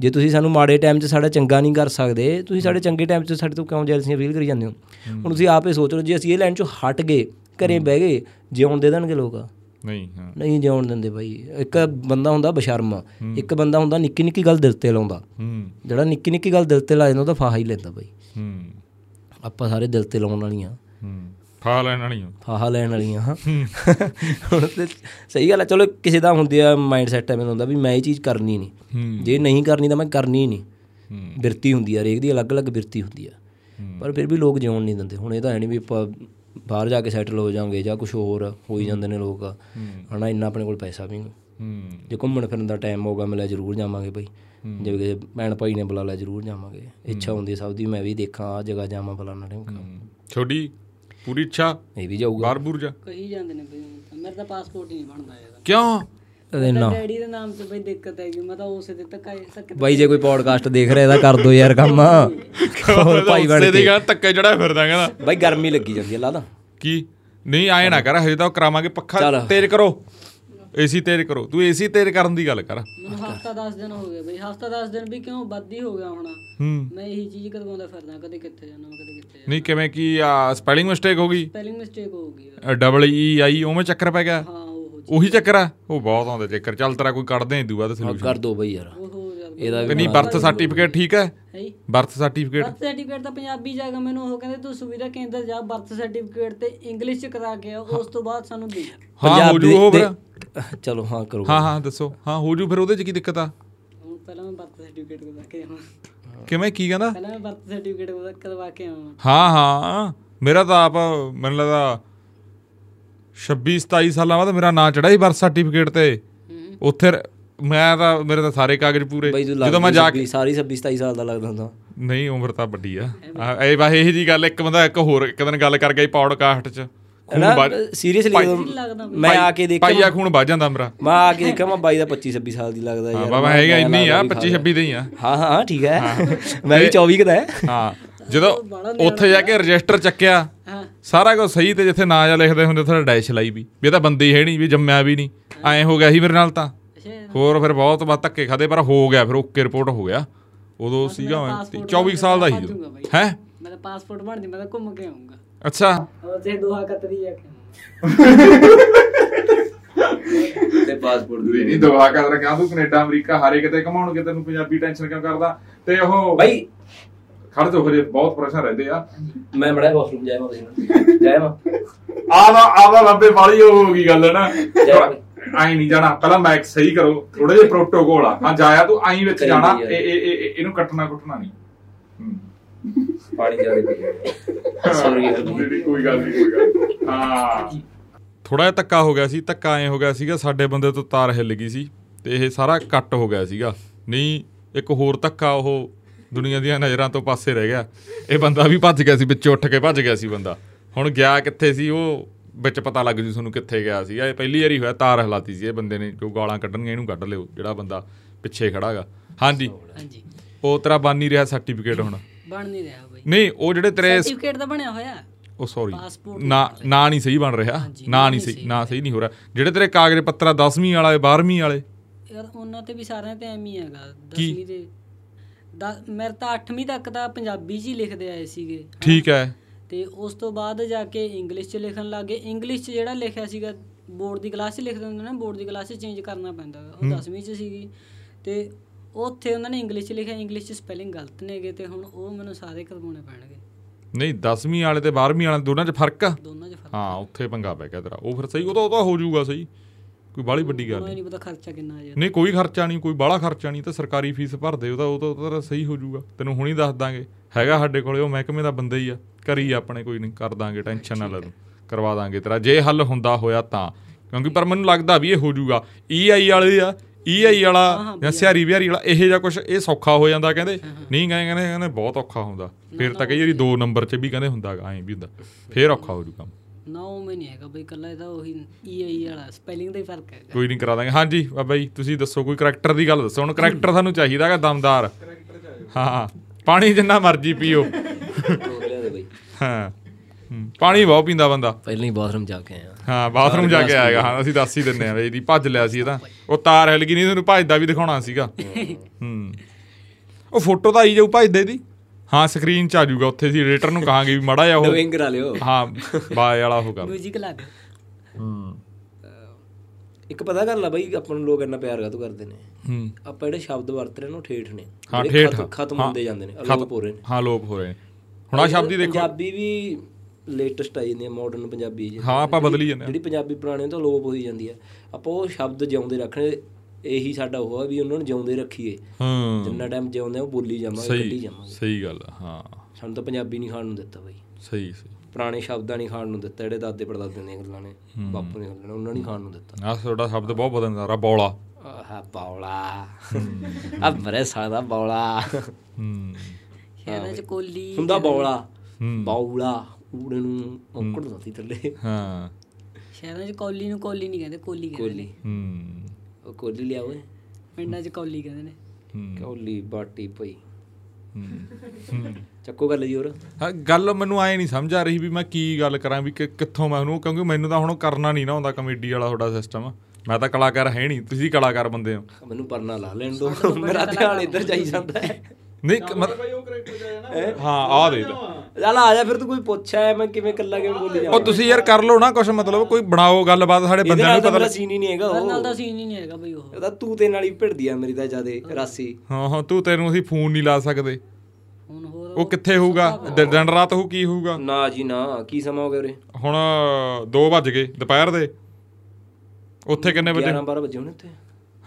ਜੇ ਤੁਸੀਂ ਸਾਨੂੰ ਮਾੜੇ ਟਾਈਮ 'ਚ ਸਾਡਾ ਚੰਗਾ ਨਹੀਂ ਕਰ ਸਕਦੇ, ਤੁਸੀਂ ਸਾਡੇ ਚੰਗੇ ਟਾਈਮ 'ਚ ਸਾਡੇ ਤੋਂ ਕਿਉਂ ਜੈਲਸੀਆਂ ਫੀਲ ਕਰੀ ਜਾਂਦੇ ਹੋ? ਹੁਣ ਤੁਸੀਂ ਆਪੇ ਸੋਚ ਲਓ, ਜੇ ਅਸੀਂ ਇਹ ਲਾਈਨ 'ਚੋਂ ਹਟ ਗਏ ਘਰੇ ਬਹਿ ਗਏ ਜਿਉਣ ਦੇ ਦੇਣਗੇ ਲੋਕ। ਨਹੀਂ ਹਾਂ। ਨਹੀਂ ਜਿਉਣ ਦਿੰਦੇ ਬਾਈ। ਇੱਕ ਬੰਦਾ ਹੁੰਦਾ ਬਸ਼ਰਮ ਇੱਕ ਬੰਦਾ ਹੁੰਦਾ ਨਿੱਕੀ ਨਿੱਕੀ ਗੱਲ ਦਿਲ ਤੇ ਲਾਉਂਦਾ। ਜਿਹੜਾ ਨਿੱਕੀ ਨਿੱਕੀ ਗੱਲ ਦਿਲ ਤੇ ਲਾ ਜਾਂਦਾ ਉਹ ਤਾਂ ਫਾਹਾ ਹੀ ਲੈਂਦਾ ਬਾਈ। ਆਪਾਂ ਸਾਰੇ ਦਿਲ ਤੇ ਲਾਉਣ ਵਾਲੀਆਂ। ਹੂੰ। ਫਾ ਲੈਣ ਵਾਲੀ ਹੋ ਫਾਹਾ ਲੈਣ ਵਾਲੀਆਂ ਹਾਂ। ਹੁਣ ਤੇ ਸਹੀ ਗੱਲ ਹੈ ਚਲੋ ਕਿਸੇ ਦਾ ਹੁੰਦੀ ਆ ਮਾਈਂਡ ਸੈਟ ਐਵੇਂ ਹੁੰਦਾ ਵੀ ਮੈਂ ਇਹ ਚੀਜ਼ ਕਰਨੀ ਨਹੀਂ। ਜੇ ਨਹੀਂ ਕਰਨੀ ਤਾਂ ਮੈਂ ਕਰਨੀ ਨਹੀਂ। ਬਿਰਤੀ ਹੁੰਦੀ ਆ ਹਰੇਕ ਦੀ ਅਲੱਗ-ਅਲੱਗ ਬਿਰਤੀ ਹੁੰਦੀ ਆ। ਪਰ ਫਿਰ ਵੀ ਲੋਕ ਜਿਉਣ ਨਹੀਂ ਦਿੰਦੇ। ਹੁਣ ਇਹ ਤਾਂ ਹੈ ਨਹੀਂ ਵੀ ਆਪਾਂ ਬਾਹਰ ਜਾ ਕੇ ਸੈਟਲ ਹੋ ਜਾਾਂਗੇ ਜਾਂ ਕੁਝ ਹੋਰ ਹੋ ਹੀ ਜਾਂਦੇ ਨੇ ਲੋਕ। ਹਨਾ ਇੰਨਾ ਆਪਣੇ ਕੋਲ ਪੈਸਾ ਵੀ ਨਹੀਂ। ਹੂੰ। ਜੇ ਘੁੰਮਣ ਫਿਰਨ ਦਾ ਟਾਈਮ ਹੋਗਾ ਮਿਲਿਆ ਜ਼ਰੂਰ ਜਾਵਾਂਗੇ ਬਈ। ਜੇ ਕਿਸੇ ਭੈਣ ਭਾਈ ਨੇ ਬੁਲਾ ਲਿਆ ਜ਼ਰੂਰ ਜਾਵਾਂਗੇ। ਇੱਛਾ ਹੁੰਦੀ ਸਭ ਦੀ ਮੈਂ ਵੀ ਦੇਖਾਂ ਆ ਜਗ੍ਹਾ ਜਾਵਾਂ ਫਲਾਣਾ ਟਾਈਮ ਛੋਡੀ ਪੂਰੀ ਇੱਛਾ ਇਹ ਵੀ ਜਾਊਗਾ। ਬਾਹਰ ਬੂਰ ਜਾ? ਕਹੀ ਜਾਂਦੇ ਨੇ। ਮੇਰਾ ਤਾਂ ਪਾਸਪੋਰਟ ਹੀ ਨਹੀਂ ਬਣਦਾ ਹੈਗਾ। ਕਿਉਂ? ਅਰੇ ਨਾ। ਡੈਡੀ ਦੇ ਨਾਮ ਤੇ ਬਈ ਦਿੱਕਤ ਹੈਗੀ ਮੈਂ ਤਾਂ ਉਸੇ ਦੇ ਧੱਕਾ ਧੱਕੇ ਬਾਈ ਜੇ ਕੋਈ ਪੋਡਕਾਸਟ ਦੇਖ ਰਿਹਾ ਇਹਦਾ ਕਰ ਦੋ ਯਾਰ ਕੰਮ। ਹੋਰ ਭਾਈ ਬਣ ਦੀ ਕੇ। ਗੱਲ ਧੱਕੇ ਜਿਹੜਾ ਫਿਰਦਾ ਕਹਿੰਦਾ। ਬਾਈ ਗਰਮੀ ਲੱਗੀ ਜਾਂਦੀ ਹੈ ਲਾਦਾ ਕੀ? ਨਹੀਂ ਆਏ ਨਾ ਕਰ ਹਜੇ ਤਾਂ ਕਰਾਵਾਂਗੇ ਪੱਖਾ। ਤੇਜ਼ ਕਰੋ। ਏਸੀ ਤੇਜ਼ ਕਰੋ। ਤੂੰ ਏਸੀ ਤੇਜ਼ ਕਰਨ ਦੀ ਗੱਲ ਕਰ। ਹਫਤਾ 10 ਦਿਨ ਹੋ ਗਏ ਬਈ। ਹਫਤਾ 10 ਦਿਨ ਵੀ ਕਿਉਂ ਵੱਧ ਹੀ ਹੋ ਗਿਆ ਹੁਣ? ਮੈਂ ਇਹੀ ਚੀਜ਼ ਕਰਵਾਉਂਦਾ ਫਿਰਦਾ ਕਦੇ ਕਿੱਥੇ ਜਾਣਾ ਮੈਂ ਕਦੇ ਕਿੱਥੇ ਜਾਣਾ। ਨਹੀਂ ਕਿਵੇਂ ਕੀ ਆ ਸਪੈਲਿੰਗ ਮਿਸਟੇਕ ਹੋ ਗਈ? ਸਪੈਲਿੰਗ ਮਿਸਟੇਕ ਹੋ ਗਈ ਡਬਲ ਈ ਆਈ ਉਵੇਂ ਚੱਕਰ ਪੈ ਗਿਆ? ਹਾਂ। ਉਹ ਚੱਕਰ ਆ। ਉਹ ਬਹੁਤ ਆਉਂਦੇ ਚੱਕਰ ਚੱਲ ਤੇਰਾ ਕੋਈ ਕੱਢਦੇ ਆਂ ਇਦੂ ਬਾਅਦ ਸੋਲੂਸ਼ਨ ਕਰ ਦੋ ਬਾਈ ਯਾਰ। ਇਹਦਾ ਤੇ ਵੀ ਨਹੀਂ ਬਰਥ ਸਰਟੀਫਿਕੇਟ ਠੀਕ ਹੈ? ਹੈ? ਬਰਥ ਸਰਟੀਫਿਕੇਟ ਬਰਥ ਸਰਟੀਫਿਕੇਟ ਤਾਂ ਪੰਜਾਬੀ ਜਾਗਾ ਮੈਨੂੰ ਉਹ ਕਹਿੰਦੇ ਤੂੰ ਸੁਵਿਧਾ ਕੇਂਦਰ ਜਾ ਬਰਥ ਸਰਟੀਫਿਕੇਟ ਤੇ ਇੰਗਲਿਸ਼ ਚ ਕਰਾ ਕੇ ਆ ਉਸ ਤੋਂ ਬਾਅਦ ਸਾਨੂੰ ਦੇ ਹਾਂ ਹੋ ਜੂ ਉਹ ਚਲੋ ਹਾਂ ਕਰੋ। ਹਾਂ ਹਾਂ ਦੱਸੋ। ਹਾਂ ਹੋ ਜੂ ਫਿਰ ਉਹਦੇ ਚ ਕੀ ਦਿੱਕਤ ਆ? ਹੁਣ ਪਹਿਲਾਂ ਮੈਂ ਬਰਥ ਸਰਟੀਫਿਕੇਟ ਕਰਵਾ ਕੇ ਆਵਾਂ। ਕਿਵੇਂ ਕੀ ਕਹਿੰਦਾ? ਪਹਿਲਾਂ ਮੈਂ ਬਰਥ ਸਰਟੀਫਿਕੇਟ ਕਰਵਾ ਕੇ ਆਵਾਂ। ਹਾਂ ਹਾਂ। ਮੇਰਾ ਤਾਂ ਆਪ ਮੈਨੂੰ ਲੱਗਦਾ 26 27 ਸਾਲਾਂ ਬਾਅਦ ਮੇਰਾ ਨਾਂ ਚੜਿਆ ਸੀ ਬਰਥ ਸਰਟੀਫਿਕੇਟ ਤੇ। ਹੂੰ ਉੱਥੇ ਮੈਂ ਤਾਂ ਮੇਰੇ ਤਾਂ ਸਾਰੇ ਕਾਗਜ਼ ਪੂਰੇ। ਜਦੋਂ ਮੈਂ ਜਾ ਕੇ ਸਾਰੀ 26 27 ਸਾਲ ਦਾ ਲੱਗਦਾ ਹੁੰਦਾ। ਨਹੀਂ ਉਮਰ ਤਾਂ ਵੱਡੀ ਆ। ਇਹ ਵਾ ਇਹੀ ਜੀ ਗੱਲ ਇੱਕ ਬੰਦਾ ਇੱਕ ਹੋਰ ਇੱਕ ਦਿਨ ਗੱਲ ਕਰ ਗਿਆ ਪੌਡਕਾਸਟ 'ਚ। ਸੀਰੀਅਸਲੀ ਲੱਗਦਾ ਮੈਂ ਆ ਕੇ ਦੇਖਿਆ ਪਾਈਆ ਖੂਨ ਵੱਜ ਜਾਂਦਾ ਮੇਰਾ। ਮੈਂ ਆ ਕੇ ਦੇਖਿਆ ਮੈਂ ਬਾਈ ਦਾ 25 26 ਸਾਲ ਦੀ ਲੱਗਦਾ ਹਾਂ ਯਾਰ ਬਾਬਾ ਹੈਗਾ ਇੰਨੀ ਆ ਲੱਗਦਾ 25 26 ਦੇ ਹੀ ਆ। ਹਾਂ ਹਾਂ ਠੀਕ ਹੈ। ਮੈਂ ਵੀ 24 ਕਦਾ ਹੈ। ਹਾਂ। ਜਦੋਂ ਉੱਥੇ ਜਾ ਕੇ ਰਜਿਸਟਰ ਚੱਕਿਆ ਹਾਂ। ਸਾਰਾ ਕੁਝ ਸਹੀ ਤੇ ਜਿੱਥੇ ਨਾਂ ਜਾਂ ਲਿਖਦੇ ਹੁੰਦੇ ਉੱਥੇ ਡੈਸ਼ ਲਾਈ ਵੀ। ਵੀ ਇਹ ਤਾਂ ਬੰਦੇ ਹੀ ਹੈ ਨਹੀਂ ਵੀ ਜੰਮਿਆ ਵੀ ਨਹੀਂ। ਐਂ ਹੋ ਗਿਆ ਸੀ ਮੇਰੇ ਨਾਲ ਤਾਂ। ਹੋਰ ਫਿਰ ਬਹੁਤ ਬਾਤ ਧੱਕੇ ਖਾਦੇ ਪਰ ਹੋ ਗਿਆ ਫਿਰ ਓਕੇ ਰਿਪੋਰਟ ਹੋ ਗਿਆ। ਉਦੋਂ ਸੀਗਾ ਮੈਂ passport 24 ਸਾਲ ਦਾ ਬਾਈ। ਹੈ? ਮੇਰਾ ਪਾਸਪੋਰਟ ਬਣ ਜੇ ਮੈਂ ਤਾਂ ਘੁੰਮ ਕੇ ਆਉਂਗਾ ਅੱਛਾ। ਤੇ ਦੋਹਾ ਕਤਰੀ ਆ ਕੇ ਤੇ ਪਾਸਪੋਰਟ ਨਹੀਂ ਨਹੀਂ ਦਵਾ ਕਰ ਰਿਹਾ ਤੂੰ ਕੈਨੇਡਾ ਅਮਰੀਕਾ ਹਾਰੇ ਕਿਤੇ ਕਮਾਉਣਗੇ ਤੈਨੂੰ ਪੰਜਾਬੀ ਟੈਨਸ਼ਨ ਕਿਉਂ ਕਰਦਾ? ਤੇ ਉਹ ਬਾਈ ਖੜ ਜਾ ਫਿਰ ਬਹੁਤ ਪ੍ਰੈਸ਼ਰ ਰਹਿੰਦੇ ਆ। ਮੈਂ ਬੜਾ ਵਾਸ਼ਰੂਮ ਜਾਇਆ ਮੈਂ ਜਾਇਆ ਮੈਂ ਆਦਾ ਆਦਾ ਲੰਬੇ ਵਾਲੀ ਹੋ ਗਈ ਗੱਲ ਨਾ। ਜਾ। ਆਈ ਨਹੀਂ ਜਾਣਾ। ਪਹਿਲਾਂ ਮੈਕ ਸਹੀ ਕਰੋ। ਥੋੜੇ ਜਿਹਾ ਪ੍ਰੋਟੋਕੋਲ ਆ। ਹਾਂ ਜਾਇਆ ਤੂੰ ਆਈ ਵਿੱਚ ਜਾਣਾ। ਇਹ ਇਹ ਇਹ- ਇਹਨੂੰ ਕੱਟਣਾ ਕੁੱਟਣਾ ਨਹੀਂ। ਪਾਣੀ ਸੌਰੀ ਨਹੀਂ, ਕੋਈ ਗੱਲ ਨਹੀਂ ਕੋਈ ਗੱਲ ਹਾਂ। ਥੋੜਾ ਜਿਹਾ ਧੱਕਾ ਹੋ ਗਿਆ ਸੀ। ਧੱਕਾ ਐ ਹੋ ਗਿਆ ਸੀਗਾ ਸਾਡੇ ਬੰਦੇ ਤੋਂ ਤਾਰ ਹਿੱਲ ਗਈ ਸੀ। ਤੇ ਇਹ ਸਾਰਾ ਕੱਟ ਹੋ ਗਿਆ ਸੀਗਾ। ਨਹੀਂ ਇੱਕ ਹੋਰ ਧੱਕਾ ਉਹ ਦੁਨੀਆ ਦੀਆਂ ਨਜ਼ਰਾਂ ਤੋਂ ਪਾਸੇ ਰਹਿ ਗਿਆ। ਇਹ ਬੰਦਾ ਵੀ ਭੱਜ ਗਿਆ ਸੀ ਵਿੱਚੋਂ ਉੱਠ ਕੇ ਭੱਜ ਗਿਆ ਸੀ ਬੰਦਾ। ਹੁਣ ਗਿਆ ਕਿੱਥੇ ਸੀ ਉਹ ਵਿੱਚ ਪਤਾ ਲੱਗ ਜੂ ਤੁਹਾਨੂੰ ਕਿੱਥੇ ਗਿਆ ਸੀਗਾ ਇਹ ਪਹਿਲੀ ਵਾਰੀ ਹੋਇਆ ਤਾਰ ਹਿਲਾਤੀ ਸੀ ਇਹ ਬੰਦੇ ਨੇ ਜੋ ਗਾਲਾਂ ਕੱਢਣਗੇ ਇਹਨੂੰ ਕੱਢ ਲਿਓ ਜਿਹੜਾ ਬੰਦਾ ਪਿੱਛੇ ਖੜਾਗਾ ਹਾਂਜੀ। ਹਾਂਜੀ। ਉਹ ਤੇਰਾ ਬਣ ਨਹੀਂ ਰਿਹਾ ਸਰਟੀਫਿਕੇਟ ਹੁਣ। ਬਣ ਨਹੀਂ ਰਿਹਾ ਬਾਈ ਨਹੀਂ ਉਹ ਜਿਹੜੇ ਤੇਰੇ ਸਰਟੀਫਿਕੇਟ ਤਾਂ ਬਣਿਆ ਹੋਇਆ। ਉਹ ਸੌਰੀ ਨਾ ਨਾ ਨਹੀਂ ਸਹੀ ਬਣ ਰਿਹਾ। ਨਾ ਨਹੀਂ ਸਹੀ ਨਾ ਸਹੀ ਨਹੀਂ ਹੋ ਰਿਹਾ। ਜਿਹੜੇ ਤੇਰੇ ਕਾਗਜ਼ ਪੱਤਰ 10ਵੀਂ ਵਾਲੇ 12ਵੀਂ ਵਾਲੇ? ਯਾਰ ਉਹਨਾਂ ਤੇ ਵੀ ਸਾਰਿਆਂ ਤੇ ਐਵੇਂ ਹੀ ਹੈਗਾ। ਕੀ? 10ਵੀਂ ਦੇ ਮੇਰੇ ਤਾਂ 8ਵੀਂ ਤੱਕ ਤਾਂ ਪੰਜਾਬੀ 'ਚ ਹੀ ਲਿਖਦੇ ਆਏ ਸੀਗੇ ਠੀਕ ਹੈ। ਤੇ ਉਸ ਤੋਂ ਬਾਅਦ ਜਾ ਕੇ ਇੰਗਲਿਸ਼ 'ਚ ਲਿਖਣ ਲੱਗੇ ਇੰਗਲਿਸ਼ 'ਚ ਜਿਹੜਾ ਲਿਖਿਆ ਸੀਗਾ ਬੋਰਡ ਦੀ ਕਲਾਸ 'ਚ ਲਿਖਦੇ ਹੁੰਦੇ ਨੇ ਬੋਰਡ ਦੀ ਕਲਾਸ 'ਚ ਚੇਂਜ ਕਰਨਾ ਪੈਂਦਾ। ਉਹ 10ਵੀਂ 'ਚ ਸੀਗੀ। ਤੇ ਉੱਥੇ ਉਹਨਾਂ ਨੇ ਇੰਗਲਿਸ਼ 'ਚ ਲਿਖਿਆ। ਇੰਗਲਿਸ਼ 'ਚ ਸਪੈਲਿੰਗ ਗਲਤ ਨੇਗੇ ਤੇ ਹੁਣ ਉਹ ਮੈਨੂੰ ਸਾਰੇ ਕਰਵਾਉਣੇ ਪੈਣਗੇ। ਨਹੀਂ 10ਵੀਂ ਵਾਲੇ ਤੇ 12ਵੀਂ ਵਾਲੇ ਦੋਨਾਂ 'ਚ ਫ਼ਰਕ ਆ? ਦੋਨਾਂ 'ਚ ਫ਼ਰਕ ਹਾਂ ਉੱਥੇ ਪੰਗਾ ਪੈ ਗਿਆ ਤੇਰਾ। ਉਹ ਫਿਰ ਸਹੀ ਉਹ ਤਾਂ ਉਹ ਤਾਂ ਹੋ ਜਾਊਗਾ ਸਹੀ। ਕੋਈ ਬਾਹਲੀ ਵੱਡੀ ਗੱਲ ਨਹੀਂ ਨਹੀਂ ਪਤਾ ਖਰਚਾ ਕਿੰਨਾ ਆ ਜਾਣਾ ਨਹੀਂ ਕੋਈ ਖਰਚਾ ਨਹੀਂ ਕੋਈ ਬਾਹਲਾ ਖਰਚਾ ਨਹੀਂ ਤਾਂ ਸਰਕਾਰੀ ਫੀਸ ਭਰਦੇ ਉਹਦਾ ਉਹ ਤਾਂ ਉਹ ਤਾਂ ਸਹੀ ਹੋ ਜਾਊਗਾ। ਤੈਨੂੰ ਹੁਣੀ ਦੱਸ ਦਾਂਗੇ ਹੈਗਾ ਸਾਡੇ ਕੋਲੇ ਉਹ ਮਹਿਕਮੇ ਦਾ ਬੰਦਾ ਹੀ ਆ ਕਰੀ ਆਪਣੇ ਕੋਈ ਨਹੀਂ ਕਰ ਦਾਂਗੇ ਟੈਨਸ਼ਨ ਨਾ ਲੈ ਕਰਵਾ ਦਾਂਗੇ ਤੇਰਾ ਜੇ ਹੱਲ ਹੁੰਦਾ ਹੋਇਆ ਤਾਂ। ਕਿਉਂਕਿ ਪਰ ਮੈਨੂੰ ਲੱਗਦਾ ਵੀ ਇਹ ਹੋ ਜਾਊਗਾ। ਈਆਈ ਵਾਲੇ ਆ ਈਆਈ ਵਾਲਾ ਜਾਂ ਸਿਹਾਰੀ ਬਿਹਾਰੀ ਵਾਲਾ ਇਹੋ ਜਿਹਾ ਕੁਝ ਇਹ ਸੌਖਾ ਹੋ ਜਾਂਦਾ ਕਹਿੰਦੇ ਨਹੀਂ ਕਹਿੰਦੇ ਕਹਿੰਦੇ ਬਹੁਤ ਔਖਾ ਹੁੰਦਾ। ਫਿਰ ਤਾਂ ਕਈ ਵਾਰੀ ਦੋ ਨੰਬਰ 'ਚ ਵੀ ਕਹਿੰਦੇ ਹੁੰਦਾ ਐਂ ਵੀ ਹੁੰਦਾ। ਫਿਰ ਔਖਾ ਹੋ ਜੂ ਕੰਮ। ਨਾ ਉਹ ਮੈਂ ਨਹੀਂ ਹੈਗਾ ਬਈ ਕੱਲਾ ਇਹਦਾ ਉਹੀ ਈਆਈ ਵਾਲਾ ਸਪੈਲਿੰਗ ਦਾ ਹੀ ਫ਼ਰਕ ਹੈਗਾ। ਕੋਈ ਨਹੀਂ ਕਰਾ ਦਾਂਗੇ। ਹਾਂਜੀ ਬਾਬਾ ਜੀ ਤੁਸੀਂ ਦੱਸੋ ਕੋਈ ਕਰੈਕਟਰ ਦੀ ਗੱਲ ਦੱਸੋ। ਹੁਣ ਕਰੈਕਟਰ ਸਾਨੂੰ ਚਾਹੀਦਾ ਹੈਗਾ ਦਮਦਾਰ। ਹਾਂ ਪਾਣੀ ਜਿੰਨਾ ਮਰਜ਼ੀ ਪੀਓ। ਦੇ ਹਾਂ ਹੂੰ, ਪਾਣੀ ਬਹੁਤ ਪੀਂਦਾ ਬੰਦਾ। ਪਹਿਲਾਂ ਹੀ ਬਾਥਰੂਮ ਜਾ ਕੇ ਆਇਆ ਹਾਂ ਬਾਥਰੂਮ ਜਾ ਕੇ ਆਏਗਾ। ਹਾਂ ਅਸੀਂ ਦੱਸ ਹੀ ਦਿੰਨੇ ਆ ਬਈ ਇਹਦੀ ਭੱਜ ਲਿਆ ਸੀ ਇਹਦਾ ਉਹ ਤਾਰ ਹਿਲ ਗਈ ਨਹੀਂ ਤੁਹਾਨੂੰ ਭੱਜਦਾ ਵੀ ਦਿਖਾਉਣਾ ਸੀਗਾ। ਹੂੰ। ਉਹ ਫੋਟੋ ਤਾਂ ਆਈ ਜਾਊ ਭੱਜਦੇ ਦੀ। ਹਾਂ ਸਕਰੀਨ 'ਚ ਆ ਜਾਊਗਾ ਉੱਥੇ ਸੀ ਐਡੀਟਰ ਨੂੰ ਕਹਾਂਗੇ ਵੀ ਮੜਾ ਜਾ ਉਹ ਡਬਿੰਗ ਕਰਾ ਲਿਓ। ਹਾਂ ਬਾਏ ਵਾਲਾ ਕਰ ਮਿਊਜ਼ਿਕ ਲਾ ਦੇ ਹੂੰ। ਇੱਕ ਪਤਾ ਗੱਲ ਆ ਬਾਈ ਆਪਾਂ ਨੂੰ ਲੋਕ ਇੰਨਾ ਪਿਆਰ ਕਾਹਤੋਂ ਕਰਦੇ ਨੇ? ਹੂੰ। ਆਪਾਂ ਜਿਹੜੇ ਸ਼ਬਦ ਵਰਤ ਰਹੇ ਨੇ ਉਹ ਠੇਠ ਨੇ। ਹਾਂ ਠੇਠ ਖਤਮ- ਹੁੰਦੇ ਜਾਂਦੇ ਨੇ ਅਲੋਪ ਹੋ ਰਹੇ ਨੇ। ਹਾਂ ਲੋਪ ਹੋ ਰਹੇ ਨੇ। ਹੁਣ ਆ ਸ਼ਬਦ ਹੀ ਦੇਖੋ। ਪੰਜਾਬੀ ਵੀ ਲੇਟੈਸਟ ਆਈ ਜਾਂਦੀ ਹੈ ਮਾਡਰਨ ਪੰਜਾਬੀ ਜੀ ਹਾਂ ਆਪਾਂ ਬਦਲੀ ਜਾਂਦੇ ਜਿਹੜੀ ਪੰਜਾਬੀ ਪੁਰਾਣੇ ਤੋਂ ਲੋਪ ਹੋਈ ਜਾਂਦੀ ਹੈ ਆਪਾਂ ਉਹ ਸ਼ਬਦ ਜਿਉਂਦੇ ਰੱਖਣੇ ਇਹੀ ਸਾਡਾ ਉਹ ਆ ਵੀ ਉਹਨਾਂ ਨੂੰ ਜਿਉਂਦੇ ਰੱਖੀਏ। ਹਾਂ। ਜਿੰਨਾ ਟਾਈਮ ਜਿਉਂਦੇ ਆ ਉਹ ਬੋਲੀ ਜਾਵਾਂਗੇ ਕੱਢੀ ਸਹੀ ਜਾਵਾਂਗੇ। ਸਹੀ ਗੱਲ ਆ ਹਾਂ। ਸਾਨੂੰ ਤਾਂ ਪੰਜਾਬੀ ਨਹੀਂ ਖਾਣ ਨੂੰ ਦਿੱਤਾ ਬਾਈ। ਸਹੀ ਸਹੀ। ਪੁਰਾਣੇ ਸ਼ਬਦਾਂ ਨਹੀਂ ਖਾਣ ਨੂੰ ਦਿੱਤਾ ਜਿਹੜੇ ਦਾਦੇ ਪੜਦਾਦੇ ਦੀਆਂ ਗੱਲਾਂ ਨੇ ਬਾਪੂ ਦੀਆਂ ਗੱਲਾਂ ਨੇ ਉਹਨਾਂ ਨਹੀਂ ਖਾਣ ਨੂੰ ਦਿੱਤਾ। ਆ ਤੁਹਾਡਾ ਸ਼ਬਦ ਬਹੁਤ ਬਦਲਦਾ ਬੌਲਾ। ਆਹ ਬੌਲਾ। ਆ ਬਰੇ ਸਾਦਾ ਬੌਲਾ। ਹੂੰ। ਸ਼ਹਿਰਾਂ 'ਚ ਕੋਲੀ ਹੁੰਦਾ ਬੌਲਾ। ਬੌਲਾ ਊੜੇ ਨੂੰ ਔਕੜ ਦਿੱਤੀ ਥੱਲੇ। ਹਾਂ। ਸ਼ਹਿਰਾਂ 'ਚ ਕੋਲੀ ਨੂੰ ਕੋਲੀ ਨਹੀਂ ਕਹਿੰਦੇ ਕੋਲੀ ਕਹਿੰਦੇ ਨੇ। ਕੋਲੀ। ਹੂੰ। ਉਹ ਕੋਲੀ ਲਿਆ ਓਏ। ਪਿੰਡਾਂ 'ਚ ਕੌਲੀ ਕਹਿੰਦੇ ਨੇ। ਕੋਲੀ ਬਾਟੀ ਪਈ। ਹੂੰ। ਚੱਕੋ ਗੱਲ ਜੀ ਹੋਰ। ਹਾਂ ਗੱਲ ਮੈਨੂੰ ਆਏ ਨਹੀਂ ਸਮਝ ਆ ਰਹੀ ਵੀ ਮੈਂ ਕੀ ਗੱਲ ਕਰਾਂ ਵੀ ਕਿ ਕਿੱਥੋਂ ਮੈਂ ਉਹਨੂੰ ਕਿਉਂਕਿ ਮੈਨੂੰ ਤਾਂ ਹੁਣ ਕਰਨਾ ਨਹੀਂ ਨਾ ਆਉਂਦਾ ਕਮੇਡੀ ਵਾਲਾ ਤੁਹਾਡਾ ਸਿਸਟਮ ਮੈਂ ਤਾਂ ਕਲਾਕਾਰ ਹੈ ਨਹੀਂ ਤੁਸੀਂ ਕਲਾਕਾਰ ਬੰਦੇ ਹੋ। ਮੈਨੂੰ ਪਰਨਾ ਲਾ ਲੈਣ ਦੋ ਮੇਰਾ ਧਿਆਨ ਇੱਧਰ ਜਾਈ ਜਾਂਦਾ ਹੈ। ਨਹੀਂ ਮਤਲਬ ਹਾਂ ਆ ਦੇ ਲੈ। ਚੱਲ ਆ ਜਾ ਫਿਰ ਤੂੰ ਕੋਈ ਪੁੱਛਿਆ ਮੈਂ ਕਿਵੇਂ ਕੱਲਾ ਕਿਵੇਂ ਬੋਲੀ ਜਾ ਉਹ ਤੁਸੀਂ ਯਾਰ ਕਰ ਲਓ ਨਾ ਕੁਛ ਮਤਲਬ ਕੋਈ ਬਣਾਓ ਗੱਲਬਾਤ ਸਾਡੇ ਬੰਦਿਆਂ ਨੂੰ ਪਤਾ ਲੱਗ- ਸੀਨ ਹੀ ਨਹੀਂ ਹੈਗਾ ਮੇਰੇ ਨਾਲ ਉਹ ਤਾਂ ਸੀਨ ਹੀ ਨਹੀਂ ਹੈਗਾ ਬਈ ਉਹ। ਉਹਦਾ ਤੂੰ ਤੇ ਨਾਲ ਹੀ ਭਿੜਦੀ ਆ ਮੇਰੀ ਤਾਂ ਜਿਆਦੇ ਰਾਸੀ। ਹਾਂ ਹਾਂ ਤੂੰ ਤੈਨੂੰ ਅਸੀਂ ਫੋਨ ਨਹੀਂ ਲਾ ਸਕਦੇ। ਹੁਣ ਹੋਰ ਉਹ ਕਿੱਥੇ ਹੋਊਗਾ? ਦ- ਦਿਨ ਰਾਤ ਹੋ ਕੀ ਹੋਊਗਾ? ਨਾ ਜੀ ਨਾ। ਕੀ ਸਮਾਂ ਹੋ ਗਿਆ ਉਰੇ? ਹੁਣ 2 ਵੱਜ ਗਏ ਦੁਪਹਿਰ ਦੇ। ਉੱਥੇ ਕਿੰਨੇ ਵਜੇ? 11 12 ਵਜੇ ਹੋਣੇ ਉੱਥੇ।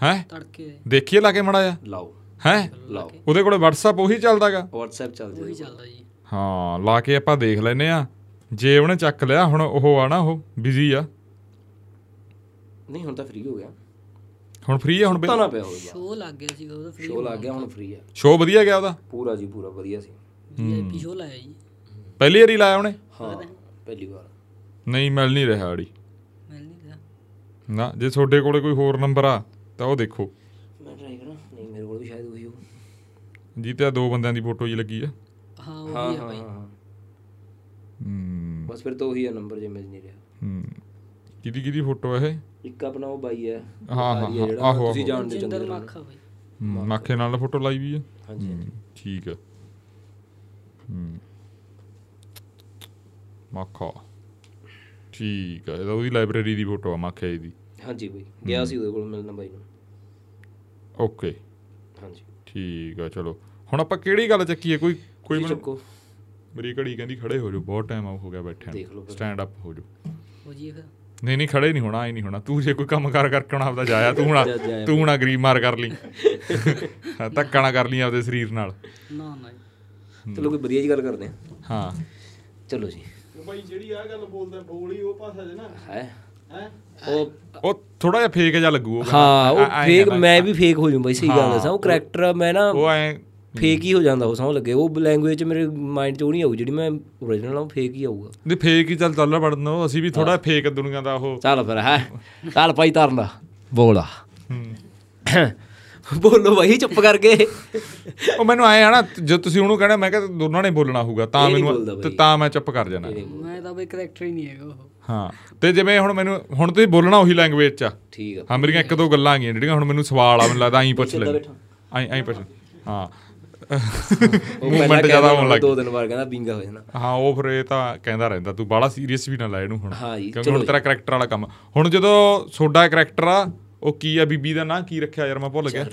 ਹੈ? ਤੜਕੇ। ਦੇ ਦੇਖੀਏ ਲਾ ਕੇ ਮੜਾ ਜਾ ਲਾਓ। ਹੈ? ਲਾਓ। ਉਹਦੇ ਕੋਲੇ WhatsApp ਉਹੀ ਚੱਲਦਾਗਾ? WhatsApp ਚੱਲ ਉਹੀ ਚੱਲਦਾ ਜੀ। ਹਾਂ ਲਾ ਕੇ ਆਪਾਂ ਦੇਖ ਲੈਨੇ ਆ ਜੇ ਉਹਨੇ ਚੱਕ ਲਿਆ ਹੁਣ ਉਹ ਆ ਨਾ ਉਹ ਬਿਜ਼ੀ ਆ। ਨਹੀਂ ਹੁਣ ਤਾਂ ਫ੍ਰੀ ਹੋ ਗਿਆ। ਹੁਣ ਫ੍ਰੀ ਆ ਹੁਣ ਤਾਂ ਨਾ ਪਿਆ ਹੋ ਗਿਆ ਸ਼ੋਅ ਲੱਗ ਗਿਆ ਸੀਗਾ ਉਹਦਾ ਫ੍ਰੀ ਸ਼ੋਅ ਲੱਗ ਗਿਆ ਹੁਣ ਫ੍ਰੀ ਆ। ਸ਼ੋਅ ਵਧੀਆ ਗਿਆ ਉਹਦਾ? ਪੂਰਾ ਜੀ ਪੂਰਾ ਵਧੀਆ ਸੀ। ਵੀਆਈਪੀ ਸ਼ੋਅ ਲਾਇਆ ਜੀ। ਪਹਿਲੀ ਵਾਰੀ ਲਾਇਆ ਉਹਨੇ? ਹਾਂ ਪਹਿਲੀ ਵਾਰ। ਨਹੀਂ ਮਿਲ ਨਹੀਂ ਰਿਹਾ ਆੜੀ ਮਿਲ ਨਹੀਂ ਰਿਹਾ। ਨਾ ਜੇ ਤੁਹਾਡੇ ਕੋਲੇ ਕੋਈ ਹੋਰ ਨੰਬਰ ਆ ਤਾਂ ਉਹ ਦੇਖੋ ਮੈਂ ਟਰਾਈ ਕਰਾਂ ਨਹੀਂ ਮੇਰੇ ਕੋਲ ਵੀ ਸ਼ਾਇਦ ਉਹੀ ਹੋ ਜੀ ਤੇ ਆਹ ਦੋ ਬੰਦਿਆਂ ਦੀ ਫੋਟੋ ਜੀ ਲੱਗੀ ਆ। ਹਾਂ ਉਹੀ ਹਾਂ ਹੈ ਬਾਈ। ਹਾਂ ਹੂੰ। ਬਸ ਫਿਰ ਤਾਂ ਉਹੀ ਆ ਨੰਬਰ ਜੇ ਮਿਲ ਨਹੀਂ ਰਿਹਾ। ਹੂੰ। ਕਿਹਦੀ ਕਿਹਦੀ ਫੋਟੋ ਹੈ ਇਹ? ਇੱਕ ਆਪਣਾ ਉਹ ਬਾਈ ਹੈ ਹਾਂ, ਹਾਂ, ਆਹੋ, ਤੁਸੀਂ। ਜਾਣਦੇ ਚੰਗੇ ਮੱਖਾ ਬਾਈ। ਨਾਖੇ ਨਾਲ ਫੋਟੋ ਲਾਈ ਵੀ ਆ। ਹਾਂਜੀ ਠੀਕ ਆ। ਹੂੰ। ਮਾਖਾ। ਠੀਕ ਆ ਇਹ ਤਾਂ ਉਹਦੀ ਲਾਇਬ੍ਰੇਰੀ ਦੀ ਫੋਟੋ ਆ ਮਾਖੇ ਦੀ। ਹਾਂਜੀ ਬਾਈ ਗਿਆ ਸੀ ਉਹਦੇ ਕੋਲ ਮਿਲਣਾ ਬਾਈ ਨੂੰ। ਓਕੇ। ਹਾਂਜੀ। ਠੀਕ ਆ ਚਲੋ। ਹੁਣ ਆਪਾਂ ਕਿਹੜੀ ਗੱਲ ਚੱਕੀਏ? ਕੋਈ ਕੋਈ ਮੈਨੂੰ ਚੱਕੋ। ਮੇਰੀ ਘੜੀ ਕਹਿੰਦੀ ਖੜੇ ਹੋ ਜਾਓ ਬਹੁਤ ਟਾਈਮ ਹੋ ਗਿਆ ਬੈਠਿਆਂ। ਸਟੈਂਡ ਅਪ ਹੋ ਜਾਓ। ਹੋ ਜੀ ਫਿਰ। ਨਹੀਂ ਨਹੀਂ ਖੜੇ ਨਹੀਂ ਹੋਣਾ ਆਈ ਨਹੀਂ ਹੋਣਾ। ਤੂੰ ਜੇ ਕੋਈ ਕੰਮ ਕਾਰ ਕਰਕੇ ਹੁਣ ਆਪਦਾ ਜਾਇਆ ਤੂੰ ਹੁਣ ਤੂੰ ਹੁਣ ਗਰੀਬ ਮਾਰ ਕਰ ਲਈ। ਹਾਂ, ਧੱਕਾ ਨਾ ਕਰ ਲਈ ਆਪਦੇ ਸਰੀਰ ਨਾਲ। ਨਾ ਨਾ। ਚਲੋ ਕੋਈ ਵਧੀਆ ਜੀ ਗੱਲ ਕਰਦੇ ਹਾਂ। ਹਾਂ। ਚਲੋ ਜੀ। ਭਾਈ ਜਿਹੜੀ ਆ ਗੱਲ ਬੋਲਦਾ ਬੋਲੀ ਉਹ ਭਾਸ਼ਾ ਚ ਨਾ। ਹੈ। ਹੈ? ਉਹ ਉਹ ਥੋੜਾ ਜਿਹਾ ਫੇਕ ਜਿਹਾ ਲੱਗੂ ਉਹ ਹਾਂ ਉਹ ਫੇਕ। ਮੈਂ ਵੀ ਫੇਕ ਹੋ ਜੂ ਬਾਈ ਸਹੀ ਗੱਲ ਦੱਸਾਂ ਉਹ ਕਰੈਕਟਰ ਮੈਂ ਨਾ ਉਹ ਐ ਫੇਕ ਹੀ ਹੋ ਜਾਂਦਾ ਉਹ ਸਮਝ ਲੱਗੇ। ਉਹ ਲੈਂਗੁਏਜ ਮੇਰੇ ਮਾਈਂਡ ਚ ਉਹ ਨਹੀਂ ਆਊ ਜਿਹੜੀ ਮੈਂ ਓਰੀਜਨਲ ਆ ਉਹ ਫੇਕ ਹੀ ਆਊਗਾ। ਨਹੀਂ ਫੇਕ ਹੀ ਚੱਲ ਚੱਲ ਪੜਨ ਅਸੀਂ ਵੀ ਥੋੜਾ ਫੇਕ ਦੁਨੀਆ ਦਾ ਉਹ ਚੱਲ ਫਿਰ ਹੈ। ਚੱਲ ਭਾਈ ਤਰਨਾ ਬੋਲਾ ਹੂੰ। ਬੋਲੋ ਭਾਈ ਚੁੱਪ ਕਰਕੇ। ਉਹ ਮੈਨੂੰ ਆਏ ਆ ਨਾ ਜੇ ਤੁਸੀਂ ਉਹਨੂੰ ਕਹਿਣਾ ਮੈਂ ਕਿਹਾ ਦੋਨਾਂ ਨੇ ਬੋਲਣਾ ਹੋਊਗਾ ਤਾਂ ਮੈਨੂੰ ਬਈ। ਤਾਂ ਮੈਂ ਚੁੱਪ ਕਰ ਜਾਣਾ। ਮੈਂ ਤਾਂ ਬਈ ਕਰੈਕਟਰ ਹੀ ਨਹੀਂ ਹੈਗਾ ਉਹ। ਹਾਂ। ਤੇ ਜਿਵੇਂ ਹੁਣ ਮੈਨੂੰ ਹੁਣ ਤੁਸੀਂ ਬੋਲਣਾ ਉਹੀ ਲੈਂਗੁਏਜ ਚ ਆ। ਠੀਕ ਆ। ਹਾਂ ਮੇਰੀਆਂ ਇੱਕ ਦੋ ਗੱਲਾਂ ਆ ਗਈਆਂ ਜਿਹੜੀਆਂ ਹੁਣ ਮੈਨੂੰ ਸਵਾਲ ਆ ਮੈਨੂੰ ਲੱਗਦਾ ਐਂ ਪੁੱਛ ਲੈ। ਐਂ ਐਂ ਪੁੱਛ। ਹਾਂ। ਉਹ ਮੂਵਮੈਂਟ ਜ਼ਿਆਦਾ ਹੋਣ ਲੱਗ ਦੋ ਦਿਨ ਬਾਅਦ ਕਹਿੰਦਾ ਬਿੰਗਾ ਹੋ ਜਾਣਾ। ਹਾਂ ਉਹ ਫਿਰ ਇਹ ਤਾਂ ਕਹਿੰਦਾ ਰਹਿੰਦਾ ਤੂੰ ਬਾਹਲਾ ਸੀਰੀਅਸ ਵੀ ਨਾ ਲੈ ਇਹਨੂੰ ਹੁਣ। ਹਾਂ ਜੀ, ਕਿਉਂਕਿ ਹੁਣ ਤੇਰਾ ਕਰੈਕਟਰ ਵਾਲਾ ਕੰਮ। ਹੁਣ ਜਦੋਂ ਤੁਹਾਡਾ ਕਰੈਕਟਰ ਆ ਉਹ ਕੀ ਆ ਬੀਬੀ ਦਾ ਨਾਂ ਕੀ ਰੱਖਿਆ ਯਾਰ ਮੈਂ ਭੁੱਲ ਗਿਆ।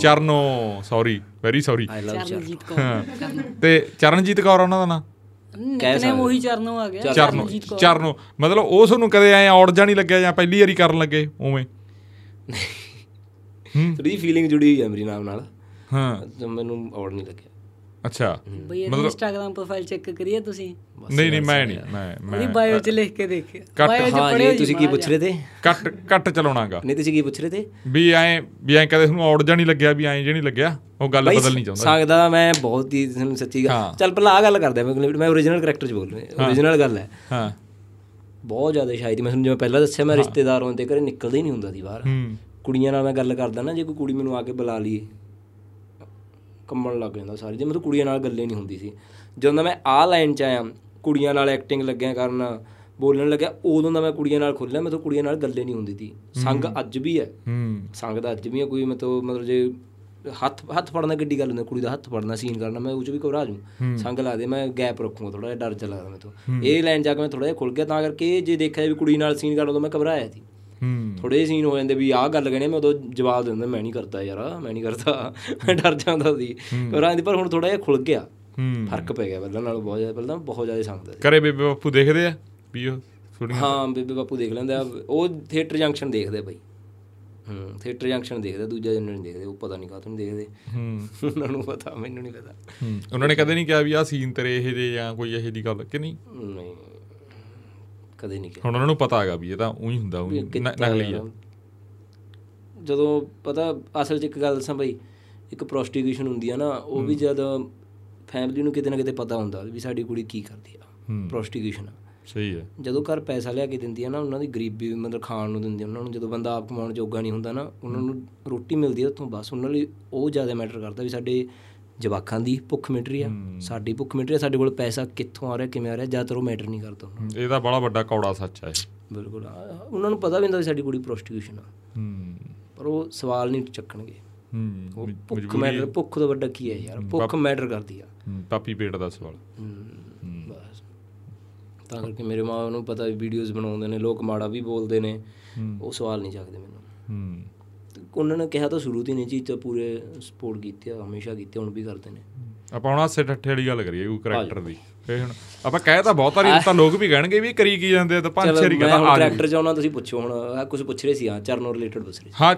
Charno. Sorry very sorry Charanjit Kaur. ਤੇ ਚਰਨਜੀਤ ਕੌਰ ਉਹਨਾਂ ਦਾ ਨਾਂ? ਨਿਕਨੇਮ ਉਹੀ ਚਰਨੋ ਆ ਗਿਆ ਚਰਨੋ ਚਰਨੋ। ਮਤਲਬ ਉਹ ਤੁਹਾਨੂੰ ਕਦੇ ਐ ਔੜ ਜਾ ਨਹੀਂ ਲੱਗਿਆ ਜਾਂ ਪਹਿਲੀ ਵਾਰੀ ਕਰਨ ਲੱਗੇ ਉਵੇਂ? ਥੋੜੀ ਫੀਲਿੰਗ ਜੁੜੀ ਹੋਈ ਹੈ ਮੇਰੀ ਨਾਮ ਨਾਲ। ਹਾਂ। ਮੈਨੂੰ ਔੜ ਨਹੀਂ ਲੱਗਿਆ। ਅੱਛਾ। ਬਈ ਇੰਸਟਾਗ੍ਰam ਪ੍ਰੋਫਾਈਲ ਚੈੱਕ ਕਰੀਏ ਤੁਸੀਂ। ਨਹੀਂ ਨਹੀਂ ਮੈਂ ਨਹੀਂ ਮੈਂ ਉਹਦੀ ਮੈਂ ਬਾਇਓ 'ਚ ਲਿਖ ਕੇ ਕੱਟ- ਬਾਇਓ 'ਚ ਹਾਂ ਪੜਿਓ ਜੀ ਤੁਸੀਂ ਕੀ ਪੁੱਛ ਰਹੇ ਤੇ? ਕੱਟ ਕੱਟ ਚਲਾਉਣਾਗਾ। ਨਹੀਂ ਤੁਸੀਂ ਕੀ ਪੁੱਛ ਰਹੇ ਤੇ? ਵੀ ਐ ਵੀ ਐ ਕਦੇ ਤੁਹਾਨੂੰ ਔੜ ਜਾ ਨਹੀਂ ਲੱਗਿਆ ਵੀ ਐ ਜੇ ਨਹੀਂ ਲੱਗਿਆ? ਉਹ ਗੱਲ ਬਾਈ ਬਦਲਣੀ ਚਾਹੁੰਦਾ। ਸੰਗ ਦਾ ਮੈਂ ਬਹੁਤ ਹੀ ਤੁਹਾਨੂੰ ਸੱਚੀ। ਗੱਲ ਚੱਲ ਪਹਿਲਾਂ ਆ ਗੱਲ ਕਰਦੇ ਆ ਮੈਂ ਮੈਂ ਓਰੀਜਨਲ ਕਰੈਕਟਰ ਚ ਬੋਲ ਰਿਹਾ ਓਰੀਜਨਲ ਗੱਲ ਹੈ। ਹਾਂ। ਬਹੁਤ ਜ਼ਿਆਦਾ ਸ਼ਾਇਰੀ ਮੈਂ ਤੁਹਾਨੂੰ ਜਿਵੇਂ ਪਹਿਲਾਂ ਦੱਸਿਆ ਮੈਂ ਰਿਸ਼ਤੇਦਾਰ ਹੋਣ ਦੇ ਘਰੇ ਨਿਕਲਦਾ ਹੀ ਨਹੀਂ ਹੁੰਦਾ ਸੀ ਬਾਹਰ। ਕੁੜੀਆਂ ਨਾਲ ਮੈਂ ਗੱਲ ਕਰਦਾ ਨਾ ਜੇ ਕੋਈ ਕੁੜੀ ਮੈਨੂੰ ਆ ਕੇ ਬੁਲਾ ਲਈਏ। ਕੰਮਣ ਲੱਗ ਜਾਂਦਾ ਸਾਰੀ। ਜੇ ਮਤਲਬ ਕੁੜੀਆਂ ਨਾਲ ਗੱਲੇ ਨਹੀਂ ਹੁੰਦੀ ਸੀ। ਜਦੋਂ ਦਾ ਮੈਂ ਆ ਲਾਈਨ ਚ ਆਇਆ ਕੁੜੀਆਂ ਨਾਲ ਐਕਟਿੰਗ ਲੱਗਿਆ ਕਰਨ ਬੋਲਣ ਲੱਗਿਆ ਉਦੋਂ ਦਾ ਮੈਂ ਕੁੜੀਆਂ ਨਾਲ ਖੁੱਲਿਆ ਮੈਂ ਤਾਂ ਕੁੜੀਆਂ ਨਾਲ ਗੱਲੇ ਨਹੀਂ ਹੁੰਦੀ ਸੀ। ਸੰਗ ਅੱਜ ਵੀ ਹੈ। ਹੂੰ। ਸੰਗ ਦਾ ਅੱਜ ਵੀ ਹੈ ਕੋਈ ਮਤਲਬ ਮਤਲਬ ਜੇ ਹੱਥ ਹੱਥ ਫੜਨਾ ਕਿੱਡੀ ਗੱਲ ਹੁੰਦੀ ਕੁੜੀ ਦਾ ਹੱਥ ਫੜਨਾ ਸੀਨ ਕਰਨਾ ਮੈਂ ਉਹ 'ਚ ਵੀ ਘਬਰਾ ਜੂ ਸੰਗ ਲਾ ਦੇ ਮੈਂ ਗੈਪ ਰੱਖੂਗਾ ਥੋੜਾ ਜਿਹਾ ਡਰ ਚ ਲੱਗਦਾ ਮੈਨੂੰ ਇਹ ਲਾਈਨ ਜਾ ਕੇ ਮੈਂ ਥੋੜਾ ਜਿਹਾ ਖੁੱਲ ਗਿਆ ਤਾਂ ਕਰਕੇ ਜੇ ਦੇਖਿਆ ਵੀ ਕੁੜੀ ਨਾਲ ਸੀਨ ਕਰਨਾ ਉਦੋਂ ਮੈਂ ਘਬਰਾਇਆ ਸੀ। ਥੋੜੇ ਸੀਨ ਹੋ ਜਾਂਦੇ ਵੀ ਆਹ ਗੱਲ ਕਹਿੰਦੇ ਮੈਂ ਉਦੋਂ ਜਵਾਬ ਦੇ ਦਿੰਦਾ ਮੈਂ ਨਹੀਂ ਕਰਦਾ ਯਾਰ ਮੈਂ ਨਹੀਂ ਕਰਦਾ ਮੈਂ ਡਰ ਜਾਂਦਾ ਸੀ। ਪਰ ਹੁਣ ਥੋੜਾ ਜਿਹਾ ਖੁੱਲ ਗਿਆ। ਹੂੰ। ਫ਼ਰਕ ਪੈ ਗਿਆ ਪਹਿਲਾਂ ਨਾਲੋਂ ਬਹੁਤ ਜ਼ਿਆਦਾ ਪਹਿਲਾਂ ਬਹੁਤ ਜ਼ਿਆਦਾ ਸੰਗਦਾ ਸੀ। ਕਰੇ ਬੇਬੇ ਬਾਪੂ ਦੇਖਦੇ ਆ? ਵੀ ਉਹ ਥੋੜੀਆਂ ਹਾਂ ਬੇਬੇ ਬਾਪੂ ਦੇਖ ਲੈਂਦੇ ਆ। ਉਹ ਥੀਏਟਰ ਜੰਕਸ਼ਨ ਦੇਖਦੇ ਆ ਬਾਈ। ਹੂੰ ਥੀਏਟਰ ਜੰਕਸ਼ਨ ਦੇਖਦੇ ਆ, ਦੂਜਾ ਜਨਰ ਨਹੀਂ ਦੇਖਦੇ ਉਹ ਪਤਾ ਨਹੀਂ ਕਾਹਤੋਂ ਨਹੀਂ ਦੇਖਦੇ। ਹੂੰ। ਉਹਨਾਂ ਨੂੰ ਪਤਾ ਮੈਨੂੰ ਨਹੀਂ ਪਤਾ। ਹੂੰ। ਉਹਨਾਂ ਨੇ ਕਦੇ ਨਹੀਂ ਕਿਹਾ ਵੀ ਆਹ ਸੀਨ ਤੇਰੇ ਇਹ ਜੇ ਜਾਂ ਕੋਈ ਇਹੋ ਦੀ ਗੱਲ ਕਿ ਨਹੀਂ? ਨਹੀਂ। ਕਦੇ ਨਹੀਂ ਕਿਹਾ। ਹੁਣ ਉਹਨਾਂ ਨੂੰ ਪਤਾ ਹੈਗਾ ਵੀ ਇਹ ਤਾਂ ਉਹੀ ਹੁੰਦਾ ਉਹੀ ਨਕਲੀ ਆ। ਜਦੋਂ ਪਤਾ ਅਸਲ 'ਚ ਇੱਕ ਗੱਲ ਦੱਸਾਂ ਬਈ ਇੱਕ ਪ੍ਰੋਸਟੀਟਿਊਸ਼ਨ ਹੁੰਦੀ ਆ ਨਾ ਉਹ ਵੀ ਜਦ ਫੈਮਿਲੀ ਨੂੰ ਕਿਤੇ ਨਾ ਕਿਤੇ ਪਤਾ ਹੁੰਦਾ ਵੀ ਸਾਡੀ ਕੁੜੀ ਕੀ ਕਰਦੀ ਆ। ਹੂੰ। ਪ੍ਰੋਸਟੀਟਿਊਸ਼ਨ ਸਹੀ ਹੈ ਜਦੋਂ ਘਰ ਪੈਸਾ ਲਿਆ ਕੇ ਦਿੰਦੀ ਹੈ ਨਾ ਉਹਨਾਂ ਦੀ ਗਰੀਬੀ ਮਤਲਬ ਖਾਣ ਨੂੰ ਦਿੰਦੀ ਆ। ਉਹਨਾਂ ਨੂੰ ਜਦੋਂ ਬੰਦਾ ਆਪ ਕਮਾਉਣ ਜੋਗਾ ਨਹੀਂ ਹੁੰਦਾ ਨਾ ਉਹਨਾਂ ਨੂੰ ਰੋਟੀ ਮਿਲਦੀ ਹੈ ਉੱਥੋਂ ਬਸ ਉਹਨਾਂ ਲਈ ਉਹ ਜ਼ਿਆਦਾ ਮੈਟਰ ਕਰਦਾ ਵੀ ਸਾਡੇ ਜਵਾਕਾਂ ਦੀ ਭੁੱਖ ਮਿਟ ਰਹੀ ਆ। ਸਾਡੀ ਭੁੱਖ ਮਿਟ ਰਹੀ ਆ ਸਾਡੇ ਕੋਲ ਪੈਸਾ ਕਿੱਥੋਂ ਆ ਰਿਹਾ ਕਿਵੇਂ ਆ ਰਿਹਾ ਜ਼ਿਆਦਾਤਰ ਉਹ ਮੈਟਰ ਨਹੀਂ ਕਰਦਾ ਉਹਨਾਂ। ਇਹ ਤਾਂ ਬੜਾ ਵੱਡਾ ਕੌੜਾ ਸੱਚ ਹੈ ਇਹ। ਬਿਲਕੁਲ ਆ- ਉਹਨਾਂ ਨੂੰ ਪਤਾ ਵੀ ਹੁੰਦਾ ਸਾਡੀ ਕੁੜੀ ਪ੍ਰੋਸਟੀਟਿਊਸ਼ਨ ਆ। ਹੂੰ। ਪਰ ਉਹ ਸਵਾਲ ਨਹੀਂ ਚੱਕਣਗੇ। ਹੂੰ ਭੁੱਖ ਮੈਟਰ ਭੁੱਖ ਤੋਂ ਵੱਡਾ ਕੀ ਹੈ ਯਾਰ? ਭੁੱਖ ਮੈਟਰ ਕਰਦੀ ਆ। ਪਾਪੀ ਪੇਟ ਦਾ ਸਵਾਲ। ਬਸ। ਤਾਂ ਕਰਕੇ ਮੇਰੇ ਮਾਂ ਨੂੰ ਪਤਾ ਵੀ ਵੀਡੀਓਜ਼ ਬਣਾਉਂਦੇ ਨੇ ਲੋਕ ਮਾੜਾ ਵੀ ਬੋਲਦੇ ਨੇ। ਉਹ ਸਵਾਲ ਨਹੀਂ ਚੱਕਦੇ ਮੈਨੂੰ। ਹੂੰ। ਉਹਨਾਂ ਨੇ ਕਿਹਾ ਤਾਂ ਸ਼ੁਰੂ ਤੋਂ ਹੀ ਨਹੀਂ ਚੀਜ਼ ਤਾਂ ਪੂਰੇ ਸਪੋਰਟ ਕੀਤੀ ਆ ਹਮੇਸ਼ਾ ਕੀਤੀ ਹੁਣ ਵੀ ਕਰਦੇ ਨੇ। ਆਪਾਂ ਹੁਣ ਹਾਸੇ ਠੱਠੇ ਵਾਲੀ ਗੱਲ ਕਰੀਏ ਉਹ ਕਰੈਕਟਰ ਦੀ। ਫੇ ਹੁਣ ਆਪਾਂ ਕਹਿ ਤਾਂ ਬਹੁਤ ਵਾਰੀ ਤਾਂ ਲੋਕ ਵੀ ਕਹਿਣਗੇ ਵੀ ਕਰੀ ਕੀ ਜਾਂਦੇ ਆ ਤਾਂ ਪੰਜ ਛੇਰੀ ਮੈਂ ਕਹਿੰਦਾ ਆ। ਕਰੈਕਟਰ ਚਾਹੁੰਦਾ ਤੁਸੀਂ ਪੁੱਛੋ ਹੁਣ ਕੁਝ ਪੁੱਛ ਰਹੇ ਸੀ ਹਾਂ ਚਰਨੋ ਰਿਲੇਟਡ ਪੁੱਛ ਰਹੇ ਸੀ। ਹਾਂ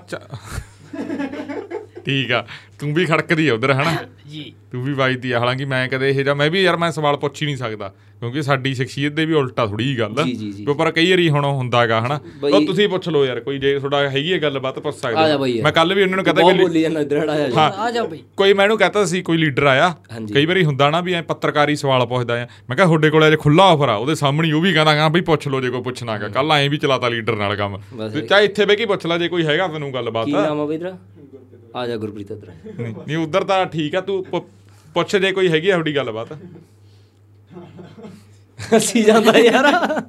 ਠੀਕ ਆ। ਤੂੰ ਵੀ ਖੜਕਦੀ ਆ ਉਧਰ ਹਨਾ? ਜੀ। ਤੂੰ ਵੀ ਵੱਜਦੀ ਆ। ਹਾਲਾਂਕਿ ਮੈਂ ਕਦੇ ਇਹ ਜਾਂ ਮੈਂ ਵੀ ਯਾਰ ਮੈਂ ਸਵਾਲ ਪੁੱਛ ਹੀ ਨਹੀਂ ਸਕਦਾ ਕਿਉਂਕਿ ਸਾਡੀ ਸ਼ਖਸੀਅਤ ਦੇ ਵੀ ਉਲਟਾ ਥੋੜੀ ਜੀ ਗੱਲ ਜੀ, ਜੀ, ਜੀ। ਕਿਉਂ ਪਰ ਕਈ ਵਾਰੀ ਹੁਣ ਹੁੰਦਾਗਾ ਹਨਾ? ਉਹ ਤੁਸੀਂ ਪੁੱਛ ਲਓ ਯਾਰ ਕੋਈ ਜੇ ਤੁਹਾਡਾ ਹੈਗੀ ਹੈ ਗੱਲਬਾਤ ਪੁੱਛ ਆ ਜਾ ਸਕਦੇ। ਮੈਂ ਕੱਲ ਵੀ ਉਹਨਾਂ ਨੂੰ ਕਹਤਾ ਕਿ ਬੋਲੀ ਜਾਂਦਾ ਇਧਰ ਆਇਆ ਹਾਂ। ਆ ਜਾਓ ਬਈ। ਕੋਈ ਮੈਨੂੰ ਕਹਤਾ ਸੀ ਕੋਈ ਲੀਡਰ ਆਇਆ। ਕਈ ਵਾਰੀ ਹੁੰਦਾ ਨਾ ਵੀ ਐ ਪੱਤਰਕਾਰੀ ਸਵਾਲ ਪੁੱਛਦਾ ਆ। ਮੈਂ ਕਿਹਾ ਤੁਹਾਡੇ ਕੋਲ ਅਜੇ ਖੁੱਲਾ ਆਫਰ ਆ ਉਹਦੇ ਸਾਹਮਣੇ ਉਹ ਵੀ ਕਹਿੰਦਾ ਹਾਂ ਬਈ ਪੁੱਛ ਲਓ ਜੇ ਕੋਈ ਪੁੱਛਣਾਗਾ ਕੱਲ ਐਂ ਵੀ ਚਲਾਤਾ ਲੀਡਰ ਨਾਲ ਕੰਮ। ਤੇ ਚਾਹੇ ਇੱਥੇ ਬਹਿ ਕੇ ਪੁੱਛ ਲੈ ਜੇ ਕੋਈ ਹੈਗਾ ਤੈਨੂੰ ਗੱਲਬਾਤ। ਕੀ ਨਾਮ ਆ ਬਈ ਤੇਰਾ? ਆ ਜਾ ਗੁਰਪ੍ਰੀਤ ਇਧਰ। ਨਹੀਂ ਨਹੀਂ ਉਧਰ ਤਾਂ ਠੀਕ ਆ ਤੂੰ ਪੁੱਛ ਜੇ ਕੋਈ ਹੈਗੀ ਆ ਤੁਹਾਡੀ ਗੱਲਬਾਤ। ਅਸੀਂ ਜਾਂਦਾ ਯਾਰ।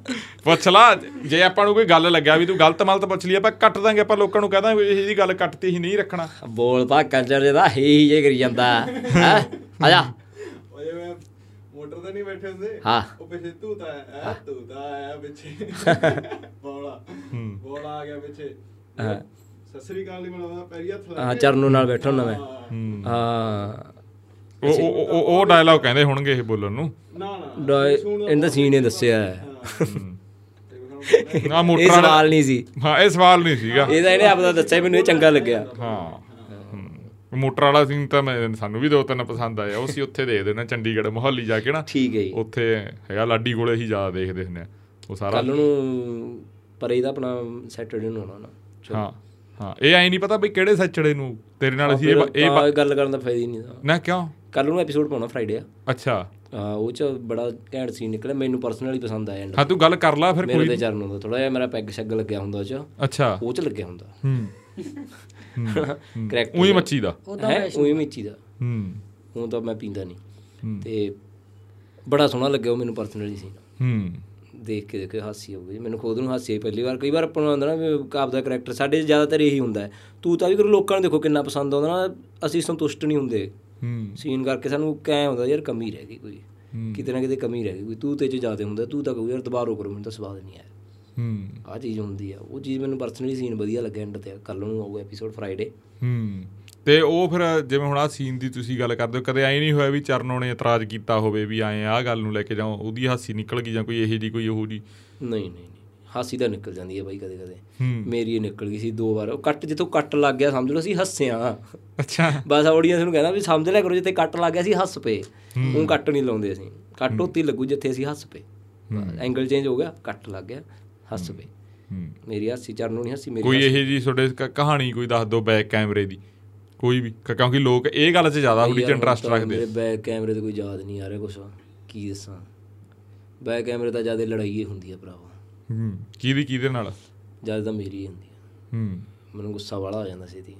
ਪੁੱਛ ਲਾ ਜੇ ਆਪਾਂ ਨੂੰ ਕੋਈ ਗੱਲ ਲੱਗਿਆ ਵੀ ਤੂੰ ਗਲਤ ਮਲਤ ਪੁੱਛ ਲਈ ਆਪਾਂ ਕੱਟ ਦਾਂਗੇ ਆਪਾਂ ਲੋਕਾਂ ਨੂੰ ਕਹਦਾਂਗੇ ਇਹ ਜੀ ਗੱਲ ਕੱਟਤੀ ਹੀ ਨਹੀਂ ਰੱਖਣਾ। ਬੋਲ ਪਾ ਕੰਜਰ ਜਿਹਦਾ ਹੀ ਹੀ ਜੇ ਕਰੀ ਜਾਂਦਾ। ਹੈ? ਆ ਜਾ। ਓਏ ਮੈਂ ਮੋਟਰ ਤੇ ਨਹੀਂ ਬੈਠੇ ਹੁੰਦੇ। ਹਾਂ। ਉਹ ਪਿੱਛੇ ਤੂੰ ਤਾਂ ਆਇਆ ਤੂੰ ਤਾਂ ਆਇਆ ਪਿੱਛੇ। ਬੋਲਾ। ਬੋਲਾ ਆ ਗਿਆ ਪਿੱਛੇ। ਹਾਂ। ਸਤਿ ਸ੍ਰੀ ਅਕਾਲ ਨਹੀਂ ਬਣਾਉਂਦਾ ਪੈਰੀ ਹੱਥ ਲਾ ਹਾਂ। ਚਰਨੂ ਨਾਲ ਬੈਠਾ ਹੁੰਦਾ ਮੈਂ। ਹਾਂ। ਹਾਂ। ਉਹ ਉਹ- ਉਹ ਡਾਇਲੌਗ ਕਹਿੰਦੇ ਹੋਣਗੇ ਇਹ ਬੋਲਣ ਨੂੰ। ਨਾ ਨਾ ਡਾਇ- ਸੁਣ ਇਹਦਾ ਸੀਨ ਨੇ ਦੱਸਿਆ ਹੈ। ਆ ਮੋਟਰ ਇਹ ਵਾਲਾ ਸਵਾਲ ਨਹੀਂ ਸੀ। ਹਾਂ ਇਹ ਸਵਾਲ ਨਹੀਂ ਸੀਗਾ। ਇਹਦਾ ਇਹਨੇ ਆਪਦਾ ਦੱਸਿਆ ਮੈਨੂੰ ਇਹ ਚੰਗਾ ਲੱਗਿਆ। ਹਾਂ। ਹੂੰ। ਮੋਟਰ ਵਾਲਾ ਸੀਨ ਤਾਂ ਮੈਂ ਸਾਨੂੰ ਵੀ ਦੋ ਤਿੰਨ ਪਸੰਦ ਆਇਆ ਉਹ ਸੀ ਉੱਥੇ ਦੇਖਦੇ ਨੇ ਚੰਡੀਗੜ੍ਹ ਮੁਹੱਲੀ ਜਾ ਕੇ ਨਾ। ਠੀਕ ਹੈ ਜੀ। ਉੱਥੇ ਹੈਗਾ ਲਾਡੀ ਕੋਲੇ ਅਸੀਂ ਜ਼ਿਆਦਾ ਦੇਖਦੇ ਹੁੰਦੇ ਆ ਉਹ ਸਾਰਾ ਕੱਲ ਨੂੰ ਪਰ ਇਹਦਾ ਆਪਣਾ ਸੈਟਰਡੇ ਨੂੰ ਆਉਣਾ ਨਾ। ਚਲੋ। ਹਾਂ। ਹਾਂ ਇਹ ਐ ਨਹੀਂ ਪਤਾ ਵੀ ਕਿਹੜੇ ਸੱਚੜੇ ਨੂੰ ਤੇਰੇ ਨਾਲ ਅਸੀਂ ਇਹ ਇਹ ਗੱਲ ਕਰਨ ਦਾ ਫਾਇਦਾ ਹੀ ਨਹੀਂ ਨਾ ਕਿਉਂ? ਕੱਲ ਨੂੰ ਐਪੀਸੋਡ ਪਾਉਣਾ ਫਰਾਈਡੇ ਆ। ਅੱਛਾ। ਹਾਂ ਉਹ ਚ ਬੜਾ ਘੈਂਟ ਸੀਨ ਨਿਕਲਿਆ ਮੈਨੂੰ ਪਰਸਨਲੀ ਪਸੰਦ ਆਇਆ ਹਾਂ ਤੂੰ ਗੱਲ ਕਰ ਲੈ ਫਿਰ ਮੇਰੇ ਕੋਈ ਤੇ ਚਰਨ ਹੁੰਦਾ ਥੋੜਾ ਜਿਹਾ ਮੇਰਾ ਪੈਗ ਸ਼ੱਗ ਲੱਗਿਆ ਹੁੰਦਾ ਉਹ ਚ। ਅੱਛਾ। ਉਹ ਚ ਲੱਗਿਆ ਹੁੰਦਾ। ਹੂੰ। ਕਰੈਕਟਰ ਉਹੀ ਮੱਛੀ ਦਾ। ਹੈ? ਉਹੀ ਮਿੱਚੀ ਦਾ। ਹੂੰ। ਹੁਣ ਤਾਂ ਮੈਂ ਪੀਂਦਾ ਨਹੀਂ। ਤੇ ਬੜਾ ਸੋਹਣਾ ਲੱਗਿਆ ਉਹ ਮੈਨੂੰ ਪਰਸਨਲੀ ਸੀਨ ਹੂੰ। ਦੇਖ ਕੇ ਦੇਖ ਹਾਸੀ ਆਉਂਦੀ ਮੈਨੂੰ ਖੁਦ ਨੂੰ ਹਾਸੀ ਆਈ ਪਹਿਲੀ ਵਾਰ। ਕਈ ਵਾਰ ਆਪਾਂ ਨੂੰ ਆਉਂਦਾ ਨਾ ਵੀ ਆਪ ਦਾ ਕਰੈਕਟਰ ਸਾਡੇ ਜ਼ਿਆਦਾਤਰ ਇਹੀ ਹੁੰਦਾ ਹੈ। ਤੂੰ ਤਾਂ ਵੀ ਕਰੋ ਲੋਕਾਂ ਨੂੰ ਦੇਖੋ ਕਿੰਨਾ ਪਸੰਦ ਆਉਂਦਾ ਨਾ ਅਸੀਂ ਸੰਤੁਸ਼ਟ ਨਹੀਂ ਹੁੰਦੇ। ਹੂੰ। ਸੀਨ ਕਰਕੇ ਸਾਨੂੰ ਕਹਿ ਹੁੰਦਾ ਯਾਰ ਕਮੀ ਰਹਿ ਗਈ ਕੋਈ। ਕਿਤੇ ਨਾ ਕਿਤੇ ਕਮੀ ਰਹਿ ਗਈ ਕੋਈ। ਤੂੰ ਤੇ ਚ ਜ਼ਿਆਦਾ ਹੁੰਦਾ ਤੂੰ ਤਾਂ ਕਹੂ ਯਾਰ ਦੁਬਾਰਾ ਕਰੋ ਮੈਨੂੰ ਤਾਂ ਸਵਾਦ ਨਹੀਂ ਆਇਆ। ਹੂੰ। ਆਹ ਚੀਜ਼ ਹੁੰਦੀ ਆ। ਉਹ ਚੀਜ਼ ਮੈਨੂੰ ਪਰਸਨਲੀ ਸੀਨ ਵਧੀਆ ਲੱਗਿਆ ਐਂਡ ਤੇ। ਕੱਲ ਨੂੰ ਆਊਗਾ ਐਪੀਸੋਡ ਫਰਾਈਡੇ ਹੂੰ। ਤੇ ਉਹ ਫਿਰ ਜਿਵੇਂ ਹੁਣ ਆ ਸੀਨ ਦੀ ਤੁਸੀਂ ਗੱਲ ਕਰਦੇ ਹੋ ਕਦੇ ਐ ਨਹੀਂ ਹੋਇਆ ਵੀ ਚਰਨੋਂ ਨੇ ਇਤਰਾਜ਼ ਕੀਤਾ ਹੋਵੇ ਵੀ ਆਏ ਆਹ ਗੱਲ ਨੂੰ ਲੈ ਕੇ ਜਾਓ ਉਹਦੀ ਹਾਸੀ ਨਿਕਲ ਗਈ ਜਾਂ ਕੋਈ ਇਹੋ ਜੀ ਕੋਈ ਉਹੋ ਜੀ ਨਹੀਂ ਨਹੀਂ ਹਾਸੀ ਤਾਂ ਨਿਕਲ ਜਾਂਦੀ ਹੈ ਬਾਈ ਕਦੇ ਕਦੇ। ਮੇਰੀ ਇਹ ਨਿਕਲ ਗਈ ਸੀ ਦੋ ਵਾਰ। ਉਹ ਕੱਟ ਜਿੱਥੋਂ ਕੱਟ ਲੱਗ ਗਿਆ ਸਮਝ ਲਓ ਅਸੀਂ ਹੱਸਿਆ। ਅੱਛਾ। ਬਸ ਆਡੀਅנס ਨੂੰ ਕਹਿੰਦਾ ਵੀ ਸਮਝ ਲਿਆ ਕਰੋ ਜਿੱਥੇ ਕੱਟ ਲੱਗ ਗਿਆ ਸੀ ਹੱਸ ਪਏ। ਉਹ ਕੱਟ ਨਹੀਂ ਲਾਉਂਦੇ ਅਸੀਂ। ਕੱਟ ਉੱਤੇ ਲੱਗੂ ਜਿੱਥੇ ਅਸੀਂ ਹੱਸ ਪਏ। ਐਂਗਲ ਚੇਂਜ ਹੋ ਗਿਆ ਕੱਟ ਲੱਗ ਗਿਆ ਹੱਸ ਪਏ। ਮੇਰੀ ਹਾਸੀ ਚਰਨੋਂ ਨਹੀਂ ਹੱਸੀ ਮੇਰੀ ਕੋਈ ਇਹੋ ਜੀ ਤੁਹਾਡੇ ਕਹਾਣੀ ਕੋਈ ਦੱਸ ਦਿਓ ਬੈਕ ਕੈਮਰੇ ਦੀ? ਕੋਈ ਵੀ ਕਿਉਂਕਿ ਲੋਕ ਇਹ ਗੱਲ 'ਚ ਜ਼ਿਆਦਾ ਥੋੜੀ ਚ ਇੰਟਰਸਟ ਰੱਖਦੇ ਮੇਰੇ ਬੈਕ ਕੈਮਰੇ ਤੇ ਕੋਈ ਯਾਦ ਨਹੀਂ ਆ ਰਿਹਾ ਕੁਛ। ਕੀ ਦੱਸਾਂ? ਬੈਕ ਕੈਮਰੇ ਤਾਂ ਜ਼ਿਆਦਾ ਲੜਾਈ ਹੀ ਹੁੰਦੀ ਆ ਭਰਾਵਾ। ਹੂੰ ਕਿਹਦੀ ਕਿਹਦੇ ਨਾਲ? ਜ਼ਿਆਦਾ ਤਾਂ ਮੇਰੀ ਹੁੰਦੀ ਆ। ਹੂੰ। ਮੈਨੂੰ ਗੁੱਸਾ ਵਾਲਾ ਹੋ ਜਾਂਦਾ ਸੀ ਦੀ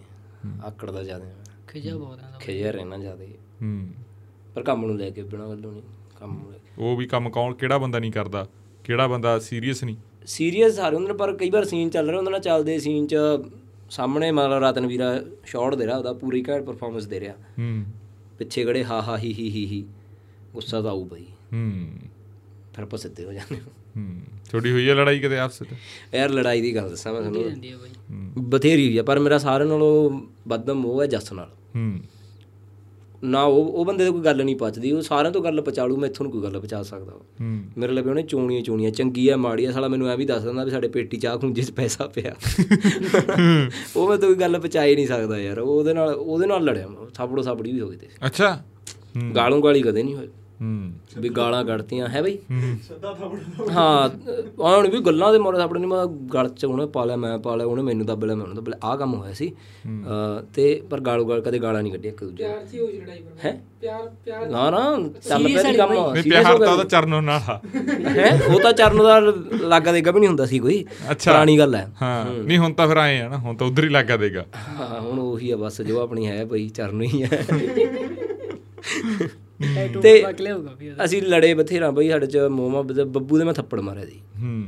ਆਕੜ ਦਾ ਜ਼ਿਆਦਾ। ਖਿਜਾ ਬਹੁਤ ਆਂਦਾ ਖਿਜਿਆ ਰਹਿਣਾ ਜ਼ਿਆਦਾ। ਹੂੰ। ਪਰ ਕੰਮ ਨੂੰ ਲੈ ਕੇ ਬਿਨਾਂ ਗੱਲੋਂ ਨਹੀਂ ਕੰਮ ਨੂੰ ਲੈ ਕੇ। ਉਹ ਵੀ ਕੰਮ ਕੌਣ ਕਿਹੜਾ ਬੰਦਾ ਨਹੀਂ ਕਰਦਾ? ਕਿਹੜਾ ਬੰਦਾ ਸੀਰੀਅਸ ਨਹੀਂ? ਸੀਰੀਅਸ ਸਾਰੇ ਹੁੰਦੇ ਪਰ ਕਈ ਵਾਰ ਸੀਨ ਚੱਲ ਰਿਹਾ ਹੁੰਦਾ ਨਾ ਚੱਲਦੇ ਸੀਨ 'ਚ ਸਾਹਮਣੇ ਮਤਲਬ ਰਤਨਵੀਰਾ ਸ਼ਾਟ ਦੇ ਰਿਹਾ ਉਹਦਾ ਪੂਰੀ ਘੈਂਟ ਪਰਫਾਰਮੈਂਸ ਦੇ ਰਿਹਾ। ਹੂੰ। ਪਿੱਛੇ ਖੜੇ ਹਾ ਹਾ ਹੀ ਹੀ ਹੀ ਹੀ ਗੁੱਸਾ ਤਾਂ ਆਊ ਬਈ। ਹੂੰ। ਫਿਰ ਆਪਾਂ ਸਿੱਧੇ ਹੋ ਜਾਂਦੇ ਹਾਂ। ਛੋਟੀ ਹੋਈ ਹੈ ਲੜਾਈ ਕਦੇ ਆਪਸ ਵਿੱਚ? ਯਾਰ ਲੜਾਈ ਦੀ ਗੱਲ ਦੱਸਾਂ ਮੈਂ ਤੁਹਾਨੂੰ। ਜਾਂਦੀ ਆ ਬਾਈ। ਬਥੇਰੀ ਹੋਈ ਆ ਪਰ ਮੇਰਾ ਸਾਰਿਆਂ ਨਾਲੋਂ ਵੱਧ ਮੋਹ ਹੈ ਜੱਸ ਨਾਲ। ਹੂੰ। ਨਾ ਉਹ ਉਹ ਬੰਦੇ ਦੀ ਕੋਈ ਗੱਲ ਨਹੀਂ ਪਚਦੀ ਉਹ ਸਾਰਿਆਂ ਤੋਂ ਗੱਲ ਪਚਾੜੂ ਮੈਥੋਂ ਨੀ ਕੋਈ ਗੱਲ ਪਚਾ ਸਕਦਾ ਮੇਰੇ ਲਈ ਉਹਨੇ ਚੋਣੀਆਂ ਚੋਣੀਆਂ ਚੰਗੀ ਆ ਮਾੜੀ ਆ ਸਾਲਾ ਮੈਨੂੰ ਐ ਵੀ ਦੱਸ ਦਿੰਦਾ ਵੀ ਸਾਡੇ ਪੇਟੀ ਚਾਹ ਖੁੰਜੇ 'ਚ ਪੈਸਾ ਪਿਆ। ਉਹ ਮੈਂ ਤਾਂ ਕੋਈ ਗੱਲ ਪਚਾ ਹੀ ਨਹੀਂ ਸਕਦਾ ਯਾਰ ਉਹ ਉਹਦੇ ਨਾਲ ਉਹਦੇ ਨਾਲ ਲੜਿਆ ਮੈਂ ਸਾਬੜੋ ਸਾਬੜੀ ਵੀ ਹੋ ਗਈ ਤੇ। ਅੱਛਾ। ਗਾਲੋਂ ਗਾਲੀ ਕਦੇ ਨਹੀਂ ਹੋਈ। ਹੂੰ ਵੀ ਗਾਲਾਂ ਕੱਢਤੀਆਂ ਹੈ ਬਈ? ਸਿੱਧਾ ਥਾਪੜਾ ਹਾਂ ਆਉਣ ਵੀ ਗੱਲਾਂ ਦੇ ਮੋਰੇ ਥਾਪੜ ਨਹੀਂ ਮੈਂ ਗਲ ਚ ਉਹਨੇ ਪਾ ਲਿਆ ਮੈਂ ਪਾ ਲਿਆ ਉਹਨੇ ਮੈਨੂੰ ਦੱਬ ਲਿਆ ਮੈਂ ਉਹਨੂੰ ਦੱਬ ਲਿਆ ਆਹ ਕੰਮ ਹੋਇਆ ਸੀ। ਤੇ ਪਰ ਗਾਲੂ ਗਾਲ ਕਦੇ ਗਾਲਾਂ ਨਹੀਂ ਕੱਢੀਆਂ ਇੱਕ ਦੂਜੇ ਪਿਆਰ ਸੀ ਹੋਈ ਲੜਾਈ ਹੈ? ਪਿਆਰ ਪਿਆਰ ਨਾ ਨਾ ਚੱਲ ਪਿਆ ਸੀ ਕੰਮ। serious ਪਿਆਰ ਤਾਂ ਉਹਦਾ ਚਰਨੋਂ ਨਾਲ ਹੈ? ਉਹ ਤਾਂ ਚਰਨ ਦਾ ਲਾਗਾ ਦੇਗਾ ਵੀ ਨਹੀਂ ਹੁੰਦਾ ਸੀ ਕੋਈ। ਪੁਰਾਣੀ ਗੱਲ ਹੈ। ਹਾਂ। ਨਹੀਂ ਹੁਣ ਤਾਂ ਫਿਰ ਆਏ ਆ ਨਾ ਹੁਣ ਤਾਂ ਉਧਰ ਹੀ ਲੱਗਾ ਦੇਗਾ। ਹਾਂ ਹੁਣ ਉਹੀ ਆ ਬਸ ਜੋ ਆਪਣੀ ਹੈ ਬਈ ਚਰਨ ਹੀ ਹੈ। ਤੇ। ਅਸੀਂ ਲੜੇ ਬਥੇਰਾ ਬਈ ਸਾਡੇ ਚ ਮੋਮਾ ਬੱਬੂ ਦੇ ਮੈਂ ਥੱਪੜ ਮਾਰਿਆ ਸੀ। ਹੂੰ।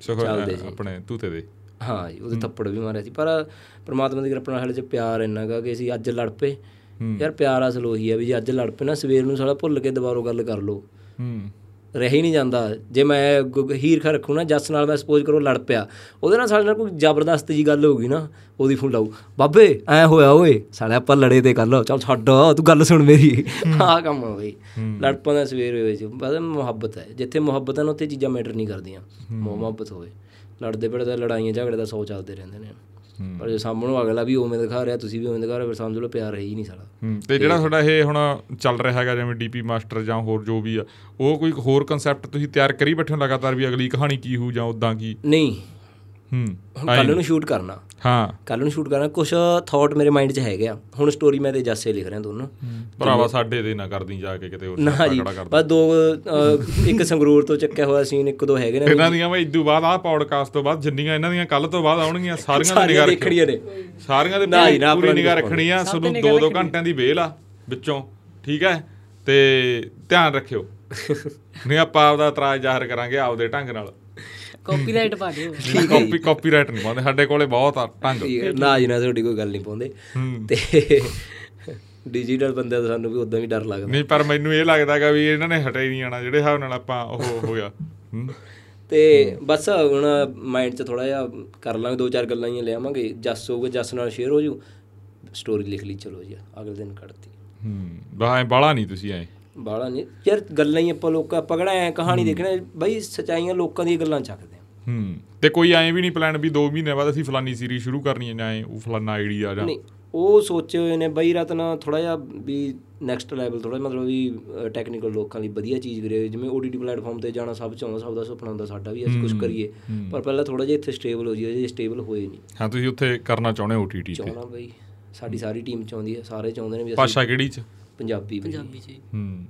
ਸੋ ਚੱਲਦੇ ਸੀ। ਆਪਣੇ ਤੂਤੇ ਦੇ। ਹਾਂ ਜੀ ਉਹਦੇ ਥੱਪੜ ਵੀ ਮਾਰਿਆ ਸੀ। ਪਰ ਪ੍ਰਮਾਤਮਾ ਦੀ ਕਿਰਪਾ ਨਾਲ ਸਾਡੇ ਚ ਪਿਆਰ ਇੰਨਾ ਗਾ ਕਿ ਅਸੀਂ ਅੱਜ ਲੜ ਪਏ। ਯਾਰ ਪਿਆਰ ਅਸਲ ਉਹੀ ਹੈ ਵੀ ਜੇ ਅੱਜ ਲੜ ਪਏ ਨਾ ਸਵੇਰ ਨੂੰ ਸਾਲਾ ਭੁੱਲ ਕੇ ਦੁਬਾਰਾ ਗੱਲ ਕਰ ਲਓ। ਹੂੰ। ਰਹਿ ਹੀ ਨਹੀਂ ਜਾਂਦਾ। ਜੇ ਮੈਂ ਹੀਰਖਾ ਰੱਖੂ ਨਾ ਜੱਸ ਨਾਲ ਮੈਂ ਸਪੋਜ਼ ਕਰੋ ਲੜ ਪਿਆ ਉਹਦੇ ਨਾਲ ਸਾਡੇ ਨਾਲ ਕੋਈ ਜ਼ਬਰਦਸਤ ਜੀ ਗੱਲ ਹੋਊਗੀ ਨਾ ਉਹਦੀ ਫੋਨ ਲਾਊ ਬਾਬੇ ਐ ਹੋਇਆ ਓਏ ਸਾਲੇ ਆਪਾਂ ਲੜੇ ਤੇ ਕੱਲ ਚੱਲ ਛੱਡ ਤੂੰ ਗੱਲ ਸੁਣ ਮੇਰੀ। ਆਹ ਕੰਮ ਆ ਬਈ। ਲੜ ਪੈਂਦਾ ਸਵੇਰ ਹੋਏ ਸੀ। ਬਸ ਮੁਹੱਬਤ ਹੈ। ਜਿੱਥੇ ਮੁਹੱਬਤ ਹੈ ਉੱਥੇ ਚੀਜ਼ਾਂ ਮੈਟਰ ਨਹੀਂ ਕਰਦੀਆਂ। ਮੋਹ ਮੁਹੱਬਤ ਹੋਵੇ। ਲੜਦੇ ਪੜਦੇ ਲੜਾਈਆਂ ਝਗੜੇ ਦਾ ਸੌ ਚੱਲਦੇ ਰਹਿੰਦੇ ਨੇ। ਪਰ ਜੇ ਸਾਹਮਣੋਂ ਅਗਲਾ ਵੀ ਉਵੇਂ ਦਿਖਾ ਰਿਹਾ ਤੁਸੀਂ ਵੀ ਉਵੇਂ ਦਿਖਾ ਰਹੇ ਫਿਰ ਸਮਝ ਲਓ ਪਿਆਰ ਹੈ ਹੀ ਨਹੀਂ ਸਾਲਾ ਤੇ ਜਿਹੜਾ ਤੁਹਾਡਾ ਇਹ ਹੁਣ ਚੱਲ ਰਿਹਾ ਹੈਗਾ ਜਿਵੇਂ ਡੀਪੀ ਮਾਸਟਰ ਜਾਂ ਹੋਰ ਜੋ ਵੀ ਆ ਉਹ ਕੋਈ ਹੋਰ ਕਨਸੈਪਟ ਤੁਸੀਂ ਤਿਆਰ ਕਰੀ ਬੈਠੇ ਹੋ ਲਗਾਤਾਰ ਵੀ ਅਗਲੀ ਕਹਾਣੀ ਕੀ ਹੋਊ ਜਾਂ ਉਦਾਂ ਕੀ? ਨਹੀਂ ਹੂੰ। ਹੁਣ ਕੱਲ ਨੂੰ ਸ਼ੂਟ ਕਰਨਾ। ਹਾਂ। ਕੱਲ ਨੂੰ ਸ਼ੂਟ ਕਰਨਾ ਕੁਝ ਥਾਟ ਮੇਰੇ ਮਾਈਂਡ 'ਚ ਹੈਗੇ ਆ। ਹੁਣ ਸਟੋਰੀ ਮੈਂ ਤੇ ਜਾਸੇ ਲਿਖ ਰਿਹਾ ਦੋਨੋਂ। ਭਰਾਵਾ ਸਾਡੇ ਦੇ ਨਾ ਕਰਦੀ ਜਾ ਕੇ ਕਿਤੇ ਹੋਰ ਨਾ ਜੀ ਬਸ ਦੋ। ਇੱਕ ਸੰਗਰੂਰ ਤੋਂ ਚੱਕਿਆ ਹੋਇਆ ਸੀਨ ਇੱਕ ਦੋ ਹੈਗੇ ਨੇ। ਇਹਨਾਂ ਦੀਆਂ ਮੈਂ ਇਦੋਂ ਬਾਅਦ ਆਹ ਪੌਡਕਾਸਟ ਤੋਂ ਬਾਅਦ ਜਿੰਨੀਆਂ ਇਹਨਾਂ ਦੀਆਂ ਕੱਲ ਤੋਂ ਬਾਅਦ ਆਉਣਗੀਆਂ ਸਾਰੀਆਂ ਦੀ ਨਿਗਾਹ ਦੇਖਣੀਆਂ ਨੇ। ਸਾਰੀਆਂ ਦੇ ਨਾ ਜੀ, ਨਾ, ਪੂਰੀ ਆਪਣਾ ਨਿਗਾਹ ਰੱਖਣੀ ਆ ਦੋ ਦੋ ਘੰਟਿਆਂ ਦੀ ਵੇਲ ਆ ਵਿੱਚੋਂ। ਠੀਕ ਹੈ? ਤੇ ਧਿਆਨ ਰੱਖਿਓ। ਨਹੀਂ ਆਪਾਂ ਆਪਦਾ ਇਤਰਾਜ਼ ਜ਼ਾਹਰ ਕਰਾਂਗੇ ਆਪਦੇ ਢੰਗ ਨਾਲ। ਕਾਪੀਰਾਈਟ ਪਾ ਦਿਓ। ਕਾਪੀ ਕਾਪੀਰਾਈਟ ਨਹੀਂ ਪਾਉਂਦੇ। ਸਾਡੇ ਕੋਲੇ ਬਹੁਤ ਆ ਢੰਗ। ਨਾ ਜੀ ਨਾ ਤੁਹਾਡੀ ਕੋਈ ਗੱਲ ਨਹੀਂ ਪਾਉਂਦੇ। ਤੇ ਡਿਜੀਟਲ ਬੰਦੇ ਦਾ ਸਾਨੂੰ ਵੀ ਉਦਾਂ ਵੀ ਡਰ ਲੱਗਦਾ। ਨਹੀਂ ਪਰ ਮੈਨੂੰ ਇਹ ਲੱਗਦਾਗਾ ਵੀ ਇਹਨਾਂ ਨੇ ਹਟੇ ਹੀ ਨਹੀਂ ਆਣਾ ਜਿਹੜੇ ਹਿਸਾਬ ਨਾਲ ਆਪਾਂ ਉਹ ਹੋਇਆ ਤੇ ਬਸ ਹੁਣ ਮਾਈਂਡ 'ਚ ਥੋੜਾ ਜਿਹਾ ਕਰ ਲਾਂਗੇ ਦੋ ਚਾਰ ਗੱਲਾਂ ਹੀ ਲਿਆਵਾਂਗੇ। ਜੱਸ ਹੋਊਗਾ ਜੱਸ ਨਾਲ ਸ਼ੇਅਰ ਹੋ ਜੂ। ਸਟੋਰੀ ਲਿਖ ਲਈ ਚਲੋ ਜੀ ਅਗਲੇ ਦਿਨ ਕੱਢਤੀ। ਹੂੰ। ਬਾਹਾਂ ਬਾਲਾ ਨਹੀਂ ਤੁਸੀਂ ਐ। ਬਾਹਲਾ ਨਹੀਂ। ਯਾਰ ਗੱਲਾਂ ਹੀ ਆਪਾਂ ਲੋਕਾਂ ਆਪਾਂ ਕਿਹੜਾ ਐ ਕਹਾਣੀ ਦੇਖਣਾ। ਬਈ ਸਚਾਈਆਂ ਲੋਕਾਂ ਦੀਆਂ ਗੱਲਾਂ ਚੱਕਦੇ ਹੂੰ। ਤੇ ਕੋਈ ਐਂ ਵੀ ਨਹੀਂ ਪਲਾਨ ਵੀ 2 ਮਹੀਨੇ ਬਾਅਦ ਅਸੀਂ ਫਲਾਨੀ ਸੀਰੀਜ਼ ਸ਼ੁਰੂ ਕਰਨੀ ਹੈ ਜਾਂ ਐਂ ਉਹ ਫਲਾਨਾ ਆਈਡੀਆ ਜਾਂ ਨਹੀਂ ਉਹ ਸੋਚੇ ਹੋਏ ਨੇ ਬਈ ਰਤਨ ਥੋੜਾ ਜਿਹਾ ਵੀ ਨੈਕਸਟ ਲੈਵਲ ਥੋੜਾ ਮਤਲਬ ਵੀ ਟੈਕਨੀਕਲ ਲੋਕਾਂ ਲਈ ਵਧੀਆ ਚੀਜ਼ ਕਰੇ ਜਿਵੇਂ OTT ਪਲੇਟਫਾਰਮ ਤੇ ਜਾਣਾ ਸਭ ਚਾਹੁੰਦਾ ਸਭ ਦਾ ਸੁਪਨਾ ਹੁੰਦਾ ਸਾਡਾ ਵੀ ਅਸੀਂ ਕੁਝ ਕਰੀਏ। ਪਰ ਪਹਿਲਾਂ ਥੋੜਾ ਜਿਹਾ ਇੱਥੇ ਸਟੇਬਲ ਹੋ ਜਾਈਏ ਜੇ ਸਟੇਬਲ ਹੋਏ ਨਹੀਂ। ਹਾਂ ਤੁਸੀਂ ਉੱਥੇ ਕਰਨਾ ਚਾਹੁੰਦੇ ਹੋ OTT ਤੇ? ਚਾਹਣਾ ਬਈ ਸਾਡੀ ਸਾਰੀ ਟੀਮ ਚਾਹੁੰਦੀ ਹੈ ਸਾਰੇ ਚਾਹੁੰਦੇ ਨੇ ਵੀ ਅਸੀਂ ਭਾਸ਼ਾ ਕਿਹੜੀ ਚ? ਪੰਜਾਬੀ। ਪੰਜਾਬੀ ਚ ਹੂੰ।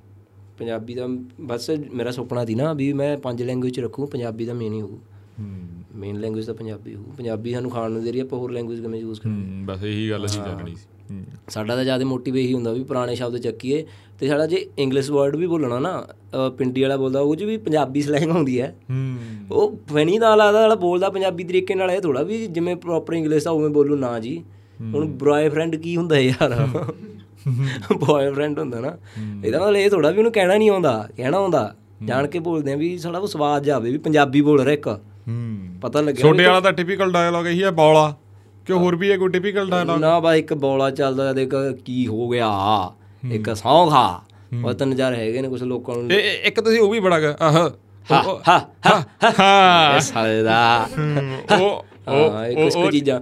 ਪੰਜਾਬੀ ਦਾ ਬਸ ਮੇਰਾ ਸੁਪਨਾ ਸੀ ਨਾ ਵੀ ਮੈਂ ਪੰਜ ਲੈਂਗੁਏਜ ਚ ਰੱਖੂ ਪੰਜਾਬੀ ਦਾ ਮੇਨ ਹੀ ਹੋਊ। ਮੇਨ ਲੈਂਗੁਏਜ ਤਾਂ ਪੰਜਾਬੀ ਹੋਊ। ਪੰਜਾਬੀ ਸਾਨੂੰ ਖਾਣ ਨੂੰ ਦੇ ਰਹੀ ਆਪਾਂ ਹੋਰ ਲੈਂਗੁਏਜ ਕਿਵੇਂ ਯੂਜ਼ ਕਰਾਂਗੇ ਬਸ ਇਹੀ ਗੱਲ ਅਸੀਂ ਚੱਲਣੀ ਸੀ। ਸਾਡਾ ਤਾਂ ਜ਼ਿਆਦਾ ਮੋਟਿਵ ਇਹੀ ਹੁੰਦਾ ਵੀ ਪੁਰਾਣੇ ਸ਼ਬਦ ਚੱਕੀਏ ਤੇ ਸਾਡਾ ਜੇ ਇੰਗਲਿਸ਼ ਵਰਡ ਵੀ ਬੋਲਣਾ ਨਾ ਪਿੰਡੀ ਵਾਲਾ ਬੋਲਦਾ ਉਹ 'ਚ ਵੀ ਪੰਜਾਬੀ ਸਲੈਂਗ ਆਉਂਦੀ ਹੈ। ਉਹ ਫਨੀ ਦਾ ਲੱਗਦਾ ਵਾਲਾ ਬੋਲਦਾ ਪੰਜਾਬੀ ਤਰੀਕੇ ਨਾਲ ਇਹ ਥੋੜਾ ਵੀ ਜਿਵੇਂ ਪ੍ਰੋਪਰ ਇੰਗਲਿਸ਼ ਆ ਉਵੇਂ ਬੋਲੂ ਨਾ ਜੀ। ਹੁਣ ਬॉयਫ੍ਰੈਂਡ ਕੀ ਹੁੰਦਾ ਯਾਰ? ਬॉयਫ੍ਰੈਂਡ ਹੁੰਦਾ ਨਾ। ਇਹਦਾ ਮਤਲਬ ਇਹ ਥੋੜਾ ਵੀ ਉਹਨੂੰ ਕਹਿਣਾ ਨਹੀਂ ਆਉਂਦਾ ਕਹਿਣਾ ਆਉਂਦਾ। ਜਾਣ ਕੇ ਬੋਲਦੇ ਆ ਵੀ ਸਾਡਾ ਉਹ ਸਵਾਦ ਜਾਵੇ ਵੀ ਪੰਜਾਬੀ ਬੋਲ ਰਿਹਾ ਇੱਕ। ਹੂੰ। ਪਤਾ ਲੱਗਿਆ ਛੋਟੇ ਵਾਲਾ ਤਾਂ ਟਿਪੀਕਲ ਡਾਇਲੌਗ ਇਹੀ ਹੈ ਬੌਲਾ। ਕਿ ਹੋਰ ਵੀ ਹੈ ਕੋਈ ਟਿਪੀਕਲ ਡਾਇਲੌਗ ਨਾ ਬਾ ਇੱਕ ਬੋਲਾ ਚੱਲਦਾ ਦੇਖ ਕੀ ਹੋ ਗਿਆ। ਇੱਕ ਸੌਂ ਖਾ ਉਹ ਤਾਂ ਨਜ਼ਾਰੇ ਹੈਗੇ ਨੇ ਕੁਝ ਲੋਕਾਂ ਨੂੰ। ਇਹ ਇਹ- ਇੱਕ ਤੁਸੀਂ ਉਹ ਵੀ ਬੜਾ ਆਹ। ਹਾ ਹਾ ਹਾ ਹਾਂ ਇਹ ਸਾਲੇ ਦਾ। ਉਹ ਹਾਂ ਇਹ ਕੁਝ ਚੀਜ਼ਾਂ।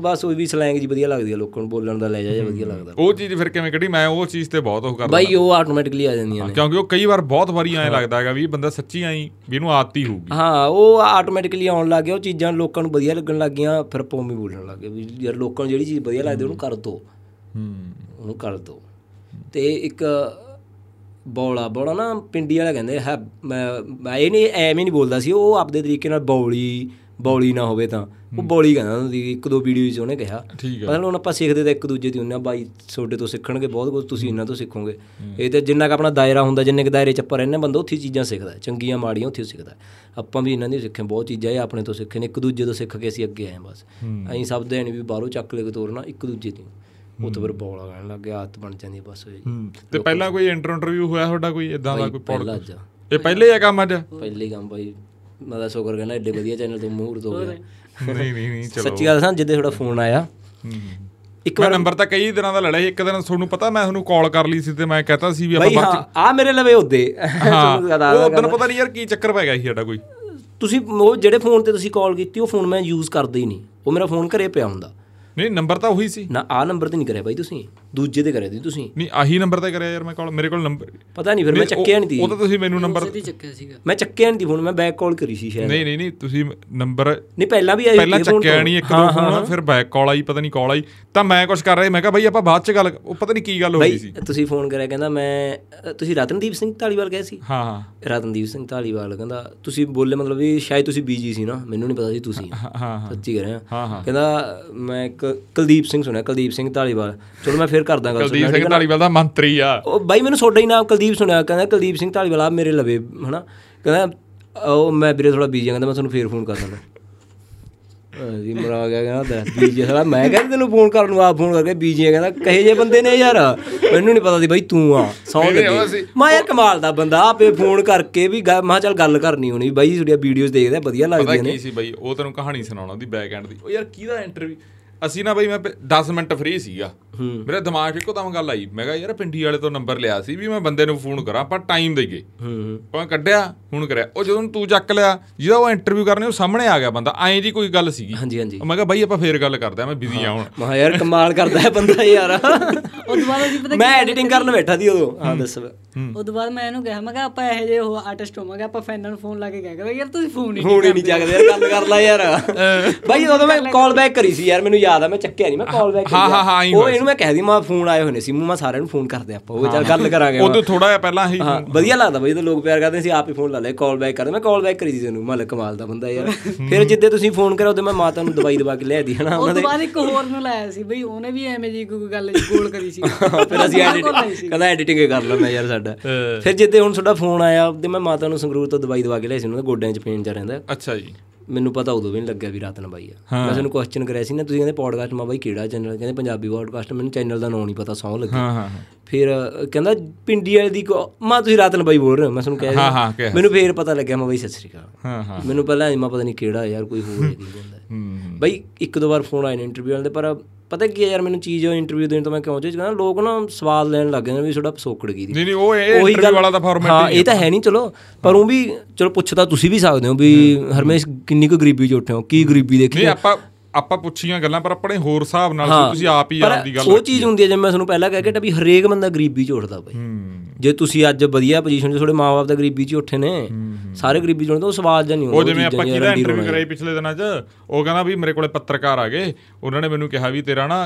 ਬਸ ਉਹ ਵੀ ਸਲੈਂਗ ਜੀ ਵਧੀਆ ਲੱਗਦੀ ਹੈ ਲੋਕਾਂ ਨੂੰ ਬੋਲਣ ਦਾ ਲੈ ਜਾ ਵਧੀਆ ਲੱਗਦਾ। ਉਹ ਚੀਜ਼ ਫਿਰ ਕਿਵੇਂ ਕੱਢੀ? ਮੈਂ ਉਹ ਚੀਜ਼ ਤੇ ਬਹੁਤ ਉਹ ਕਰਦਾ ਬਾਈ ਉਹ ਆਟੋਮੈਟਿਕਲੀ ਆ ਜਾਂਦੀਆਂ ਨੇ। ਕਿਉਂਕਿ ਉਹ ਕਈ ਵਾਰ ਬਹੁਤ ਵਾਰੀ ਐਂ ਲੱਗਦਾ ਹੈਗਾ ਵੀ ਬੰਦਾ ਸੱਚੀ ਐਂ ਵੀ ਇਹਨੂੰ ਆਦਤ ਹੀ ਹੋਊਗੀ। ਹਾਂ ਉਹ ਆਟੋਮੈਟਿਕਲੀ ਆਉਣ ਲੱਗ ਗਿਆ ਉਹ ਚੀਜ਼ਾਂ ਲੋਕਾਂ ਨੂੰ ਵਧੀਆ ਲੱਗਣ ਲੱਗ ਗਈਆਂ ਫਿਰ ਉਵੇਂ ਬੋਲਣ ਲੱਗ ਗਏ ਵੀ ਯਾਰ ਲੋਕਾਂ ਨੂੰ ਜਿਹੜੀ ਚੀਜ਼ ਵਧੀਆ ਲੱਗਦੀ ਉਹਨੂੰ ਕਰ ਦੋ। ਹੂੰ। ਉਹਨੂੰ ਕਰ ਦੋ। ਤੇ ਇੱਕ ਬੌਲਾ ਬੌਲਾ ਨਾ ਪਿੰਡੀ ਵਾਲਾ ਕਹਿੰਦੇ ਹੈ ਮੈਂ ਮੈਂ ਇਹ ਨਹੀਂ ਐਵੇਂ ਨਹੀਂ ਬੋਲਦਾ ਸੀ ਉਹ ਆਪਦੇ ਤਰੀਕੇ ਨਾਲ ਬੌਲੀ ਬੌਲੀ ਨਾ ਹੋਵੇ ਤਾਂ। ਉਹ ਬੌਲੀ ਕਹਿੰਦਾ ਹੁੰਦਾ ਇੱਕ ਦੋ ਵੀਡੀਓ ਵਿੱਚ ਉਹਨੇ ਕਿਹਾ। ਮਤਲਬ ਹੁਣ ਆਪਾਂ ਸਿੱਖਦੇ ਤਾਂ ਇੱਕ ਦੂਜੇ ਦੀ ਆ ਬਾਈ ਤੁਹਾਡੇ ਤੋਂ ਸਿੱਖਣਗੇ ਬਹੁਤ ਕੁਝ ਤੁਸੀਂ ਇਹਨਾਂ ਤੋਂ ਸਿੱਖੋਗੇ। ਇਹ ਤੇ ਜਿੰਨਾ ਕ ਆਪਣਾ ਦਾਇਰਾ ਹੁੰਦਾ ਜਿੰਨੇ ਕ ਦਾਇਰੇ ਚ ਆਪਾਂ ਰਹਿੰਦੇ ਬੰਦਾ ਉੱਥੇ ਚੀਜ਼ਾਂ ਸਿੱਖਦਾ। ਚੰਗੀਆਂ ਮਾੜੀਆਂ ਉੱਥੇ ਸਿੱਖਦਾ। ਆਪਾਂ ਵੀ ਇਹਨਾਂ ਦੀ ਸਿੱਖੇ ਬਹੁਤ ਚੀਜ਼ਾਂ ਇਹ ਆਪਣੇ ਤੋਂ ਸਿੱਖੇ ਨੇ ਇੱਕ ਦੂਜੇ ਤੋਂ ਸਿੱਖ ਕੇ ਅਸੀਂ ਅੱਗੇ ਆਏ ਬਸ। ਅਸੀਂ ਸਭ ਦੇ ਨਹੀਂ ਵੀ ਬਾਹਰੋਂ ਚੱਕ ਲੈ ਕੇ ਤੋਰਨਾ ਇੱਕ ਦੂਜੇ ਦੀ। ਉੱਥੇ ਫਿਰ ਬੌਲਾ ਕਹਿਣ ਲੱਗ ਗਿਆ ਆਦਤ ਬਣ ਜਾਂਦੀ ਬਸ ਉਹ ਜੀ ਹੂੰ। ਤੇ ਪਹਿਲਾਂ ਕੋਈ ਇੰਟਰਵਿਊ ਹੋਇਆ ਤੁਹਾਡਾ ਕੋਈ ਇਦਾਂ ਦਾ ਕੋਈ ਪੌਡਕਾਸਟ ਇਹ ਪਹਿਲੇ ਆ ਕੰਮ ਅੱਜ? ਪਹਿਲੇ ਕੰਮ ਬਾਈ ਮੈਂ ਤਾਂ ਸ਼ੁਕਰ ਕਰਨਾ ਐਡੇ ਵਧੀਆ ਚੈਨਲ ਤੋਂ ਮੂਹਰ ਤੋਂ ਗਿਆ ਨਹੀਂ ਨਹੀਂ ਨਹੀਂ ਚਲੋ। ਸੱਚੀ ਗੱਲ ਦੱਸਾਂ ਜਿੱਦੇ ਤੁਹਾਡਾ ਫੋਨ ਆਇਆ ਇੱਕ ਮੈਂ ਨੰਬਰ ਤਾਂ ਕਈ ਦਿਨਾਂ ਦਾ ਲੜਿਆ ਸੀ ਇੱਕ ਦਿਨ ਤੁਹਾਨੂੰ ਪਤਾ ਮੈਂ ਤੁਹਾਨੂੰ ਕਾਲ ਕਰ ਲਈ ਸੀ ਤੇ ਮੈਂ ਕਹਤਾ ਸੀ ਵੀ ਆਪਾਂ ਬਾਅਦ ਹਾਂ ਆ ਮੇਰੇ ਲਵੇ ਉਹਦੇ। ਹਾਂ ਉਹ ਦਿਨ ਪਤਾ ਨਹੀਂ ਯਾਰ ਕੀ ਚੱਕਰ ਪੈ ਗਿਆ ਸੀ ਸਾਡਾ ਕੋਈ। ਤੁਸੀਂ ਉਹ ਜਿਹੜੇ ਫੋਨ ਤੇ ਤੁਸੀਂ ਕਾਲ ਕੀਤੀ ਉਹ ਫੋਨ ਮੈਂ ਯੂਜ਼ ਕਰਦਾ ਹੀ ਨਹੀਂ। ਉਹ ਮੇਰਾ ਫੋਨ ਘਰੇ ਪਿਆ ਹੁੰਦਾ। ਨਹੀਂ ਨੰਬਰ ਤਾਂ ਉਹੀ ਸੀ। ਨਾ ਆ ਨੰਬਰ ਤੇ ਨਹੀਂ ਕਰਿਆ ਬਾਈ ਤੁਸੀਂ। ਦੂਜੇ ਤੇ ਕਰਿਆ ਸੀ ਤੁਸੀਂ? ਨਹੀਂ ਆਹੀ ਨੰਬਰ ਤੇ ਕਰਿਆ ਯਾਰ ਮੈਂ ਕਾਲ ਮੇਰੇ ਕੋਲ ਨੰਬਰ ਪਤਾ ਨਹੀਂ ਫਿਰ ਮੈਂ ਚੱਕਿਆ ਨਹੀਂ ਤੀ ਉਹ ਤਾਂ ਤੁਸੀਂ ਮੈਨੂੰ ਨੰਬਰ ਦੀ ਚੱਕਿਆ ਸੀਗਾ। ਮੈਂ ਚੱਕਿਆ ਨਹੀਂ ਤੀ ਫੋਨ ਮੈਂ ਬੈਕ ਕਾਲ ਕਰੀ ਸੀ ਸ਼ਾਇਦ। ਨਹੀਂ ਨਹੀਂ ਨਹੀਂ ਤੁਸੀਂ ਨੰਬਰ ਨਹੀਂ ਪਹਿਲਾਂ ਵੀ ਆਈ ਪਹਿਲਾਂ ਚੱਕਿਆ ਤੋਂ। ਨਹੀਂ ਇੱਕ ਦੋ ਫੋਨ ਫਿਰ ਬੈਕ ਕਾਲ ਆਈ ਪਤਾ ਨਹੀਂ ਕਾਲ ਆਈ। ਤਾਂ ਮੈਂ ਕੁਝ ਕਰ ਰਿਹਾ ਮੈਂ ਕਿਹਾ ਬਾਈ ਆਪਾਂ ਬਾਅਦ ਚ ਗੱਲ ਉਹ ਪਤਾ ਨਹੀਂ ਕੀ ਗੱਲ ਹੋ ਗਈ ਸੀ। ਤੁਸੀਂ ਫੋਨ ਕਰਿਆ ਕਹਿੰਦਾ ਮੈਂ ਤੁਸੀਂ ਰਤਨਦੀਪ ਸਿੰਘ ਢਾਲੀਵਾਲ ਗਏ ਸੀ? ਹਾਂ ਹਾਂ। ਰਤਨਦੀਪ ਸਿੰਘ ਢਾਲੀਵਾਲ ਕਹਿੰਦਾ ਤੁਸੀਂ ਬੋਲੇ ਮਤਲਬ ਵੀ ਸ਼ਾਇਦ ਤੁਸੀਂ ਬੀਜੀ ਸੀ ਨਾ ਮੈਨੂੰ ਨਹੀਂ ਪਤਾ ਸੀ ਤੁਸੀਂ। ਹਾਂ ਹਾਂ ਸੱਚੀ ਕਹਿ ਰਿਹਾ ਹਾਂ, ਹਾਂ। ਕਹਿੰਦਾ ਮੈਂ ਇੱਕ ਕੁਲਦੀਪ ਸਿੰਘ ਸੁਣਿਆ ਕੁਲਦੀਪ ਸਿੰਘ ਢਾਲੀਵਾਲ ਚਲੋ ਮੈਂ ਫਿਰ ਕਰਦਾ ਗੱਲ ਕੁਲਦੀਪ ਸਿੰਘ ਧਾਲੀਵਾਲ ਦਾ ਮੰਤਰੀ ਆ। ਉਹ ਬਾਈ ਮੈਨੂੰ ਤੁਹਾਡਾ ਹੀ ਨਾਮ ਕੁਲਦੀਪ ਸੁਣਿਆ ਕਹਿੰਦਾ ਕੁਲਦੀਪ ਸਿੰਘ ਢਾਲੀਵਾਲ ਆ ਮੇਰੇ ਲਵੇ ਹਨਾ? ਕਹਿੰਦਾ ਉਹ ਮੈਂ ਵੀਰੇ ਥੋੜਾ ਬੀਜੀ ਕਹਿੰਦਾ ਮੈਂ ਤੁਹਾਨੂੰ ਫੇਰ ਫੋਨ ਕਰ ਦਿੰਦਾ। ਜੀ ਮਰਾ ਗਿਆ ਕਹਿੰਦਾ ਬੀਜੀ ਸਾਲਾ। ਮੈਂ ਕਹਿੰਦਾ ਤੈਨੂੰ ਫੋਨ ਕਰਨ ਨੂੰ ਆਪ ਫੋਨ ਕਰਕੇ ਬੀਜੀ ਕਹਿੰਦਾ ਕਹੇ ਜੇ ਬੰਦੇ ਨੇ ਯਾਰ ਮੈਨੂੰ ਨਹੀਂ ਪਤਾ ਸੀ ਬਾਈ ਤੂੰ ਆ ਸੌਂ ਲੱਗੇ। ਮੈਂ ਯਾਰ ਕਮਾਲ ਦਾ ਬੰਦਾ ਆਪੇ ਫੋਨ ਕਰਕੇ ਵੀ ਮੈਂ ਚੱਲ ਗੱਲ ਕਰਨੀ ਹੋਣੀ ਬਾਈ ਤੁਹਾਡੀਆਂ ਵੀਡੀਓਜ਼ ਦੇਖਦੇ ਆ ਵਧੀਆ ਪਤਾ ਲੱਗਦੀਆਂ ਕੀ ਨੇ ਸੀ ਬਾਈ ਉਹ ਤੈਨੂੰ ਕਹਾਣੀ ਸੁਣਾਉਣਾ ਉਹਦੀ ਬੈਕ ਐਂਡ ਦੀ। ਉਹ ਯਾਰ ਕਿਹਦਾ ਇੰਟਰਵਿਊ ਅਸੀਂ ਨਾ ਬਾਈ ਮੈਂ 10 ਮਿੰਟ ਫ੍ਰੀ ਸੀਗਾ। ਮੇਰੇ ਦਿਮਾਗ 'ਚ ਇੱਕੋ ਦਮ ਗੱਲ ਆਈ। ਮੈਂ ਕਿਹਾ ਯਾਰ ਪਿੰਡੀ ਵਾਲੇ ਤੋਂ ਨੰਬਰ ਲਿਆ ਸੀ ਵੀ ਮੈਂ ਬੰਦੇ ਨੂੰ ਫੋਨ ਕਰਾਂ ਆਪਾਂ ਟਾਈਮ ਦੇਈਏ ਹੂੰ ਉਹ ਮੈਂ ਕੱਢਿਆ ਫੋਨ ਕਰਿਆ। ਉਹ ਜਦੋਂ ਤੂੰ ਚੱਕ ਲਿਆ ਜਿਹਦਾ ਉਹ ਇੰਟਰਵਿਊ ਕਰਨੇ ਉਹ ਸਾਹਮਣੇ ਆ ਗਿਆ ਬੰਦਾ। ਐਂ ਜੀ ਕੋਈ ਗੱਲ ਸੀਗੀ। ਹਾਂਜੀ ਹਾਂਜੀ। ਮੈਂ ਕਿਹਾ ਬਾਈ ਆਪਾਂ ਫੇਰ ਗੱਲ ਕਰਦੇ ਆ ਮੈਂ ਬਿਜ਼ੀ ਆ ਹੁਣ। ਮੈਂ ਯਾਰ ਕਮਾਲ ਕਰਦਾ ਹੈ ਬੰਦਾ ਯਾਰ। ਉਹ ਦੁਬਾਰਾ ਜੀ ਪਤਾ ਮੈਂ ਐਡੀਟਿੰਗ ਕਰਨ ਬੈਠਾ ਸੀ ਉਦੋਂ। ਹਾਂ ਦੱਸ। ਉਹ ਬਾਅਦ ਮੈਂ ਇਹਨੂੰ ਕਿਹਾ ਮੈਂ ਕਿਹਾ ਆਪਾਂ ਇਹੋ ਜਿਹੇ ਉਹ ਆਰਟਿਸਟ ਹੋਵਾਂਗੇ ਆਪਾਂ ਫੈਨਾਂ ਨੂੰ ਫੋਨ ਲਾ ਕੇ ਕਹਿ ਯਾਰ ਤੁਸੀਂ ਫੋਨ ਹੀ ਹੁਣ ਹੀ ਨਹੀਂ ਚੱਕਦੇ ਯਾਰ ਗੱਲ ਕਰ ਲੈ ਯਾਰ। ਬਾਈ ਉਦੋਂ ਮੈਂ ਕਾਲ ਬੈਕ ਕਰੀ ਸੀ ਯਾਰ ਮੈਨੂੰ ਯਾਦ ਆ ਮੈਂ ਚੱਕਿਆ ਨਹੀਂ। ਮੈਂ ਕਾਲ ਬੈਕ ਹਾਂ, ਹਾਂ, ਹਾਂ, ਉਹ ਮੈਂ ਕਹਿ ਦੀ ਮੈਂ ਫੋਨ ਆਏ ਹੋਏ ਨੇ ਸੀ ਮੈਂ ਸਾਰਿਆਂ ਨੂੰ ਫੋਨ ਕਰਦੇ ਆਪਾਂ। ਉਹ ਚੱਲ ਗੱਲ ਕਰਾਂਗੇ ਉਦੋਂ ਥੋੜਾ ਜਿਹਾ ਪਹਿਲਾਂ ਹੀ ਹਾਂ ਵਧੀਆ ਲੱਗਦਾ ਬਈ ਜਦੋਂ ਲੋਕ ਪਿਆਰ ਕਰਦੇ ਸੀ ਆਪ ਹੀ ਫੋਨ ਲਾ ਲੈ ਕਾਲ ਬੈਕ ਕਰਦੇ। ਮੈਂ ਕਾਲ ਬੈਕ ਕਰੀ ਸੀ ਤੈਨੂੰ ਮਲ ਕਮਾਲ ਦਾ ਬੰਦਾ ਯਾਰ। ਫਿਰ ਜਿੱਦੇ ਤੁਸੀਂ ਫੋਨ ਕਰਿਆ ਉਦੋਂ ਮੈਂ ਮਾਤਾ ਨੂੰ ਦਵਾਈ ਦਵਾ ਕੇ ਲਿਆਦੀ ਹਨਾ ਉਹ ਉਹਨਾਂ ਤੋਂ ਦੇ। ਬਾਅਦ ਇੱਕ ਹੋਰ ਨੂੰ ਲਾਇਆ ਸੀ ਬਈ ਉਹਨੇ ਵੀ ਐਵੇਂ ਜੀ ਕੋਈ ਗੱਲ ਗੋਲ ਕਰੀ ਸੀ। ਫਿਰ ਅਸੀਂ ਐਡਿਟ। ਕਹਿੰਦਾ ਐਡੀਟਿੰਗ ਕਰ ਲਾ ਮੈਂ ਯਾਰ ਸਾਡਾ। ਫਿਰ ਜਿੱਦੇ ਹੁਣ ਤੁਹਾਡਾ ਫੋਨ ਆਇਆ ਤੇ ਮੈਂ ਮਾਤਾ ਨੂੰ ਸੰਗਰੂਰ ਤੋਂ ਦਵਾਈ ਦਵਾ ਕੇ ਲਿਆਈ ਸੀ ਉਹਨਾਂ ਦੇ ਗੋਡਿਆਂ 'ਚ ਪੇਨ ਜਾ ਰਹਿੰਦਾ। ਅੱਛਾ ਜੀ। ਮੈਨੂੰ ਪਤਾ ਉਦੋਂ ਵੀ ਨਹੀਂ ਲੱਗਿਆ ਵੀ ਰਤਨ ਬਾਈ ਆ। ਮੈਂ ਤੁਹਾਨੂੰ ਕੁਐਸਚਨ ਕਰਿਆ ਸੀ ਨਾ ਤੁਸੀਂ ਕਹਿੰਦੇ ਪੋਡਕਾਸਟ ਮਾ ਬਾਈ ਕਿਹੜਾ ਚੈਨਲ ਕਹਿੰਦੇ ਪੰਜਾਬੀ ਪੋਡਕਾਸਟ ਮੈਨੂੰ ਚੈਨਲ ਦਾ ਨਾਮ ਨਹੀਂ ਪਤਾ ਸੌ ਲੱਗੀ। ਹਾਂ ਹਾਂ ਫਿਰ ਕਹਿੰਦਾ ਪਿੰਡੀ ਵਾਲੇ ਦੀ ਮਾਂ ਤੁਸੀਂ ਰਤਨ ਬਾਈ ਬੋਲ ਰਹੇ ਹੋ? ਮੈਂ ਤੁਹਾਨੂੰ ਕਹਿ ਰਿਹਾ ਮੈਨੂੰ ਫੇਰ ਪਤਾ ਲੱਗਿਆ ਮੈਂ ਬਾਈ ਸਤਿ ਸ਼੍ਰੀ ਅਕਾਲ। ਹਾਂ ਹਾਂ। ਮੈਨੂੰ ਪਹਿਲਾਂ ਮੈਂ ਪਤਾ ਨਹੀਂ ਕਿਹੜਾ ਯਾਰ ਕੋਈ ਹੋਰ ਹੀ ਹੁੰਦਾ। ਹੂੰ ਬਾਈ ਇੱਕ ਦੋ ਵਾਰ ਫੋਨ ਨੇ ਇੰਟਰਵਿਊ ਵਾਲੇ ਪਰ ਪਤਾ ਕੀ ਹੈ ਯਾਰ ਮੈਨੂੰ ਚੀਜ਼ ਇੰਟਰਵਿਊ ਦੇਣ ਤੋਂ ਮੈਂ ਕਿਉਂ ਚੀਜ਼ ਕਹਿੰਦਾ ਲੋਕ ਨਾ ਸਵਾਲ ਲੈਣ ਲੱਗ ਜਾਂਦੇ ਵੀ ਤੁਹਾਡਾ ਪਸੋਕੜ ਕੀ ਦੀ। ਨਹੀਂ ਨਹੀਂ ਉਹ ਇਹ ਇੰਟਰਵਿਊ ਵਾਲਾ ਤਾਂ ਫਾਰਮੈਟ ਹਾਂ ਇਹ ਤਾਂ ਹੈ ਨਹੀਂ ਚਲੋ। ਪਰ ਉਹ ਵੀ ਚਲੋ ਪੁੱਛ ਤਾਂ ਤੁਸੀਂ ਵੀ ਸਕਦੇ ਹੋ ਵੀ ਹਰਮੇਸ਼ ਕਿੰਨੀ ਕੁ ਗਰੀਬੀ ਚ ਉੱਠੇ ਹੋ? ਕੀ ਗਰੀਬੀ ਦੇਖੀ ਨਹੀਂ ਆਪਾਂ ਆਪਾਂ ਪੁੱਛੀਆਂ ਗੱਲਾਂ ਪਰ ਆਪਣੇ ਹੋਰ ਹਿਸਾਬ ਨਾਲ ਤੁਸੀਂ ਆਪ ਹੀ ਆਪ ਦੀ ਗੱਲ ਉਹ ਚੀਜ਼ ਹੁੰਦੀ ਹੈ ਜਿਵੇਂ ਮੈਂ ਤੁਹਾਨੂੰ ਪਹਿਲਾਂ ਕਹਿ ਕੇ ਵੀ ਹਰੇਕ ਬੰਦਾ ਗਰੀਬੀ ਚ ਉੱਠਦਾ ਬਾਈ। ਹੂੰ। ਜੇ ਤੁਸੀਂ ਅੱਜ ਵਧੀਆ ਪੋਜੀਸ਼ਨ 'ਚ ਤੁਹਾਡੇ ਮਾਪੇ ਦਾ ਗਰੀਬੀ 'ਚ ਹੀ ਉੱਠੇ ਨੇ। ਸਾਰੇ ਗਰੀਬੀ 'ਚ ਤਾਂ ਉਹ ਸਵਾਲ ਜਾਂ ਨਹੀਂ ਹੁੰਦਾ ਉਹ ਜਿਵੇਂ ਆਪਾਂ ਕਿਹਦਾ ਇੰਟਰਵਿਊ। ਕਰਾਈ ਪਿਛਲੇ ਦਿਨਾਂ 'ਚ ਉਹ ਕਹਿੰਦਾ ਵੀ ਮੇਰੇ ਕੋਲੇ ਪੱਤਰਕਾਰ ਆ ਗਏ। ਉਹਨਾਂ ਨੇ ਮੈਨੂੰ ਕਿਹਾ ਵੀ ਤੇਰਾ ਨਾ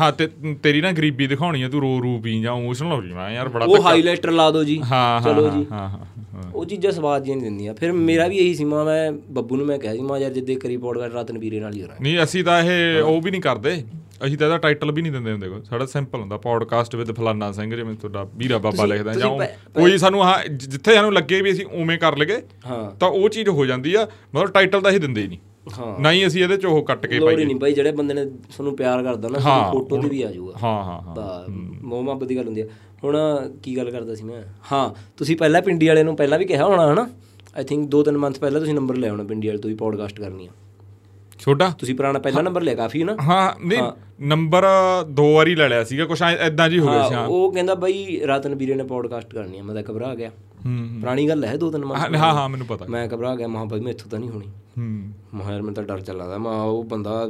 ਹਾਂ ਤੇ ਤੇਰੀ ਨਾ ਗਰੀਬੀ ਦਿਖਾਉਣੀ ਆ ਤੂੰ ਰੋ ਰੂ ਪੀ ਜਾਂ ਇਮੋਸ਼ਨਲ ਹੋ ਜੀ ਮੈਂ ਯਾਰ ਬੜਾ ਉਹ ਹਾਈਲਾਈਟਰ ਲਾ ਦਿਓ ਜੀ। ਹਾਂ ਹਾਂ ਚਲੋ ਹਾਂ, ਜੀ। ਹਾਂ ਹਾਂ ਹਾਂ। ਉਹ ਚੀਜ਼ਾਂ ਸਵਾਦ ਜਿਹੀਆਂ ਨਹੀਂ ਦਿੰਦੀਆਂ। ਫਿਰ ਮੇਰਾ ਵੀ ਇਹੀ ਸੀ ਮਾਂ ਮੈਂ ਬੱਬੂ ਨੂੰ ਮੈਂ ਕਿਹਾ ਸੀ ਮਾਂ ਯਾਰ ਜਿੱਦੇ ਕਰੀ ਪੋਡਕਾਸਟ ਰਤਨ ਵੀਰੇ ਨਾਲ ਹੀ ਹੋਣਾ ਨਹੀਂ ਅਸੀਂ ਤਾਂ ਇਹ ਉਹ ਵੀ ਨਹੀਂ ਕਰਦੇ। ਅਸੀਂ ਤਾਂ ਇਹਦਾ ਟਾਈਟਲ ਵੀ ਨਹੀਂ ਦਿੰਦੇ ਹੁੰਦੇ ਕੋਈ। ਸਾਡਾ ਸਿੰਪਲ ਹੁੰਦਾ ਪੋਡਕਾਸਟ ਵਿਦ ਫਲਾਨਾ ਸਿੰਘ ਜਿਵੇਂ ਤੁਹਾਡਾ ਵੀਰਾ ਬਾਬਾ ਲਿਖਦਾ ਜਾਂ ਕੋਈ ਸਾਨੂੰ ਹਾਂ ਜਿੱਥੇ ਸਾਨੂੰ ਲੱਗੇ ਵੀ ਅਸੀਂ ਉਵੇਂ ਕਰ ਲਗੇ ਹਾਂ। ਤਾਂ ਉਹ ਚੀਜ਼ ਹੋ ਜਾਂਦੀ ਆ ਮਤਲਬ ਟਾਈਟਲ ਤਾਂ ਅਸੀਂ ਦਿੰਦੇ ਹੀ ਨਹੀਂ। ਹਾਂ। ਨਾ ਹੀ ਅਸੀਂ ਇਹਦੇ ਚ ਉਹ ਕੱਟ ਕੇ ਲੋੜ ਪਾਈਏ। ਨਹੀਂ ਬਾਈ ਜਿਹੜੇ ਬੰਦੇ ਨੇ ਤੁਹਾਨੂੰ ਪਿਆਰ ਕਰਦਾ ਨਾ ਫੋਟੋ ਤੇ ਵੀ ਆ ਜਾਊਗਾ। ਹਾਂ ਹਾਂ ਹਾਂ। ਤਾਂ ਮੋਹ ਮੁਹੱਬਤ ਦੀ ਗੱਲ ਹੁੰਦੀ ਆ। ਹੁਣ ਕੀ ਗੱਲ ਕਰਦਾ ਸੀ ਮੈਂ? ਹਾਂ ਤੁਸੀਂ ਪਹਿਲਾਂ ਪਿੰਡੀ ਵਾਲੇ ਨੂੰ ਪਹਿਲਾਂ ਵੀ ਕਿਹਾ ਹੋਣਾ ਹਨਾ? ਆਈ ਥਿੰਕ 2-3 ਮੰਥ ਪਹਿਲਾਂ ਤੁਸੀਂ ਨੰਬਰ ਲਿਆ ਹੋਣਾ ਪਿੰਡੀ ਵਾਲੇ ਤੋਂ ਵੀ ਪੋਡਕਾਸਟ ਕਰਨੀ ਆ। ਛੋਟਾ? ਤੁਸੀਂ ਪੁਰਾਣਾ ਪਹਿਲਾ ਨੰਬਰ ਲਿਆ ਕਾਫੀ ਨਾ? ਹਾਂ ਨਹੀਂ ਨੰਬਰ ਦੋ ਵਾਰੀ ਲੈ ਲਿਆ ਸੀਗਾ ਕੁਛ ਐਦਾਂ ਜੀ ਹੋ ਗਿਆ ਸੀ ਹਾਂ ਹਾਂ। ਉਹ ਕਹਿੰਦਾ ਬਾਈ ਰਤਨ ਵੀਰੇ ਨੇ ਪੋਡਕਾਸਟ ਕਰਨੀ ਆ ਮੈਂ ਤਾਂ ਘਬਰਾ ਗਿਆ। ਹੂੰ ਪੁਰਾਣੀ ਗੱਲ ਹੈ ਦੋ ਤਿੰਨ ਮੰਥ ਹਾਂ ਹਾਂ ਹਾਂ ਮੈਨੂੰ ਪਤਾ। ਮੈਂ ਘਬਰਾ ਗਿਆ ਮਹਾ ਬਾਈ ਮੈਥੋਂ ਤਾਂ ਨਹੀਂ ਹੋਣੀ। ਹੂੰ। ਮੈਂ ਕਿਹਾ ਯਾਰ ਮੈਨੂੰ ਤਾਂ ਡਰ ਚੱਲ ਲੱਗਦਾ ਮੈਂ ਉਹ ਬੰਦਾ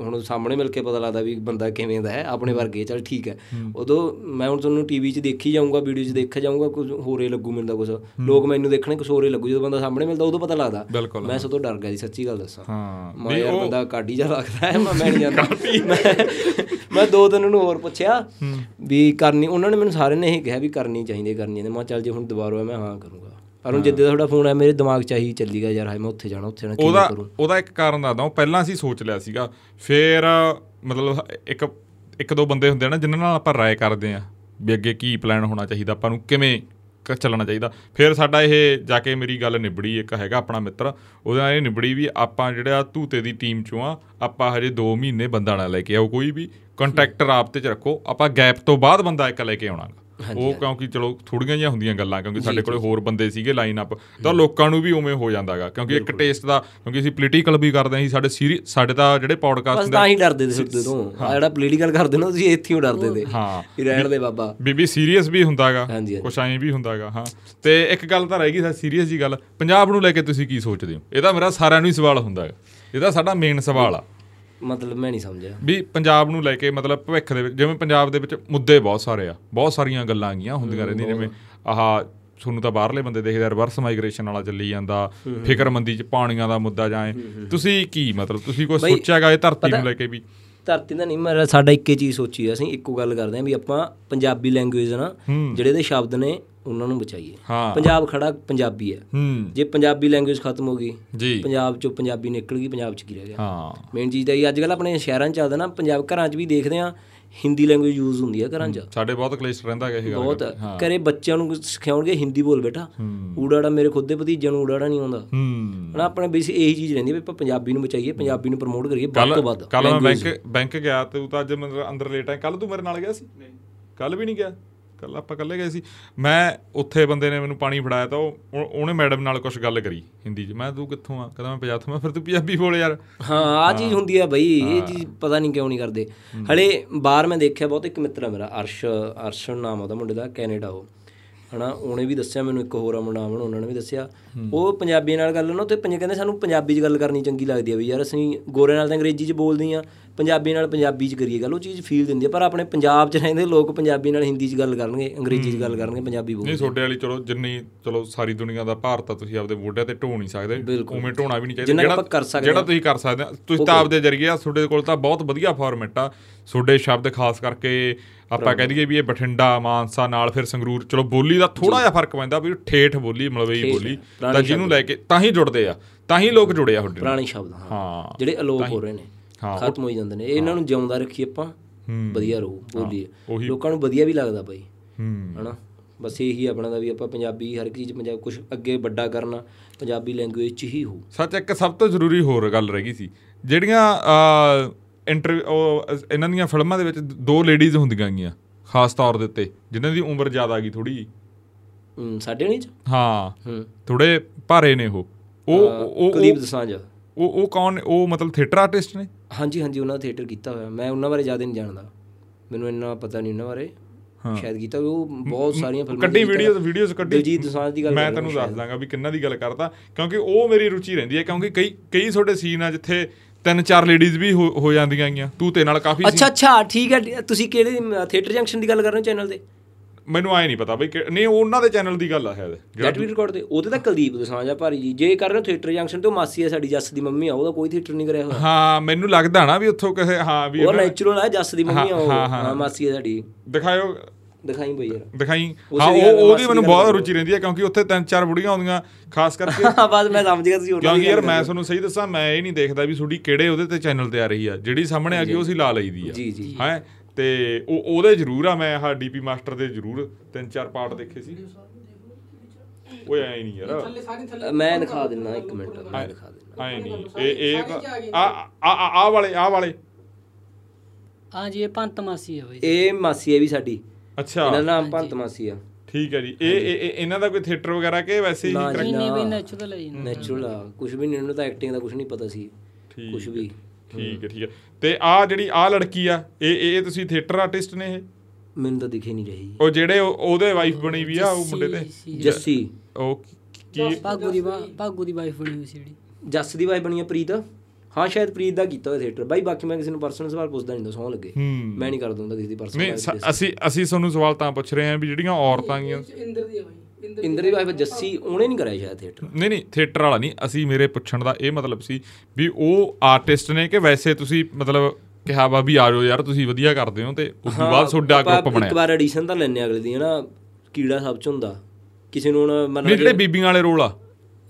ਹੁਣ ਸਾਹਮਣੇ ਮਿਲ ਕੇ ਪਤਾ ਲੱਗਦਾ ਵੀ ਬੰਦਾ ਕਿਵੇਂ ਦਾ ਹੈ ਆਪਣੇ ਵਰਗੇ ਚਲ ਠੀਕ ਹੈ। ਉਦੋਂ ਮੈਂ ਹੁਣ ਤੁਹਾਨੂੰ ਟੀਵੀ 'ਚ ਦੇਖੀ ਜਾਊਂਗਾ ਵੀਡੀਓ 'ਚ ਦੇਖਿਆ ਜਾਊਂਗਾ ਕੁਝ ਹੋਰੇ ਲੱਗੂ ਤਾਂ ਕੁਝ ਲੋਕ ਮੈਨੂੰ ਦੇਖਣੇ ਕੁਝ ਹੋਰੇ ਲੱਗੂ ਜਦੋਂ ਬੰਦਾ ਸਾਹਮਣੇ ਮਿਲਦਾ ਉਦੋਂ ਪਤਾ ਲੱਗਦਾ। ਮੈਂ ਸਭ ਤੋਂ ਡਰ ਗਿਆ ਸੀ ਸੱਚੀ ਗੱਲ ਦੱਸਾਂ। ਹਾਂ। ਮੈਂ ਯਾਰ ਬੰਦਾ ਕਾਢੀ ਜਾ ਲੱਗਦਾ ਹੈ ਮੈਂ ਮੈਂ ਨਹੀਂ ਜਾਂਦਾ। ਮੈਂ ਦੋ ਦਿਨ ਨੂੰ ਹੋਰ ਪੁੱਛਿਆ ਵੀ ਕਰਨੀ ਉਹਨਾਂ ਨੇ ਮੈਨੂੰ ਸਾਰਿਆਂ ਨੇ ਇਹ ਕਿਹਾ ਵੀ ਕਰਨੀ ਚਾਹੀਦੀ ਕਰਨੀ ਚਾਹੀਦੀ। ਮੈਂ ਚੱਲ ਜੇ ਹੁਣ ਦੁਬਾਰਾ ਮੈਂ ਹਾਂ ਕਰੂੰਗਾ। ਪਰ ਹੁਣ ਜਿੱਦੇ ਦਾ ਤੁਹਾਡਾ ਫੋਨ ਆਇਆ ਮੇਰੇ ਦਿਮਾਗ 'ਚ ਆਹੀ ਚੱਲੀ ਗਿਆ ਯਾਰ ਹਾਏ ਮੈਂ ਉੱਥੇ ਜਾਣਾ ਉੱਥੇ ਜਾਣਾ ਉਹਦਾ ਕਰੂੰ? ਉਹਦਾ ਇੱਕ ਕਾਰਨ ਦੱਸਦਾ ਉਹ ਪਹਿਲਾਂ ਅਸੀਂ ਸੋਚ ਲਿਆ ਸੀਗਾ ਫਿਰ ਮਤਲਬ ਇੱਕ ਇੱਕ ਦੋ ਬੰਦੇ ਹੁੰਦੇ ਆ ਨਾ ਜਿਨ੍ਹਾਂ ਨਾਲ ਆਪਾਂ ਰਾਏ ਕਰਦੇ ਆ ਵੀ ਅੱਗੇ ਕੀ ਪਲਾਨ ਹੋਣਾ ਚਾਹੀਦਾ ਆਪਾਂ ਨੂੰ ਕਿਵੇਂ ਕ- ਚੱਲਣਾ ਚਾਹੀਦਾ। ਫਿਰ ਸਾਡਾ ਇਹ ਜਾ ਕੇ ਮੇਰੀ ਗੱਲ ਨਿਬੜੀ ਇੱਕ ਹੈਗਾ ਆਪਣਾ ਮਿੱਤਰ ਉਹਦੇ ਨਾਲ ਇਹ ਨਿਬੜੀ ਵੀ ਆਪਾਂ ਜਿਹੜਾ ਧੂਤੇ ਦੀ ਟੀਮ ਚੋਂ ਆ ਆਪਾਂ ਹਜੇ 2 ਮਹੀਨੇ ਬੰਦਾ ਨਾ ਲੈ ਕੇ ਆਓ ਕੋਈ ਵੀ ਕੰਟੈਕਟ ਰਾਬਤੇ ਚ ਰੱਖੋ ਆਪਾਂ ਗੈਪ ਤੋਂ ਬਾਅਦ ਬੰਦਾ ਇੱਕ ਲੈ ਕੇ ਆਉਣਾ ਉਹ ਕਿਉਂਕਿ ਚਲੋ ਥੋੜੀਆਂ ਜਿਹੀਆਂ ਹੁੰਦੀਆਂ ਗੱਲਾਂ ਕਿਉਂਕਿ ਸਾਡੇ ਕੋਲੇ ਹੋਰ ਬੰਦੇ ਸੀਗੇ ਲਾਈਨ ਅਪ ਤਾਂ ਲੋਕਾਂ ਨੂੰ ਵੀ ਉਵੇਂ ਹੋ ਜਾਂਦਾਗਾ ਕਿਉਂਕਿ ਇੱਕ ਟੇਸਟ ਦਾ ਕਿਉਂਕਿ ਅਸੀਂ ਪੋਲੀਟੀਕਲ ਵੀ ਕਰਦੇ ਅਸੀਂ ਸਾਡੇ ਸੀਰੀ ਸਾਡੇ ਤਾਂ ਜਿਹੜੇ ਪੋਡਕਾਸਟ ਤਾਂ ਹੀ ਡਰਦੇ ਤੇ ਸੁੱਤੇ ਤੋਂ। ਆ ਜਿਹੜਾ ਪੋਲੀਟੀਕਲ ਕਰਦੇ ਨਾ ਤੁਸੀਂ ਇੱਥੇ ਹੀ ਡਰਦੇ ਤੇ ਹਾਂ। ਵੀ ਰਹਿਣ ਦੇ ਬਾਬਾ। ਬੀਬੀ ਸੀਰੀਅਸ ਵੀ ਹੁੰਦਾਗਾ। ਕੁਛ ਐਂ ਵੀ ਹੁੰਦਾਗਾ ਹਾਂ। ਤੇ ਇੱਕ ਗੱਲ ਤਾਂ ਰਹਿ ਗਈ ਸੀਰੀਅਸ ਜੀ ਗੱਲ ਪੰਜਾਬ ਨੂੰ ਲੈ ਕੇ ਤੁਸੀਂ ਕੀ ਸੋਚਦੇ ਹੋ? ਇਹ ਤਾਂ ਮੇਰਾ ਸਾਰਿਆਂ ਨੂੰ ਹੀ ਸਵਾਲ ਹੁੰਦਾਗਾ ਇਹ ਤਾਂ ਸਾਡਾ ਮੇਨ ਸਵਾਲ ਆ। ਮਤਲਬ ਮੈਂ ਨਹੀਂ ਸਮਝਿਆ। ਵੀ ਪੰਜਾਬ ਨੂੰ ਲੈ ਕੇ ਮਤਲਬ ਭਵਿੱਖ ਦੇ ਵਿੱਚ ਜਿਵੇਂ ਪੰਜਾਬ ਦੇ ਵਿੱਚ ਮੁੱਦੇ ਬਹੁਤ ਸਾਰੇ ਆ ਬਹੁਤ ਸਾਰੀਆਂ ਗੱਲਾਂ ਆਗੀਆਂ ਹੁੰਦੀਆਂ ਰਹਿੰਦੀਆਂ ਜਿਵੇਂ ਆਹ ਤੁਹਾਨੂੰ ਤਾਂ ਬਾਹਰਲੇ ਬੰਦੇ ਦੇਖਦੇ ਰਿਵਰਸ ਮਾਈਗ੍ਰੇਸ਼ਨ ਵਾਲਾ ਚੱਲੀ ਜਾਂਦਾ ਫਿਕਰਮੰਦੀ ਚ ਪਾਣੀਆਂ ਦਾ ਮੁੱਦਾ ਜਾਏ ਤੁਸੀਂ ਕੀ ਮਤਲਬ ਤੁਸੀਂ ਕੋਈ ਸੋਚਿਆਗਾ ਇਹ ਧਰਤੀ ਨੂੰ ਲੈ ਕੇ ਵੀ? ਧਰਤੀ ਦਾ ਨਹੀਂ ਮੇਰਾ ਸਾਡਾ ਇੱਕੇ ਚੀਜ਼ ਸੋਚੀ ਆ, ਅਸੀਂ ਇੱਕੋ ਗੱਲ ਕਰਦੇ ਹਾਂ ਵੀ ਆਪਾਂ ਪੰਜਾਬੀ ਲੈਂਗੁਏਜ ਨਾ ਜਿਹੜੇ ਦੇ ਸ਼ਬਦ ਨੇ ਉਹਨਾਂ ਨੂੰ ਬਚਾਈਏ। ਹਾਂ। ਪੰਜਾਬ ਖੜਾ ਪੰਜਾਬੀ ਹੈ। ਹੂੰ। ਜੇ ਪੰਜਾਬੀ ਲੈਂਗੁਏਜ ਖਤਮ ਹੋ ਗਈ ਪੰਜਾਬ ਚੋਂ ਪੰਜਾਬੀ ਨਿਕਲ ਗਈ ਪੰਜਾਬ ਚ ਕੀ ਰਹਿ ਗਿਆ? ਹਾਂ। ਮੇਨ ਚੀਜ਼ ਤਾਂ ਇਹ ਅੱਜ ਕੱਲ ਆਪਣੇ ਸ਼ਹਿਰਾਂ 'ਚ ਚੱਲਦਾ ਨਾ ਪੰਜਾਬ ਘਰਾਂ 'ਚ ਵੀ ਦੇਖਦੇ ਆ ਹਿੰਦੀ ਲੈਂਗੁਏਜ ਯੂਜ਼ ਹੁੰਦੀ ਆ ਘਰਾਂ 'ਚ। ਸਾਡੇ ਬਹੁਤ ਕਲੇਸ਼ ਰਹਿੰਦਾ ਹੈਗਾ ਇਹ ਗੱਲ ਬਹੁਤ। ਹਾਂ। ਘਰੇ ਬੱਚਿਆਂ ਨੂੰ ਸਿਖਾਉਣਗੇ ਹਿੰਦੀ ਬੋਲ ਬੇਟਾ। ਊੜਾੜਾ ਮੇਰੇ ਖੁਦ ਦੇ ਭਤੀਜਿਆਂ ਨੂੰ ਊੜਾੜਾ ਨਹੀਂ ਆਉਂਦਾ। ਹੂੰ। ਹਨਾ ਆਪਣੇ ਬੇਸ ਇਹੀ ਚੀਜ਼ ਰਹਿੰਦੀ ਵੀ ਆਪਾਂ ਪੰਜਾਬੀ ਨੂੰ ਬਚਾਈਏ ਪੰਜਾਬੀ ਨੂੰ ਪ੍ਰਮੋਟ ਕਰੀਏ ਵੱਧ ਤੋਂ ਵੱਧ ਕੱਲ ਮੈਂ ਬੈਂਕ ਬੈਂਕ ਗਿਆ ਤੇ ਤੂੰ ਤਾਂ ਅੱਜ ਅੰਦਰ ਲੇਟ ਆ ਕੱਲ ਤੂੰ ਮੇਰੇ ਨਾਲ ਗਿਆ ਸੀ? ਨਹੀਂ। ਕੱਲ ਵੀ ਨਹੀਂ ਗਿਆ? ਕੱਲ ਆਪਾਂ ਇਕੱਲੇ ਗਏ ਸੀ। ਮੈਂ ਉੱਥੇ ਬੰਦੇ ਨੇ ਮੈਨੂੰ ਪਾਣੀ ਫੜਾਇਆ ਤਾਂ ਉਹ ਉਹ- ਉਹਨੇ ਮੈਡਮ ਨਾਲ ਕੁਝ ਗੱਲ ਕਰੀ ਹਿੰਦੀ 'ਚ। ਮੈਂ ਤੂੰ ਕਿੱਥੋਂ ਆ? ਕਹਿੰਦਾ ਮੈਂ ਪੰਜਾਬ ਤੋਂ। ਮੈਂ ਫਿਰ ਤੂੰ ਪੰਜਾਬੀ ਬੋਲ ਯਾਰ। ਹਾਂ ਆ ਚੀਜ਼ ਹੁੰਦੀ ਆ ਬਈ ਇਹ ਚੀਜ਼ ਪਤਾ ਨਹੀਂ ਕਿਉਂ ਨਹੀਂ ਕਰਦੇ। ਹਲੇ ਬਾਹਰ ਮੈਂ ਦੇਖਿਆ ਬਹੁਤ ਇੱਕ ਮਿੱਤਰ ਆ ਮੇਰਾ ਅਰਸ਼ ਅਰਸ਼ਨ ਨਾਮ ਉਹਦਾ ਮੁੰਡੇ ਦਾ ਕੈਨੇਡਾ ਉਹ। ਹਨਾ ਉਹਨੇ ਵੀ ਦੱਸਿਆ ਮੈਨੂੰ ਇੱਕ ਹੋਰ ਆ ਮੁੰਡਾ ਅਮਨ ਉਹਨਾਂ ਨੇ ਵੀ ਦੱਸਿਆ। ਉਹ ਪੰਜਾਬੀ ਨਾਲ ਗੱਲ ਨਾ ਤੇ ਪੰਜ ਕਹਿੰਦੇ ਸਾਨੂੰ ਪੰਜਾਬੀ 'ਚ ਗੱਲ ਕਰਨੀ ਚੰਗੀ ਲੱਗਦੀ ਆ ਵੀ ਯਾਰ ਅਸੀਂ ਗੋਰੇ ਨਾਲ ਤਾਂ ਅੰਗਰੇਜ਼ੀ 'ਚ ਬੋਲਦੇ ਆ ਪੰਜਾਬੀ ਨਾਲ ਪੰਜਾਬੀ 'ਚ ਕਰੀਏ ਗੱਲ ਉਹ ਚੀਜ਼ ਫੀਲ ਦਿੰਦੀ ਆ ਪਰ ਆਪਣੇ ਪੰਜਾਬ 'ਚ ਰਹਿੰਦੇ ਲੋਕ ਪੰਜਾਬੀ ਨਾਲ ਹਿੰਦੀ 'ਚ ਗੱਲ ਕਰਨਗੇ ਅੰਗਰੇਜ਼ੀ 'ਚ ਗੱਲ ਕਰਨਗੇ ਪੰਜਾਬੀ ਬੋਲ ਨਹੀਂ ਤੁਹਾਡੇ ਵਾਲੀ ਚਲੋ ਜਿੰਨੀ ਚਲੋ ਸਾਰੀ ਦੁਨੀਆ ਦਾ ਭਾਰਤ ਆ ਤੁਸੀਂ ਆਪਦੇ ਮੋਢਿਆਂ ਤੇ ਢੋ ਨਹੀਂ ਸਕਦੇ। ਉਵੇਂ ਢੋਣਾ ਵੀ ਨਹੀਂ ਚਾਹੀਦਾ। ਸਕਦੇ ਜਿਹੜਾ ਤੁਸੀਂ ਕਰ ਸਕਦੇ ਤੁਸੀਂ ਤਾਂ ਆਪਦੇ ਜਰੀਏ ਤੁਹਾਡੇ ਕੋਲ ਤਾਂ ਬਹੁਤ ਵਧੀਆ ਫਾਰਮੈਟ ਆ। ਤੁਹਾਡੇ ਸ਼ਬਦ ਖਾਸ ਕਰਕੇ ਆਪਾਂ ਕਹਿ ਦਈਏ ਵੀ ਇਹ ਬਠਿੰਡਾ ਮਾਨਸਾ ਨਾਲ ਫਿਰ ਸੰਗਰੂਰ ਚਲੋ ਬੋਲੀ ਦਾ ਥੋੜਾ ਜਿਹਾ ਫ਼ਰਕ ਪੈਂਦਾ ਵੀ ਠੇਠ ਬੋਲੀ ਮਲਵਈ ਬੋਲੀ ਤਾਂ ਜਿਹਨੂੰ ਲੈ ਕੇ ਤਾਂ ਹੀ ਜੁੜਦੇ ਆ ਤਾਂ ਹੀ ਲੋਕ ਜੁੜੇ ਆ ਨਾਲ। ਪੁਰਾਣੇ ਸ਼ਬਦ ਹਾਂ। ਜਿਹੜੇ ਅਲੋਪ ਹੋ। ਰਹੇ ਨੇ ਖਤਮ ਹੋਈ ਜਾਂਦੇ ਨੇ। ਇਹਨਾਂ ਨੂੰ ਜਿਉਂਦਾ ਰੱਖੀ ਆਪਾਂ। ਵਧੀਆ ਰਹੂ ਉਹੀ। ਲੋਕਾਂ ਨੂੰ ਵਧੀਆ ਵੀ ਲੱਗਦਾ ਬਾਈ। ਹੂੰ। ਹਨਾ? ਬਸ ਇਹੀ ਆਪਣਾ ਦਾ ਵੀ ਆਪਾਂ ਪੰਜਾਬੀ ਹਰ ਇੱਕ ਚੀਜ਼ ਪੰਜਾਬ ਕੁਝ ਅੱਗੇ ਵੱਡਾ ਕਰਨਾ ਪੰਜਾਬੀ ਲੈਂਗੁਏਜ ਚ ਹੀ ਹੋ ਸੱਚ ਇੱਕ ਸਭ ਤੋਂ ਜ਼ਰੂਰੀ ਹੋਰ ਗੱਲ ਰਹਿ ਗਈ ਸੀ। ਜਿਹੜੀਆਂ ਇੰਟਰਵਿਊ ਇਹਨਾਂ ਦੀਆਂ ਫਿਲਮਾਂ ਦੇ ਵਿੱਚ ਦੋ ਲੇਡੀਜ਼ ਹੁੰਦੀਆਂ ਗਈਆਂ ਖਾਸ ਤੌਰ ਦੇ ਉੱਤੇ ਜਿਨ੍ਹਾਂ ਦੀ ਉਮਰ ਜ਼ਿਆਦਾ ਗਈ ਥੋੜੀ ਸਾਡੇ ਨਹੀਂ ਚ? ਹਾਂ। ਥੋੜੇ ਭਾਰੇ ਨੇ ਉਹ। ਉਹ ਉਹ ਕੁਲਦੀਪ ਦਸਾਂਝ ਉਹ ਉਹ ਕੌਣ? ਉਹ ਮਤਲਬ ਥੀਏਟਰ ਆਰਟਿਸਟ ਨੇ? ਹਾਂਜੀ ਹਾਂਜੀ ਉਹਨਾਂ ਦਾ ਥੀਏਟਰ ਕੀਤਾ ਹੋਇਆ। ਮੈਂ ਉਹਨਾਂ ਬਾਰੇ ਜ਼ਿਆਦਾ ਨਹੀਂ ਜਾਣਦਾ। ਮੈਨੂੰ ਇੰਨਾ ਪਤਾ ਨਹੀਂ ਉਹਨਾਂ ਬਾਰੇ। ਸ਼ਾਇਦ ਕੀਤਾ ਉਹ ਬਹੁਤ ਸਾਰੀਆਂ ਫਿਲਮਾਂ ਕੱਢੀ ਵੀਡੀਓਜ਼ ਵੀਡੀਓਜ਼ ਕੱਢੀ। ਦਿਲਜੀਤ ਦੋਸਾਂਝ ਦੀ ਗੱਲ ਮੈਂ ਤੈਨੂੰ ਦੱਸ ਦਾਂਗਾ ਵੀ ਕਿੰਨਾ ਦੀ ਗੱਲ ਕਰਦਾ ਕਿਉਂਕਿ ਉਹ ਮੇਰੀ ਰੁਚੀ ਰਹਿੰਦੀ ਹੈ ਕਿਉਂਕਿ ਕਈ ਕਈ ਤੁਹਾਡੇ ਸੀਨ ਆ ਜਿੱਥੇ ਤਿੰਨ ਚਾਰ ਲੇਡੀਜ਼ ਵੀ ਹੋ ਜਾਂਦੀਆਂ ਗਈਆਂ। ਤੂੰ ਤੇ ਨਾਲ ਕਾਫੀ ਅੱਛਾ ਅੱਛਾ ਠੀਕ ਹੈ। ਤੁਸੀਂ ਕਿਹੜੇ ਥੀਏਟਰ ਜੰਕਸ਼ਨ ਦੀ ਗੱਲ ਕਰ ਰਹੇ ਹੋ ਚੈਨਲ ਤੇ? ਮੈਨੂੰ ਆਏ ਨਹੀਂ ਪਤਾ ਬਈ ਨਹੀਂ ਉਹਨਾਂ ਦੇ ਚੈਨਲ ਦੀ ਗੱਲ ਆ ਸ਼ਾਇਦ। ਗੈਟ ਵੀ ਰਿਕਾਰਡ ਤੇ ਉਹਦੇ ਤਾਂ। ਕੁਲਦੀਪ ਦਸਾਂਝਾ ਭਾਰੀ ਜੀ। ਜੇ ਕਰ ਰਹੇ ਹੋ ਥੀਏਟਰ ਜੰਕਸ਼ਨ ਤੇ ਮਾਸੀ ਹੈ ਸਾਡੀ ਜੱਸ ਦੀ ਮੰਮੀ ਆ ਉਹਦਾ ਕੋਈ ਥੀਏਟਰ ਨਹੀਂ ਕਰਿਆ ਹੋਇਆ। ਹਾਂ ਮੈਨੂੰ ਲੱਗਦਾ ਨਾ ਵੀ ਉੱਥੋਂ ਕਿਸੇ ਹਾਂ ਵੀ ਉਹ ਨੈਚੁਰਲ ਆ ਜੱਸ ਦੀ ਮੰਮੀ ਆ ਉਹ। ਮਾਸੀ ਹੈ ਸਾਡੀ। ਦਿਖਾਇਓ। ਦਿਖਾਈ ਬਈ ਯਾਰ ਦਿਖਾਈ। ਹਾਂ ਉਹ ਉਹਦੀ ਮੈਨੂੰ ਬਹੁਤ ਰੁਚੀ ਰਹਿੰਦੀ ਹੈ ਕਿਉਂਕਿ ਉੱਥੇ ਤਿੰਨ ਚਾਰ ਬੁੜੀਆਂ ਆਉਂਦੀਆਂ ਖਾਸ ਕਰਕੇ। ਬਸ ਮੈਂ ਸਮਝ ਗਿਆ ਤੁਸੀਂ ਉਹਨਾਂ ਕਿਉਂਕਿ ਯਾਰ ਮੈਂ ਤੁਹਾਨੂੰ ਸਹੀ ਦੱਸਾਂ ਮੈਂ ਇਹ ਨਹੀਂ ਦੇਖਦਾ ਵੀ ਤੁਹਾਡੀ ਕਿਹੜੇ ਉਹਦੇ ਤੇ ਚੈਨਲ ਤੇ ਆ ਰਹੀ ਆ। ਜਿਹੜੀ ਸਾਹਮਣੇ ਆ ਗਈ ਉਹ ਸੀ ਲਾ ਲਈਦੀ ਆ। ਜੀ, ਜੀ। ਹੈ? ਤੇ ਉਹ ਉਹਦੇ ਜ਼ਰੂਰ ਆ ਮੈਂ ਆਹ ਡੀਪੀ ਮਾਸਟਰ ਦੇ ਜ਼ਰੂਰ ਤਿੰਨ ਚਾਰ ਪਾਰਟ ਦੇਖੇ ਸੀ। ਓਏ ਐ ਨਹੀਂ ਯਾਰ। ਮੈਂ ਦਿਖਾ ਦਿੰਦਾ ਇੱਕ ਮਿੰਟ ਮੈਂ ਦਿਖਾ ਦਿੰਦਾ। ਐ ਨਹੀਂ ਇਹ ਇਹ ਆ ਆ ਆ ਵਾਲੇ ਆ ਵਾਲੇ। ਹਾਂ ਜੀ ਇਹ ਪੰਤ ਮਾਸੀ ਹੈ ਬਈ। ਇਹ ਮਾਸੀ ਹੈ ਵੀ ਸਾਡੀ। ਅੱਛਾ। ਇਹਨਾਂ ਦਾ ਨਾਮ ਭੰਤ ਮਾਸੀ ਆ। ਠੀਕ ਹੈ ਜੀ। ਇਹ ਇਹ ਇਹ- ਇਹਨਾਂ ਦਾ ਕੋਈ ਥੀਏਟਰ ਵਗੈਰਾ ਕਿ ਵੈਸੇ ਹੀ? ਨਹੀਂ ਨਹੀਂ ਬਈ ਨੈਚੁਰਲ ਹੈ ਜੀ ਨੈਚੁਰਲ ਆ। ਕੁਝ ਵੀ ਨਹੀਂ ਉਹਨੂੰ ਤਾਂ ਐਕਟਿੰਗ ਦਾ ਕੁਝ ਨਹੀਂ ਪਤਾ ਸੀ। ਠੀਕ ਕੁਝ ਵੀ। ਠੀਕ ਹੈ ਠੀਕ ਹੈ। ਤੇ ਆ ਜਿਹੜੀ ਆ ਲੜਕੀ ਆ ਇਹ ਇਹ ਤੁਸੀਂ ਥੀਏਟਰ ਆਰਟਿਸਟ ਨੇ ਇਹ? ਮੈਨੂੰ ਤਾਂ ਦਿਖੇ ਨਹੀਂ ਰਹੀ। ਉਹ ਜਿਹੜੇ ਉਹ- ਉਹਦੇ ਵਾਈਫ ਬਣੀ ਵੀ ਆ ਉਹ ਮੁੰਡੇ ਤੇ? ਜੱਸੀ। ਉਹ ਕੀ ਭਾਗੂ ਦੀ ਵਾ- ਭਾਗੂ ਦੀ ਵਾਈਫ ਬਣੀ ਹੋਈ ਸੀ ਜਿਹੜੀ। ਜੱਸ ਦੀ ਵਾਈ ਬਣੀ ਆ ਪ੍ਰੀਤ? ਹਾਂ ਸ਼ਾਇਦ ਪ੍ਰੀਤ ਦਾ ਕੀਤਾ ਹੋਇਆ ਥੀਏਟਰ ਬਾਈ ਬਾਕੀ ਮੈਂ ਕਿਸੇ ਨੂੰ ਪਰਸਨਲ ਸਵਾਲ ਪੁੱਛਦਾ ਨਹੀਂ ਦੱਸੋ ਲੱਗੇ। ਹੂੰ। ਮੈਂ ਨਹੀਂ ਕਰ ਦੂੰਦਾ ਕਿਸੇ ਦੀ ਪਰਸਨਲ ਸ- ਅਸੀਂ ਅਸੀਂ ਤੁਹਾਨੂੰ ਸਵਾਲ ਤਾਂ ਪੁੱਛ ਰਹੇ ਹਾਂ ਵੀ ਜਿਹੜੀਆਂ ਔਰਤਾਂ ਗੀਆਂ ਇੰਦਰ ਦੀ ਵਾਈਫ ਜੱਸੀ ਉਹਨੇ ਨਹੀਂ ਕਰਾਇਆ ਸ਼ਾਇਦ ਥੀਏਟਰ ਨਹੀਂ ਨਹੀਂ ਥੀਏਟਰ ਵਾਲਾ ਨਹੀਂ। ਅਸੀਂ ਮੇਰੇ ਪੁੱਛਣ ਦਾ ਇਹ ਮਤਲਬ ਸੀ ਵੀ ਉਹ ਆਰਟਿਸਟ ਨੇ ਕਿ ਵੈਸੇ ਤੁਸੀਂ ਮਤਲਬ ਕਿਹਾ ਵਾ ਵੀ ਆ ਜਾਓ ਯਾਰ ਤੁਸੀਂ ਵਧੀਆ ਕਰਦੇ ਹੋ ਤੇ ਉਸ ਤੋਂ ਬਾਅਦ ਤੁਹਾਡਾ ਗਰੁੱਪ ਇੱਕ ਬਣਿਆ। ਵਾਰ ਐਡੀਸ਼ਨ ਤਾਂ ਲੈਣੇ ਅਗਲੇ ਦੀ ਹਨਾ। ਕੀੜਾ ਸਭ ਚ ਹੁੰਦਾ। ਕਿਸੇ ਨੂੰ ਹੁਣ ਮੰਨ ਜਿਹੜੇ ਬੀਬੀਆਂ ਵਾਲੇ ਰੋਲ ਆ।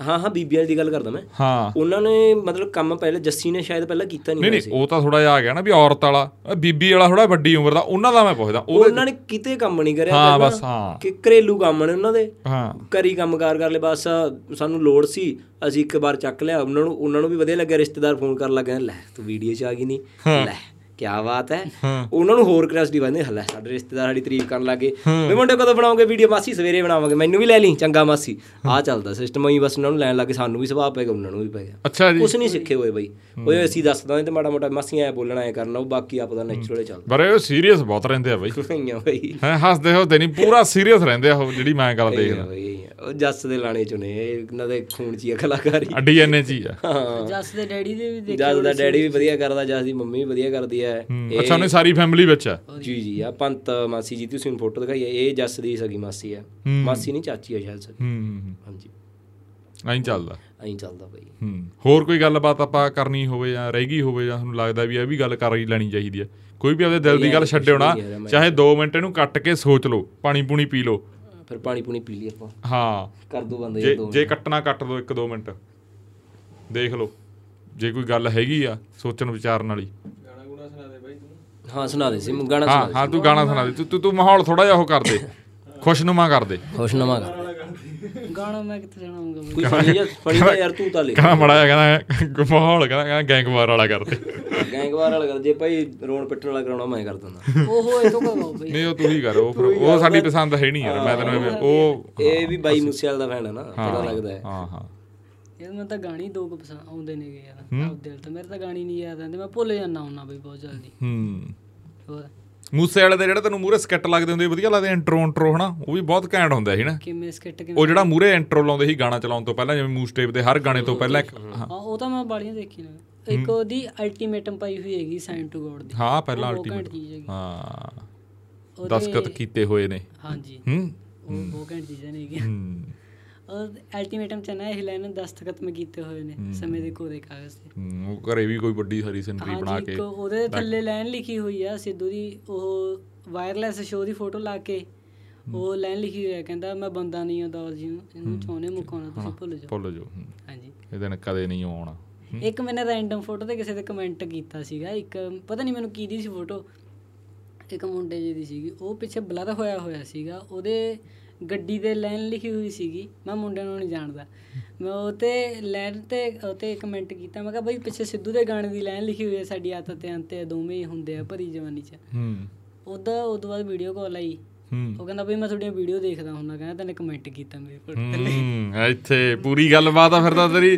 ਹਾਂ ਹਾਂ ਬੀਬੀਆਂ ਦੀ ਗੱਲ ਕਰਦਾ ਮੈਂ। ਹਾਂ। ਉਹਨਾਂ ਨੇ ਮਤਲਬ ਕੰਮ ਪਹਿਲੇ ਜੱਸੀ ਨੇ ਸ਼ਾਇਦ ਪਹਿਲਾਂ ਕੀਤਾ ਨਹੀਂ ਨਹੀਂ ਉਹ ਤਾਂ ਥੋੜਾ ਜਿਹਾ ਆ ਗਿਆ ਨਾ ਵੀ ਔਰਤ ਵਾਲਾ। ਬੀਬੀ ਵਾਲਾ ਥੋੜਾ ਵੱਡੀ ਉਮਰ ਦਾ ਉਹਨਾਂ ਦਾ ਮੈਂ ਪੁੱਛਦਾ। ਉਹਨਾਂ ਨੇ ਕਿਤੇ ਕੰਮ ਨਹੀਂ ਕਰਿਆ ਹਾਂ, ਬਸ, ਹਾਂ। ਕਿ ਘਰੇਲੂ ਕੰਮ ਨੇ ਉਹਨਾਂ ਦੇ। ਹਾਂ। ਘਰੀ ਕੰਮਕਾਰ ਕਰ ਲਏ ਬਸ ਸਾਨੂੰ ਲੋੜ ਸੀ। ਅਸੀਂ ਇੱਕ ਵਾਰ ਚੱਕ ਲਿਆ। ਉਹਨਾਂ ਨੂੰ ਉਹਨਾਂ ਨੂੰ ਵੀ ਵਧੀਆ ਲੱਗਿਆ ਰਿਸ਼ਤੇਦਾਰ ਫੋਨ ਕਰਨ ਲੱਗ ਲੈ ਤੂੰ ਵੀਡੀਓ 'ਚ ਆ ਗਈ ਨਹੀਂ ਲੈ। ਕੀ ਬਾਤ ਹੈ। ਉਹਨਾਂ ਨੂੰ ਹੋਰ ਕ੍ਰਿਆਸਿਟੀ ਵਧਦੇ ਹਲੇ ਸਾਡੇ ਰਿਸ਼ਤੇਦਾਰ ਸਾਡੀ ਤਾਰੀਫ ਕਰਨ ਲੱਗੇ। ਵੀ ਮੁੰਡੇ ਕਦੋਂ ਬਣਾਓਗੇ ਵੀਡੀਓ ਮਾਸੀ ਸਵੇਰੇ ਬਣਾਵਾਂਗੇ। ਮੈਨੂੰ ਵੀ ਲੈ ਲਈ ਚੰਗਾ ਮਾਸੀ। ਆਹ ਚੱਲਦਾ ਸਿਸਟਮ ਹੀ ਬਸ ਉਹਨਾਂ ਨੂੰ ਲੈਣ ਲੱਗੇ ਸਾਨੂੰ ਵੀ ਸੁਭਾਅ ਪੈ ਗਿਆ ਉਹਨਾਂ ਨੂੰ ਵੀ ਪੈ ਗਿਆ। ਅੱਛਾ ਜੀ। ਕੁਛ ਨਹੀਂ ਸਿੱਖੇ ਹੋਏ ਬਈ। ਓਏ ਅਸੀਂ ਦੱਸਦਾ ਤੇ ਮਾੜਾ ਮੋਟਾ ਮਾਸੀਆਂ ਐ ਬੋਲਣਾ ਐ ਕਰਨਾ ਉਹ ਬਾਕੀ ਆਪ ਦਾ ਨੈਚੁਰਲ ਚੱਲਦਾ। ਪਰ ਇਹ ਸੀਰੀਅਸ ਬਹੁਤ ਰਹਿੰਦੇ ਆ ਬਈ। ਨਹੀਂ ਆ ਬਈ। ਹੈ ਹੱਸਦੇ ਹੋ ਤੇ ਨਹੀਂ ਪੂਰਾ ਸੀਰੀਅਸ ਰਹਿੰਦੇ ਆ ਉਹ ਜਿਹੜੀ ਮੈਂ ਗੱਲ ਆ ਦੇਖਦਾ। ਆ। ਉਹ ਜੱਸ ਦੇ ਲਾਣੇ ਚੋਂ ਨੇ ਇਹ ਇਹਨਾਂ ਦੇ ਖੂਨ ਚ ਹੀ ਆ ਕਲਾਕਾਰੀ। ਡੀਐਨਏ ਚ ਹੀ ਆ। ਜਸ ਦੇ ਡੈਡੀ ਦੇ ਵੀ ਦੇਖੇ ਜੱਸ ਦਾ ਡੈਡੀ ਵੀ ਵਧੀਆ ਕਰਦਾ ਜੱਸ ਦੀ ਮੰਮੀ ਵੀ ਵਧੀਆ ਕਰਦੀ ਹੈ ਹੂੰ, ਅੱਛਾ ਉਹਨੇ ਸਾਰੀ ਫੈਮਿਲੀ ਵਿੱਚ ਆ ਜੀ ਜੀ ਆ ਪੰਤ ਮਾਸੀ ਜੀ ਤੁਸੀਂ ਫੋਟੋ ਦਿਖਾਈ ਹੈ। ਇਹ ਜੱਸ ਦੀ ਸਗੀ ਮਾਸੀ ਹੈ। ਹੂੰ। ਮਾਸੀ ਨਹੀਂ ਚਾਚੀ ਹੈ ਸ਼ਾਇਦ ਸਗੀ। ਹੂੰ ਹੂੰ ਹਾਂਜੀ। ਹੂੰ ਐਂ ਚੱਲਦਾ। ਐਂ ਚੱਲਦਾ ਬਈ। ਹੂੰ। ਹੋਰ ਕੋਈ ਗੱਲਬਾਤ ਆਪਾਂ ਕਰਨੀ ਹੋਵੇ ਜਾਂ ਰਹਿ ਗਈ ਹੋਵੇ ਜਾਂ ਤੁਹਾਨੂੰ ਲੱਗਦਾ ਵੀ ਇਹ ਵੀ ਗੱਲ ਕਰ ਹੀ ਲੈਣੀ ਚਾਹੀਦੀ ਹੈ। ਕੋਈ ਵੀ ਆਪਦੇ ਦਿਲ ਦੀ ਗੱਲ ਛੱਡਿਓ ਨਾ ਚਾਹੇ 2 ਮਿੰਟ ਇਹਨੂੰ ਕੱਟ ਕੇ ਸੋਚ ਲਓ ਪਾਣੀ ਪੂਣੀ ਪੀ ਲਓ। ਫਿਰ ਪਾਣੀ ਪੂਣੀ ਪੀ ਲਈ ਆਪਾਂ। ਹਾਂ। ਕਰ ਦੋ ਬੰਦੇ ਜੇ ਜੇ ਕੱਟਣਾ ਕੱਟ ਦੋ 1-2 ਮਿੰਟ। ਦੇਖ ਲਓ। ਜੇ ਕੋਈ ਗੱਲ ਹੈਗੀ ਆ ਸੋਚਣ ਵਿਚਾਰਨ ਵਾਲੀ ਗਾਣਾ ਗੁਣਾ ਸੁਣਾ ਦੇ ਬਾਈ ਤੂੰ ਹਾਂ ਸੁਣਾ ਦੇ ਸੀ ਗਾਣਾ ਹਾਂ ਸੁਣਾ ਹਾਂ ਤੂੰ ਗਾਣਾ ਸੁਣਾ ਦੇ। ਤੂੰ- ਤੂੰ ਮਾਹੌਲ ਥੋੜਾ ਜਿਹਾ ਉਹ ਕਰ ਦੇ। ਖੁਸ਼ਨੁਮਾ ਕਰ ਦੇ। ਦੇ ਖੁਸ਼ਨਮਾ ਕਰ ਗਾਣਾ ਮੈਂ ਕਿੱਥੇ ਸੁਣਾਉਂਗਾ ਕੋਈ ਫਣੀ ਜਿਹਾ ਫਣੀ ਜਿਹਾ ਯਾਰ ਤੂੰ ਤਾਂ ਲਿਖ ਕਹਿੰਦਾ ਮੜਾ ਕਹਿੰਦਾ ਮਾਹੌਲ ਕਹਿੰਦਾ ਕਹਿੰਦਾ ਗੈਂਗਵਾਰ ਵਾਲਾ ਕਰ ਦੇ। ਗੈਂਗਵਾਰ ਵਾਲਾ ਕਰ ਜੇ ਭਾਈ ਰੋਣ ਪਿੱਟਣ ਵਾਲਾ ਕਰਾਉਣਾ ਮੈਂ ਕਰ ਦਿੰਦਾ। ਓਹੋ ਇਹ ਤੋਂ ਕਰਵਾਓ ਬਈ। ਨਹੀਂ ਉਹ ਤੂੰ ਹੀ ਕਰ ਉਹ ਫਿਰ ਉਹ ਸਾਡੀ ਪਸੰਦ ਹੈ ਨਹੀਂ ਯਾਰ ਮੈਂ ਤੈਨੂੰ ਉਹ ਇਹ ਵੀ ਬਾਈ ਮੂਸੇਵਾਲ ਦਾ ਫੈਨ ਹੈ ਨਾ ਪਤਾ ਲੱਗਦਾ ਹੈ। ਹਾਂ ਹਾਂ। ਯਾਰ ਮੈਂ ਤਾਂ ਗਾਣੀ ਦੋ ਕੁ ਪਸੰਦ ਆਉਂਦੇ ਨੇਗੇ ਯਾਰ ਆਪ ਦਿਲ ਤੋਂ। ਮੇਰੇ ਤਾਂ ਗਾਣੀ ਨਹੀਂ ਯਾਦ ਆਉਂਦੇ ਮੈਂ ਭੁੱਲ ਜਾਂਦਾ ਹੁੰਨਾ ਬਈ ਬਹੁਤ ਜਲਦੀ। ਹੂੰ। ਹੋਰ? ਮੂਸੇ ਵਾਲੇ ਦੇ ਜਿਹੜਾ ਤੈਨੂੰ ਮੂਰੇ ਸਕੈਟ ਲੱਗਦੇ ਹੁੰਦੇ ਵਧੀਆ ਲੱਗਦੇ ਇੰਟਰੋ ਇੰਟਰੋ ਹਨਾ? ਉਹ ਵੀ ਬਹੁਤ ਘੈਂਟ ਹੁੰਦਾ ਸੀ ਨਾ। ਕਿਵੇਂ ਸਕਿੱਟ ਕਿਵੇਂ ਉਹ ਜਿਹੜਾ ਮੂਰੇ ਇੰਟਰੋ ਲਾਉਂਦੇ ਸੀ ਗਾਣਾ ਚਲਾਉਣ ਤੋਂ ਪਹਿਲਾਂ ਜਿਵੇਂ ਮੂਸ ਟੇਪ ਦੇ ਹਰ ਗਾਣੇ ਤੋਂ ਪਹਿਲਾਂ ਇੱਕ ਹਾਂ। ਉਹ ਤਾਂ ਮੈਂ ਬਾਲੀਆਂ ਦੇਖੀ ਨੇ। ਇੱਕ ਉਹਦੀ ਅਲਟੀਮੇਟਮ ਪਾਈ ਹੋਈ ਹੈਗੀ ਸਾਈਨ ਟੂ ਗੋਡ ਦੀ। ਹਾਂ ਪਹਿਲਾਂ ਅਲਟੀਮੇਟ ਹਾਂ। ਦਸਕਤ ਕੀਤੇ ਹੋਏ ਨੇ। ਹਾਂਜੀ। ਹੂੰ। ਉਹ ਬਹੁਤ ਘੈਂਟ ਚੀਜ਼ਾਂ ਨੇ ਹੂੰ। ਔਰ ਅਲਟੀਮੇਟਮ ਚ ਨਾ ਇਹ ਲਾਈਨ ਦਸਤਖਤ ਮੈਂ ਕੀਤੇ ਹੋਏ ਨੇ ਸਮੇਂ ਦੇ ਕੋਰੇ ਕਾਗਜ਼ ਤੇ ਉਹ ਘਰੇ ਵੀ ਕੋਈ ਵੱਡੀ ਸਾਰੀ ਸਿਨਰੀ ਬਣਾ ਕੇ ਉਹਦੇ ਥੱਲੇ ਲਾਈਨ ਲਿਖੀ ਹੋਈ ਆ ਸਿੱਧੂ ਦੀ ਉਹ ਵਾਇਰਲੈਸ ਸ਼ੋਅ ਦੀ ਫੋਟੋ ਲਾ ਕੇ ਉਹ ਲਾਈਨ ਲਿਖੀ ਹੋਈ ਆ ਕਹਿੰਦਾ ਮੈਂ ਬੰਦਾ ਨਹੀਂ ਆ ਦੌਰ ਜੀ ਨੂੰ ਇਹਨੂੰ ਚਾਹੁੰਦੇ ਮੁਕਾਉਣਾ ਤੁਸੀਂ ਭੁੱਲ ਜਾਓ। ਭੁੱਲ ਜਾਓ। ਹਾਂਜੀ। ਇਹ ਦਿਨ ਕਦੇ ਨਹੀਂ ਆਉਣਾ। ਇੱਕ ਮੈਨੇ ਰੈਂਡਮ ਫੋਟੋ ਤੇ ਕਿਸੇ ਦੇ ਕਮੈਂਟ ਕੀਤਾ ਸੀਗਾ ਇੱਕ ਪਤਾ ਨਹੀਂ ਮੈਨੂੰ ਕਿਹਦੀ ਸੀ ਫੋਟੋ ਇੱਕ ਮੁੰਡੇ ਜੀ ਦੀ ਸੀਗੀ ਉਹ ਪਿੱਛੇ ਬਲਰ ਹੋਇਆ ਹੋਇਆ ਸੀਗਾ ਉਹਦੇ ਗੱਡੀ ਦੇ ਲਾਈਨ ਲਿਖੀ ਹੋਈ ਸੀਗੀ ਮੈਂ ਮੁੰਡੇ ਨੂੰ ਨਹੀਂ ਜਾਣਦਾ। ਮੈਂ ਉਹ ਤੇ ਲਾਈਨ ਤੇ ਉਹ ਤੇ ਕਮੈਂਟ ਕੀਤਾ ਮੈਂ ਕਿਹਾ ਬਈ ਪਿੱਛੇ ਸਿੱਧੂ ਦੇ ਗਾਣੇ ਦੀ ਲਾਈਨ ਲਿਖੀ ਹੋਈ ਹੈ ਸਾਡੀ ਆਦਤ ਤੇ ਅੰਤੇ ਦੋਵੇਂ ਹੀ ਹੁੰਦੇ ਆ ਭਰੀ ਜਵਾਨੀ ਚ। ਹੂੰ। ਉਹਦਾ ਉਦੋਂ ਬਾਅਦ ਵੀਡੀਓ ਕਾਲ ਆਈ। ਹੂੰ। ਉਹ ਕਹਿੰਦਾ ਬਈ ਮੈਂ ਤੁਹਾਡੀਆਂ ਵੀਡੀਓ ਦੇਖਦਾ ਹੁੰਦਾ ਕਹਿੰਦਾ ਤੈਨੇ ਕਮੈਂਟ ਕੀਤਾ ਮੇਰੇ ਕੋਲ। ਹੂੰ ਇੱਥੇ ਪੂਰੀ ਗੱਲਬਾਤ ਆ ਫਿਰ ਤਾਂ ਤੇਰੀ।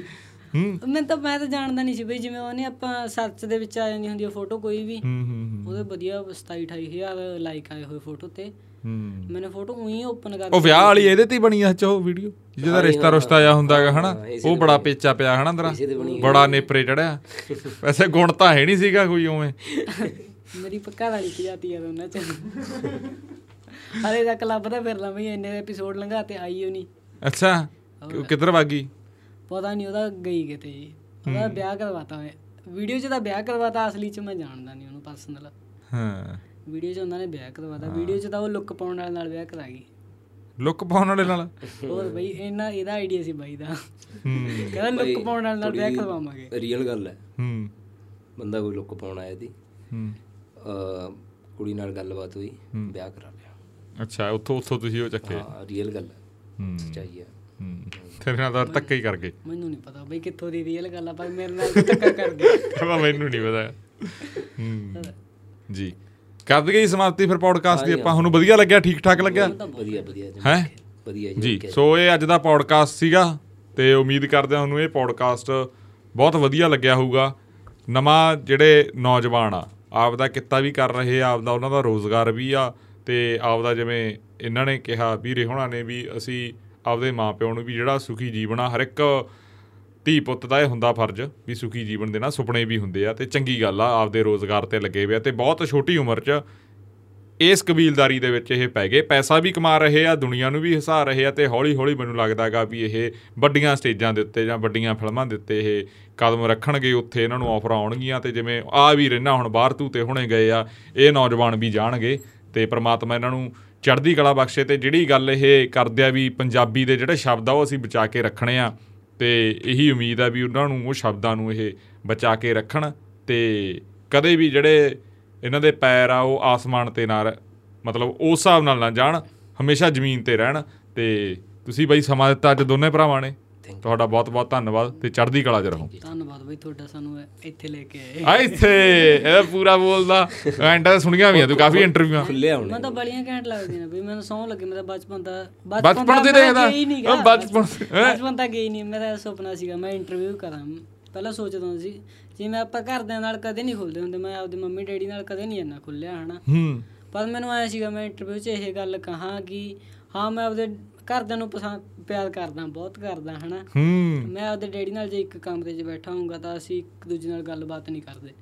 ਹੂੰ। ਮੈਂ ਤਾਂ ਮੈਂ ਤਾਂ ਜਾਣਦਾ ਨਹੀਂ ਸੀ ਬਈ ਜਿਵੇਂ ਉਹਨੇ ਆਪਾਂ ਸਰਚ ਦੇ ਵਿੱਚ ਆ ਜਾਂਦੀ ਹੁੰਦੀ ਆ ਫੋਟੋ ਕੋਈ ਵੀ। ਹੂੰ ਹੂੰ ਉਹਦੇ ਵਧੀਆ 27 28000 ਲਾਈਕ ਆਏ ਹੋਏ ਫੋਟੋ ਤੇ। ਹੂੰ ਮੈਨੇ ਫੋਟੋ ਉਹੀ ਓਪਨ ਕਰ ਉਹ ਵਿਆਹ ਵਾਲੀ ਇਹਦੇ ਤੇ ਹੀ ਬਣੀ ਆ ਚ ਵੀਡੀਓ ਜਿਹਦਾ ਰਿਸ਼ਤਾ ਰੁਸ਼ਤਾ ਆ ਹੁੰਦਾ ਹੈਗਾ ਹਨਾ? ਉਹ ਬੜਾ ਪੇਚਾ ਪਿਆ ਹਨਾ ਤੇਰਾ ਬੜਾ ਨੇਪਰੇ ਚੜਿਆ। ਵੈਸੇ ਗੁਣ ਤਾਂ ਹੈ ਨਹੀਂ ਸੀਗਾ ਕੋਈ ਉਵੇਂ। ਮੇਰੀ ਪੱਕਾ ਵਾਲੀ ਕੀ ਜਾਂਦੀ ਆ ਉਹਨਾਂ ਚ। ਹਰੇ ਦਾ ਕਲੱਬ ਦਾ ਫਿਰ ਲਾ ਬਈ ਇੰਨੇ ਐਪੀਸੋਡ ਲੰਘਾ ਤੇ ਆਈ ਉਹ ਨਹੀਂ। ਅੱਛਾ ਕਿੱਧਰ ਵਾਗੀ ਪਤਾ ਨਹੀਂ ਉਹਦਾ ਗਈ ਕਿਤੇ ਜੀ। ਉਹਦਾ ਵਿਆਹ ਕਰਵਾਤਾ ਮੈਂ ਵੀਡੀਓ 'ਚ ਤਾਂ ਵਿਆਹ ਕਰਵਾਤਾ ਅਸਲੀ 'ਚ ਮੈਂ ਜਾਣਦਾ ਨਹੀਂ ਉਹਨੂੰ ਪਰਸਨਲ ਹਾਂ। ਵੀਡੀਓ 'ਚ ਉਹਨਾਂ ਨੇ ਵਿਆਹ ਕਰਵਾਤਾ। ਵੀਡੀਓ 'ਚ ਤਾਂ ਉਹ ਲੁੱਕ ਪਾਉਣ ਵਾਲੇ ਨਾਲ ਵਿਆਹ ਕਰਾ ਗਈ ਲੁੱਕ ਪਾਉਣ ਵਾਲੇ ਨਾਲ? ਹੋਰ ਬਈ ਇਹਨਾਂ ਇਹਦਾ ਆਈਡੀਆ ਸੀ ਬਾਈ ਦਾ। ਹੂੰ। ਕਹਿੰਦਾ ਲੁੱਕ ਪਾਉਣ ਵਾਲੇ ਨਾਲ ਵਿਆਹ ਕਰਵਾਵਾਂਗੇ। ਰੀਅਲ ਗੱਲ ਹੈ। ਹੂੰ। ਬੰਦਾ ਕੋਈ ਲੁੱਕ ਪਾਉਣ ਆਇਆ ਸੀ। ਹੂੰ। ਕੁੜੀ ਨਾਲ ਗੱਲਬਾਤ ਹੋਈ ਵਿਆਹ ਕਰਾ ਲਿਆ। ਅੱਛਾ ਉੱਥੋਂ ਉੱਥੋਂ ਤੁਸੀਂ ਉਹ ਚੱਕੇ? ਹਾਂ ਰੀਅਲ ਗੱਲ ਹੈ। ਹੂੰ। ਸੱਚਾਈ ਹੈ। ਹੂੰ। ਤੇਰੇ ਨਾਲ ਤਾਂ ਧੱਕਾ ਹੀ ਕਰ ਗਏ। ਮੈਨੂੰ ਨਹੀਂ ਪਤਾ ਬਈ ਕਿੱਥੋਂ ਦੀ ਰੀਅਲ ਗੱਲ ਆ ਪਰ ਮੇਰੇ ਨਾਲ ਧੱਕਾ ਕਰ ਕਹਿੰਦਾ ਮੈਨੂੰ ਨਹੀਂ ਪਤਾ। ਹੂੰ। ਜੀ। ਕਰ ਦਈਏ ਸਮਾਪਤੀ ਫਿਰ ਪੌਡਕਾਸਟ ਦੀ? ਆਪਾਂ ਤੁਹਾਨੂੰ ਵਧੀਆ ਲੱਗਿਆ ਠੀਕ ਠਾਕ ਲੱਗਿਆ? ਵਧੀਆ ਵਧੀਆ ਹੈ? ਵਧੀਆ ਜੀ ਸੋ ਇਹ ਅੱਜ ਦਾ ਪੌਡਕਾਸਟ ਸੀਗਾ ਤੇ ਉਮੀਦ ਕਰਦੇ ਹਾਂ ਤੁਹਾਨੂੰ ਇਹ ਪੌਡਕਾਸਟ ਬਹੁਤ ਵਧੀਆ ਲੱਗਿਆ ਹੋਊਗਾ। ਨਵਾਂ ਜਿਹੜੇ ਨੌਜਵਾਨ ਆ ਆਪ ਦਾ ਕਿੱਤਾ ਵੀ ਕਰ ਰਹੇ ਆ ਆਪ ਦਾ ਉਹਨਾਂ ਦਾ ਰੋਜ਼ਗਾਰ ਵੀ ਆ ਤੇ ਆਪ ਦਾ ਜਿਵੇਂ ਇਹਨਾਂ ਨੇ ਕਿਹਾ ਵੀਰੇ ਹੋਣਾ ਨੇ ਵੀ ਅਸੀਂ ਆਪਦੇ ਮਾਪਿਆਂ ਨੂੰ ਵੀ ਜਿਹੜਾ ਸੁਖੀ ਜੀਵਨ ਆ ਹਰ ਇੱਕ ਧੀ ਪੁੱਤ ਦਾ ਇਹ ਹੁੰਦਾ ਫਰਜ਼ ਵੀ ਸੁਖੀ ਜੀਵਨ ਦੇ ਨਾ ਸੁਪਨੇ ਵੀ ਹੁੰਦੇ ਆ ਤੇ ਚੰਗੀ ਗੱਲ ਆ, ਆਪਦੇ ਰੋਜ਼ਗਾਰ ਤੇ ਲੱਗੇ ਹੋਏ ਆ ਤੇ ਬਹੁਤ ਛੋਟੀ ਉਮਰ 'ਚ ਇਸ ਕਬੀਲਦਾਰੀ ਦੇ ਵਿੱਚ ਇਹ ਪੈ ਗਏ। ਪੈਸਾ ਵੀ ਕਮਾ ਰਹੇ ਆ, ਦੁਨੀਆ ਨੂੰ ਵੀ ਹਸਾ ਰਹੇ ਆ ਤੇ ਹੌਲੀ ਹੌਲੀ ਮੈਨੂੰ ਲੱਗਦਾ ਹੈਗਾ ਵੀ ਇਹ ਵੱਡੀਆਂ ਸਟੇਜਾਂ ਦੇ ਉੱਤੇ ਜਾਂ ਵੱਡੀਆਂ ਫਿਲਮਾਂ ਦੇ ਉੱਤੇ ਇਹ ਕਦਮ ਰੱਖਣਗੇ, ਉੱਥੇ ਇਹਨਾਂ ਨੂੰ ਆਫਰ ਆਉਣਗੀਆਂ ਤੇ ਜਿਵੇਂ ਆ ਵੀ ਰਹਿਣਾ ਹੁਣ ਬਾਹਰ ਤੂੰ ਤੇ ਹੁਣੇ ਗਏ ਆ, ਇਹ ਨੌਜਵਾਨ ਵੀ ਜਾਣਗੇ ਤੇ ਪ੍ਰਮਾਤਮਾ ਇਹਨਾਂ ਨੂੰ ਚੜ੍ਹਦੀ ਕਲਾ ਬਖਸ਼ੇ ਤੇ ਜਿਹੜੀ ਗੱਲ ਇਹ ਕਰਦੇ ਆ ਵੀ ਪੰਜਾਬੀ ਦੇ ਜਿਹੜੇ ਸ਼ਬਦ ਆ ਉਹ ਅਸੀਂ ਬਚਾ ਕੇ ਰੱਖਣੇ ਆ। ਤੇ ਇਹੀ ਉਮੀਦ ਆ ਵੀ ਉਹਨਾਂ ਨੂੰ, ਉਹ ਸ਼ਬਦਾਂ ਨੂੰ ਇਹ ਬਚਾ ਕੇ ਰੱਖਣ ਤੇ ਕਦੇ ਵੀ ਜਿਹੜੇ ਇਹਨਾਂ ਦੇ ਪੈਰ ਆ, ਉਹ ਆਸਮਾਨ ਤੇ ਨਾ ਰ- ਮਤਲਬ ਉਸ ਹਿਸਾਬ ਨਾਲ ਨਾ ਜਾਣ, ਹਮੇਸ਼ਾ ਜ਼ਮੀਨ ਤੇ ਰਹਿਣ ਤੇ ਤੁਸੀਂ ਬਈ ਸਮਾਂ ਦਿੱਤਾ ਅੱਜ ਦੋਨੇ ਭਰਾਵਾਂ ਨੇ। ਤੁਹਾਡਾ ਬਹੁਤ ਬਹੁਤ ਧੰਨਵਾਦ ਤੇ ਚੜ੍ਹਦੀ ਕਲਾ 'ਚ ਰਹੋ। ਧੰਨਵਾਦ ਬਈ ਤੁਹਾਡਾ ਸਾਨੂੰ ਇੱਥੇ ਲੈ ਕੇ ਆਏ। ਆ ਇੱਥੇ ਇਹ ਪੂਰਾ ਬੋਲਦਾ। ਐਂਡਾ ਸੁਣੀਆਂ ਵੀ ਤੂੰ ਕਾਫੀ ਇੰਟਰਵਿਊਆਂ ਖੁੱਲੇ ਆਉਣੇ ਮੈਂ ਤਾਂ ਬੜੀਆਂ ਘੈਂਟ ਲੱਗਦੀਆਂ ਨੇ ਬਈ ਮੈਨੂੰ ਸੌਂ ਲੱਗੇ ਮੈਂ ਤਾਂ ਬਚਪਨ ਦਾ ਬਚਪਨ ਦਾ ਤੇ ਮੈਂ ਦੇਖਦਾ। ਉਹ ਬਚਪਨ-? ਬਚਪਨ ਤਾਂ ਗਈ ਨਹੀਂ ਮੇਰਾ ਸੁਪਨਾ ਸੀਗਾ ਮੈਂ ਇੰਟਰਵਿਊ ਕਰਾਂ। ਪਹਿਲਾਂ ਸੋਚਦਾ ਹੁੰਦਾ ਸੀ ਜਿਵੇਂ ਆਪਾਂ ਘਰਦਿਆਂ ਨਾਲ ਕਦੇ ਨਹੀਂ ਖੁੱਲਦੇ ਹੁੰਦੇ ਮੈਂ ਆਪਦੀ ਮੰਮੀ ਡੈਡੀ ਨਾਲ ਕਦੇ ਨਹੀਂ ਇੰਨਾ ਖੁੱਲਿਆ ਹਨਾ। ਹੂੰ। ਪਰ ਮੈਨੂੰ ਆਇਆ ਸੀਗਾ ਮੈਂ ਇੰਟਰਵਿਊ 'ਚ ਇਹ ਗੱਲ ਕਹਾਂ ਕਿ ਹਾਂ ਮੈਂ ਆਪਦੇ ਘਰਦਿਆਂ ਨੂੰ ਪਸੰਦ ਪਿਆਰ ਕਰਦਾ ਬਹੁਤ ਕਰਦਾ ਹਨਾ? ਹੂੰ। ਮੈਂ ਆਪਦੇ ਡੈਡੀ ਨਾਲ ਜੇ ਇੱਕ ਕਮਰੇ 'ਚ ਬੈਠਾ ਹੋਊਂਗਾ ਤਾਂ ਅਸੀਂ ਇੱਕ ਦੂਜੇ ਨਾਲ ਗੱਲਬਾਤ ਨਹੀਂ ਕਰਦੇ।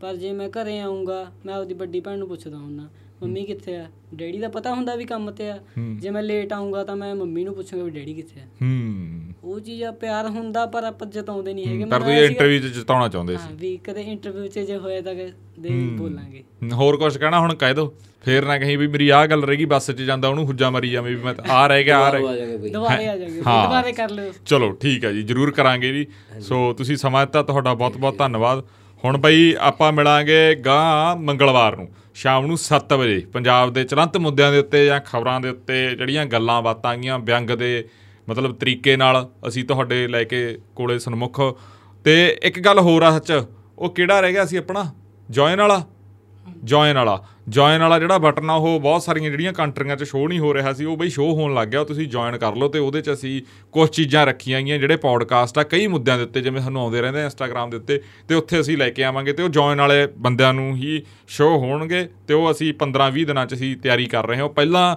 ਪਰ ਜੇ ਮੈਂ ਘਰੇ ਆਉਂਗਾ ਮੈਂ ਆਪਦੀ ਵੱਡੀ ਭੈਣ ਨੂੰ ਪੁੱਛਦਾ ਹੁੰਨਾ ਮੰਮੀ ਕਿੱਥੇ ਆ? ਡੈਡੀ ਦਾ ਪਤਾ ਹੁੰਦਾ ਵੀ ਕੰਮ ਤੇ ਆ। ਜੇ ਮੈਂ ਲੇਟ ਆਉਂਗਾ ਤਾਂ ਮੈਂ ਮੰਮੀ ਨੂੰ ਪੁੱਛਾਂਗਾ ਵੀ ਡੈਡੀ ਕਿੱਥੇ ਆ। ਹੂੰ। ਉਹ ਚੀਜ਼ ਆ ਪਿਆਰ ਹੁੰਦਾ ਪਰ ਆਪਾਂ ਜਤਾਉਂਦੇ ਨਹੀਂ ਹੈਗੇ। ਪਰ ਤੁਸੀਂ ਇੰਟਰਵਿਊ 'ਚ ਜਿਤਾਉਣਾ ਚਾਹੁੰਦੇ ਹਾਂ ਵੀ ਕਦੇ ਇੰਟਰਵਿਊ 'ਚ ਜੇ ਹੋਇਆ ਤਾਂ ਦੇ ਬੋਲਾਂਗੇ। ਸੀ ਹੋਰ ਕੁਝ ਕਹਿਣਾ ਹੁਣ ਕਹਿ ਦੋ। ਫੇਰ ਨਾ ਕਹੀਂ ਵੀ ਮੇਰੀ ਆਹ ਗੱਲ ਰਹੇਗੀ ਬੱਸ 'ਚ ਜਾਂਦਾ ਉਹਨੂੰ ਹੁੱਜਾ ਮਰੀ ਜਾਵੇਂ ਵੀ ਮੈਂ ਤਾਂ ਆ ਰਹਿ ਗਿਆ ਆ ਰਹਿ ਆ ਜਾਗੇ ਬਈ। ਦੁਬਾਰੇ ਆ ਜਾਾਂਗੇ। ਦੁਬਾਰੇ ਕਰ ਲਿਓ। ਚਲੋ ਠੀਕ ਹੈ ਜੀ ਜਰੂਰ ਕਰਾਂਗੇ ਜੀ। ਸੋ ਤੁਸੀਂ ਸਮਾਂ ਦਿੱਤਾ ਤੁਹਾਡਾ ਬਹੁਤ-ਬਹੁਤ ਧੰਨਵਾਦ। ਹੁਣ ਬਈ ਆਪਾਂ ਮਿਲਾਂਗੇ ਗਾਂ ਮੰਗਲਵਾਰ ਨੂੰ। ਸ਼ਾਮ ਨੂੰ 7 ਵਜੇ ਪੰਜਾਬ ਦੇ ਚਲੰਤ ਮੁੱਦਿਆਂ ਦੇ ਉੱਤੇ ਜਾਂ ਖਬਰਾਂ ਦੇ ਉੱਤੇ ਜਿਹੜੀਆਂ ਗੱਲਾਂ ਬਾਤਾਂ ਆਗੀਆਂ ਵਿਅੰਗ ਦੇ ਮਤਲਬ ਤਰੀਕੇ ਨਾਲ ਅਸੀਂ ਤੁਹਾਡੇ ਲੈ ਕੇ ਕੋਲੇ ਸਨਮੁਖ। ਤੇ ਇੱਕ ਗੱਲ ਹੋਰ ਆ ਸੱਚ, ਉਹ ਕਿਹੜਾ ਰਹਿ ਗਿਆ ਸੀ ਆਪਣਾ? ਜੁਆਇਨ ਵਾਲਾ? ਜੁਆਇਨ ਵਾਲਾ। ਜੁਆਇਨ ਵਾਲਾ ਜਿਹੜਾ ਬਟਨ ਆ, ਉਹ ਬਹੁਤ ਸਾਰੀਆਂ ਜਿਹੜੀਆਂ ਕੰਟਰੀਆਂ 'ਚ ਸ਼ੋਅ ਨਹੀਂ ਹੋ ਰਿਹਾ ਸੀ, ਉਹ ਬਈ ਸ਼ੋਅ ਹੋਣ ਲੱਗ ਗਿਆ, ਉਹ ਤੁਸੀਂ ਜੁਆਇਨ ਕਰ ਲਓ ਤੇ ਉਹਦੇ 'ਚ ਅਸੀਂ ਕੁਝ ਚੀਜ਼ਾਂ ਰੱਖੀਆਂ ਗਈਆਂ, ਜਿਹੜੇ ਪੌਡਕਾਸਟ ਆ, ਕਈ ਮੁੱਦਿਆਂ ਦੇ ਉੱਤੇ, ਜਿਵੇਂ ਸਾਨੂੰ ਆਉਂਦੇ ਰਹਿੰਦੇ ਆ ਇੰਸਟਾਗ੍ਰam ਦੇ ਉੱਤੇ, ਤੇ ਉੱਥੇ ਅਸੀਂ ਲੈ ਕੇ ਆਵਾਂਗੇ ਤੇ ਉਹ ਜੁਆਇਨ ਵਾਲੇ ਬੰਦਿਆਂ ਨੂੰ ਹੀ ਸ਼ੋਅ ਹੋਣਗੇ ਤੇ ਉਹ ਅਸੀਂ 15-20 ਦਿਨਾਂ 'ਚ ਅਸੀਂ ਤਿਆਰੀ ਕਰ ਰਹੇ ਹਾਂ। ਉਹ ਪਹਿਲਾਂ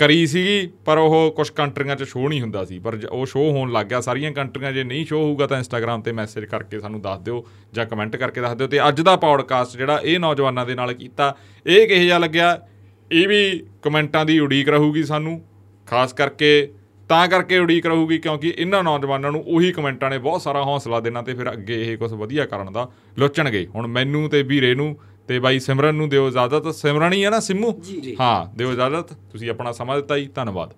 ਕਰੀ ਸੀਗੀ, ਪਰ ਉਹ ਕੁਝ ਕੰਟਰੀਆਂ 'ਚ ਸ਼ੋਅ ਨਹੀਂ ਹੁੰਦਾ ਸੀ। ਪਰ ਜ- ਉਹ ਸ਼ੋਅ ਹੋਣ ਲੱਗ ਗਿਆ। ਸਾਰੀਆਂ ਕੰਟਰੀਆਂ ਜੇ ਨਹੀਂ ਸ਼ੋਅ ਹੋਊਗਾ ਤਾਂ ਇੰਸਟਾਗ੍ਰam ਤੇ ਮੈਸੇਜ ਕਰਕੇ ਸਾਨੂੰ ਦੱਸ ਦਿਓ ਜਾਂ ਕਮੈਂਟ ਕਰਕੇ ਦੱਸ ਦਿਓ। ਤੇ ਅੱਜ ਦਾ ਪੌਡਕਾਸਟ ਜਿਹੜਾ ਇਹ ਨੌਜਵਾਨਾਂ ਦੇ ਨਾਲ ਕੀਤਾ, ਇਹ ਕਿਹੋ ਜਿਹਾ ਲੱਗਿਆ? ਇਹ ਵੀ ਕਮੈਂਟਾਂ ਦੀ ਉਡੀਕ ਰਹੂਗੀ ਸਾਨੂੰ। ਖਾਸ ਕਰਕੇ ਤਾਂ ਕਰਕੇ ਉਡੀਕ ਰਹੂਗੀ ਕਿਉਂਕਿ ਇਹਨਾਂ ਨੌਜਵਾਨਾਂ ਨੂੰ ਉਹੀ ਕਮੈਂਟਾਂ ਨੇ ਬਹੁਤ ਸਾਰਾ ਹੌਸਲਾ ਦੇਣਾ ਤੇ ਫਿਰ ਅੱਗੇ ਇਹ ਕੁਝ ਵਧੀਆ ਕਰਨ ਦਾ ਲੋਚਣਗੇ। ਹੁਣ ਮੈਨੂੰ ਤੇ ਵੀਰੇ ਨੂੰ ਤੇ ਬਾਈ ਸਿਮਰਨ ਨੂੰ ਦਿਓ ਇਜਾਜ਼ਤ। ਸਿਮਰਨ ਹੀ ਹੈ ਨਾ ਸਿੰਮੂ। ਹਾਂ ਦਿਓ ਇਜਾਜ਼ਤ। ਤੁਸੀਂ ਆਪਣਾ ਸਮਾਂ ਦਿੱਤਾ ਜੀ। ਧੰਨਵਾਦ।